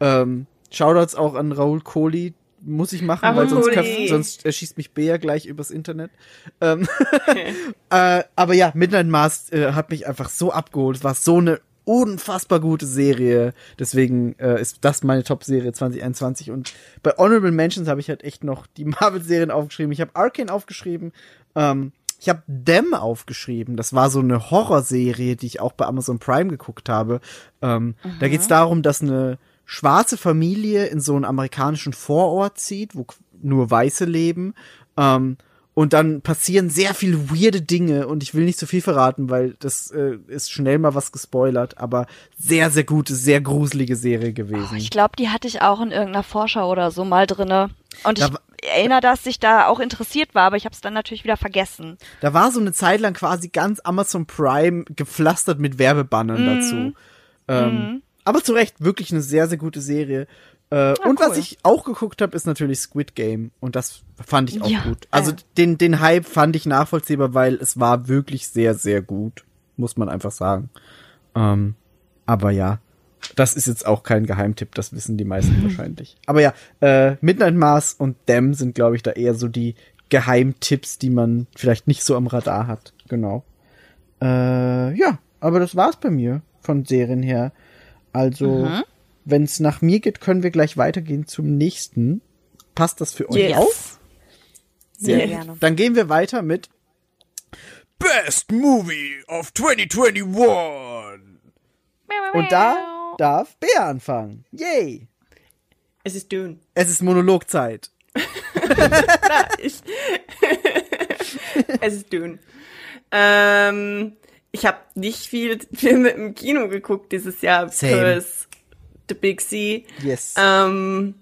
Ähm, Shoutouts auch an Raoul Kohli, muss ich machen, weil sonst, kann, Kohli. sonst erschießt mich Bea gleich übers Internet. Ähm, äh, aber ja, Midnight Mars äh, hat mich einfach so abgeholt. Es war so eine unfassbar gute Serie. Deswegen äh, ist das meine Top-Serie 2021. Und bei Honorable Mentions habe ich halt echt noch die Marvel-Serien aufgeschrieben. Ich habe Arcane aufgeschrieben. Ähm, ich habe Them aufgeschrieben. Das war so eine Horrorserie, die ich auch bei Amazon Prime geguckt habe. Ähm, Da geht es darum, dass eine schwarze Familie in so einen amerikanischen Vorort zieht, wo nur Weiße leben. Ähm, und dann passieren sehr viele weirde Dinge und ich will nicht zu viel verraten, weil das äh, ist schnell mal was gespoilert, aber sehr, sehr gute, sehr gruselige Serie gewesen. Ich glaube, die hatte ich auch in irgendeiner Vorschau oder so mal drinne. Und ich Da erinnere, dass ich da auch interessiert war, aber ich habe es dann natürlich wieder vergessen. Da war so eine Zeit lang quasi ganz Amazon Prime gepflastert mit Werbebannern dazu. Ähm, Aber zu Recht, wirklich eine sehr, sehr gute Serie. Äh, und was cool. ich auch geguckt habe, ist natürlich Squid Game. Und das fand ich auch Ja, gut. Also äh. den, den Hype fand ich nachvollziehbar, weil es war wirklich sehr, sehr gut. Muss man einfach sagen. Ähm, aber ja, das ist jetzt auch kein Geheimtipp, das wissen die meisten wahrscheinlich. Aber ja, äh, Midnight Mars und Them sind, glaube ich, da eher so die Geheimtipps, die man vielleicht nicht so am Radar hat. Genau. Äh, ja, aber das war's bei mir von Serien her. Also, wenn es nach mir geht, können wir gleich weitergehen zum nächsten. Passt das für euch Yes. auch? Sehr Yes. gerne. Dann gehen wir weiter mit Best Movie of 2021. und da darf Bea anfangen. Yay! Es ist Dune. Es ist Monologzeit. ich es ist Dune. Ähm, ich habe nicht viel Filme im Kino geguckt dieses Jahr, because The Big C. Yes. Ähm,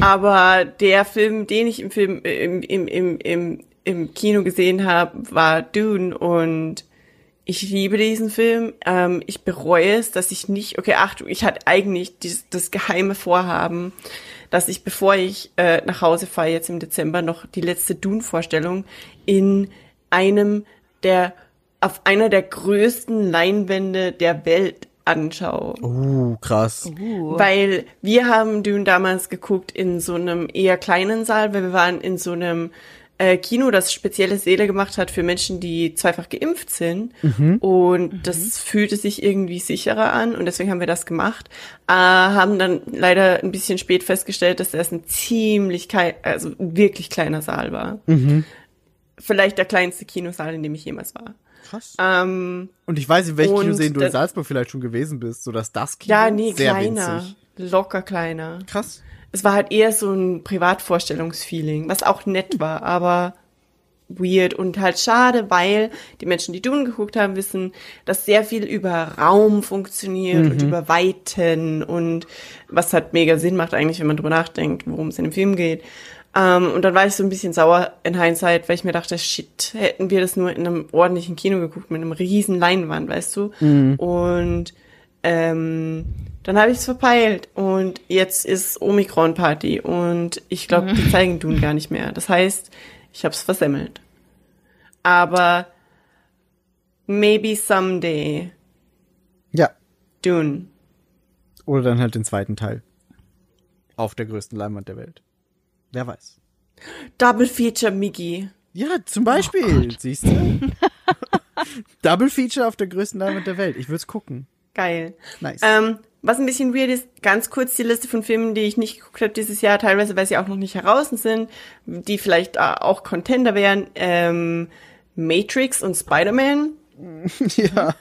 aber der Film, den ich im Film im, im, im, im, im Kino gesehen habe, war Dune und ich liebe diesen Film. Ähm, ich bereue es, dass ich nicht. Okay, Achtung, ich hatte eigentlich dieses, das geheime Vorhaben, dass ich, bevor ich äh, nach Hause fahre, jetzt im Dezember, noch die letzte Dune-Vorstellung in einem der, auf einer der größten Leinwände der Welt anschaue. Uh, krass. Weil wir haben Dune damals geguckt in so einem eher kleinen Saal, weil wir waren in so einem äh, Kino, das spezielle Säle gemacht hat für Menschen, die zweifach geimpft sind. Und das fühlte sich irgendwie sicherer an und deswegen haben wir das gemacht. Äh, haben dann leider ein bisschen spät festgestellt, dass das ein ziemlich, also wirklich kleiner Saal war. Vielleicht der kleinste Kinosaal, in dem ich jemals war. Krass. Ähm, Und ich weiß, in welchem und Kino sehen du in Salzburg vielleicht schon gewesen bist, so dass das Kino ja, nee, sehr kleiner. winzig. Locker kleiner. Krass. Es war halt eher so ein Privatvorstellungsfeeling, was auch nett war, aber weird und halt schade, weil die Menschen, die Dune geguckt haben, wissen, dass sehr viel über Raum funktioniert und über Weiten und was halt mega Sinn macht eigentlich, wenn man drüber nachdenkt, worum es in dem Film geht. Ähm, und dann war ich so ein bisschen sauer in Hindsight, weil ich mir dachte, shit, hätten wir das nur in einem ordentlichen Kino geguckt, mit einem riesen Leinwand, weißt du? Und ähm, dann habe ich es verpeilt und jetzt ist Omikron-Party und ich glaube, die zeigen Dune gar nicht mehr. Das heißt, ich habe es versemmelt. Aber maybe someday Ja. Dune. Oder dann halt den zweiten Teil. auf der größten Leinwand der Welt. Wer weiß. Double Feature, Miggy. Ja, zum Beispiel, siehst du? Double Feature auf der größten Leinwand der Welt. Ich würde es gucken. Geil. Nice. Ähm, was ein bisschen weird ist, ganz kurz die Liste von Filmen, die ich nicht geguckt habe dieses Jahr, teilweise weil sie auch noch nicht heraus sind, die vielleicht äh, auch Contender wären. Ähm, Matrix und Spider-Man. ja.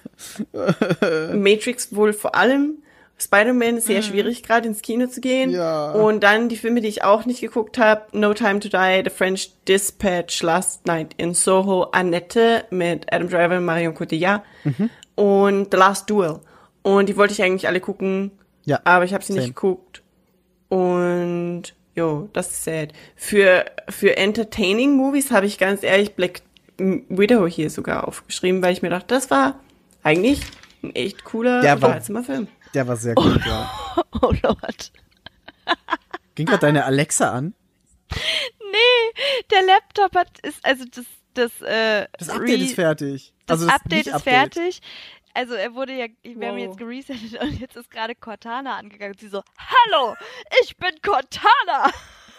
Matrix wohl vor allem. Spider-Man ist sehr schwierig, gerade ins Kino zu gehen. Ja. Und dann die Filme, die ich auch nicht geguckt habe, No Time to Die, The French Dispatch, Last Night in Soho, Annette mit Adam Driver und Marion Cotillard und The Last Duel. Und die wollte ich eigentlich alle gucken, Ja. aber ich habe sie Same. nicht geguckt. Und jo, das ist sad. Für für entertaining Movies habe ich ganz ehrlich Black Widow hier sogar aufgeschrieben, weil ich mir dachte, das war eigentlich ein echt cooler Der war- Unterhaltsamer-Film. Der war sehr gut, ja. Oh Lord. Ging gerade deine Alexa an? Nee, der Laptop hat, ist, also das, das, äh, Das Update Re- ist fertig. Das also das Update ist Nicht-Update. fertig. Also er wurde ja, wir haben Wow. jetzt geresettet und jetzt ist gerade Cortana angegangen und sie so, Hallo, ich bin Cortana.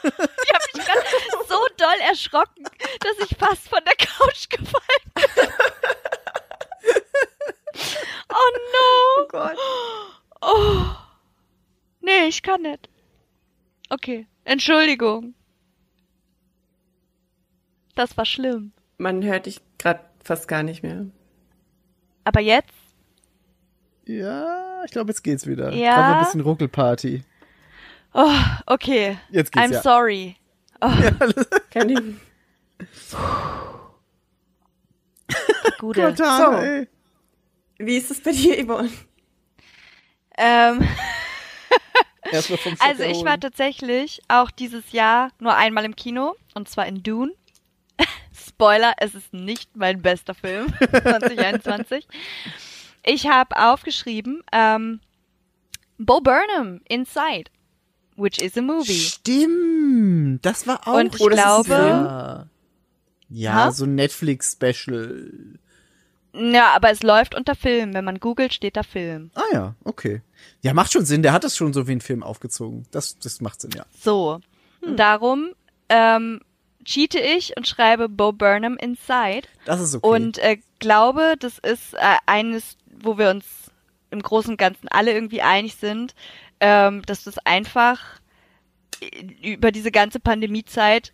ich habe mich gerade so doll erschrocken, dass ich fast von der Couch gefallen bin. oh no. Oh Gott. Oh. Nee, ich kann nicht. Okay, Entschuldigung. Das war schlimm. Man hört dich gerade fast gar nicht mehr. Aber jetzt? Ja, ich glaube, jetzt geht's wieder. Ja? Gerade ein bisschen Ruckelparty. Oh, okay. Jetzt geht's I'm ja. sorry. Kann ich, Gute. Cortana, So. ey. wie ist es bei dir, Yvonne? Ähm, also ich war tatsächlich auch dieses Jahr nur einmal im Kino und zwar in Dune. Spoiler, es ist nicht mein bester Film 2021. Ich habe aufgeschrieben ähm, Bo Burnham Inside, which is a movie. Stimmt, das war auch Und ich Oh, glaube- Ja, ja Ha? so ein Netflix-Special. Ja, aber es läuft unter Film. Wenn man googelt, steht da Film. Ah ja, okay. Ja, macht schon Sinn. Der hat das schon so wie ein Film aufgezogen. Das, das macht Sinn, ja. So, darum ähm, cheate ich und schreibe Bo Burnham Inside. Das ist okay. Und äh, glaube, das ist äh, eines, wo wir uns im Großen und Ganzen alle irgendwie einig sind, ähm, dass das einfach äh, über diese ganze Pandemiezeit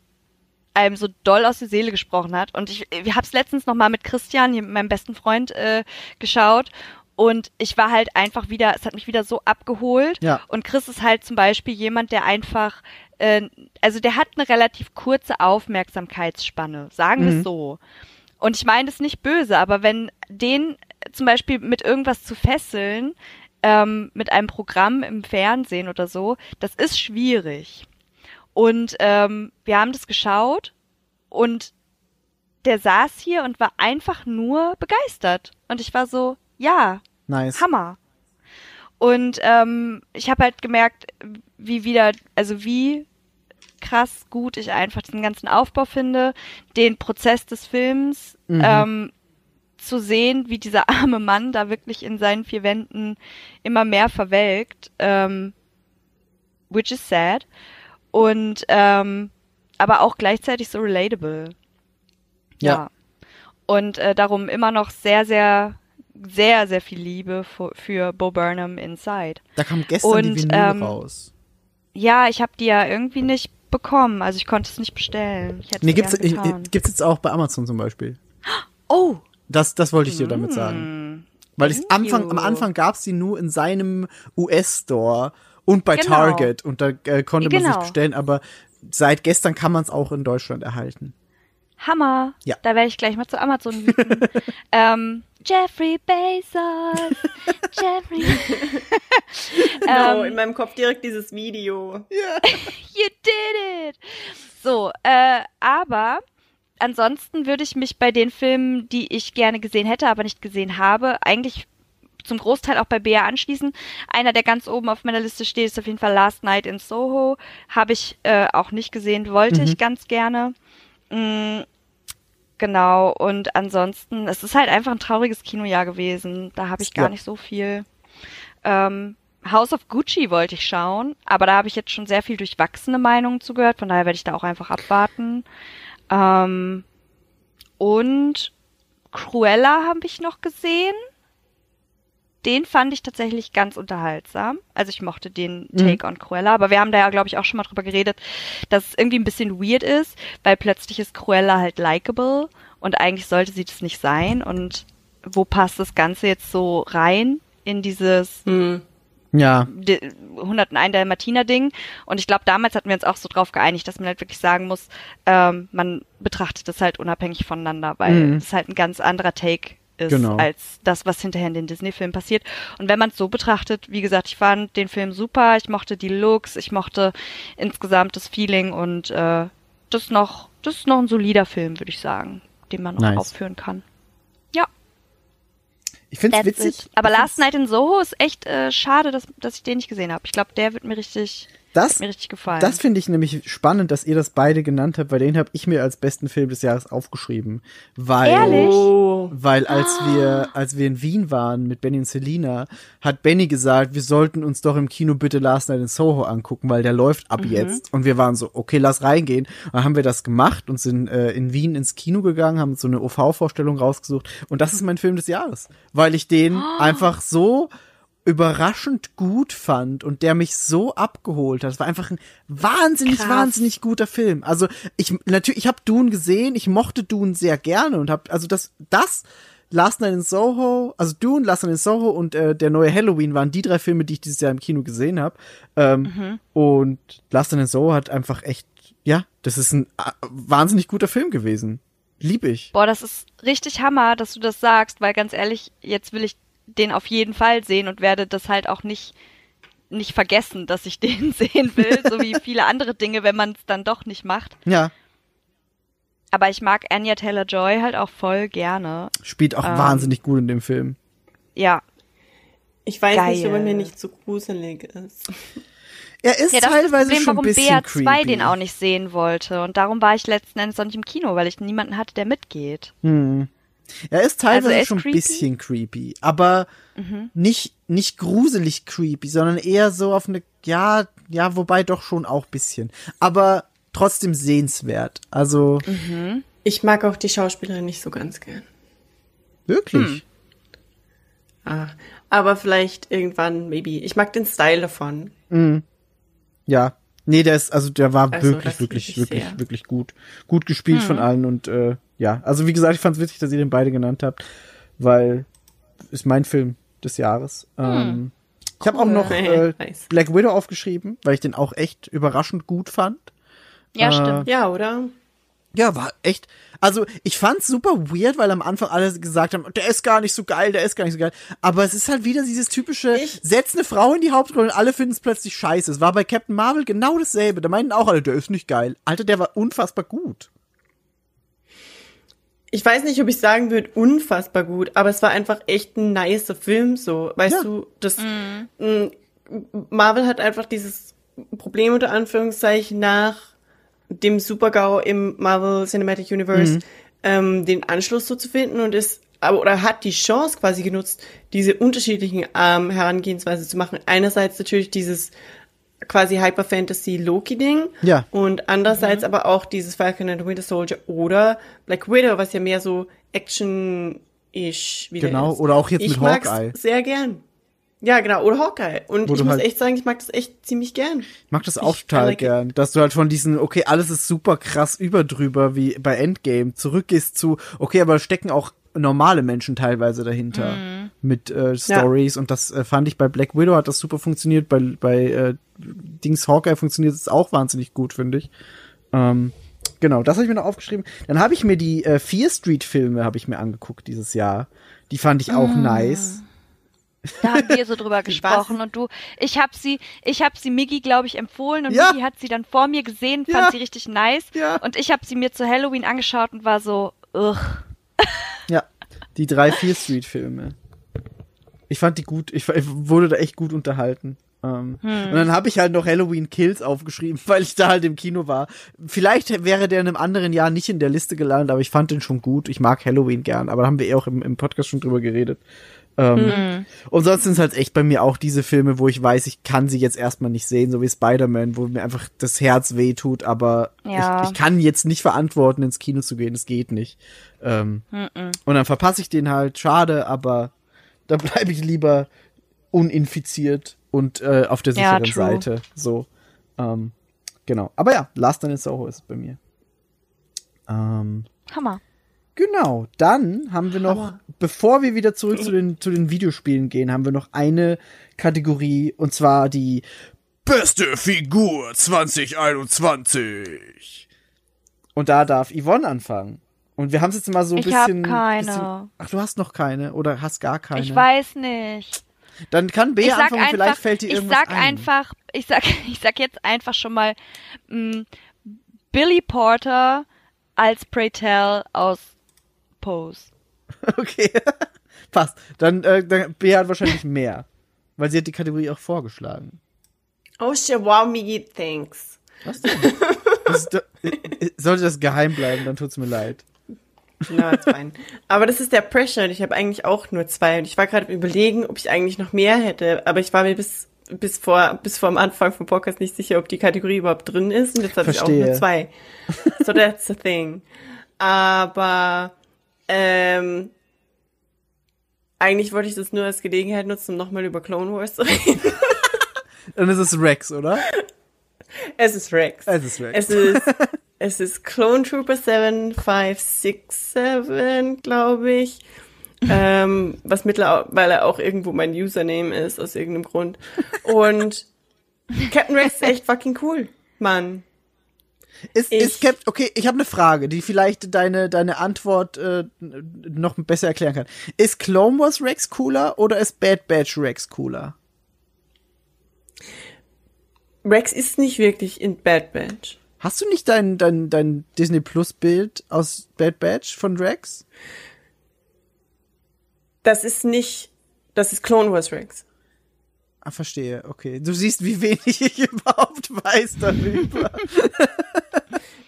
einem so doll aus der Seele gesprochen hat. Und ich, ich habe es letztens noch mal mit Christian, hier mit meinem besten Freund, äh, geschaut. Und ich war halt einfach wieder, es hat mich wieder so abgeholt. Ja. Und Chris ist halt zum Beispiel jemand, der einfach, äh, also der hat eine relativ kurze Aufmerksamkeitsspanne, sagen wir es so. Und ich meine das nicht böse, aber wenn den zum Beispiel mit irgendwas zu fesseln, ähm, mit einem Programm im Fernsehen oder so, das ist schwierig. Und ähm, wir haben das geschaut und der saß hier und war einfach nur begeistert. Und ich war so, ja, nice. Hammer. Und ähm, ich habe halt gemerkt, wie wieder, also wie krass gut ich einfach diesen ganzen Aufbau finde, den Prozess des Films Mhm. ähm, zu sehen, wie dieser arme Mann da wirklich in seinen vier Wänden immer mehr verwelkt, ähm, which is sad. Und ähm, aber auch gleichzeitig so relatable. Ja. Und äh, darum immer noch sehr, sehr, sehr, sehr viel Liebe für, für Bo Burnham Inside. Da kam gestern Und, die Vinyl ähm, raus. Ja, ich habe die ja irgendwie nicht bekommen. Also ich konnte es nicht bestellen. Ich Nee, es gibt's, ich, gibt's jetzt auch bei Amazon zum Beispiel. oh, Das, das wollte ich dir damit sagen. Weil ich Anfang, am. Anfang gab's die nur in seinem US-Store und bei Genau. Target und da äh, konnte man sich Genau. bestellen, aber seit gestern kann man es auch in Deutschland erhalten. Hammer. Ja. Da werde ich gleich mal zu Amazon bieten. ähm, Jeffrey Bezos. Jeffrey. Genau, in meinem Kopf direkt dieses Video. You did it! So, äh, aber ansonsten würde ich mich bei den Filmen, die ich gerne gesehen hätte, aber nicht gesehen habe, eigentlich zum Großteil auch bei Bea anschließen. Einer, der ganz oben auf meiner Liste steht, ist auf jeden Fall Last Night in Soho. Habe ich äh, auch nicht gesehen, wollte ich ganz gerne. Mm, genau, und ansonsten, es ist halt einfach ein trauriges Kinojahr gewesen. Da habe ich gar Ja. nicht so viel. Ähm, House of Gucci wollte ich schauen, aber da habe ich jetzt schon sehr viel durchwachsene Meinungen zugehört, von daher werde ich da auch einfach abwarten. Ähm, und Cruella habe ich noch gesehen. Den fand ich tatsächlich ganz unterhaltsam. Also ich mochte den Take on Cruella, aber wir haben da ja, glaube ich, auch schon mal drüber geredet, dass es irgendwie ein bisschen weird ist, weil plötzlich ist Cruella halt likable und eigentlich sollte sie das nicht sein. Und wo passt das Ganze jetzt so rein in dieses Hm. Ja. die 101 der Martina-Ding. Und ich glaube, damals hatten wir uns auch so drauf geeinigt, dass man halt wirklich sagen muss, ähm, man betrachtet das halt unabhängig voneinander, weil Mhm. es halt ein ganz anderer Take ist Genau. als das, was hinterher in den Disney-Filmen passiert. Und wenn man es so betrachtet, wie gesagt, ich fand den Film super, ich mochte die Looks, ich mochte insgesamt das Feeling und äh, das ist noch, das ist noch ein solider Film, würde ich sagen, den man noch Nice. aufführen kann. Ja, Ich find's that's witzig. it. Aber Last Night in Soho ist echt äh, schade, dass, dass ich den nicht gesehen habe. Ich glaube, der wird mir richtig, Das, hat mir richtig gefallen. das finde ich nämlich spannend, dass ihr das beide genannt habt, weil den habe ich mir als besten Film des Jahres aufgeschrieben. Weil, Ehrlich? Oh. weil als wir, als wir in Wien waren mit Benny und Selina, hat Benny gesagt, wir sollten uns doch im Kino bitte Last Night in Soho angucken, weil der läuft ab jetzt. Und wir waren so, okay, lass reingehen. Und dann haben wir das gemacht und sind äh, in Wien ins Kino gegangen, haben so eine OV-Vorstellung rausgesucht. Und das ist mein Film des Jahres, weil ich den einfach so überraschend gut fand und der mich so abgeholt hat. Es war einfach ein wahnsinnig, Krass. wahnsinnig guter Film. Also ich natürlich, ich habe Dune gesehen, ich mochte Dune sehr gerne und habe also das, das Last Night in Soho, also Dune, Last Night in Soho und äh, der neue Halloween waren die drei Filme, die ich dieses Jahr im Kino gesehen habe. Ähm, Und Last Night in Soho hat einfach echt, ja, das ist ein äh, wahnsinnig guter Film gewesen. Lieb ich. Boah, das ist richtig Hammer, dass du das sagst, weil ganz ehrlich, jetzt will ich den auf jeden Fall sehen und werde das halt auch nicht nicht vergessen, dass ich den sehen will, so wie viele andere Dinge, wenn man es dann doch nicht macht. Ja, Aber ich mag Anya Taylor-Joy halt auch voll gerne. spielt auch Ähm. wahnsinnig gut in dem Film. Ja, Ich weiß nicht, ob er Geil. mir nicht so gruselig ist. Er ist ja das ist das teilweise Problem, schon ein warum bisschen Bea creepy. 2 den auch nicht sehen wollte. Und darum war ich letzten Endes auch nicht im Kino, weil ich niemanden hatte, der mitgeht. Hm. Er ist teilweise Also er ist schon ein creepy? Mhm. bisschen creepy, aber nicht, nicht gruselig creepy, sondern eher so auf eine, ja, ja, wobei doch schon auch bisschen. Aber trotzdem sehenswert. Also, Mhm. Ich mag auch die Schauspielerin nicht so ganz gern. wirklich. Hm. Ah, aber vielleicht irgendwann, maybe. Ich mag den Style davon. Ja. Nee, der ist, also der war Also, wirklich, wirklich, wirklich, sehr. wirklich gut. Gut gespielt Hm. von allen und äh, ja. Also wie gesagt, ich fand's witzig, dass ihr den beide genannt habt, weil ist mein Film des Jahres. Ähm, ich habe auch noch äh, Nice. Black Widow aufgeschrieben, weil ich den auch echt überraschend gut fand. Ja, Äh, stimmt. Ja, oder? Ja, war echt. Also, ich fand's super weird, weil am Anfang alle gesagt haben, der ist gar nicht so geil, der ist gar nicht so geil. Aber es ist halt wieder dieses typische, Ich- setz eine Frau in die Hauptrolle und alle finden es plötzlich scheiße. Es war bei Captain Marvel genau dasselbe. Da meinten auch alle, der ist nicht geil. Alter, der war unfassbar gut. Ich weiß nicht, ob ich sagen würde, unfassbar gut, aber es war einfach echt ein nicer Film, so. Weißt Ja. du, das, mh, Marvel hat einfach dieses Problem unter Anführungszeichen nach dem Supergau im Marvel Cinematic Universe, ähm, den Anschluss so zu finden und ist, aber, oder hat die Chance quasi genutzt, diese unterschiedlichen ähm, Herangehensweise zu machen. Einerseits natürlich dieses quasi Hyper Fantasy Loki Ding. Ja. Und andererseits aber auch dieses Falcon and Winter Soldier oder Black Widow, was ja mehr so Action-ish wieder Genau, ist. oder auch jetzt ich mit mag's Hawkeye. sehr gern. Ja, genau, oder Hawkeye. Und Wo ich muss halt- echt sagen, ich mag das echt ziemlich gern. Ich mag das auch Ich total like it. gern, dass du halt von diesen, okay, alles ist super krass überdrüber wie bei Endgame, zurückgehst zu, okay, aber stecken auch normale Menschen teilweise dahinter mit äh, Stories und das äh, fand ich bei Black Widow hat das super funktioniert, bei, bei äh, Dings Hawkeye funktioniert es auch wahnsinnig gut, finde ich. Ähm, genau, das habe ich mir noch aufgeschrieben. Dann habe ich mir die äh, Fear Street Filme habe ich mir angeguckt dieses Jahr. Die fand ich auch nice. Da haben wir so drüber gesprochen und du, ich habe sie, ich habe sie Miggy, glaube ich, empfohlen und Ja. Miggy hat sie dann vor mir gesehen, fand Ja. sie richtig nice Ja. und ich habe sie mir zu Halloween angeschaut und war so, ugh. Ja, die drei Fear Street Filme. Ich fand die gut, ich, ich wurde da echt gut unterhalten. Ähm, Und dann habe ich halt noch Halloween Kills aufgeschrieben, weil ich da halt im Kino war. Vielleicht wäre der in einem anderen Jahr nicht in der Liste gelandet, aber ich fand den schon gut. Ich mag Halloween gern, aber da haben wir eh auch im, im Podcast schon drüber geredet. Ähm, Und sonst sind es halt echt bei mir auch diese Filme, wo ich weiß, ich kann sie jetzt erstmal nicht sehen, so wie Spider-Man, wo mir einfach das Herz wehtut, aber Ja. ich, ich kann jetzt nicht verantworten, ins Kino zu gehen, es geht nicht. Ähm, und dann verpasse ich den halt, schade, aber da bleibe ich lieber uninfiziert und äh, auf der Ja, sicheren true. Seite. So. Ähm, genau. Aber ja, Last Night in Soho ist es bei mir. Ähm, Hammer. Genau, dann haben wir noch, bevor wir wieder zurück zu den, zu den Videospielen gehen, haben wir noch eine Kategorie, und zwar die Beste Figur 2021. Und da darf Yvonne anfangen. Und wir haben es jetzt mal so ein Ich bisschen, keine. bisschen. Ach, du hast noch keine oder hast gar keine. Ich weiß nicht. Dann kann Bea ich sag anfangen, und vielleicht einfach, fällt dir ich irgendwas sag ein. einfach, ich sag, ich sag jetzt einfach schon mal mh, Billy Porter als Pray Tell aus Pose. Okay, passt. Dann, äh, dann Bea hat wahrscheinlich mehr, weil sie hat die Kategorie auch vorgeschlagen. Oh shit, wow me, thanks. Was denn? Das sollte das geheim bleiben, dann tut's mir leid. No, it's fine. Aber das ist der Pressure. und Ich habe eigentlich auch nur zwei. Und ich war gerade überlegen, ob ich eigentlich noch mehr hätte. Aber ich war mir bis, bis vor, bis vor am Anfang vom Podcast nicht sicher, ob die Kategorie überhaupt drin ist. Und jetzt habe ich auch nur zwei. So that's the thing. Aber, ähm, eigentlich wollte ich das nur als Gelegenheit nutzen, um nochmal über Clone Wars zu reden. Dann ist es Rex, oder? Es ist Rex. Es ist Rex. Es ist, es ist Clone Trooper 7567, glaube ich. ähm, was mittlerweile auch irgendwo mein Username ist, aus irgendeinem Grund. Und Captain Rex ist echt fucking cool, Mann. Ist, Ich- ist Cap okay, ich habe eine Frage, die vielleicht deine, deine Antwort äh, noch besser erklären kann. Ist Clone Wars Rex cooler oder ist Bad Batch Rex cooler? Rex ist nicht wirklich in Bad Batch. Hast du nicht dein, dein, dein Disney Plus Bild aus Bad Batch von Rex? Das ist nicht, das ist Clone Wars Rex. Ah, verstehe, okay. Du siehst, wie wenig ich überhaupt weiß darüber.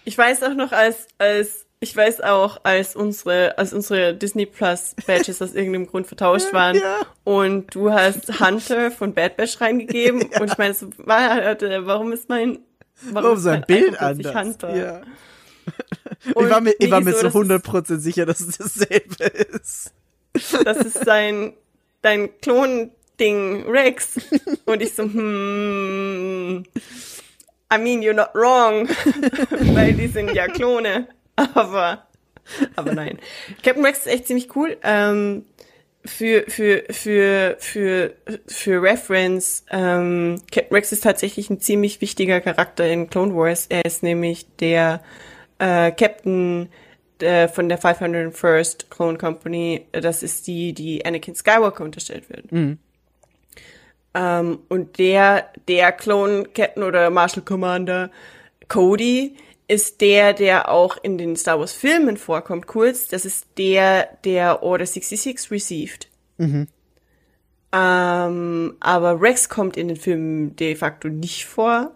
Ich weiß auch noch, als, als, ich weiß auch, als unsere, als unsere Disney Plus Badges aus irgendeinem Grund vertauscht waren Ja. und du hast Hunter von Bad Batch reingegeben und ich meine, so, warte, warum ist mein, Warum ist so ein mein Bild anders? Ja. Ich war mir, ich war mir so ist- 100% sicher, dass es dasselbe ist. das ist sein, dein Klon-Ding, Rex. Und ich so, hm, I mean, you're not wrong, weil die sind ja Klone. Aber, aber nein. Captain Rex ist echt ziemlich cool. Ähm, für, für, für, für, für Reference, ähm, Captain Rex ist tatsächlich ein ziemlich wichtiger Charakter in Clone Wars. Er ist nämlich der äh, Captain äh, von der 501st Clone Company. Das ist die, die Anakin Skywalker unterstellt wird. Ähm, und der, der Clone Captain oder Marshal Commander Cody ist der, der auch in den Star Wars Filmen vorkommt, kurz. Das ist der, der Order 66 received. Ähm, aber Rex kommt in den Filmen de facto nicht vor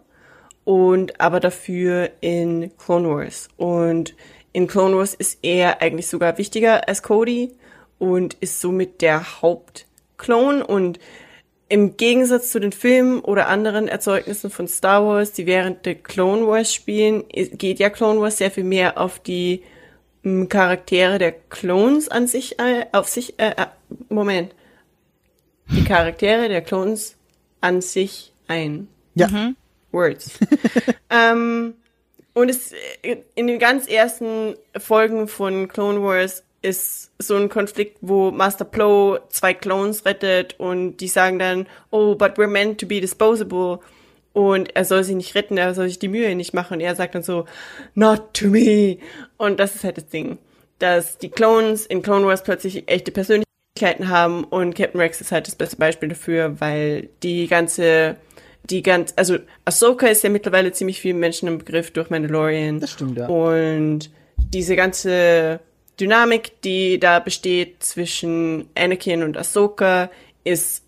und aber dafür in Clone Wars. Und in Clone Wars ist er eigentlich sogar wichtiger als Cody und ist somit der Hauptklon und im Gegensatz zu den Filmen oder anderen Erzeugnissen von Star Wars, die während der Clone Wars spielen, geht ja Clone Wars sehr viel mehr auf die m, Charaktere der Clones an sich, äh, auf sich, äh, äh, Moment. Die Charaktere der Clones an sich ein. Ja. Words. ähm, und es äh, in den ganz ersten Folgen von Clone Wars ist so ein Konflikt, wo Master Plo zwei Clones rettet und die sagen dann, oh, but we're meant to be disposable. Und er soll sie nicht retten, er soll sich die Mühe nicht machen. Und er sagt dann so, not to me. Und das ist halt das Ding, dass die Clones in Clone Wars plötzlich echte Persönlichkeiten haben und Captain Rex ist halt das beste Beispiel dafür, weil die ganze, die ganz, also Ahsoka ist ja mittlerweile ziemlich vielen Menschen im Begriff durch Mandalorian. Das stimmt, ja. Und diese ganze Dynamik, die da besteht zwischen Anakin und Ahsoka, ist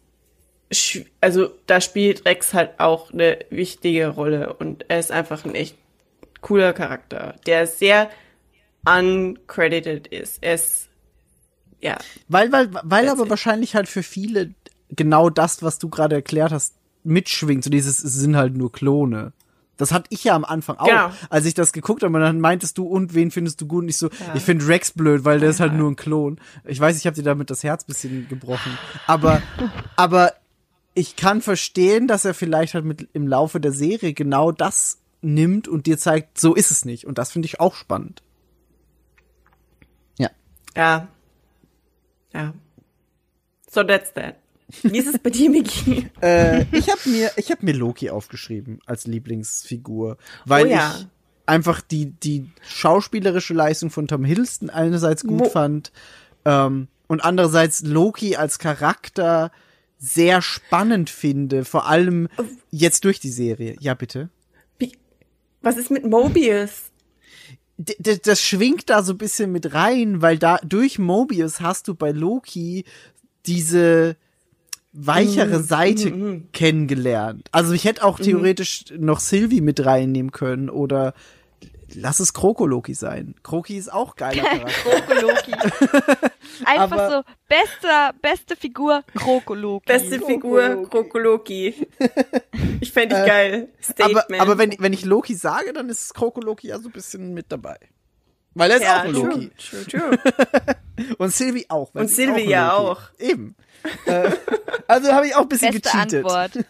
also da spielt Rex halt auch eine wichtige Rolle und er ist einfach ein echt cooler Charakter, der sehr uncredited ist. Er ist Ja. Weil, weil, weil aber wahrscheinlich halt für viele genau das, was du gerade erklärt hast, mitschwingt. So dieses, es sind halt nur Klone. Das hatte ich ja am Anfang auch, Genau. als ich das geguckt habe. Und dann meintest du, und wen findest du gut? Und ich so, ich finde Rex blöd, weil der ist halt nur ein Klon. Ich weiß, ich habe dir damit das Herz bisschen gebrochen. Aber, aber ich kann verstehen, dass er vielleicht halt mit im Laufe der Serie genau das nimmt und dir zeigt, so ist es nicht. Und das finde ich auch spannend. Ja. Ja. Ja. So that's that. Wie ist es bei dir, Miki? Äh, ich habe mir, ich habe mir Loki aufgeschrieben als Lieblingsfigur, weil Oh ja. ich einfach die die schauspielerische Leistung von Tom Hiddleston einerseits gut Mo- fand ähm, und andererseits Loki als Charakter sehr spannend finde, vor allem jetzt durch die Serie. Ja bitte. Was ist mit Mobius? D- das schwingt da so ein bisschen mit rein, weil da durch Mobius hast du bei Loki diese weichere Seite kennengelernt. Also ich hätte auch theoretisch noch Sylvie mit reinnehmen können oder lass es Kroko-Loki sein. Kroki ist auch geiler. Krokoloki. Einfach Aber- so, bester, beste Figur, Krokoloki. Beste Figur, Krokoloki. Ich fände ich geil. aber Statement. aber wenn, wenn ich Loki sage, dann ist Kroko-Loki ja so ein bisschen mit dabei. Weil er ist ja, auch ein true, Loki. true, true. Und Sylvie auch. Und Sylvie ein ja auch. Eben. Äh, also habe ich auch ein bisschen Beste gecheatet. Antwort.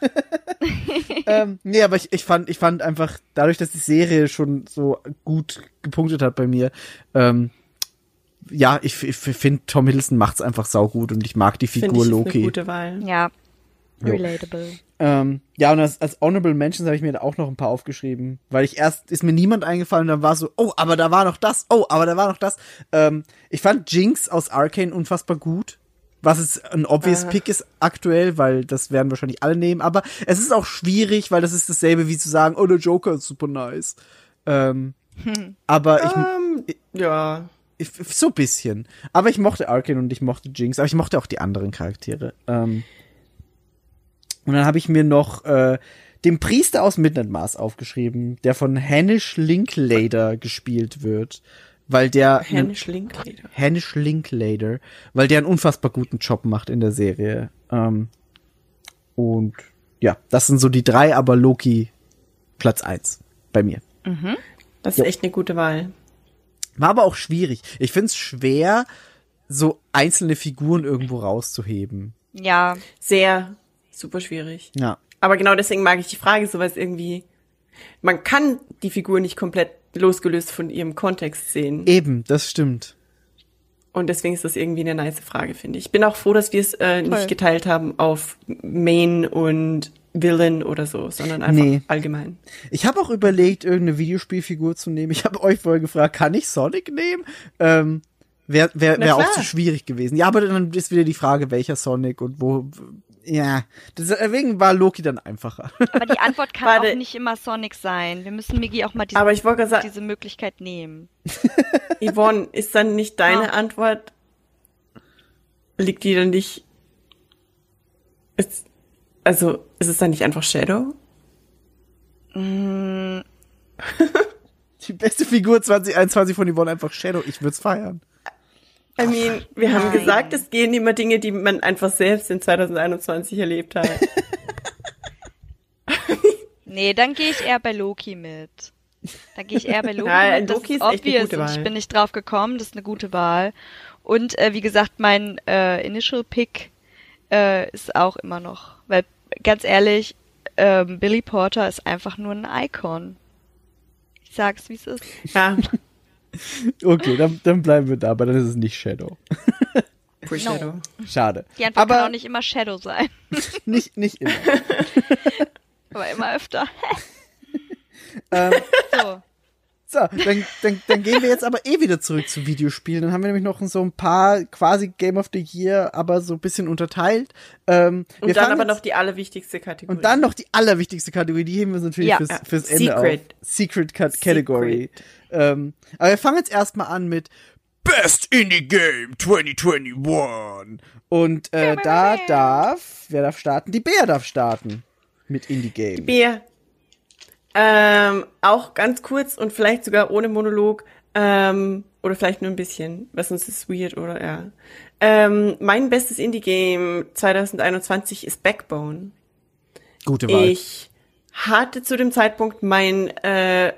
ähm, nee, aber ich, ich fand, ich fand einfach, dadurch, dass die Serie schon so gut gepunktet hat bei mir, ähm, ja, ich, ich finde, Tom Hiddleston macht's einfach saugut und ich mag die Figur ich ist Loki. eine gute Wahl. Ja. Jo. Relatable. Ähm, ja, und als, als Honorable Mentions habe ich mir da auch noch ein paar aufgeschrieben, weil ich erst ist mir niemand eingefallen und dann war so, oh, aber da war noch das, oh, aber da war noch das. Ähm, ich fand Jinx aus Arcane unfassbar gut, was es ein obvious Ah. Pick ist aktuell, weil das werden wahrscheinlich alle nehmen, aber es ist auch schwierig, weil das ist dasselbe wie zu sagen, oh, der Joker ist super nice. Ähm, aber ich, Ähm, ja. ich, so ein bisschen. Aber ich mochte Arcane und ich mochte Jinx, aber ich mochte auch die anderen Charaktere. Ähm, und dann habe ich mir noch äh, den Priester aus Midnight Mars aufgeschrieben, der von Hanish Linklater gespielt wird, weil der einen- Hennisch Linklater. Hanish Linklater, weil der einen unfassbar guten Job macht in der Serie. Ähm, und ja, das sind so die drei, aber Loki Platz eins bei mir. Das ist Jo. echt eine gute Wahl. War aber auch schwierig. Ich find's schwer, so einzelne Figuren irgendwo rauszuheben. Ja. Sehr, super schwierig. Ja. Aber genau deswegen mag ich die Frage so, weil es irgendwie, man kann die Figur nicht komplett losgelöst von ihrem Kontext sehen. Eben, das stimmt. Und deswegen ist das irgendwie eine nice Frage, finde ich. Ich bin auch froh, dass wir es äh, Toll. nicht geteilt haben auf Main und Villain oder so, sondern einfach Nee. allgemein. Ich habe auch überlegt, irgendeine Videospielfigur zu nehmen. Ich habe euch vorher gefragt, kann ich Sonic nehmen? Ähm, Wäre wär, wär auch zu schwierig gewesen. Ja, aber dann ist wieder die Frage, welcher Sonic und wo. Ja, deswegen war Loki dann einfacher. Aber die Antwort kann Warte. auch nicht immer Sonic sein. Wir müssen Migi auch mal diese, sagen, diese Möglichkeit nehmen. Yvonne, ist dann nicht deine Ah. Antwort, liegt die dann nicht, ist, also, ist es dann nicht einfach Shadow? Die beste Figur 2021 von Yvonne einfach Shadow. Ich würd's feiern. I mean, wir haben Nein. gesagt, es gehen immer Dinge, die man einfach selbst in 2021 erlebt hat. Nee, dann gehe ich eher bei Loki mit. Da gehe ich eher bei Loki Ja, mit. Das Loki ist ist echt eine obvious gute und ich Wahl. bin nicht drauf gekommen. Das ist eine gute Wahl. Und äh, wie gesagt, mein äh, Initial Pick äh, ist auch immer noch. Weil, ganz ehrlich, ähm, Billy Porter ist einfach nur ein Icon. Ich sag's, wie es ist. ja, Okay, dann, dann bleiben wir da, aber dann ist es nicht Shadow. Free Shadow. Schade. Die Antwort kann aber auch nicht immer Shadow sein. nicht, nicht immer. Aber immer öfter. ähm, So. So, dann, dann, dann gehen wir jetzt aber eh wieder zurück zu Videospielen. Dann haben wir nämlich noch so ein paar quasi Game of the Year, aber so ein bisschen unterteilt. Ähm, Und dann aber noch die allerwichtigste Kategorie. und dann noch die allerwichtigste Kategorie, die heben wir uns natürlich Ja. fürs, Ja. fürs Ende Secret. auf. Secret Cat Category. Ähm, aber wir fangen jetzt erstmal an mit Best Indie Game 2021. und äh, da darf, wer darf starten? Die Bea darf starten mit Indie Game. Bier. Ähm, auch ganz kurz und vielleicht sogar ohne Monolog. Ähm, oder vielleicht nur ein bisschen, was sonst ist weird oder ja. Ähm, mein bestes Indie-Game 2021 ist Backbone. Gute Wahl. Ich hatte zu dem Zeitpunkt mein äh,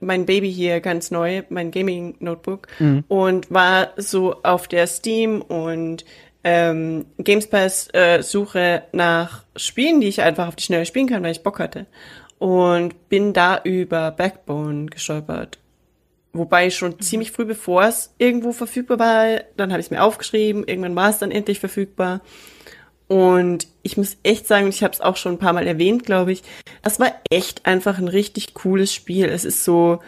mein Baby hier ganz neu, mein Gaming Notebook und war so auf der Steam und ähm, Games Pass äh, Suche nach Spielen, die ich einfach auf die Schnelle spielen kann, weil ich Bock hatte und bin da über Backbone gestolpert. Wobei schon ziemlich früh bevor es irgendwo verfügbar war, dann habe ich es mir aufgeschrieben, irgendwann war es dann endlich verfügbar. Und ich muss echt sagen, ich habe es auch schon ein paar Mal erwähnt, glaube ich, das war echt einfach ein richtig cooles Spiel. Es ist so,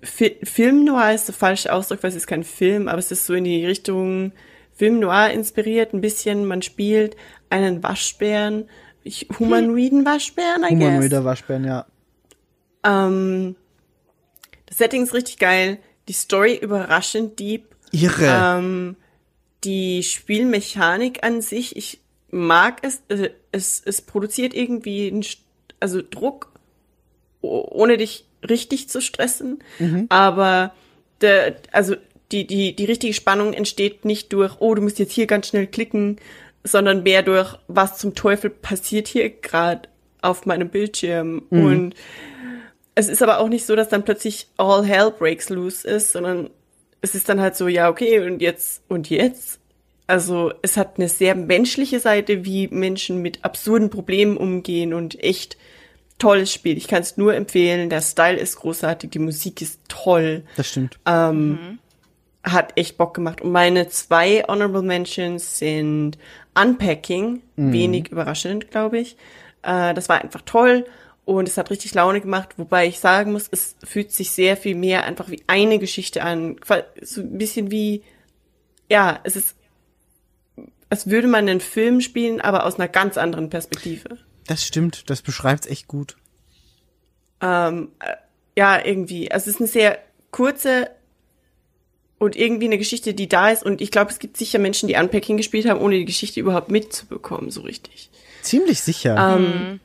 Fi Film Noir ist der falsche Ausdruck, weil es ist kein Film, aber es ist so in die Richtung Film Noir inspiriert, ein bisschen. Man spielt einen Waschbären, ich- humanoiden Waschbären, I guess. Humanoider Waschbären, ja. Ähm, das Setting ist richtig geil, die Story überraschend deep. Irre. Ähm, die Spielmechanik an sich, ich mag es, äh, es, es produziert irgendwie einen, also Druck, ohne dich richtig zu stressen, aber der, also die, die, die richtige Spannung entsteht nicht durch, oh, du musst jetzt hier ganz schnell klicken, sondern mehr durch, was zum Teufel passiert hier gerade auf meinem Bildschirm und es ist aber auch nicht so, dass dann plötzlich all hell breaks loose ist, sondern es ist dann halt so, ja, okay, und jetzt, und jetzt? Also, es hat eine sehr menschliche Seite, wie Menschen mit absurden Problemen umgehen und echt tolles Spiel. Ich kann es nur empfehlen. Der Style ist großartig, die Musik ist toll Das stimmt. ähm, hat echt Bock gemacht. Und meine zwei Honorable Mentions sind Unpacking, wenig überraschend, glaube ich. Äh, das war einfach toll und es hat richtig Laune gemacht, wobei ich sagen muss, es fühlt sich sehr viel mehr einfach wie eine Geschichte an. So ein bisschen wie, ja, es ist, als würde man einen Film spielen, aber aus einer ganz anderen Perspektive. Das stimmt. Das beschreibt's echt gut. ähm, äh, ja, irgendwie. Also es ist eine sehr kurze und irgendwie eine Geschichte, die da ist. Und ich glaube, es gibt sicher Menschen, die Unpacking gespielt haben, ohne die Geschichte überhaupt mitzubekommen, so richtig. Ziemlich sicher. Ähm,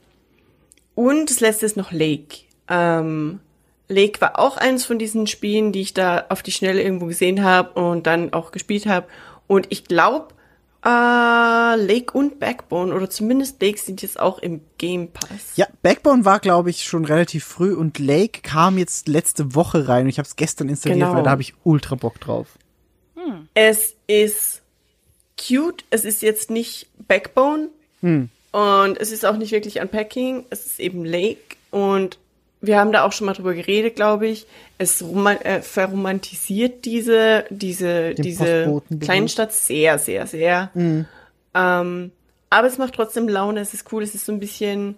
Und das letzte ist noch Lake. Ähm, Lake war auch eines von diesen Spielen, die ich da auf die Schnelle irgendwo gesehen habe und dann auch gespielt habe. Und ich glaube, äh, Lake und Backbone oder zumindest Lake sind jetzt auch im Game Pass. Ja, Backbone war, glaube ich, schon relativ früh und Lake kam jetzt letzte Woche rein und ich habe es gestern installiert, Genau. weil da habe ich ultra Bock drauf. Es ist cute, es ist jetzt nicht Backbone und es ist auch nicht wirklich Unpacking, es ist eben Lake und wir haben da auch schon mal drüber geredet, glaube ich. Es äh, verromantisiert diese, diese, Den diese. Kleinstadt sehr, sehr, sehr. Ähm, aber es macht trotzdem Laune, es ist cool, es ist so ein bisschen,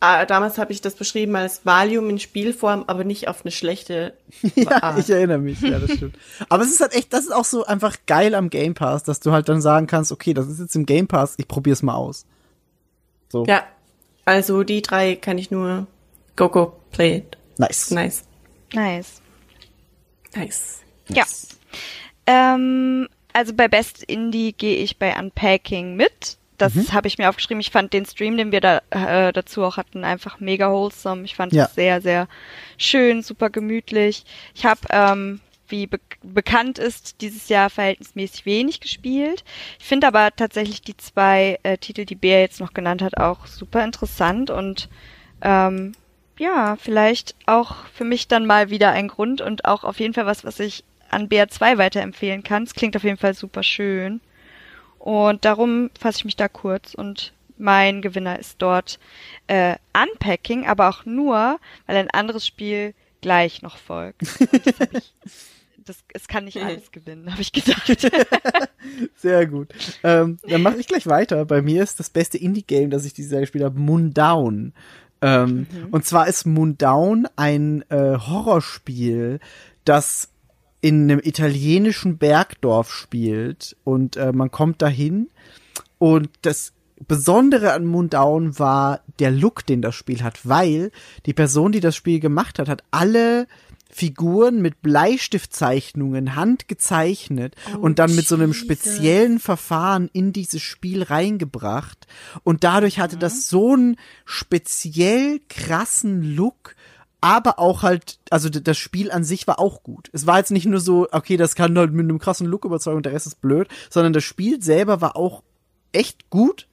äh, damals habe ich das beschrieben als Valium in Spielform, aber nicht auf eine schlechte Ja, Art. ich erinnere mich, ja, das stimmt. Aber es ist halt echt, das ist auch so einfach geil am Game Pass, dass du halt dann sagen kannst, okay, das ist jetzt im Game Pass, ich probier's mal aus. So, Ja, also die drei kann ich nur go go play it. nice. Nice. Nice. Nice. Ja. Ähm, also bei Best Indie gehe ich bei Unpacking mit. Das Mhm. habe ich mir aufgeschrieben. Ich fand den Stream, den wir da äh, dazu auch hatten, einfach mega wholesome. Ich fand Ja. es sehr, sehr schön, super gemütlich. Ich habe, ähm, wie be bekannt ist, dieses Jahr verhältnismäßig wenig gespielt. Ich finde aber tatsächlich die zwei äh, Titel, die Bea jetzt noch genannt hat, auch super interessant und ähm, ja, vielleicht auch für mich dann mal wieder ein Grund und auch auf jeden Fall was, was ich an BR2 weiterempfehlen kann. Es klingt auf jeden Fall super schön. Und darum fasse ich mich da kurz und mein Gewinner ist dort äh, Unpacking, aber auch nur, weil ein anderes Spiel gleich noch folgt. Das es kann nicht alles gewinnen, habe ich gedacht. Sehr gut. Ähm, dann mache ich gleich weiter. Bei mir ist das beste Indie-Game, das ich dieses Jahr gespielt habe, Moondown. Ähm, Und zwar ist Moondown ein äh, Horrorspiel, das in einem italienischen Bergdorf spielt und äh, man kommt dahin und das Besondere an Moondown war der Look, den das Spiel hat, weil die Person, die das Spiel gemacht hat, hat alle Figuren mit Bleistiftzeichnungen handgezeichnet und dann mit so einem speziellen Verfahren in dieses Spiel reingebracht. Und dadurch hatte das so einen speziell krassen Look aber auch halt, also das Spiel an sich war auch gut. Es war jetzt nicht nur so, okay, das kann halt mit einem krassen Look überzeugen und der Rest ist blöd, sondern das Spiel selber war auch echt gut.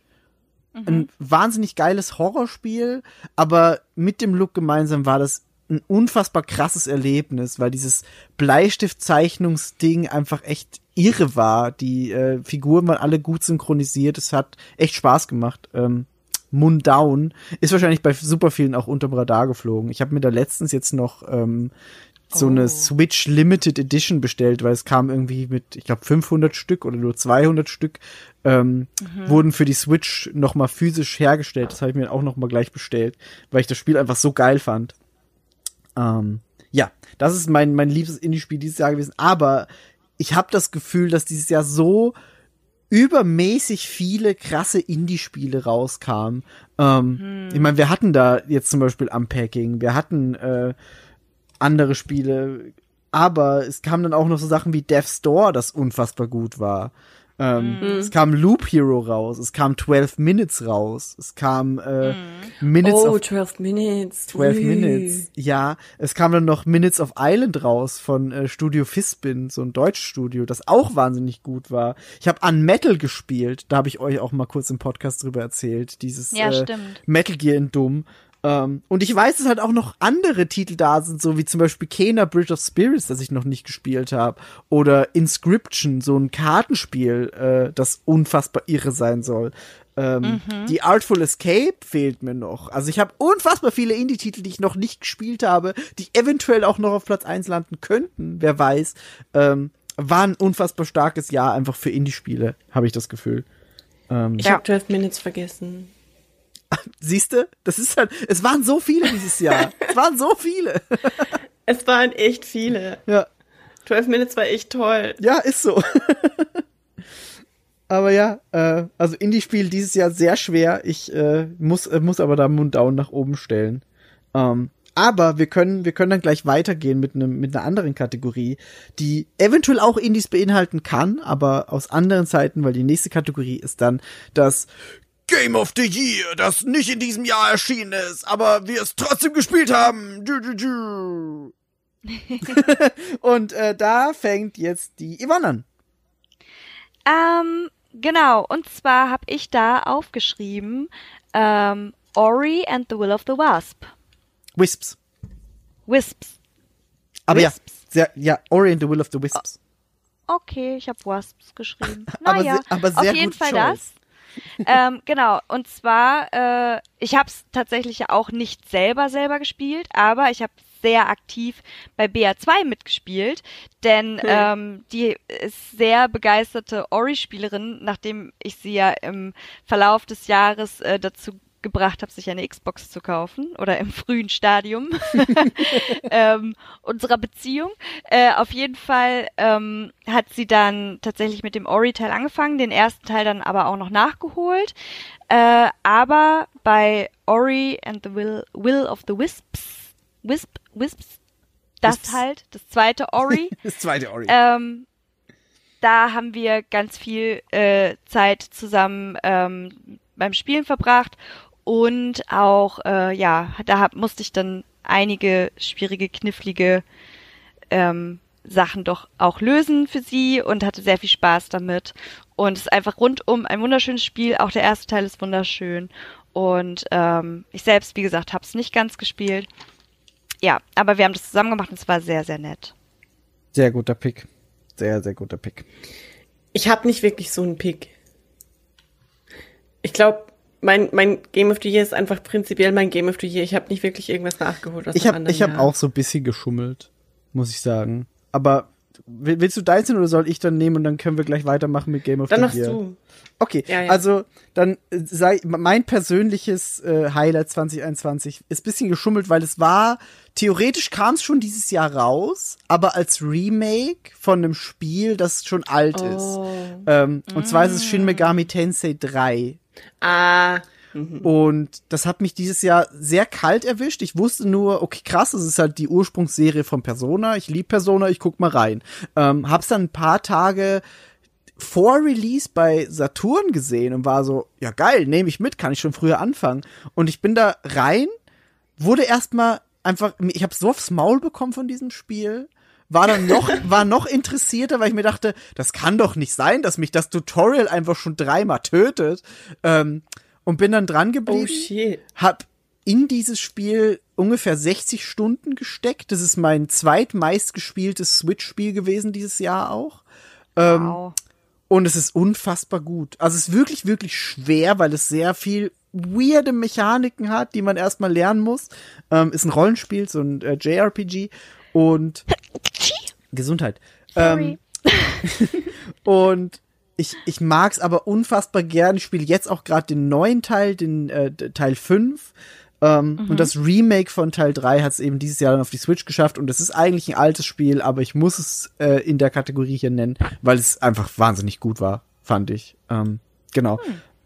Ein wahnsinnig geiles Horrorspiel, aber mit dem Look gemeinsam war das ein unfassbar krasses Erlebnis, weil dieses Bleistiftzeichnungsding einfach echt irre war. Die äh, Figuren waren alle gut synchronisiert. Es hat echt Spaß gemacht. Ähm, Mundown ist wahrscheinlich bei super vielen auch unterm Radar geflogen. Ich habe mir da letztens jetzt noch ähm, so Oh. eine Switch Limited Edition bestellt, weil es kam irgendwie mit, ich glaube, 500 Stück oder nur 200 Stück ähm, wurden für die Switch noch mal physisch hergestellt. Das habe ich mir auch noch mal gleich bestellt, weil ich das Spiel einfach so geil fand. Ähm, ja, das ist mein mein liebstes Indie-Spiel dieses Jahr gewesen. Aber ich habe das Gefühl, dass dieses Jahr so übermäßig viele krasse Indie-Spiele rauskamen. Ähm, Ich meine, wir hatten da jetzt zum Beispiel Unpacking, wir hatten äh, andere Spiele, aber es kamen dann auch noch so Sachen wie Death's Door, das unfassbar gut war. Ähm, Es kam Loop Hero raus, es kam 12 Minutes raus, es kam äh, Minutes oh, of 12 Minutes. 12 Ui. Minutes. Ja, es kam dann noch Minutes of Island raus von äh, Studio Fispin, so ein Deutschstudio, das auch wahnsinnig gut war. Ich habe an Metal gespielt, da habe ich euch auch mal kurz im Podcast drüber erzählt, dieses Ja, äh. Metal Gear in Dumm. Ähm, und ich weiß, dass halt auch noch andere Titel da sind, so wie zum Beispiel Kena Bridge of Spirits, das ich noch nicht gespielt habe. Oder Inscription, so ein Kartenspiel, äh, das unfassbar irre sein soll. Ähm, Die Artful Escape fehlt mir noch. Also ich habe unfassbar viele Indie-Titel, die ich noch nicht gespielt habe, die eventuell auch noch auf Platz 1 landen könnten, wer weiß. Ähm, war ein unfassbar starkes Jahr einfach für Indie-Spiele, habe ich das Gefühl. Ich Ja. habe 12 Minutes vergessen. Siehste, das ist halt, es waren so viele dieses Jahr. es waren so viele. Es waren echt viele. Ja, 12 Minutes war echt toll. ja, ist so. aber ja, äh, also Indie-Spiel dieses Jahr sehr schwer. Ich äh, muss, äh, muss aber da Munddown nach oben stellen. Ähm, aber wir können, wir können dann gleich weitergehen mit einem, mit einer anderen Kategorie, die eventuell auch Indies beinhalten kann, aber aus anderen Zeiten, weil die nächste Kategorie ist dann das Game of the Year, das nicht in diesem Jahr erschienen ist, aber wir es trotzdem gespielt haben. Du, du, du. und äh, da fängt jetzt die Yvonne an. Ähm, genau, und zwar habe ich da aufgeschrieben ähm, Ori and the Will of the Wasp. Wisps. Wisps. Aber Wisps. ja, sehr, ja, Ori and the Will of the Wisps. Okay, ich habe Wasps geschrieben. Aber Naja, aber auf sehr jeden gut Fall choice. das. ähm, genau, und zwar, äh, ich habe es tatsächlich auch nicht selber selber gespielt, aber ich habe sehr aktiv bei BA2 mitgespielt, denn ähm, die ist sehr begeisterte Ori-Spielerin, nachdem ich sie ja im Verlauf des Jahres äh, dazu gebracht habe, sich eine Xbox zu kaufen oder im frühen Stadium ähm, unserer Beziehung. Äh, auf jeden Fall ähm, hat sie dann tatsächlich mit dem Ori-Teil angefangen, den ersten Teil dann aber auch noch nachgeholt. Äh, aber bei Ori and the Will, Will of the Wisps, Wisp, Wisps, das Wisps. halt, das zweite Ori, Das zweite Ori. ähm, da haben wir ganz viel äh, Zeit zusammen ähm, beim Spielen verbracht und auch, äh, ja, da hab, musste ich dann einige schwierige, knifflige ähm, Sachen doch auch lösen für sie und hatte sehr viel Spaß damit. Und es ist einfach rundum ein wunderschönes Spiel. Auch der erste Teil ist wunderschön. Und ähm, ich selbst, wie gesagt, habe es nicht ganz gespielt. Ja, aber wir haben das zusammen gemacht und es war sehr, sehr nett. Sehr guter Pick. Sehr, sehr guter Pick. Ich habe nicht wirklich so einen Pick. Ich glaube, mein, mein Game of the Year ist einfach prinzipiell mein Game of the Year. Ich habe nicht wirklich irgendwas nachgeholt aus Ich dem habe anderen ich hab Jahr. auch so ein bisschen geschummelt, muss ich sagen. Aber will- willst du deins nehmen oder soll ich dann nehmen und dann können wir gleich weitermachen mit Game of Dann the machst Year? du. Okay, Ja, ja. also dann äh, sei mein persönliches äh, Highlight 2021 ist bisschen geschummelt, weil es war theoretisch kam es schon dieses Jahr raus, aber als Remake von einem Spiel, das schon alt Oh. ist. Ähm, Und zwar ist es Shin Megami Tensei 3. Ah, Und das hat mich dieses Jahr sehr kalt erwischt. Ich wusste nur, okay, krass, das ist halt die Ursprungsserie von Persona. Ich lieb Persona, ich guck mal rein. Ähm, hab's dann ein paar Tage vor Release bei Saturn gesehen und war so, ja geil, nehme ich mit, kann ich schon früher anfangen. Und ich bin da rein, wurde erstmal einfach, ich habe so aufs Maul bekommen von diesem Spiel. War dann noch, war noch interessierter, weil ich mir dachte, das kann doch nicht sein, dass mich das Tutorial einfach schon dreimal tötet. Ähm, und bin dann dran geblieben. Oh shit. Hab in dieses Spiel ungefähr 60 Stunden gesteckt. Das ist mein zweitmeist gespieltes Switch-Spiel gewesen dieses Jahr auch. Ähm, Wow. und es ist unfassbar gut. Also es ist wirklich, wirklich schwer, weil es sehr viel weirde Mechaniken hat, die man erstmal lernen muss. Ähm, ist ein Rollenspiel, so ein äh, JRPG. Und Gesundheit. Sorry. Ähm, und ich, ich mag's aber unfassbar gern. Ich spiele jetzt auch gerade den neuen Teil, den äh, Teil 5. Ähm, Und das Remake von Teil 3 hat es eben dieses Jahr dann auf die Switch geschafft. Und es ist eigentlich ein altes Spiel, aber ich muss es äh, in der Kategorie hier nennen, weil es einfach wahnsinnig gut war, fand ich. Ähm, genau.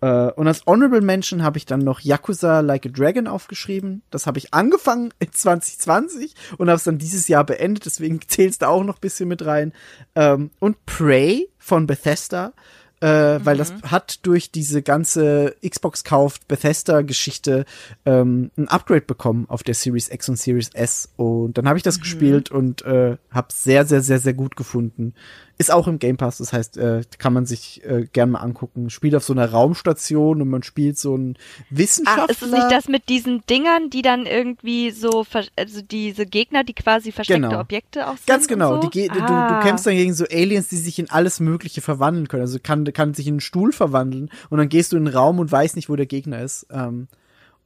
Äh, und als Honorable Mention habe ich dann noch Yakuza Like a Dragon aufgeschrieben. Das habe ich angefangen in 2020 und habe es dann dieses Jahr beendet. Deswegen zählst da auch noch ein bisschen mit rein. Ähm, und Prey von Bethesda. Äh, weil das hat durch diese ganze Xbox kauft Bethesda-Geschichte ähm, ein Upgrade bekommen auf der Series X und Series S. Und dann habe ich das gespielt und äh, habe sehr, sehr, sehr, sehr gut gefunden. Ist auch im Game Pass, das heißt, äh, kann man sich äh, gern mal angucken. Spielt auf so einer Raumstation und man spielt so einen Wissenschaftler. Ach, ist es nicht das mit diesen Dingern, die dann irgendwie so, also diese Gegner, die quasi versteckte Genau. Objekte auch sind? Ganz genau. So? Die, ge- du, ah. du kämpfst dann gegen so Aliens, die sich in alles Mögliche verwandeln können. Also kann, kann sich in einen Stuhl verwandeln und dann gehst du in den Raum und weißt nicht, wo der Gegner ist. Ähm,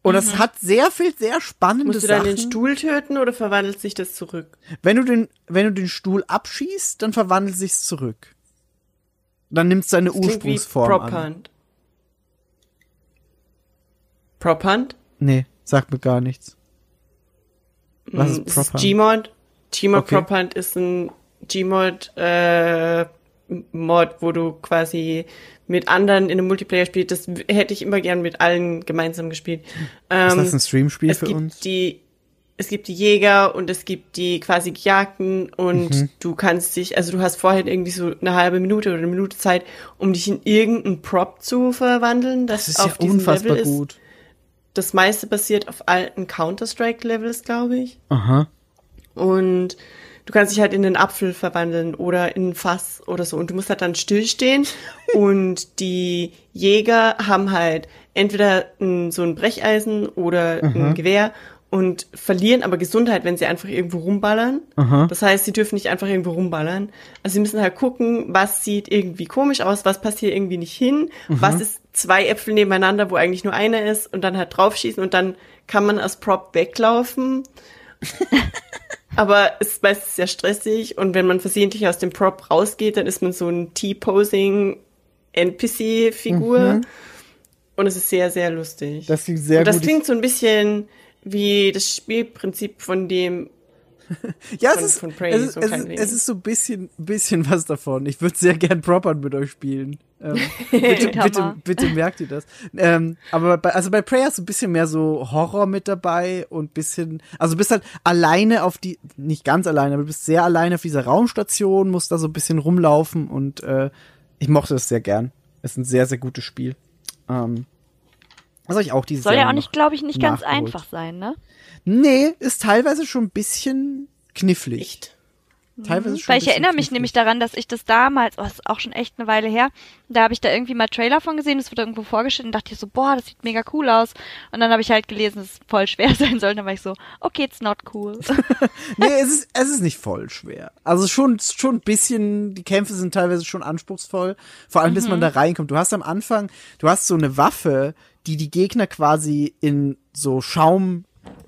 und das hat sehr viel, sehr spannende Musst du dann Sachen. den Stuhl töten oder verwandelt sich das zurück? Wenn du den, wenn du den Stuhl abschießt, dann verwandelt sich's zurück. Dann nimmst seine Klingt wie Ursprungsform Prop an. Hunt. Prop Hunt? Nee, sagt mir gar nichts. Was ist Mm, es Prop Hunt? Gmod. Gmod Okay. Prop Hunt ist ein Gmod äh, Mod, wo du quasi mit anderen in einem Multiplayer spielst. Das hätte ich immer gern mit allen gemeinsam gespielt. Ist Ähm, das ein Streamspiel es für gibt uns? die es gibt die Jäger und es gibt die quasi Gejagten und Mhm. du kannst dich, also du hast vorher irgendwie so eine halbe Minute oder eine Minute Zeit, um dich in irgendeinen Prop zu verwandeln, das, Das ist ja auf diesem unfassbar Level ist. gut. Das meiste basiert auf alten Counter-Strike-Levels, glaube ich. Aha. Und du kannst dich halt in den Apfel verwandeln oder in ein Fass oder so. Und du musst halt dann stillstehen. und die Jäger haben halt entweder ein, so ein Brecheisen oder ein Gewehr und verlieren aber Gesundheit, wenn sie einfach irgendwo rumballern. Das heißt, sie dürfen nicht einfach irgendwo rumballern. Also sie müssen halt gucken, was sieht irgendwie komisch aus, was passt hier irgendwie nicht hin, was ist zwei Äpfel nebeneinander, wo eigentlich nur einer ist und dann halt draufschießen und dann kann man als Prop weglaufen. Aber es ist meistens sehr stressig und wenn man versehentlich aus dem Prop rausgeht, dann ist man so ein T-Posing NPC-Figur. Und es ist sehr, sehr lustig. Das klingt sehr und das klingt so ein bisschen wie das Spielprinzip von dem Ja, es von- ist, von Prey, es ist, so es ist, es ist so ein bisschen, bisschen was davon. Ich würde sehr gern Propern mit euch spielen. Ähm, bitte, bitte, bitte merkt ihr das. Ähm, aber bei, also bei Prey hast du ein bisschen mehr so Horror mit dabei und bisschen, also du bist halt alleine auf die, nicht ganz alleine, aber du bist sehr alleine auf dieser Raumstation, musst da so ein bisschen rumlaufen und äh, ich mochte das sehr gern. Es ist ein sehr, sehr gutes Spiel. Ähm, das habe ich auch dieses Soll Jahr ja auch nicht, glaube ich, nicht ganz einfach sein, ne? Nee, ist teilweise schon ein bisschen knifflig. Echt. Teilweise schon Weil ich erinnere mich knifflig. nämlich daran, dass ich das damals, oh, das ist auch schon echt eine Weile her, da habe ich da irgendwie mal Trailer von gesehen, das wurde irgendwo vorgestellt und dachte ich so, boah, das sieht mega cool aus. Und dann habe ich halt gelesen, dass es voll schwer sein soll. Und dann war ich so, okay, it's not cool. Nee, es ist, es ist nicht voll schwer. Also schon, schon ein bisschen, die Kämpfe sind teilweise schon anspruchsvoll. Vor allem, bis man da reinkommt. Du hast am Anfang, du hast so eine Waffe, die die Gegner quasi in so Schaum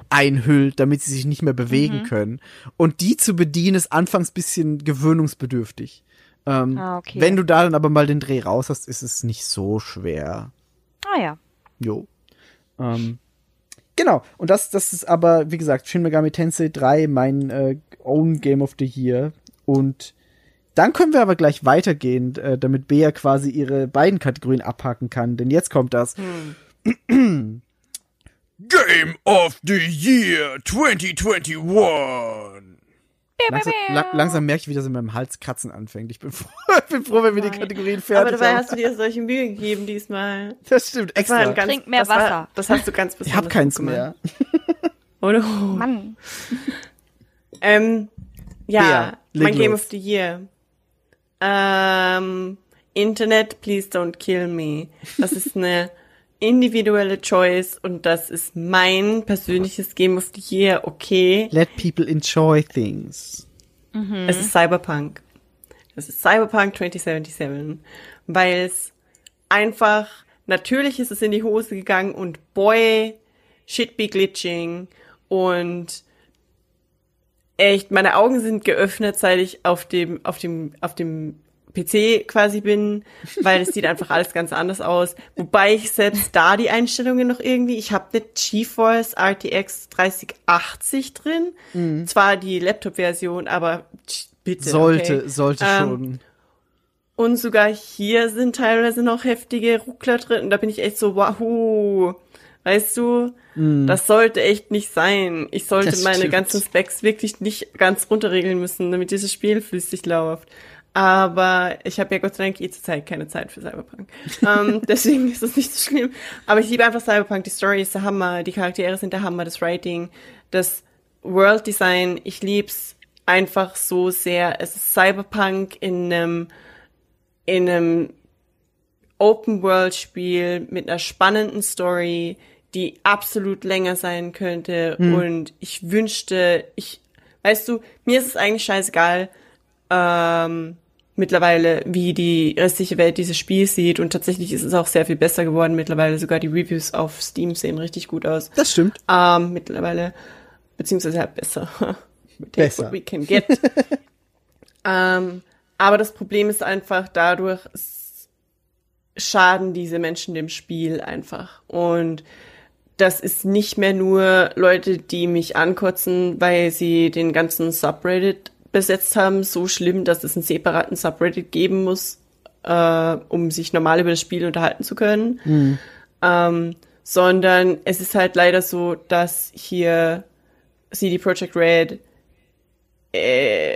einhüllt, damit sie sich nicht mehr bewegen können. Und die zu bedienen ist anfangs bisschen gewöhnungsbedürftig. Ähm, Ah, okay. Wenn du da dann aber mal den Dreh raus hast, ist es nicht so schwer. ah ja. Jo. Ähm, genau. Und das, das ist aber, wie gesagt, Shin Megami Tensei 3, mein äh, Own Game of the Year. Und dann können wir aber gleich weitergehen, äh, damit Bea quasi ihre beiden Kategorien abhaken kann. Denn jetzt kommt das. Game of the Year 2021. Langsam, la langsam merke ich, wie das in meinem Hals kratzen anfängt. Ich bin froh, ich bin froh wenn wir die Kategorien fertig Aber dabei haben. hast du dir solche Mühe gegeben diesmal. das stimmt, Das war extra. ein ganz, Trink mehr das war, Wasser. Das hast du ganz ich besonders habe keins mehr. Oh no. Mann. Ähm, ja, Bea, mein Game los. of the Year. Ähm, Internet, please don't kill me. Das ist eine individuelle Choice und das ist mein persönliches Game of the Year, okay. Let people enjoy things. Es ist Cyberpunk. Es ist Cyberpunk 2077, weil es einfach, natürlich ist es in die Hose gegangen und boy, shit be glitching und echt, meine Augen sind geöffnet, seit ich auf dem, auf dem, auf dem PC quasi bin, weil es sieht einfach alles ganz anders aus. Wobei ich selbst da die Einstellungen noch irgendwie, ich habe eine GeForce RTX 3080 drin, zwar die Laptop-Version, aber bitte. Sollte, okay. sollte Ähm, schon. Und sogar hier sind teilweise noch heftige Ruckler drin. Und da bin ich echt so, wow, weißt du, das sollte echt nicht sein. Ich sollte Das meine stimmt. ganzen Specs wirklich nicht ganz runterregeln müssen, damit dieses Spiel flüssig läuft. Aber ich habe ja Gott sei Dank eh zur Zeit keine Zeit für Cyberpunk. ähm, deswegen ist das nicht so schlimm. Aber ich liebe einfach Cyberpunk. Die Story ist der Hammer, die Charaktere sind der Hammer, das Writing, das World Design. Ich lieb's einfach so sehr. Es ist Cyberpunk in einem in einem Open-World-Spiel mit einer spannenden Story, die absolut länger sein könnte. Und ich wünschte, ich, weißt du, mir ist es eigentlich scheißegal, ähm, mittlerweile, wie die restliche Welt dieses Spiel sieht. Und tatsächlich ist es auch sehr viel besser geworden mittlerweile. Sogar die Reviews auf Steam sehen richtig gut aus. Das stimmt. Ähm, mittlerweile, beziehungsweise halt besser. Besser. what we can get. ähm, aber das Problem ist einfach, dadurch schaden diese Menschen dem Spiel einfach. Und das ist nicht mehr nur Leute, die mich ankotzen, weil sie den ganzen Subreddit besetzt haben, so schlimm, dass es einen separaten Subreddit geben muss, äh, um sich normal über das Spiel unterhalten zu können. Ähm, sondern es ist halt leider so, dass hier CD Projekt Red äh,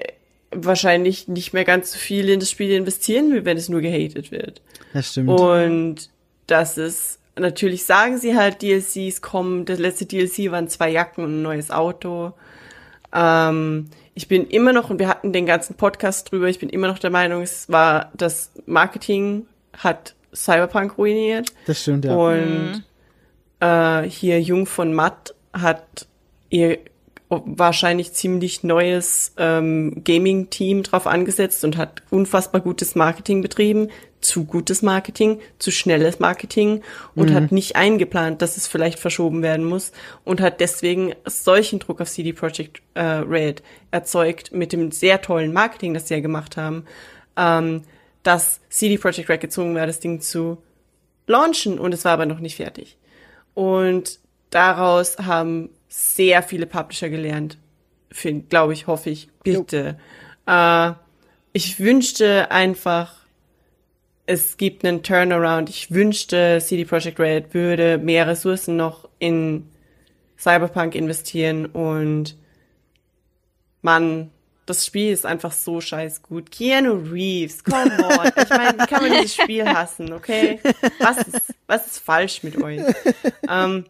wahrscheinlich nicht mehr ganz so viel in das Spiel investieren will, wenn es nur gehatet wird. Das stimmt. Und das ist, natürlich sagen sie halt, DLCs kommen. Das letzte DLC waren zwei Jacken und ein neues Auto. Ähm, ich bin immer noch, und wir hatten den ganzen Podcast drüber, ich bin immer noch der Meinung, es war das Marketing hat Cyberpunk ruiniert. das stimmt, ja. Und äh, hier Jung von Matt hat ihr wahrscheinlich ziemlich neues ähm, Gaming-Team drauf angesetzt und hat unfassbar gutes Marketing betrieben, zu gutes Marketing, zu schnelles Marketing und hat nicht eingeplant, dass es vielleicht verschoben werden muss und hat deswegen solchen Druck auf CD Projekt äh, Red erzeugt mit dem sehr tollen Marketing, das sie ja gemacht haben, ähm, dass CD Projekt Red gezwungen war, das Ding zu launchen und es war aber noch nicht fertig. Und daraus haben sehr viele Publisher gelernt. Glaube ich, hoffe ich. Bitte. Äh, ich wünschte einfach, es gibt einen Turnaround. Ich wünschte, CD Projekt Red würde mehr Ressourcen noch in Cyberpunk investieren und Mann, das Spiel ist einfach so scheiß gut. Keanu Reeves, come on. Ich meine, wie kann man dieses Spiel hassen, okay? Was ist, was ist falsch mit euch? ähm,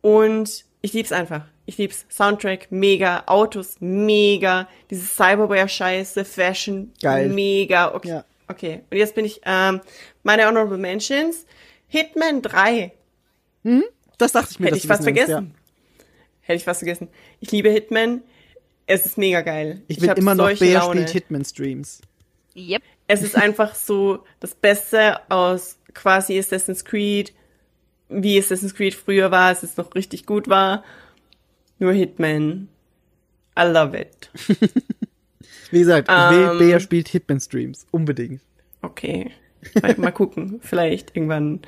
und ich lieb's einfach. Ich lieb's. Soundtrack, mega. Autos, mega. Dieses Cyberware-Scheiße, Fashion, Geil. mega. Okay. Ja. okay. Und jetzt bin ich, ähm, meine Honorable Mentions. Hitman 3. Das dachte ich mir. Hätte ich fast nennst, vergessen. Hätte ich fast vergessen. Ich liebe Hitman. Es ist mega geil. Ich will hab immer noch, Bea Laune. spielt Hitman-Streams. Yep. Es ist einfach so das Beste aus quasi Assassin's Creed, wie Assassin's Creed früher war, als es noch richtig gut war. Nur Hitman. I love it. Wie gesagt, will, Ähm. Bea spielt Hitman-Streams. Unbedingt. Okay. Mal, mal gucken, vielleicht irgendwann.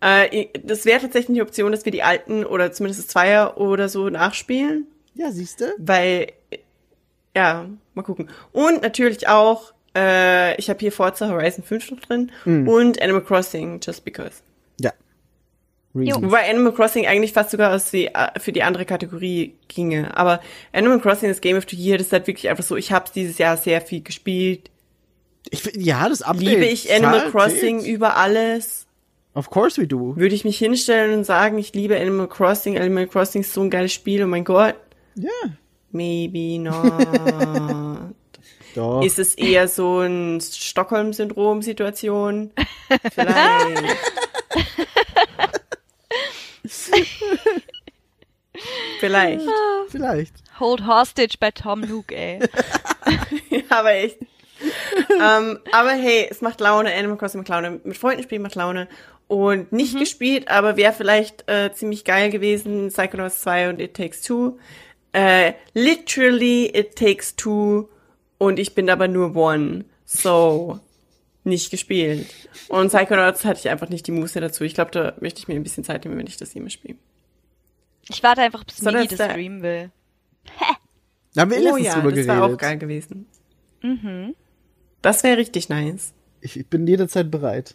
Äh, das wäre tatsächlich eine Option, dass wir die alten oder zumindest das Zweier oder so nachspielen. Ja, siehst du? Weil, ja, mal gucken. Und natürlich auch, äh, ich habe hier Forza Horizon 5 noch drin und Animal Crossing, just because. Ja. Reason. Wobei Animal Crossing eigentlich fast sogar aus die, äh, für die andere Kategorie ginge. Aber Animal Crossing, das Game of the Year, das ist halt wirklich einfach so, ich habe dieses Jahr sehr viel gespielt. Ich, ja, das Update. Liebe ich Animal Crossing zählt. über alles. Of course we do. Würde ich mich hinstellen und sagen, ich liebe Animal Crossing, Animal Crossing ist so ein geiles Spiel, oh mein Gott. Ja. Maybe not. Doch. Ist es eher so ein Stockholm-Syndrom-Situation? Vielleicht. Vielleicht. Vielleicht. Hold hostage bei Tom Nook, ey. Ja, aber echt. ähm, aber hey, es macht Laune, Animal Crossing macht Laune, mit Freunden spielen macht Laune. Und nicht gespielt, aber wäre vielleicht äh, ziemlich geil gewesen, Psychonauts 2 und It Takes Two. Äh, literally, It Takes Two und ich bin aber nur One. So, nicht gespielt. Und Psychonauts hatte ich einfach nicht die Muße dazu. Ich glaube, da möchte ich mir ein bisschen Zeit nehmen, wenn ich das jemals spiele. Ich warte einfach, bis Mini das das streamen will. Da haben wir Oh letztens ja, drüber das geredet. war auch geil gewesen. Das wäre richtig nice. Ich, ich bin jederzeit bereit.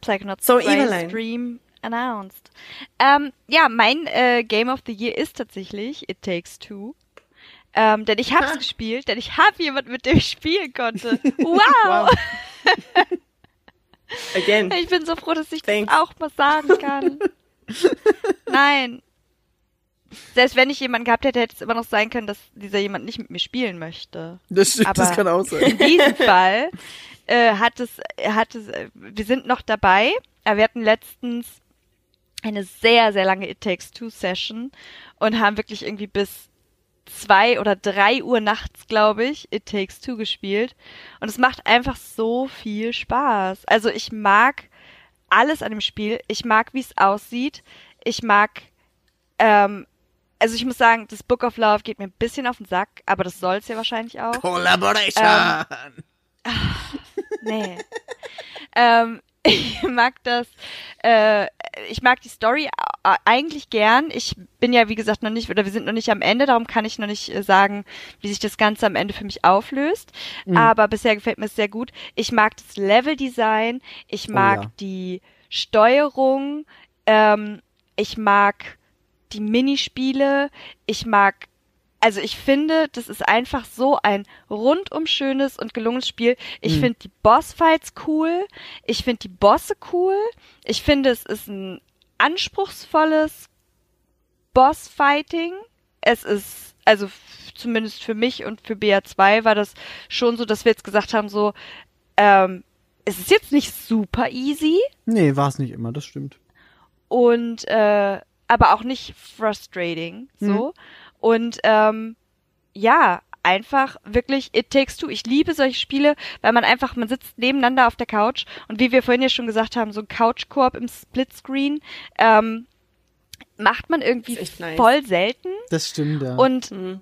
Psychonauts So, 2 Evelyn. Stream announced. Ähm, ja, mein äh, Game of the Year ist tatsächlich It Takes Two. Ähm, denn ich hab's Ha. gespielt, denn ich habe jemand, mit dem ich spielen konnte. Wow! Wow. Again. Ich bin so froh, dass ich Thanks. das auch mal sagen kann. Nein. Selbst wenn ich jemanden gehabt hätte, hätte es immer noch sein können, dass dieser jemand nicht mit mir spielen möchte. Das stimmt, das Aber- kann auch sein. In diesem Fall äh, hat es, hat es, äh, wir sind noch dabei, aber wir hatten letztens eine sehr, sehr lange It Takes Two Session und haben wirklich irgendwie bis zwei oder drei Uhr nachts, glaube ich, It Takes Two gespielt. Und es macht einfach so viel Spaß. Also ich mag alles an dem Spiel. Ich mag, wie es aussieht. Ich mag, ähm, also ich muss sagen, das Book of Love geht mir ein bisschen auf den Sack, aber das soll es ja wahrscheinlich auch. Collaboration. Nee. ähm, ich mag das, äh, ich mag die Story a- eigentlich gern. Ich bin ja, wie gesagt, noch nicht, oder wir sind noch nicht am Ende, darum kann ich noch nicht äh, sagen, wie sich das Ganze am Ende für mich auflöst. Aber bisher gefällt mir es sehr gut. Ich mag das Leveldesign, ich Oh mag ja. die Steuerung, ähm, ich mag die Minispiele, ich mag also ich finde, das ist einfach so ein rundum schönes und gelungenes Spiel. Ich Mhm. finde die Bossfights cool. Ich finde die Bosse cool. Ich finde, es ist ein anspruchsvolles Bossfighting. Es ist, also zumindest für mich und für BA2 war das schon so, dass wir jetzt gesagt haben, so, ähm, es ist jetzt nicht super easy Nee, war es nicht immer, das stimmt. und äh, aber auch nicht frustrating so und ähm, ja einfach wirklich It Takes Two. Ich liebe solche Spiele, weil man einfach man sitzt nebeneinander auf der Couch und wie wir vorhin ja schon gesagt haben, so ein Couch-Koop im Splitscreen ähm, macht man irgendwie nice. voll selten Das stimmt, ja. und Mhm.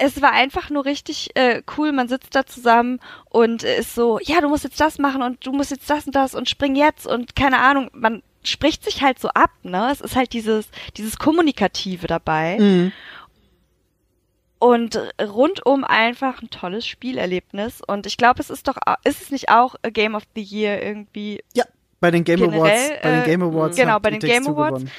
es war einfach nur richtig äh, cool. Man sitzt da zusammen und äh, ist so, ja, du musst jetzt das machen und du musst jetzt das und das und spring jetzt und keine Ahnung. Man spricht sich halt so ab, ne? Es ist halt dieses, dieses Kommunikative dabei. Mhm. Und rundum einfach ein tolles Spielerlebnis. Und ich glaube, es ist doch, ist es nicht auch a Game of the Year irgendwie? Ja, bei den Game Generell, Awards, bei den äh, Game Awards. genau, bei den Game Awards. gewonnen.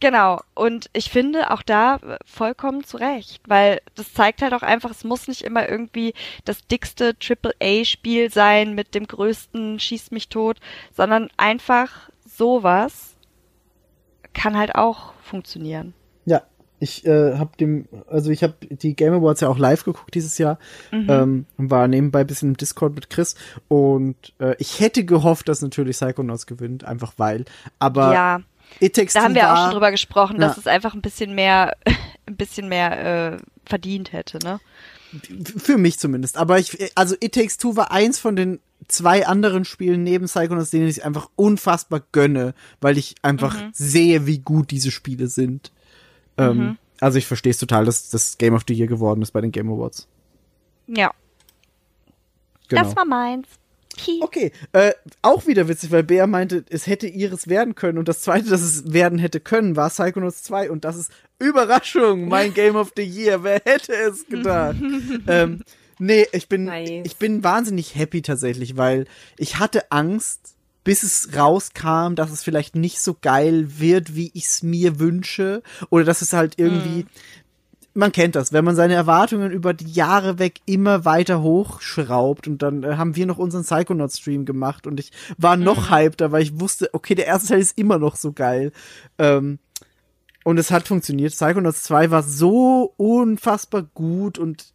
Genau. Und ich finde auch da vollkommen zu Recht, weil das zeigt halt auch einfach, es muss nicht immer irgendwie das dickste Triple-A-Spiel sein mit dem größten Schieß mich tot, sondern einfach sowas kann halt auch funktionieren. Ja, ich äh, habe dem, also ich habe die Game Awards ja auch live geguckt dieses Jahr Mhm. ähm, und war nebenbei ein bisschen im Discord mit Chris und äh, ich hätte gehofft, dass natürlich Psychonauts gewinnt, einfach weil. Aber ja, It Takes da haben wir war, auch schon drüber gesprochen, dass Ja. es einfach ein bisschen mehr, ein bisschen mehr äh, verdient hätte, ne? Für mich zumindest. Aber ich, also It Takes Two war eins von den zwei anderen Spielen neben Psychonauts, denen ich einfach unfassbar gönne, weil ich einfach Mhm. sehe, wie gut diese Spiele sind. Ähm, also ich verstehe es total, dass das Game of the Year geworden ist bei den Game Awards. Ja, Genau. das war meins. Hi. Okay, äh, auch wieder witzig, weil Bea meinte, es hätte ihres werden können und das zweite, das es werden hätte können, war Psychonauts 2 und das ist Überraschung, mein Game of the Year. Wer hätte es gedacht? ähm, nee, ich bin, Nice. ich bin wahnsinnig happy tatsächlich, weil ich hatte Angst, bis es rauskam, dass es vielleicht nicht so geil wird, wie ich es mir wünsche oder dass es halt irgendwie man kennt das, wenn man seine Erwartungen über die Jahre weg immer weiter hochschraubt und dann äh, haben wir noch unseren Psychonaut-Stream gemacht und ich war noch mhm. hypter, weil ich wusste, okay, der erste Teil ist immer noch so geil. Ähm, und es hat funktioniert. Psychonauts 2 war so unfassbar gut und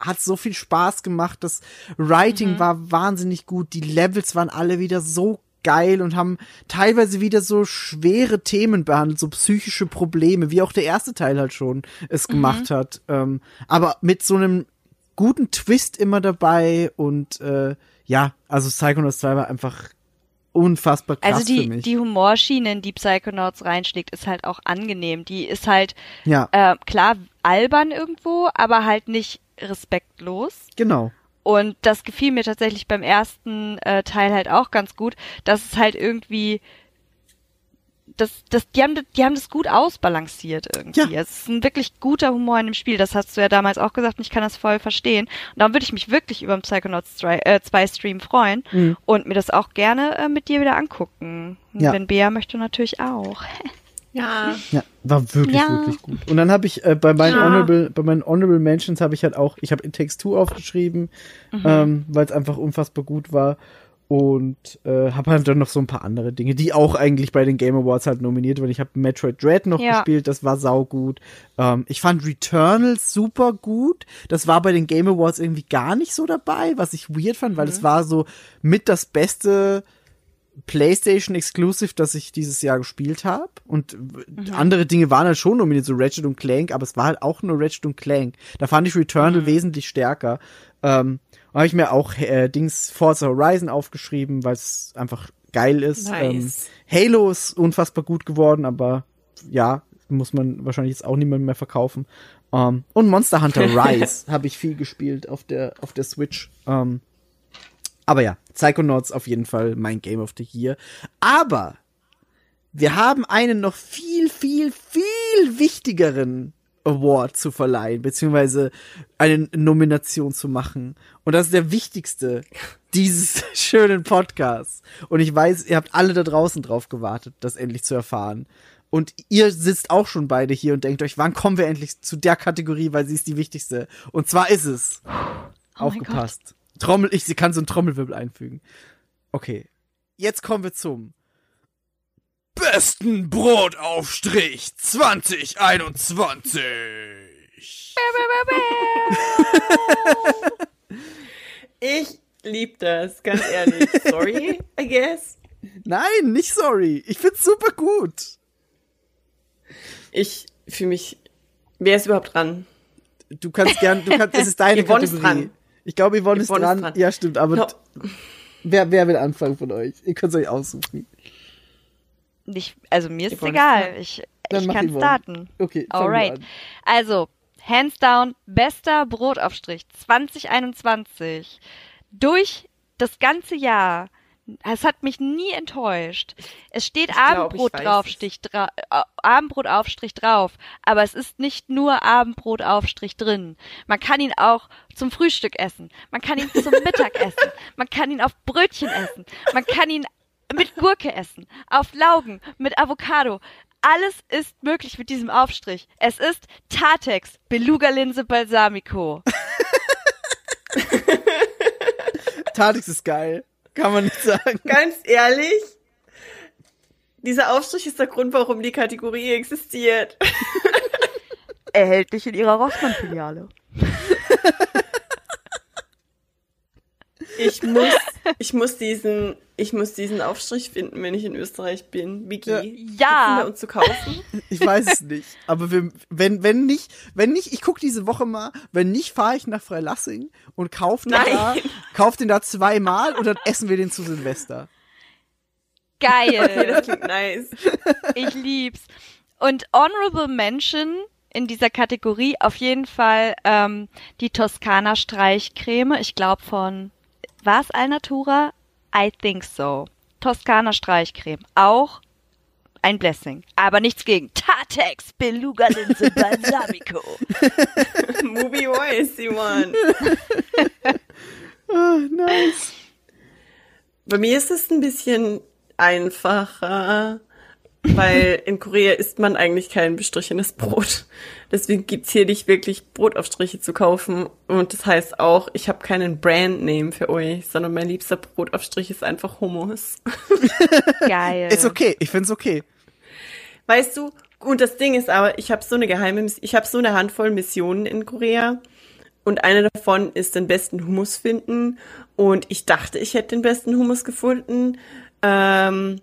hat so viel Spaß gemacht. Das Writing mhm. war wahnsinnig gut. Die Levels waren alle wieder so geil und haben teilweise wieder so schwere Themen behandelt, so psychische Probleme, wie auch der erste Teil halt schon es mhm. gemacht hat. Ähm, aber mit so einem guten Twist immer dabei und äh, ja, also Psychonauts 2 war einfach unfassbar krass Also die, für mich. die Humorschiene, in die Psychonauts reinschlägt, ist halt auch angenehm. Die ist halt ja. äh, klar albern irgendwo, aber halt nicht respektlos. Genau. Und das gefiel mir tatsächlich beim ersten äh, Teil halt auch ganz gut, dass es halt irgendwie das, das, die haben, die haben das gut ausbalanciert irgendwie. Ja. Es ist ein wirklich guter Humor in dem Spiel. Das hast du ja damals auch gesagt und ich kann das voll verstehen. Und darum würde ich mich wirklich über den Psychonauts 2 äh, Stream freuen mhm. und mir das auch gerne äh, mit dir wieder angucken. Ja. wenn Bea möchte natürlich auch. Ja. Ja, war wirklich, ja. wirklich gut. Und dann habe ich äh, bei meinen ja. Honorable, bei meinen Honorable Mentions habe ich halt auch, ich habe It Takes Two aufgeschrieben, mhm. ähm, weil es einfach unfassbar gut war. Und äh, habe halt dann noch so ein paar andere Dinge, die auch eigentlich bei den Game Awards halt nominiert wurden. Ich habe Metroid Dread noch ja. gespielt, das war saugut. Ähm, ich fand Returnals super gut. Das war bei den Game Awards irgendwie gar nicht so dabei, was ich weird fand, weil es mhm. war so mit das beste PlayStation Exclusive, das ich dieses Jahr gespielt habe. Und mhm. andere Dinge waren halt schon nominiert, so Ratchet und Clank, aber es war halt auch nur Ratchet und Clank. Da fand ich Returnal mhm. wesentlich stärker. Ähm, habe ich mir auch äh, Dings Forza Horizon aufgeschrieben, weil es einfach geil ist. Nice. Ähm, Halo ist unfassbar gut geworden, aber ja, muss man wahrscheinlich jetzt auch niemand mehr verkaufen. Ähm, und Monster Hunter Rise habe ich viel gespielt auf der auf der Switch. Ähm, aber ja, Psychonauts auf jeden Fall mein Game of the Year. Aber wir haben einen noch viel, viel, viel wichtigeren Award zu verleihen, beziehungsweise eine Nomination zu machen. Und das ist der wichtigste dieses schönen Podcasts. Und ich weiß, ihr habt alle da draußen drauf gewartet, das endlich zu erfahren. Und ihr sitzt auch schon beide hier und denkt euch, wann kommen wir endlich zu der Kategorie, weil sie ist die wichtigste. Und zwar ist es. Oh Aufgepasst. Trommel, ich kann so einen Trommelwirbel einfügen. Okay. Jetzt kommen wir zum besten Brotaufstrich 2021. ich lieb das, ganz ehrlich. Sorry, I guess. Nein, nicht sorry. Ich find's super gut. Ich fühle mich. Wer ist überhaupt dran? Du kannst gern, du kannst, es ist deine Yvonne Kategorie. Ist dran. Ich glaube, Yvonne, Yvonne ist, dran. ist dran. Ja, stimmt, aber no. wer, wer will anfangen von euch? Ihr könnt es euch aussuchen. Nicht, also mir ist es egal. Ich, ich kann starten. Okay, Alright. Also, hands down, bester Brotaufstrich 2021. Durch das ganze Jahr es hat mich nie enttäuscht. Es steht Abendbrot draufstich, dra äh, Abendbrotaufstrich drauf, aber es ist nicht nur Abendbrotaufstrich drin. Man kann ihn auch zum Frühstück essen. Man kann ihn zum Mittag essen. Man kann ihn auf Brötchen essen. Man kann ihn mit Gurke essen, auf Laugen, mit Avocado. Alles ist möglich mit diesem Aufstrich. Es ist Tatex, Beluga-Linse Balsamico. Tatex ist geil. Kann man nicht sagen. Ganz ehrlich, dieser Aufstrich ist der Grund, warum die Kategorie existiert. Erhältlich in ihrer Rossmann-Filiale. Ich muss, ich muss diesen, ich muss diesen Aufstrich finden, wenn ich in Österreich bin. Vicky, ja. ja. wir uns zu kaufen? Ich weiß es nicht. Aber wir, wenn, wenn nicht, wenn nicht, ich gucke diese Woche mal, wenn nicht, fahre ich nach Freilassing und kaufe den da, kauf den da zweimal und dann essen wir den zu Silvester. Geil. Okay, das klingt nice. Ich lieb's. Und Honorable Mention in dieser Kategorie auf jeden Fall ähm, die Toskana Streichcreme. Ich glaube von war es Alnatura? I think so. Toskana Streichcreme. Auch ein Blessing. Aber nichts gegen Tatex, Beluga Linse Balsamico. Movie Voice, Simon. oh, nice. Bei mir ist es ein bisschen einfacher. Weil in Korea isst man eigentlich kein bestrichenes Brot. Deswegen gibt's hier nicht wirklich Brotaufstriche zu kaufen. Und das heißt auch, ich habe keinen Brandname für euch, sondern mein liebster Brotaufstrich ist einfach Hummus. Geil. Ist okay, ich find's okay. Weißt du, und das Ding ist aber, ich habe so eine geheime, ich habe so eine Handvoll Missionen in Korea. Und eine davon ist den besten Hummus finden. Und ich dachte, ich hätte den besten Hummus gefunden. Ähm,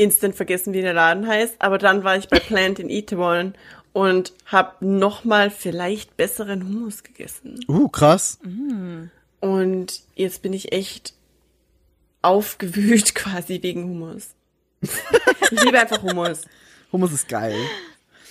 instant vergessen, wie der Laden heißt. Aber dann war ich bei Plant in Itaewon und habe nochmal vielleicht besseren Hummus gegessen. Uh, krass. Und jetzt bin ich echt aufgewühlt quasi wegen Hummus. ich liebe einfach Hummus. Hummus ist geil.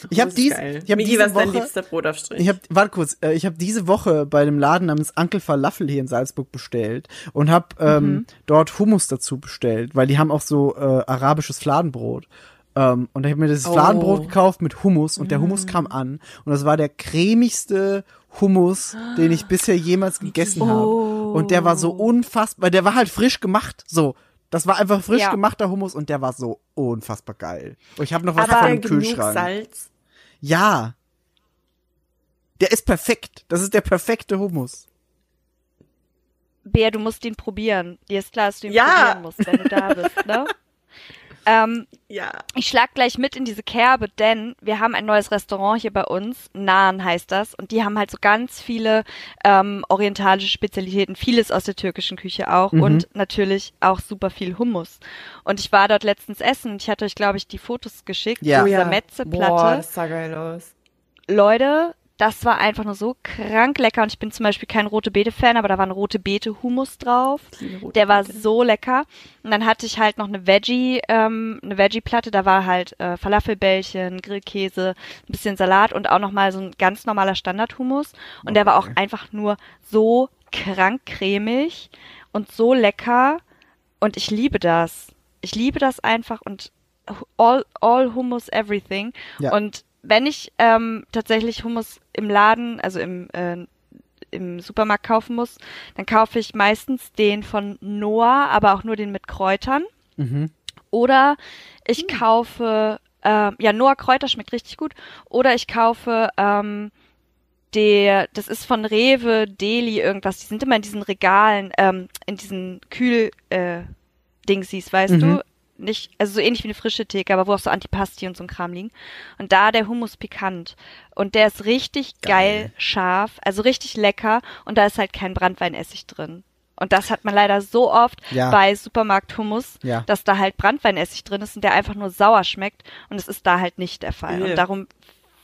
Ich habe dies, ich hab Migi, diese was ist dein Woche, liebster Brotaufstrich? ich habe, warte kurz, äh, ich habe diese Woche bei dem Laden namens Uncle Falafel hier in Salzburg bestellt und habe ähm, dort Hummus dazu bestellt, weil die haben auch so äh, arabisches Fladenbrot. Ähm, und ich habe mir das Oh. Fladenbrot gekauft mit Hummus und der Hummus kam an und das war der cremigste Hummus, den ich bisher jemals gegessen habe. Und der war so unfassbar, der war halt frisch gemacht, so. Das war einfach frisch Ja. gemachter Hummus und der war so unfassbar geil. Und ich habe noch was Aber davon im genug Kühlschrank. Salz. Ja. Der ist perfekt. Das ist der perfekte Hummus. Bär, du musst ihn probieren. Dir ist klar, dass du ihn Ja. probieren musst, wenn du da bist, ne? ähm, Ja. ich schlag gleich mit in diese Kerbe, denn wir haben ein neues Restaurant hier bei uns, Naan heißt das, und die haben halt so ganz viele ähm, orientalische Spezialitäten, vieles aus der türkischen Küche auch Mhm. und natürlich auch super viel Hummus. Und ich war dort letztens essen und ich hatte euch, glaube ich, die Fotos geschickt, Ja. Oh ja. Metzeplatte. Boah, das sah geil aus. Leute, das war einfach nur so krank lecker. Und ich bin zum Beispiel kein rote Beete-Fan, aber da war ein rote Beete-Hummus drauf. Der war so lecker. Und dann hatte ich halt noch eine Veggie, ähm, eine Veggie-Platte. Da war halt äh, Falafelbällchen, Grillkäse, ein bisschen Salat und auch nochmal so ein ganz normaler Standard-Hummus. Und der war auch einfach nur so krank cremig und so lecker. Und ich liebe das. Ich liebe das einfach und all, all Hummus everything. Ja. Und wenn ich ähm, tatsächlich Hummus im Laden, also im, äh, im Supermarkt kaufen muss, dann kaufe ich meistens den von Noah, aber auch nur den mit Kräutern. Mhm. Oder ich kaufe, ähm, ja, Noah Kräuter schmeckt richtig gut. Oder ich kaufe ähm, der, das ist von Rewe, Deli, irgendwas. Die sind immer in diesen Regalen, ähm, in diesen Kühl, äh, Dingsies, weißt Mhm. du? Nicht, also so ähnlich wie eine frische Theke, aber wo auch so Antipasti und so ein Kram liegen. Und da der Hummus pikant. Und der ist richtig geil, Geil. scharf, also richtig lecker. Und da ist halt kein Brandweinessig drin. Und das hat man leider so oft Ja. bei Supermarkt-Hummus, Ja. dass da halt Brandweinessig drin ist und der einfach nur sauer schmeckt. Und es ist da halt nicht der Fall. Ja. Und darum,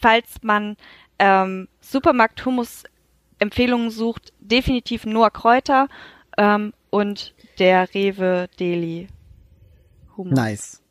falls man ähm, Supermarkt-Hummus-Empfehlungen sucht, definitiv nur Kräuter ähm, und der Rewe Deli Hummus. Nice.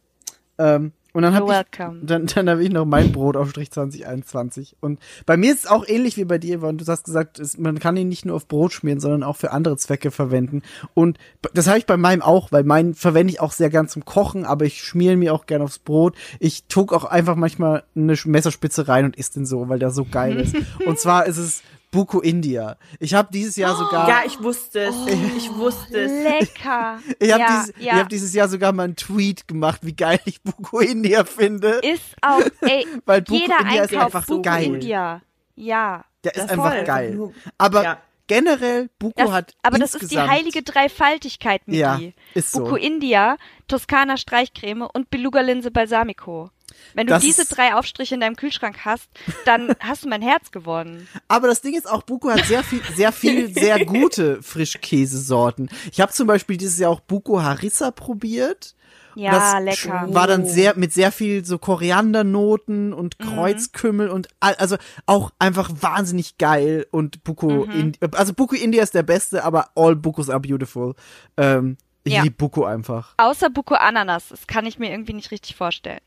Ähm, und dann habe ich, dann, dann habe ich noch mein Brotaufstrich 2021. Und bei mir ist es auch ähnlich wie bei dir, weil du hast gesagt, es, man kann ihn nicht nur auf Brot schmieren, sondern auch für andere Zwecke verwenden. Und das habe ich bei meinem auch, weil meinen verwende ich auch sehr gern zum Kochen, aber ich schmiere mir auch gern aufs Brot. Ich tuck auch einfach manchmal eine Messerspitze rein und isst den so, weil der so geil ist. und zwar ist es Buko India. Ich habe dieses Jahr sogar Ja, ich wusste es. Ich wusste es. Lecker. Ich habe ja, dieses, ja. ich hab dieses Jahr sogar mal einen Tweet gemacht, wie geil ich Buko India finde. ist auch, ey, Weil Buko jeder India ist Einkauf einfach so Buko geil. India. Ja. Der ist einfach voll. geil. Aber Ja. generell, Buko Das, hat aber das ist die heilige Dreifaltigkeit, Miki. Ja, ist so. Buco India, Toskana Streichcreme und Beluga Linse Balsamico. Wenn du Das diese drei Aufstriche in deinem Kühlschrank hast, dann hast du mein Herz gewonnen. Aber das Ding ist auch, Buko hat sehr viel, sehr viel, sehr gute Frischkäsesorten. Ich habe zum Beispiel dieses Jahr auch Buko Harissa probiert. Ja, das lecker. War dann sehr, mit sehr viel so Koriandernoten und Mhm. Kreuzkümmel und, all- also auch einfach wahnsinnig geil und Buko, Mhm. Also Buko India ist der beste, aber all Bukos are beautiful. Ähm, ich Ja. lieb Buko einfach. Außer Buco Ananas. Das kann ich mir irgendwie nicht richtig vorstellen.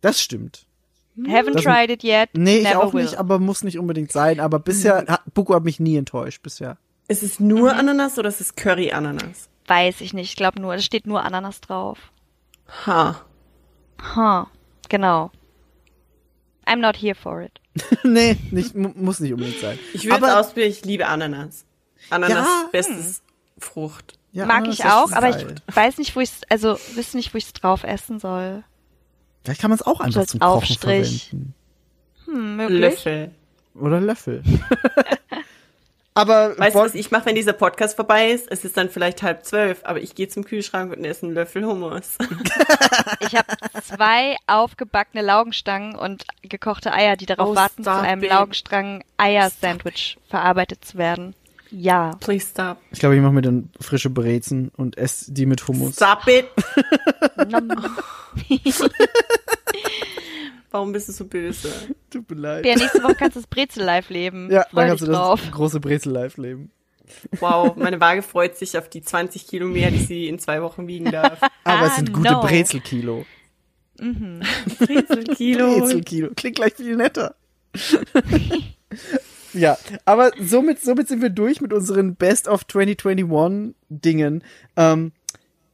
Das stimmt. Haven't Das- tried it yet. Nee, ich auch will. nicht, aber muss nicht unbedingt sein. Aber bisher, hat, Buko hat mich nie enttäuscht bisher. Ist es nur Ananas oder ist es Curry-Ananas? Weiß ich nicht. Ich glaube nur, es steht nur Ananas drauf. Ha. Ha, genau. I'm not here for it. nee, nicht, mu muss nicht unbedingt sein. Ich will es aber ausprobieren, ich liebe Ananas. Ananas, Ja, bestes Frucht. Ja, Mag das ich auch, aber ich weiß nicht, wo ich also wüsste nicht, wo ich es drauf essen soll. Vielleicht kann man es auch einfach zum Kochen Aufstrich. verwenden. Hm, möglich. Löffel. Oder Löffel. aber Weißt du, was ich mache, wenn dieser Podcast vorbei ist? Es ist dann vielleicht halb zwölf, aber ich gehe zum Kühlschrank und esse einen Löffel Hummus. Ich habe zwei aufgebackene Laugenstangen und gekochte Eier, die darauf Oh, warten, zu einem it. Laugenstangen-Eier-Sandwich verarbeitet zu werden. Ja. Please stop. ich glaube, ich mache mir dann frische Brezen und esse die mit Hummus. Stop it. Warum bist du so böse? Tut mir leid. Ja, nächste Woche kannst du das Brezel live leben. Ja, Freu dann kannst du das drauf. große Brezel live leben. Wow, meine Waage freut sich auf die 20 Kilo mehr, die sie in zwei Wochen wiegen darf. Aber es Ah, sind gute no. Brezelkilo. Brezelkilo. Brezelkilo. Klingt gleich viel netter. Ja, aber somit, somit sind wir durch mit unseren Best of 2021 Dingen. Ähm,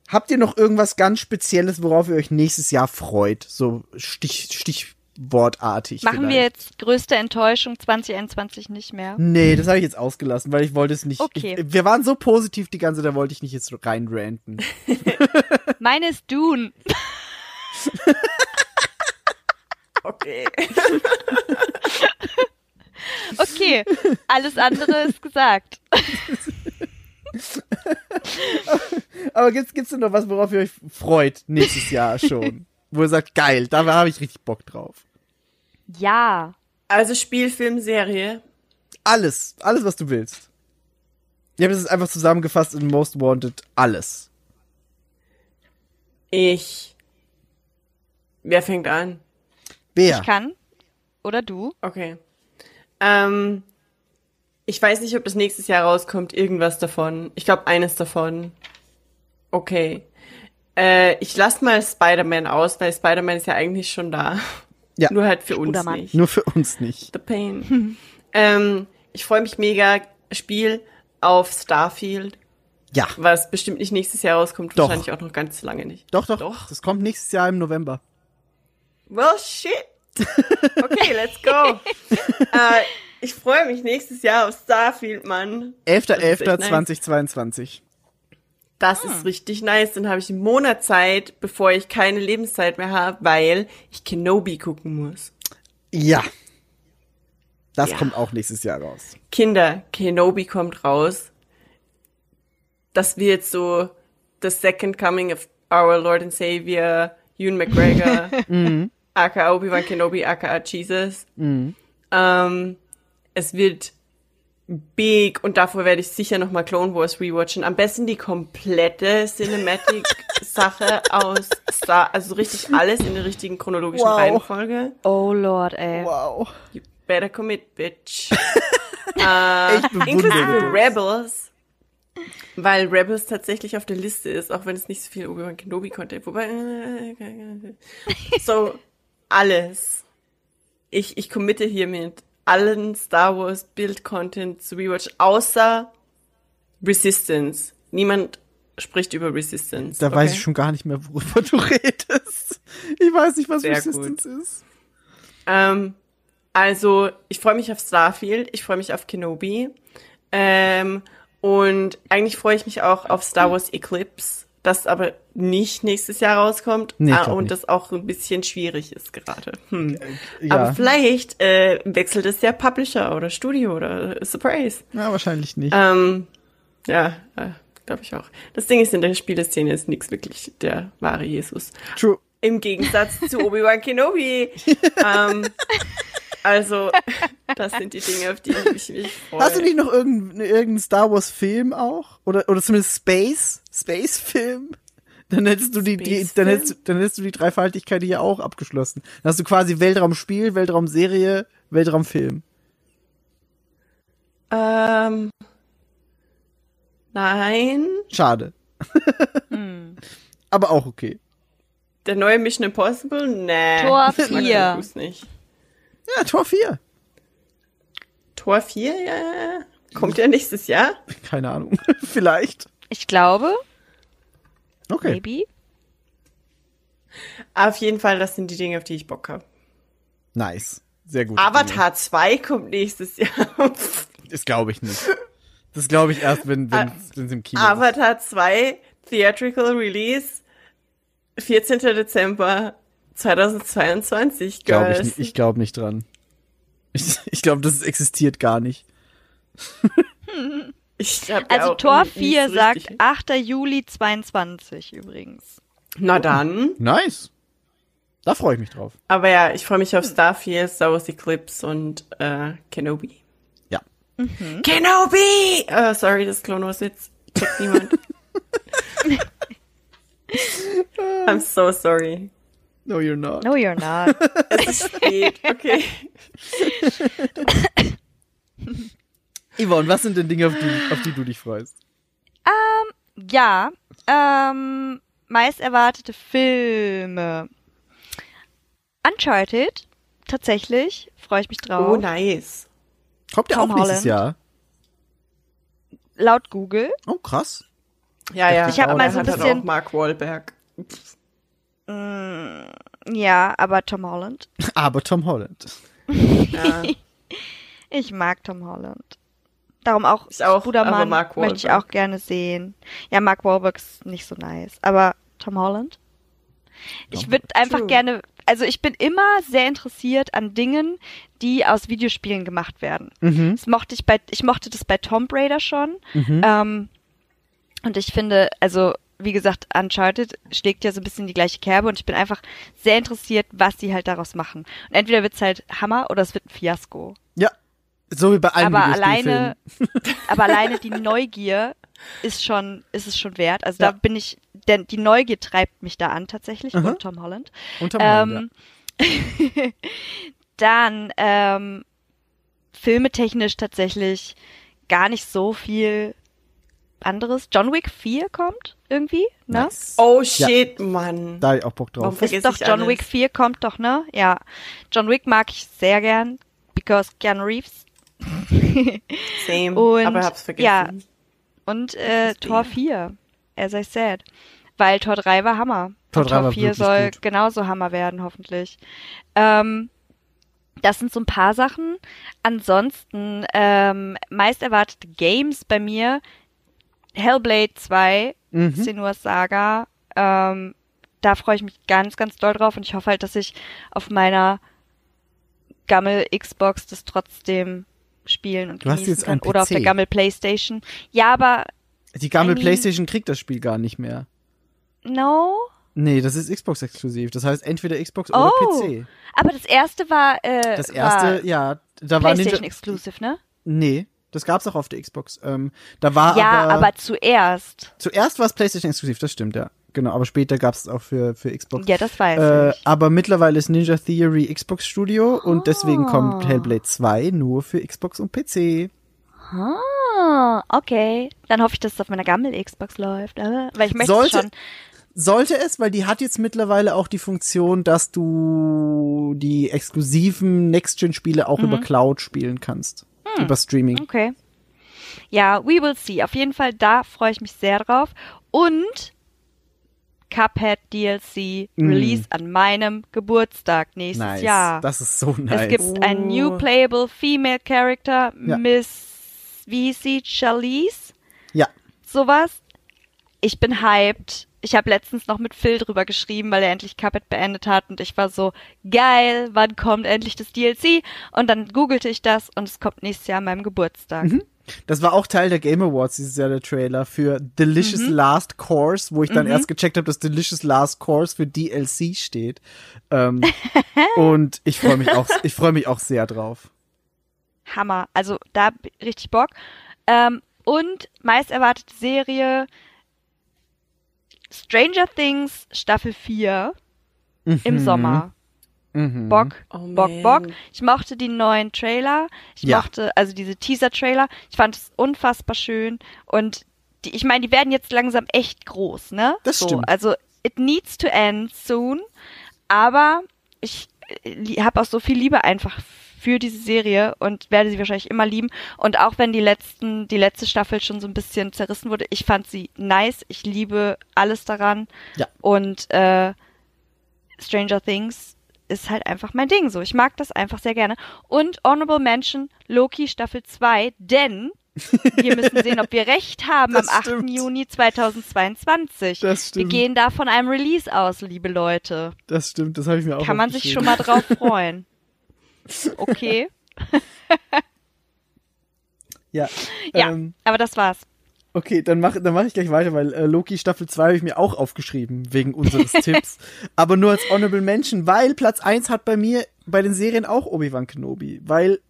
habt ihr noch irgendwas ganz Spezielles, worauf ihr euch nächstes Jahr freut? So Stich, Stichwortartig. Machen wir vielleicht. jetzt größte Enttäuschung 2021 nicht mehr? Nee, das habe ich jetzt ausgelassen, weil ich wollte es nicht. Okay. Ich, wir waren so positiv die ganze, da wollte ich nicht jetzt reinranten. Meine ist Dune. Okay. Okay, alles andere ist gesagt. Aber gibt's, gibt's denn noch was, worauf ihr euch freut nächstes Jahr schon? Wo ihr sagt, geil, da habe ich richtig Bock drauf. Ja. Also Spielfilm, Serie. Alles, alles, was du willst. Ich habe das einfach zusammengefasst in Most Wanted. Alles. Ich. Wer fängt an? Bea. Ich kann. Oder du? Okay. Ähm, ich weiß nicht, ob das nächstes Jahr rauskommt. Irgendwas davon. Ich glaube, eines davon. Okay. Äh, ich lasse mal Spider-Man aus, weil Spider-Man ist ja eigentlich schon da. Ja. Nur halt für uns nicht. Nur für uns nicht. The Pain. ähm, ich freue mich mega. Spiel auf Starfield, Ja. was bestimmt nicht nächstes Jahr rauskommt. Doch. Wahrscheinlich auch noch ganz lange nicht. Doch, doch, Doch. Das kommt nächstes Jahr im November. Well, shit. Okay, let's go. äh, ich freue mich nächstes Jahr auf Starfield, Mann. Das ist echt nice. 11.11.2022. Das ist richtig nice. Dann habe ich einen Monat Zeit, bevor ich keine Lebenszeit mehr habe, weil ich Kenobi gucken muss. Ja. Das Ja. kommt auch nächstes Jahr raus. Kinder, Kenobi kommt raus. Das wird so the second coming of our Lord and Savior, Ewan McGregor, aka Obi-Wan Kenobi, aka Jesus. Ähm, es wird big und davor werde ich sicher nochmal Clone Wars rewatchen. Am besten die komplette Cinematic-Sache aus Star, also richtig alles in der richtigen chronologischen Wow. Reihenfolge. Oh Lord, ey. Wow. You better commit, bitch. äh, Ich bewundere inklusive. Rebels. Weil Rebels tatsächlich auf der Liste ist, auch wenn es nicht so viel Obi-Wan Kenobi konnte. Wobei, äh, so, alles. Ich, ich committe hiermit allen Star Wars Build-Content zu rewatch, außer Resistance. Niemand spricht über Resistance. Da okay? weiß ich schon gar nicht mehr, worüber du redest. Ich weiß nicht, was Sehr Resistance ist. Ähm, also, ich freue mich auf Starfield, ich freue mich auf Kenobi. Ähm, und eigentlich freue ich mich auch auf Star Wars Eclipse, das aber nicht nächstes Jahr rauskommt Nee, ah, und nicht. das auch ein bisschen schwierig ist gerade. Hm. Ja. Aber vielleicht äh, wechselt es der Publisher oder Studio oder Surprise. ja, wahrscheinlich nicht. Ähm, ja, äh, glaube ich auch. Das Ding ist, in der Spieleszene ist nichts wirklich der wahre Jesus. True. Im Gegensatz zu Obi-Wan Kenobi. ähm, also, das sind die Dinge, auf die ich mich freue. Hast du nicht noch irgendeinen irgendeinen Star Wars Film auch? Oder, oder zumindest Space? Space Film? Dann hättest du die, die dann hättest, dann hättest du die Dreifaltigkeit hier auch abgeschlossen. Dann hast du quasi Weltraumspiel, Weltraumserie, Weltraumfilm. Ähm, nein. Schade. Aber auch okay. Der neue Mission Impossible? Nee. Tor Ich mag vier. Tom Cruise nicht. Ja, Tor 4. Tor 4, ja, ja, ja. Kommt ja nächstes Jahr. Keine Ahnung. Vielleicht. Ich glaube, Okay. maybe. Auf jeden Fall, das sind die Dinge, auf die ich Bock habe. Nice. Sehr gut. Avatar 2 kommt nächstes Jahr. Das glaube ich nicht. Das glaube ich erst, wenn wenn es im Kino ist. Avatar 2 Theatrical Release 14. Dezember 2022, Glaube ich, nicht- ich glaube nicht dran. Ich, ich glaube, das existiert gar nicht. Ich hab ja Also Tor nie- nie 4 so sagt richtig- 8. Juli 22 übrigens. Na dann. Nice. Da freue ich mich drauf. Aber ja, ich freue mich auf Starfield, Star Wars Eclipse und äh, Kenobi. Ja. Kenobi! Äh, sorry, das Clone Wars jetzt checkt niemand. I'm so sorry. No, you're not. No, you're not. Es ist spät, okay. Yvonne, was sind denn Dinge, auf die, auf die du dich freust? ja, ähm, meist erwartete Filme. Uncharted, tatsächlich, freue ich mich drauf. Oh, nice. Kommt der Tom auch nächstes Holland. Jahr? Laut Google. Oh, krass. Ja, ja. Ich hab aber mal so ein bisschen- auch Mark Wahlberg. Ja, aber Tom Holland. Aber Tom Holland. Ja. Ich mag Tom Holland. Darum auch, Ich auch, Brudermann Mark möchte ich auch gerne sehen. Ja, Mark Wahlberg ist nicht so nice, aber Tom Holland? Ich würde einfach True. gerne, also ich bin immer sehr interessiert an Dingen, die aus Videospielen gemacht werden. Mhm. Das mochte ich bei, ich mochte das bei Tomb Raider schon. Mhm. Ähm, und ich finde, also wie gesagt, Uncharted schlägt ja so ein bisschen die gleiche Kerbe und ich bin einfach sehr interessiert, was die halt daraus machen. Und entweder wird's halt Hammer oder es wird ein Fiasko. Ja. So wie bei allen aber alleine, aber alleine die Neugier ist schon, ist es schon wert. Also Ja. da bin ich, denn die Neugier treibt mich da an tatsächlich Aha. und Tom Holland. Und Tom Holland, Ähm, dann ähm, filmetechnisch tatsächlich gar nicht so viel anderes. John Wick 4 kommt irgendwie, ja. ne? Nice. Oh shit, Mann. Da hab ich auch Bock drauf. Ist doch John alles? Wick 4 kommt doch, ne? Ja. John Wick mag ich sehr gern, because Keanu Reeves. Same. Und, aber hab's vergessen. ja. Und äh. Tor 4, as I said. Weil Tor 3 war Hammer. Tor Und 3 Tor war 4 wirklich soll gut. genauso Hammer werden, hoffentlich. Ähm, das sind so ein paar Sachen. Ansonsten, ähm, meist erwartete Games bei mir. Hellblade 2, Mhm. Senua's Saga. Ähm, da freue ich mich ganz, ganz doll drauf und ich hoffe halt, dass ich auf meiner Gammel Xbox das trotzdem spielen und Du hast genießen jetzt kann. Oder auf der. Gammel Playstation. Ja, aber Die Gammel I mean- Playstation kriegt das Spiel gar nicht mehr. no. Nee, das ist Xbox exklusiv. Das heißt entweder Xbox oder Oh. PC. Aber das erste war, äh, Das erste, war ja, da war PlayStation. Exclusive, ne? Nee, das gab's auch auf der Xbox. Ähm, da war ja, aber, aber, zuerst. zuerst war es PlayStation exklusiv, das stimmt, ja. Genau, aber später gab's es auch für, für Xbox. Ja, das weiß Äh, ich. aber mittlerweile ist Ninja Theory Xbox Studio und deswegen kommt Ah. Hellblade 2 nur für Xbox und PC. Ah, okay. Dann hoffe ich, dass es auf meiner Gammel Xbox läuft. Äh, weil ich möchte Sollte- schon. Sollte es, weil die hat jetzt mittlerweile auch die Funktion, dass du die exklusiven Next-Gen-Spiele Mhm. auch über Cloud spielen kannst. Hm. Über Streaming. Okay. Ja, we will see. Auf jeden Fall, da freue ich mich sehr drauf. Und Cuphead DLC Mm. Release an meinem Geburtstag nächstes Nice. Jahr. Das ist so nice. Es gibt ein new playable female character, Ja. Miss, wie hieß sie, Charlize? ja. Sowas. Ich bin hyped. Ich habe letztens noch mit Phil drüber geschrieben, weil er endlich Cuphead beendet hat und ich war so, geil, wann kommt endlich das DLC? Und dann googelte ich das und es kommt nächstes Jahr an meinem Geburtstag. Mhm. Das war auch Teil der Game Awards dieses Jahr, der Trailer für Delicious Mhm. Last Course, wo ich dann erst gecheckt habe, dass Delicious Last Course für DLC steht. Ähm, und ich freue mich auch, ich freue mich auch sehr drauf. Hammer. Also da richtig Bock. Ähm, und meist erwartete Serie Stranger Things Staffel 4 im Sommer. Mhm. Bock, Oh, Bock, man. Bock. Ich mochte die neuen Trailer. Ich Ja. mochte, also diese Teaser-Trailer. Ich fand es unfassbar schön. Und die, ich meine, die werden jetzt langsam echt groß, ne? Das so, stimmt. Also, it needs to end soon. Aber ich äh, habe auch so viel Liebe einfach für diese Serie und werde sie wahrscheinlich immer lieben. Und auch wenn die letzten, die letzte Staffel schon so ein bisschen zerrissen wurde, ich fand sie nice. Ich liebe alles daran. Ja. Und äh, Stranger Things ist halt einfach mein Ding so. Ich mag das einfach sehr gerne. Und Honorable Mention Loki Staffel 2, denn Wir müssen sehen, ob wir recht haben Das am 8. stimmt. Juni 2022. Das Wir stimmt. gehen da von einem Release aus, liebe Leute. Das stimmt, das habe ich mir auch Kann man sich schon mal drauf freuen. Okay. Ja, Ja, ähm, aber das war's. Okay, dann mache dann mach ich gleich weiter, weil äh, Loki Staffel 2 habe ich mir auch aufgeschrieben, wegen unseres Tipps. Aber nur als Honorable Mention, weil Platz 1 hat bei mir bei den Serien auch Obi-Wan Kenobi. Weil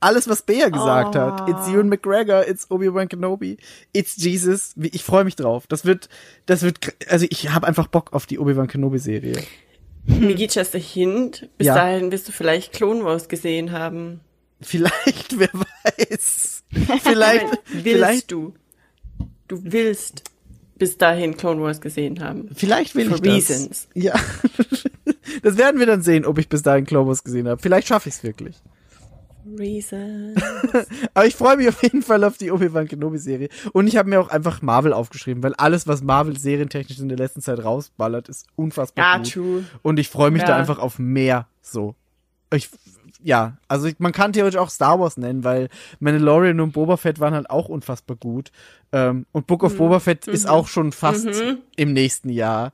alles, was Bea gesagt hat, it's Ewan McGregor, it's Obi-Wan Kenobi, it's Jesus, wie- ich freue mich drauf. Das wird, das wird, also ich habe einfach Bock auf die Obi-Wan Kenobi-Serie. Mir geht just a hint. Bis Ja. dahin wirst du vielleicht Clone Wars gesehen haben. Vielleicht, wer weiß. Vielleicht, Willst vielleicht, du? Du willst bis dahin Clone Wars gesehen haben. Vielleicht will For ich das. reasons. Ja. das werden wir dann sehen, ob ich bis dahin Globus gesehen habe. Vielleicht schaffe ich es wirklich. Reason. Aber ich freue mich auf jeden Fall auf die Obi-Wan Kenobi-Serie. Und ich habe mir auch einfach Marvel aufgeschrieben, weil alles, was Marvel serientechnisch in der letzten Zeit rausballert, ist unfassbar Ja, gut. true. Und ich freue mich da Ja. einfach auf mehr so. Ich, ja, also man kann theoretisch auch Star Wars nennen, weil Mandalorian und Boba Fett waren halt auch unfassbar gut. Ähm, und Book Mhm. of Boba Fett ist auch schon fast im nächsten Jahr.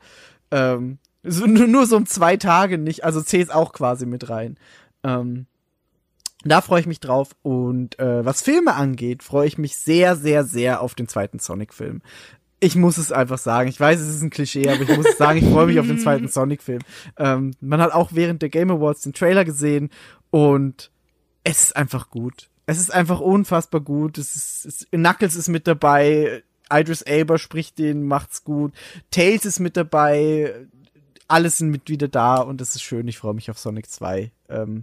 Ähm, so, nur, nur so um zwei Tage nicht, also zählt auch quasi mit rein. Ähm, da freue ich mich drauf. Und äh, was Filme angeht, freue ich mich sehr, sehr, sehr auf den zweiten Sonic-Film. Ich muss es einfach sagen. Ich weiß, es ist ein Klischee, aber ich muss es sagen, ich freue mich auf den zweiten Sonic-Film. Ähm, man hat auch während der Game Awards den Trailer gesehen und es ist einfach gut. Es ist einfach unfassbar gut. Es ist, es, Knuckles ist mit dabei. Idris Elba spricht den, macht's gut. Tails ist mit dabei. Alles sind mit wieder da und es ist schön. Ich freue mich auf Sonic 2. Ähm,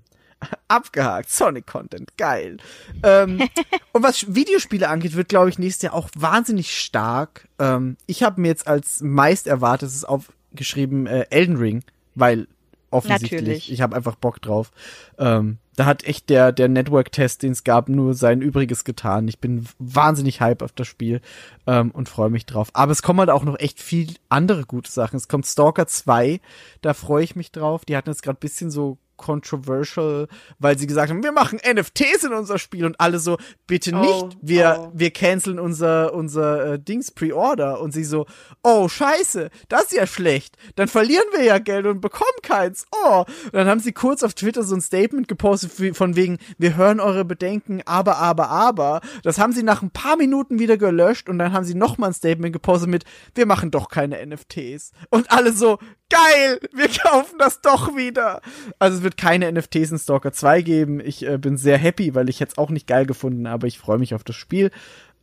abgehakt. Sonic-Content. Geil. Ähm, und was Videospiele angeht, wird, glaube ich, nächstes Jahr auch wahnsinnig stark. Ähm, ich habe mir jetzt als meist erwartetes aufgeschrieben äh, Elden Ring, weil offensichtlich, Natürlich. ich habe einfach Bock drauf. Ähm, da hat echt der, der Network-Test, den es gab, nur sein Übriges getan. Ich bin wahnsinnig hype auf das Spiel ähm, und freue mich drauf. Aber es kommen halt auch noch echt viel andere gute Sachen. Es kommt Stalker 2, da freue ich mich drauf. Die hatten jetzt gerade bisschen so controversial, weil sie gesagt haben, wir machen NFTs in unser Spiel und alle so, bitte Oh, nicht, wir, oh. wir canceln unser, unser äh, Dings Pre-Order und sie so, oh scheiße, das ist ja schlecht, dann verlieren wir ja Geld und bekommen keins, oh. Und dann haben sie kurz auf Twitter so ein Statement gepostet wie- von wegen, wir hören eure Bedenken, aber, aber, aber. Das haben sie nach ein paar Minuten wieder gelöscht und dann haben sie nochmal ein Statement gepostet mit, wir machen doch keine NFTs. Und alle so, geil, wir kaufen das doch wieder. Also es wird keine NFTs in Stalker 2 geben. Ich äh, bin sehr happy, weil ich jetzt auch nicht geil gefunden, aber ich freue mich auf das Spiel.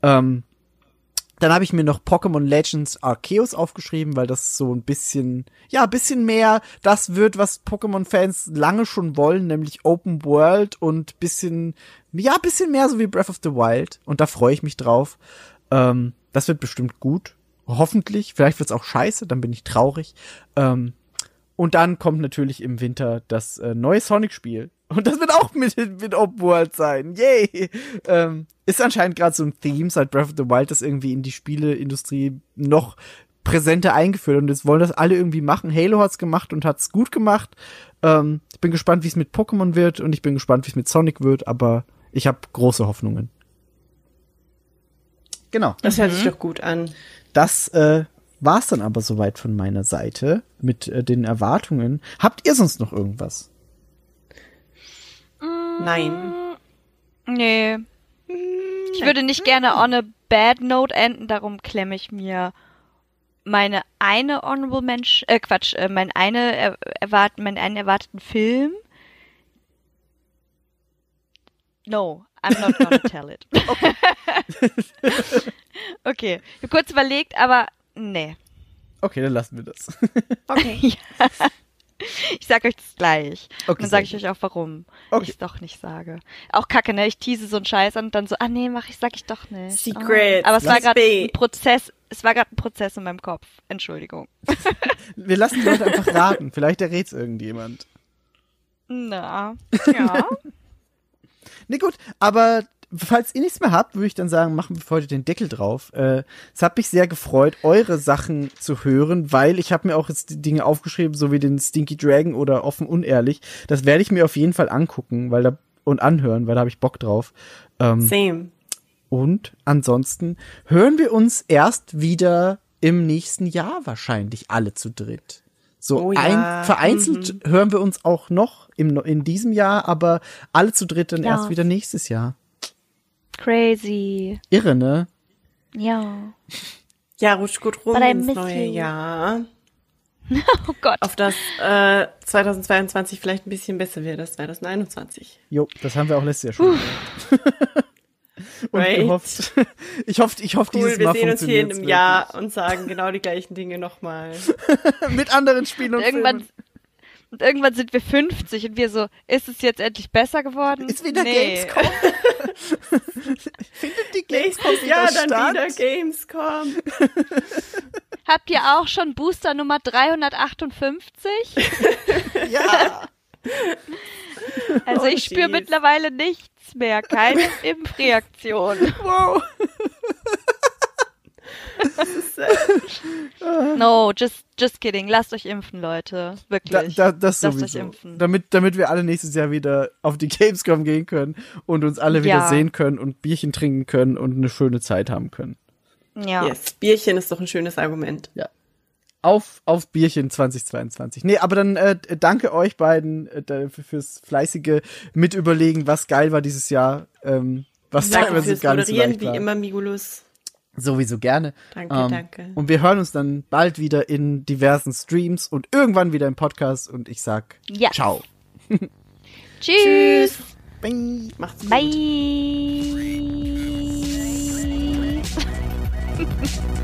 Ähm, dann habe ich mir noch Pokémon Legends Arceus aufgeschrieben, weil das so ein bisschen, ja, ein bisschen mehr das wird, was Pokémon-Fans lange schon wollen, nämlich Open World und bisschen, ja, bisschen mehr so wie Breath of the Wild. Und da freue ich mich drauf. Ähm, das wird bestimmt gut. Hoffentlich. Vielleicht wird's auch scheiße, dann bin ich traurig. Ähm, und dann kommt natürlich im Winter das äh, neue Sonic-Spiel. Und das wird auch mit, mit Open World sein. Yay! Ähm, ist anscheinend gerade so ein Theme seit Breath of the Wild, das irgendwie in die Spieleindustrie noch präsenter eingeführt. Und jetzt wollen das alle irgendwie machen. Halo hat's gemacht und hat's gut gemacht. Ähm, ich bin gespannt, wie es mit Pokémon wird und ich bin gespannt, wie es mit Sonic wird, aber ich habe große Hoffnungen. Genau. Das hört sich doch gut an. Das äh, war's dann aber soweit von meiner Seite mit äh, den Erwartungen. Habt ihr sonst noch irgendwas? Nein. Nee. Ich würde nicht gerne on a bad note enden, darum klemme ich mir meine eine honorable Mensch, äh Quatsch, äh, mein eine er, erwart, meinen einen erwarteten Film. No, I'm not gonna tell it. okay, ich habe kurz überlegt, aber nee. Okay, dann lassen wir das. Okay. Ich sag euch das gleich. Okay, und dann sage ich euch auch warum Okay. ich es doch nicht sage. Auch kacke, ne? Ich tease so einen Scheiß an und dann so, ah nee, mach ich, sag ich doch nicht. Secret. Oh. Aber es war gerade ein Prozess, es war gerade ein Prozess in meinem Kopf. Entschuldigung. Wir lassen die Leute einfach raten. Vielleicht errät's irgendjemand. Na, ja. Nee, gut, aber falls ihr nichts mehr habt, würde ich dann sagen, machen wir für heute den Deckel drauf. Äh, es hat mich sehr gefreut, eure Sachen zu hören, weil ich habe mir auch jetzt die Dinge aufgeschrieben, so wie den Stinky Dragon oder Offen Unehrlich. Das werde ich mir auf jeden Fall angucken, weil da und anhören, weil da habe ich Bock drauf. Ähm, Same. Und ansonsten hören wir uns erst wieder im nächsten Jahr wahrscheinlich alle zu dritt. So Oh ja. ein, vereinzelt hören wir uns auch noch im, in diesem Jahr, aber alle zu dritt dann Ja. erst wieder nächstes Jahr. Crazy. Irre, ne? Ja. Ja, rutsch gut rum ins neue you. Jahr. Oh Gott. Auf das äh, 2022 vielleicht ein bisschen besser wird als 2021. Jo, das haben wir auch letztes Jahr schon. Und Right. gehofft. Ich hoffe, ich hoffe, Cool, dieses wir Mal sehen uns hier in einem Jahr und sagen genau die gleichen Dinge nochmal. Mit anderen Spielen und irgendwann, Filmen. und irgendwann sind wir 50 und wir so, ist es jetzt endlich besser geworden? Ist wieder nee. Gamescom. Findet die Gamescom wieder dann statt? wieder Gamescom. Habt ihr auch schon Booster Nummer 358? Ja. Also Oh, ich spüre mittlerweile nichts mehr, keine Impfreaktion. Wow. No, just, just kidding. Lasst euch impfen, Leute. Da, Wirklich. da, das Lasst euch sowieso. impfen. Damit, damit wir alle nächstes Jahr wieder auf die Gamescom gehen können und uns alle wieder Ja. sehen können und Bierchen trinken können und eine schöne Zeit haben können. Ja. Yes, Bierchen ist doch ein schönes Argument auf, auf Bierchen 2022. Nee, aber dann äh, danke euch beiden äh, fürs fleißige Mitüberlegen, was geil war dieses Jahr. Ähm, was danke teilweise fürs gar nicht so leicht war. wie immer, Migulus. Sowieso gerne. Danke, ähm, danke. Und wir hören uns dann bald wieder in diversen Streams und irgendwann wieder im Podcast und ich sag ja. ciao. Tschüss. Tschüss. Bye. Macht's gut. Bye.